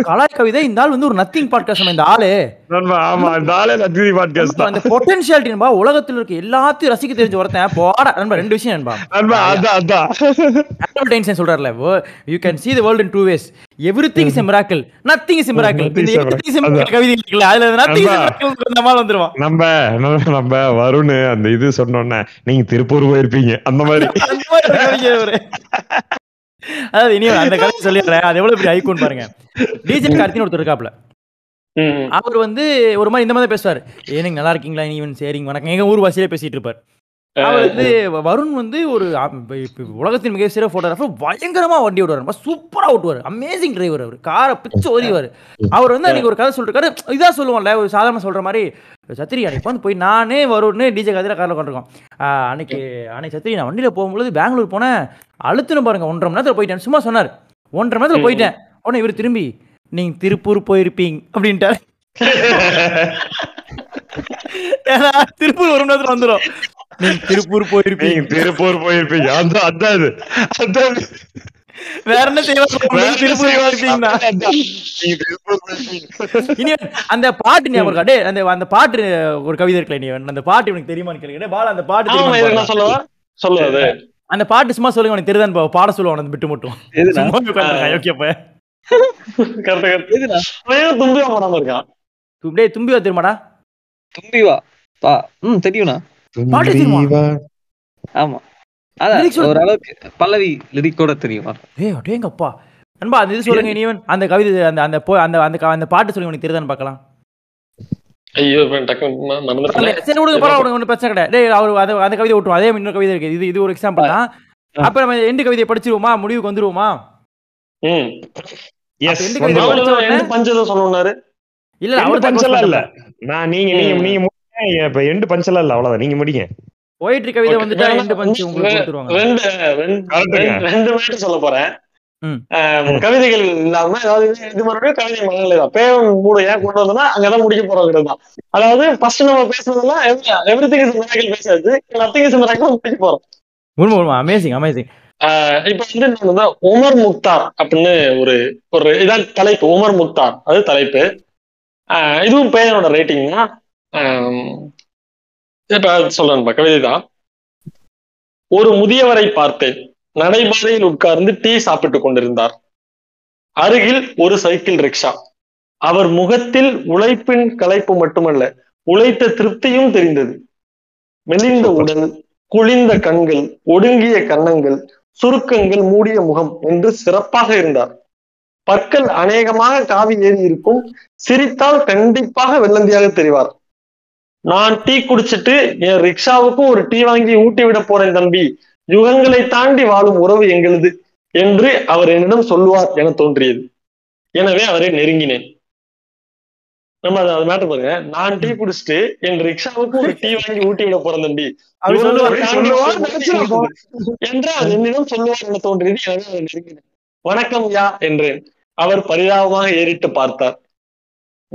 கலாய் கவிதை இந்த ஆள் வந்து ஒரு நத்திங் பாட்காஸ்ட் இந்த ஆளு. நண்பா ஆமா நாளே நத்தினி பாட்காஸ்ட் அந்த பொட்டன்ஷியாலிட்டி நண்பா உலகத்துல இருக்க எல்லாத்தையும் ரசிக்க தெரிஞ்ச ஒருத்தன். போடா நண்பா ரெண்டு விஷயம் நண்பா. நண்பா அதான் அதான். சொல்றாருல you can see the world in two ways. Everything is a miracle. Nothing is a miracle. Nothing இந்த a miracle. miracle கவிதை இருக்குல்ல அதுல நண்பா. miracle அந்த மாதிரி வந்துருவான். நம்ம நம்ம- நம்ம வருண் அந்த இது சொன்னோன்னே நீங்க திருப்பூர் போயிருப்பீங்க அந்த மாதிரி. அதாவது இனி அந்த கதை சொல்லிடுறேன். அது எவ்வளவு பெரிய ஐகோன் பாருங்க. டிஜே கார்த்தின்னு ஒருத்தர் இருக்காப்ல. அவர் வந்து ஒரு மாதிரி இந்த மாதிரி பேசுவார். ஏனுங்க நல்லா இருக்கீங்களா? ஈவன் சரிங்க வணக்கம். எங்க ஊர் வாசியிலே பேசிட்டு இருப்பார். அவர் வந்து வருண் வந்து ஒரு உலகத்தின் மிக சிறந்த போட்டோகிராஃபர் பயங்கரமா வண்டி ஓட்டுவார் சூப்பரா ஓட்டுவார். அமேசிங் டிரைவர் அவர். காரை பிச்சு ஓதிவார் அவர் வந்து அன்னைக்கு ஒரு கதை சொல்லிருக்காரு. இதா சொல்லுவோம்ல ஒரு சாதாரண சொல்ற மாதிரி சத்திரி அன்னைக்கு வந்து போய் நானே வரும்னு டிஜே கதையில காரில் உட்காந்துருக்கோம் அன்னைக்கு அன்னைக்கு சத்திரி நான் வண்டியில போகும்போது பெங்களூர் போனேன். அழுத்துன்னு பாருங்க ஒன்றரை மணி நேரத்துல போயிட்டேன். சும்மா சொன்னார். ஒன்றரை மணி நேரத்துல போயிட்டேன். உடனே இவர் திரும்பி நீங்க திருப்பூர் போயிருப்பீங்க அப்படின்ட்டார். திருப்பூர் ஒரு மணி நேரத்துல வந்துடும் நீங்க திருப்பூர் போயிருப்பீங்க. திருப்பூர் போயிருப்பீங்க. அதான் அதான் இது. அதான். வேற என்ன திருப்பூர். இனி அந்த பாட்டு ஞாபகம்? டேய் அந்த அந்த பாட்டு ஒரு கவிதை இருக்குல்ல நீ அந்த பாட்டு எனக்கு தெரியுமான்னு கேளுங்க. பாலா அந்த பாட்டு சொல்லவா? சொல்லு அது. அந்த பாட்டு சும்மா சொல்லுங்க உனக்கு தெரியுதான்னு பா- பாட சொல்லுவான் அந்த விட்டு மட்டும் எதுனா? சும்மா உட்கார்ந்திருக்கான், யோக்கிய பையன். Correct correct. எதுனா? அவன் தும்பி போடாம இருக்கான். து- டேய் தும்பி வா தெரியுமாடா? தும்பி வா பா ம் தெரியும்ண்ணா. பாட்டு தெரியுமா? தும்பி வா. ஆமா. அதான் Lyrics சொல்லு. ஓரளவுக்கு பல்லவி லிரிக்கோட தெரியும். ஏய் அடேங்கப்பா. நண்பா அந்த இது சொல்லுங்க நீவன் அந்த கவிதை அந்த அந்த போ அந்த அந்த க- அந்த பாட்டு சொல்லுங்க உனக்கு தெரியுதான்னு பார்க்கலாம். ஐயோ சரி விடுங்க பரவாயில்ல ஒன்றும் பிரச்சனை கிடையாது. டேய் அவர் அந்த அந்த கவிதை விட்டுருவோம் அதே இன்னொரு கவிதை இருக்கு. இது இது ஒரு எக்ஸாம்பிள் தான். அப்ப நம்ம எண்டு கவிதையை படிச்சிருவோமா? முடிவுக்கு வந்துருவோமா? வந்து- கவிதை இல்ல எண்டு அவர் இல்ல. நான் நீங்க நீங்க இப்ப எண்டு பஞ்செல்லாம் இல்ல அவ்வளவுதான். நீங்க முடிங்க. போயிட்டு கவிதை வந்துட்டா எண்டு பஞ்சு? உங்களுக்கு கொடுத்துருவாங்க. ரெண்டு ரெண்டு சொல்ல போறேன். கவிதைகள் இல்லாம அதாவது இது மறுபடியும் கவிதை மனநிலை தான். மூட ஏன் கொண்டு வந்தோம்னா அங்கதான் முடிக்க போறோங்கிறது தான். அதாவது ஃபர்ஸ்ட் நம்ம பேசுனதெல்லாம் எவ்ரி திங் இஸ் மிராக்கிள் பேசாது. நத்திங் இஸ் மிராக்கிள் முடிக்க போறோம். உண்மை உண்மை அமேசிங் அமேசிங் ஆஹ் இப்ப வந்து வந்து உமர் முக்தார் அப்படின்னு ஒரு ஒரு இதான் தலைப்பு. உமர் முக்தார் அது தலைப்பு. ஆஹ் இதுவும் பேரோட ரேட்டிங் தான் ஆஹ் இப்ப சொல்றேன் கவிதை தான் ஒரு முதியவரை பார்த்தேன். நடைபாதையில் உட்கார்ந்து டீ சாப்பிட்டுக் கொண்டிருந்தார். அருகில் ஒரு சைக்கிள் ரிக்ஷா. அவர் முகத்தில் உழைப்பின் களைப்பு மட்டுமல்ல உழைத்த திருப்தியும் தெரிந்தது. மெலிந்த உடல் குளிந்த கண்கள் ஒடுங்கிய கன்னங்கள் சுருக்கங்கள் மூடிய முகம் என்று சிறப்பாக இருந்தார். பற்கள் அநேகமாக காவி ஏறி இருக்கும் சிரித்தால் கண்டிப்பாக வெள்ளந்தியாக தெரிவார். நான் டீ குடிச்சிட்டு என் ரிக்ஷாவுக்கும் ஒரு டீ வாங்கி ஊட்டி விட போறேன் தம்பி. யுகங்களை தாண்டி வாழும் உறவு எங்களுது என்று அவர் என்னிடம் சொல்லுவார் என தோன்றியது. எனவே அவரை நெருங்கினேன். நம்ம அதை அதை மேட்டர் பாருங்க. நான் டீ குடிச்சிட்டு என் ரிக்ஷாவுக்கு ஒரு டீ வாங்கி ஊட்டி விட போறேன் தம்பி. என்று அவர் என்னிடம் சொல்லுவார் என தோன்றியது. எனவே அவரை நெருங்கினேன். வணக்கம் யா என்றேன். அவர் பரிதாபமாக ஏறிட்டு பார்த்தார்.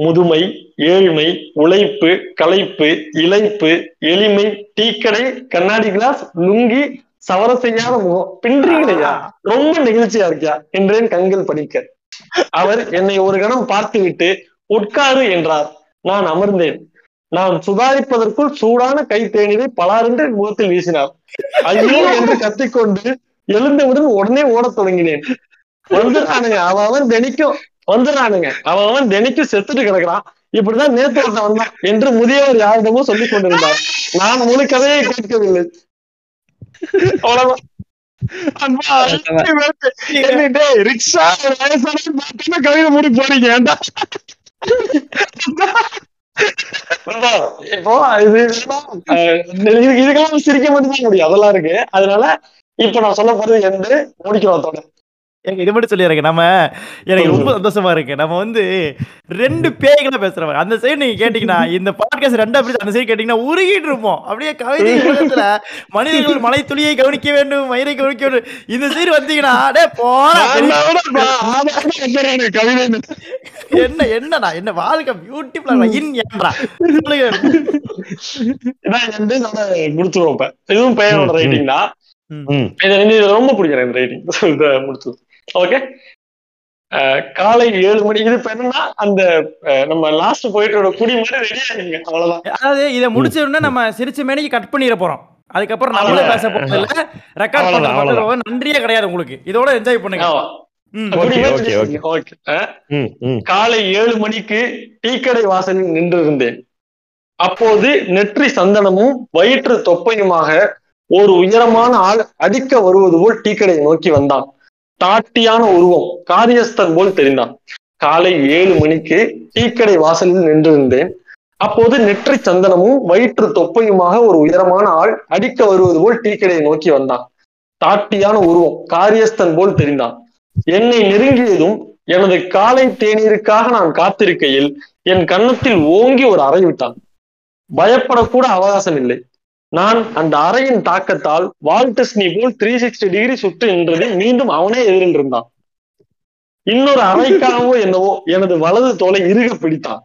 முதுமை ஏழ்மை உழைப்பு களைப்பு இளைப்பு எளிமை டீக்கடை கண்ணாடி கிளாஸ் லுங்கி சவர செய்யாத முகம். பின்றீங்களையா? ரொம்ப நெகிழ்ச்சியா இருக்கியா? என்றேன் கண்கள் படிக்க அவர் என்னை ஒரு கணம் பார்த்துவிட்டு உட்காரு என்றார். நான் அமர்ந்தேன். நான் சுதாரிப்பதற்குள் சூடான கை தேநீரை பலாரென்று முகத்தில் வீசினார். ஐயோ என்று கத்திக்கொண்டு எழுந்தவுடன் உடனே ஓடத் தொடங்கினேன். வந்து அவன் அவன் வந்துடுறானுங்க அவன் அவன் தினைக்கும் செத்துட்டு கிடக்குறான். இப்படிதான் நேத்து ஒருத்தன் வந்தான். என்று முதியவர் யாரிடமோ சொல்லிக் கொண்டிருந்தார். நான் முழு கதையை கேட்கவில்லை. அவ்வளவுதான். ரிக்ஷா கவிதை மூடி போறீங்க அன்பா, இப்போ இது இதுக்கெல்லாம் சிரிக்க மட்டும் தான் முடியும். அதெல்லாம் இருக்கு. அதனால இப்ப நான் சொல்ல போறது என்று முடிக்கிறோம் அதோட எனக்கு இது மட்டும் சொல்லிடுறேங்க. நம்ம எனக்கு ரொம்ப சந்தோஷமா இருக்கு. நம்ம வந்து ரெண்டு பேய்களை பேசுறவங்க. அந்த சைடு நீங்க கேட்டீங்கன்னா இந்த பாட்காஸ்ட் ரெண்டா பிரிச்சு அந்த சைடு கேட்டீங்கன்னா உருகிட்டு இருப்போம். அப்படியே கவிதை உலகத்துல மனிதர்கள் மலை துளியை கவனிக்க வேண்டும் மயிரை கவனிக்க வேண்டும். இந்த சைடு வந்தீங்கன்னா அடே கவிதை என்ன? என்னடா என்ன வாழ்க்கை பியூட்டிஃபுல்லா இன் முடிச்சிருவோம் இப்ப. இதுவும் பெயரோட ரைட்டிங் தான். இது ரொம்ப பிடிக்கும் இந்த ரைட்டிங் முடிச்சு ஓகே காலை ஏழு மணி இது இப்ப என்னன்னா அந்த அஹ், நம்ம லாஸ்ட் போயிட்டு குடி மாதிரி ரெடி ஆகிங்க அவ்வளவுதான். அதாவது இதை முடிச்ச உடனே நம்ம சிரிச்ச மேனிக்கு கட் பண்ணிட போறோம். அதுக்கப்புறம் நம்மளே பேச போறது இல்ல. ரெக்கார்ட் மட்டும் நன்றியே கிடையாது உங்களுக்கு. இதோட என்ஜாய் பண்ணுங்க. ம். காலை ஏழு மணிக்கு டீக்கடை வாசலில் நின்றிருந்தேன். அப்போது நெற்றி சந்தனமும் வயிற்று தொப்பையுமாக ஒரு உயரமான ஆள் அடிக்க வருவது போல் டீக்கடையை நோக்கி வந்தான். தாட்டியான உருவம் காரியஸ்தன் போல் தெரிந்தான். காலை ஏழு மணிக்கு டீக்கடை வாசலில் நின்றிருந்தேன். அப்போது நெற்றி சந்தனமும் வயிற்று தொப்பையுமாக ஒரு உயரமான ஆள் அடிக்க வருவது போல் டீக்கடையை நோக்கி வந்தான். தாட்டியான உருவம் காரியஸ்தன் போல் தெரிந்தான். என்னை நெருங்கியதும் எனது காலை தேநீருக்காக நான் காத்திருக்கையில் என் கன்னத்தில் ஓங்கி ஒரு அறை விட்டான். பயப்படக்கூட அவகாசம் இல்லை. நான் அந்த அறையின் தாக்கத்தால் வால்டஸ்னி போல் த்ரீ சிக்ஸ்டி டிகிரி சுட்டு நின்றது மீண்டும் அவனே எதிரில் இருந்தான் இன்னொரு அறைக்காகவோ என்னவோ எனது வலது தோலை இறுக பிடித்தான்.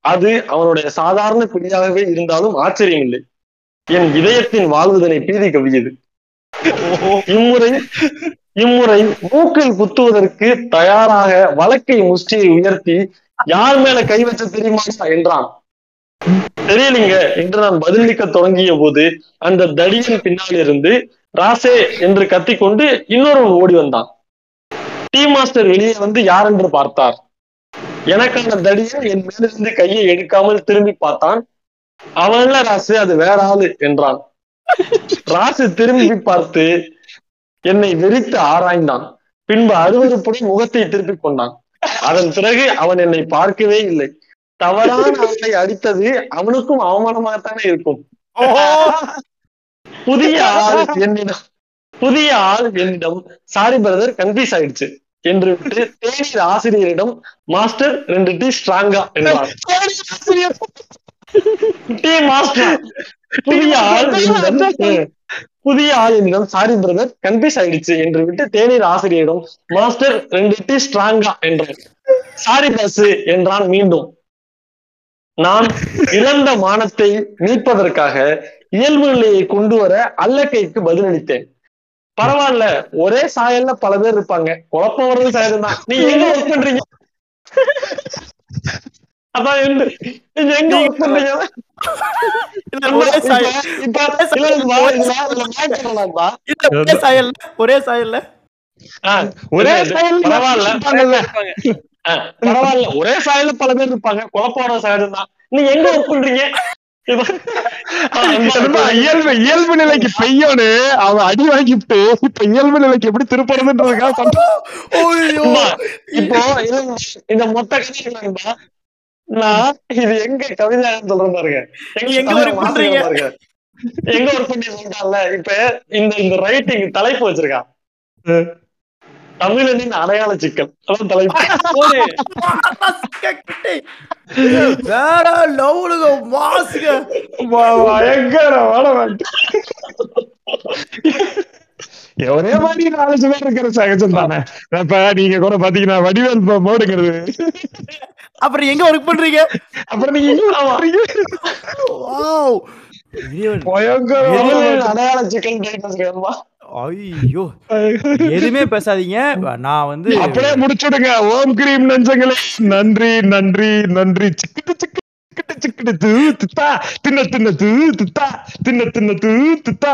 அது அவனுடைய சாதாரண பிடியாகவே இருந்தாலும் ஆச்சரியம் இல்லை என் இதயத்தின் வாழ்வதனை பீதி கவியது இம்முறை இம்முறை மூக்கில் குத்துவதற்கு தயாராக வழக்கை முஷ்டியை உயர்த்தி யார் மேல கை வச்ச தெரியுமா என்றான். தெரியலீங்க என்று நான் பதிலளிக்க தொடங்கிய போது அந்த தடியின் பின்னால் இருந்து ராசே என்று கத்திக்கொண்டு இன்னொருவன் ஓடி வந்தான். டீ மாஸ்டர் வெளியே வந்து யார் என்று பார்த்தார். எனக்கான தடியன் என் மேலிருந்து கையை எடுக்காமல் திரும்பி பார்த்தான். அவன்ல ராசு அது வேற ஆளு என்றான். ராசு திரும்பி பார்த்து என்னை வெறித்து ஆராய்ந்தான். பின்பு அருவறுப்புடன் முகத்தை திருப்பிக் கொண்டான். அதன் பிறகு அவன் என்னை பார்க்கவே இல்லை. தவறான ஆளை அடித்தது அவனுக்கும் அவமானமாகத்தானே இருக்கும். புதிய ஆள் என்னிடம் புதிய ஆள் என்னிடம் சாரி பிரதர் கன்ஃபியூஸ் ஆயிடுச்சு. என்று விட்டு தேநீர் ஆசிரியரிடம் மாஸ்டர் ரெண்டு டீ ஸ்ட்ராங்கா என்றார். டீ மாஸ்டர் புதிய ஆள் என்னிடம் புதிய ஆள் என்னிடம் சாரி பிரதர் கன்ஃபியூஸ் ஆயிடுச்சு என்று விட்டு தேநீர் ஆசிரியரிடம் மாஸ்டர் ரெண்டு டீ ஸ்ட்ராங்கா என்றார். சாரி பஸ் என்றான் மீண்டும். நான் இழந்த மானத்தை மீட்பதற்காக இயல்பு நிலையை கொண்டு வர அல்லக்கைக்கு பதிலளித்தேன். பரவாயில்ல ஒரே சாயல்ல பல பேர் இருப்பாங்க. குழப்பம் வர்றது சாயல் தான் நீங்க எங்க ஒர்க் பண்றீங்க? அதான் நீங்க எங்க ஒர்க் பண்றீங்க? ஒரே சாயல். இல்ல, ஒரே சாயல். ஒரே சாயல்ல ஒரே ஸ்டைல் பரவாயில்ல. பரவாயில்ல. ஒரே சாயல்ல பல பேர் இருப்பாங்க. குழப்பம் வர சாயல் தான் நீங்க எங்க ஒர்க் பண்றீங்க? இயல்பு இயல்பு நிலைக்கு பெய்யோனு அவன் அடி வாங்கிட்டு இப்ப இயல்பு நிலைக்கு எப்படி திருப்புறதுன்றதுக்காக இப்போ இந்த மொத்த கதை என்னன்னா நான் இது எங்க கவிதை சொல்றேன் பாருங்க. எங்க? பாருங்க. எங்க ஒர்க் பண்ணி சொல்றான்ல இப்ப இந்த இந்த ரைட்டிங் தலைப்பு வச்சிருக்கான். தமிழனின் அடையாள சிக்கல். அதான் தலைப்பு. ஒரே மாதிரி நாலஞ்சு பேர் இருக்கிற சகஜம் தானே. இப்ப நீங்க கூட பாத்தீங்கன்னா வடிவேல் ப- மோடுங்கிறது. அப்புறம் எங்க ஒர்க் பண்றீங்க? அப்புறம் நீங்க ஐயோ எதுவுமே பேசாதீங்க. நான் வந்து அப்படியே முடிச்சுடுங்க. ஓம் கிரீம் நெஞ்சங்களே. நன்றி நன்றி நன்றி. சிக்கிட்டு சிக்கிட்டு சிக்கிட்டு சிக்கிட்டு தூ துத்தா. தின்ன தின்ன தூ துத்தா. தின்ன தின்ன தூ துத்தா.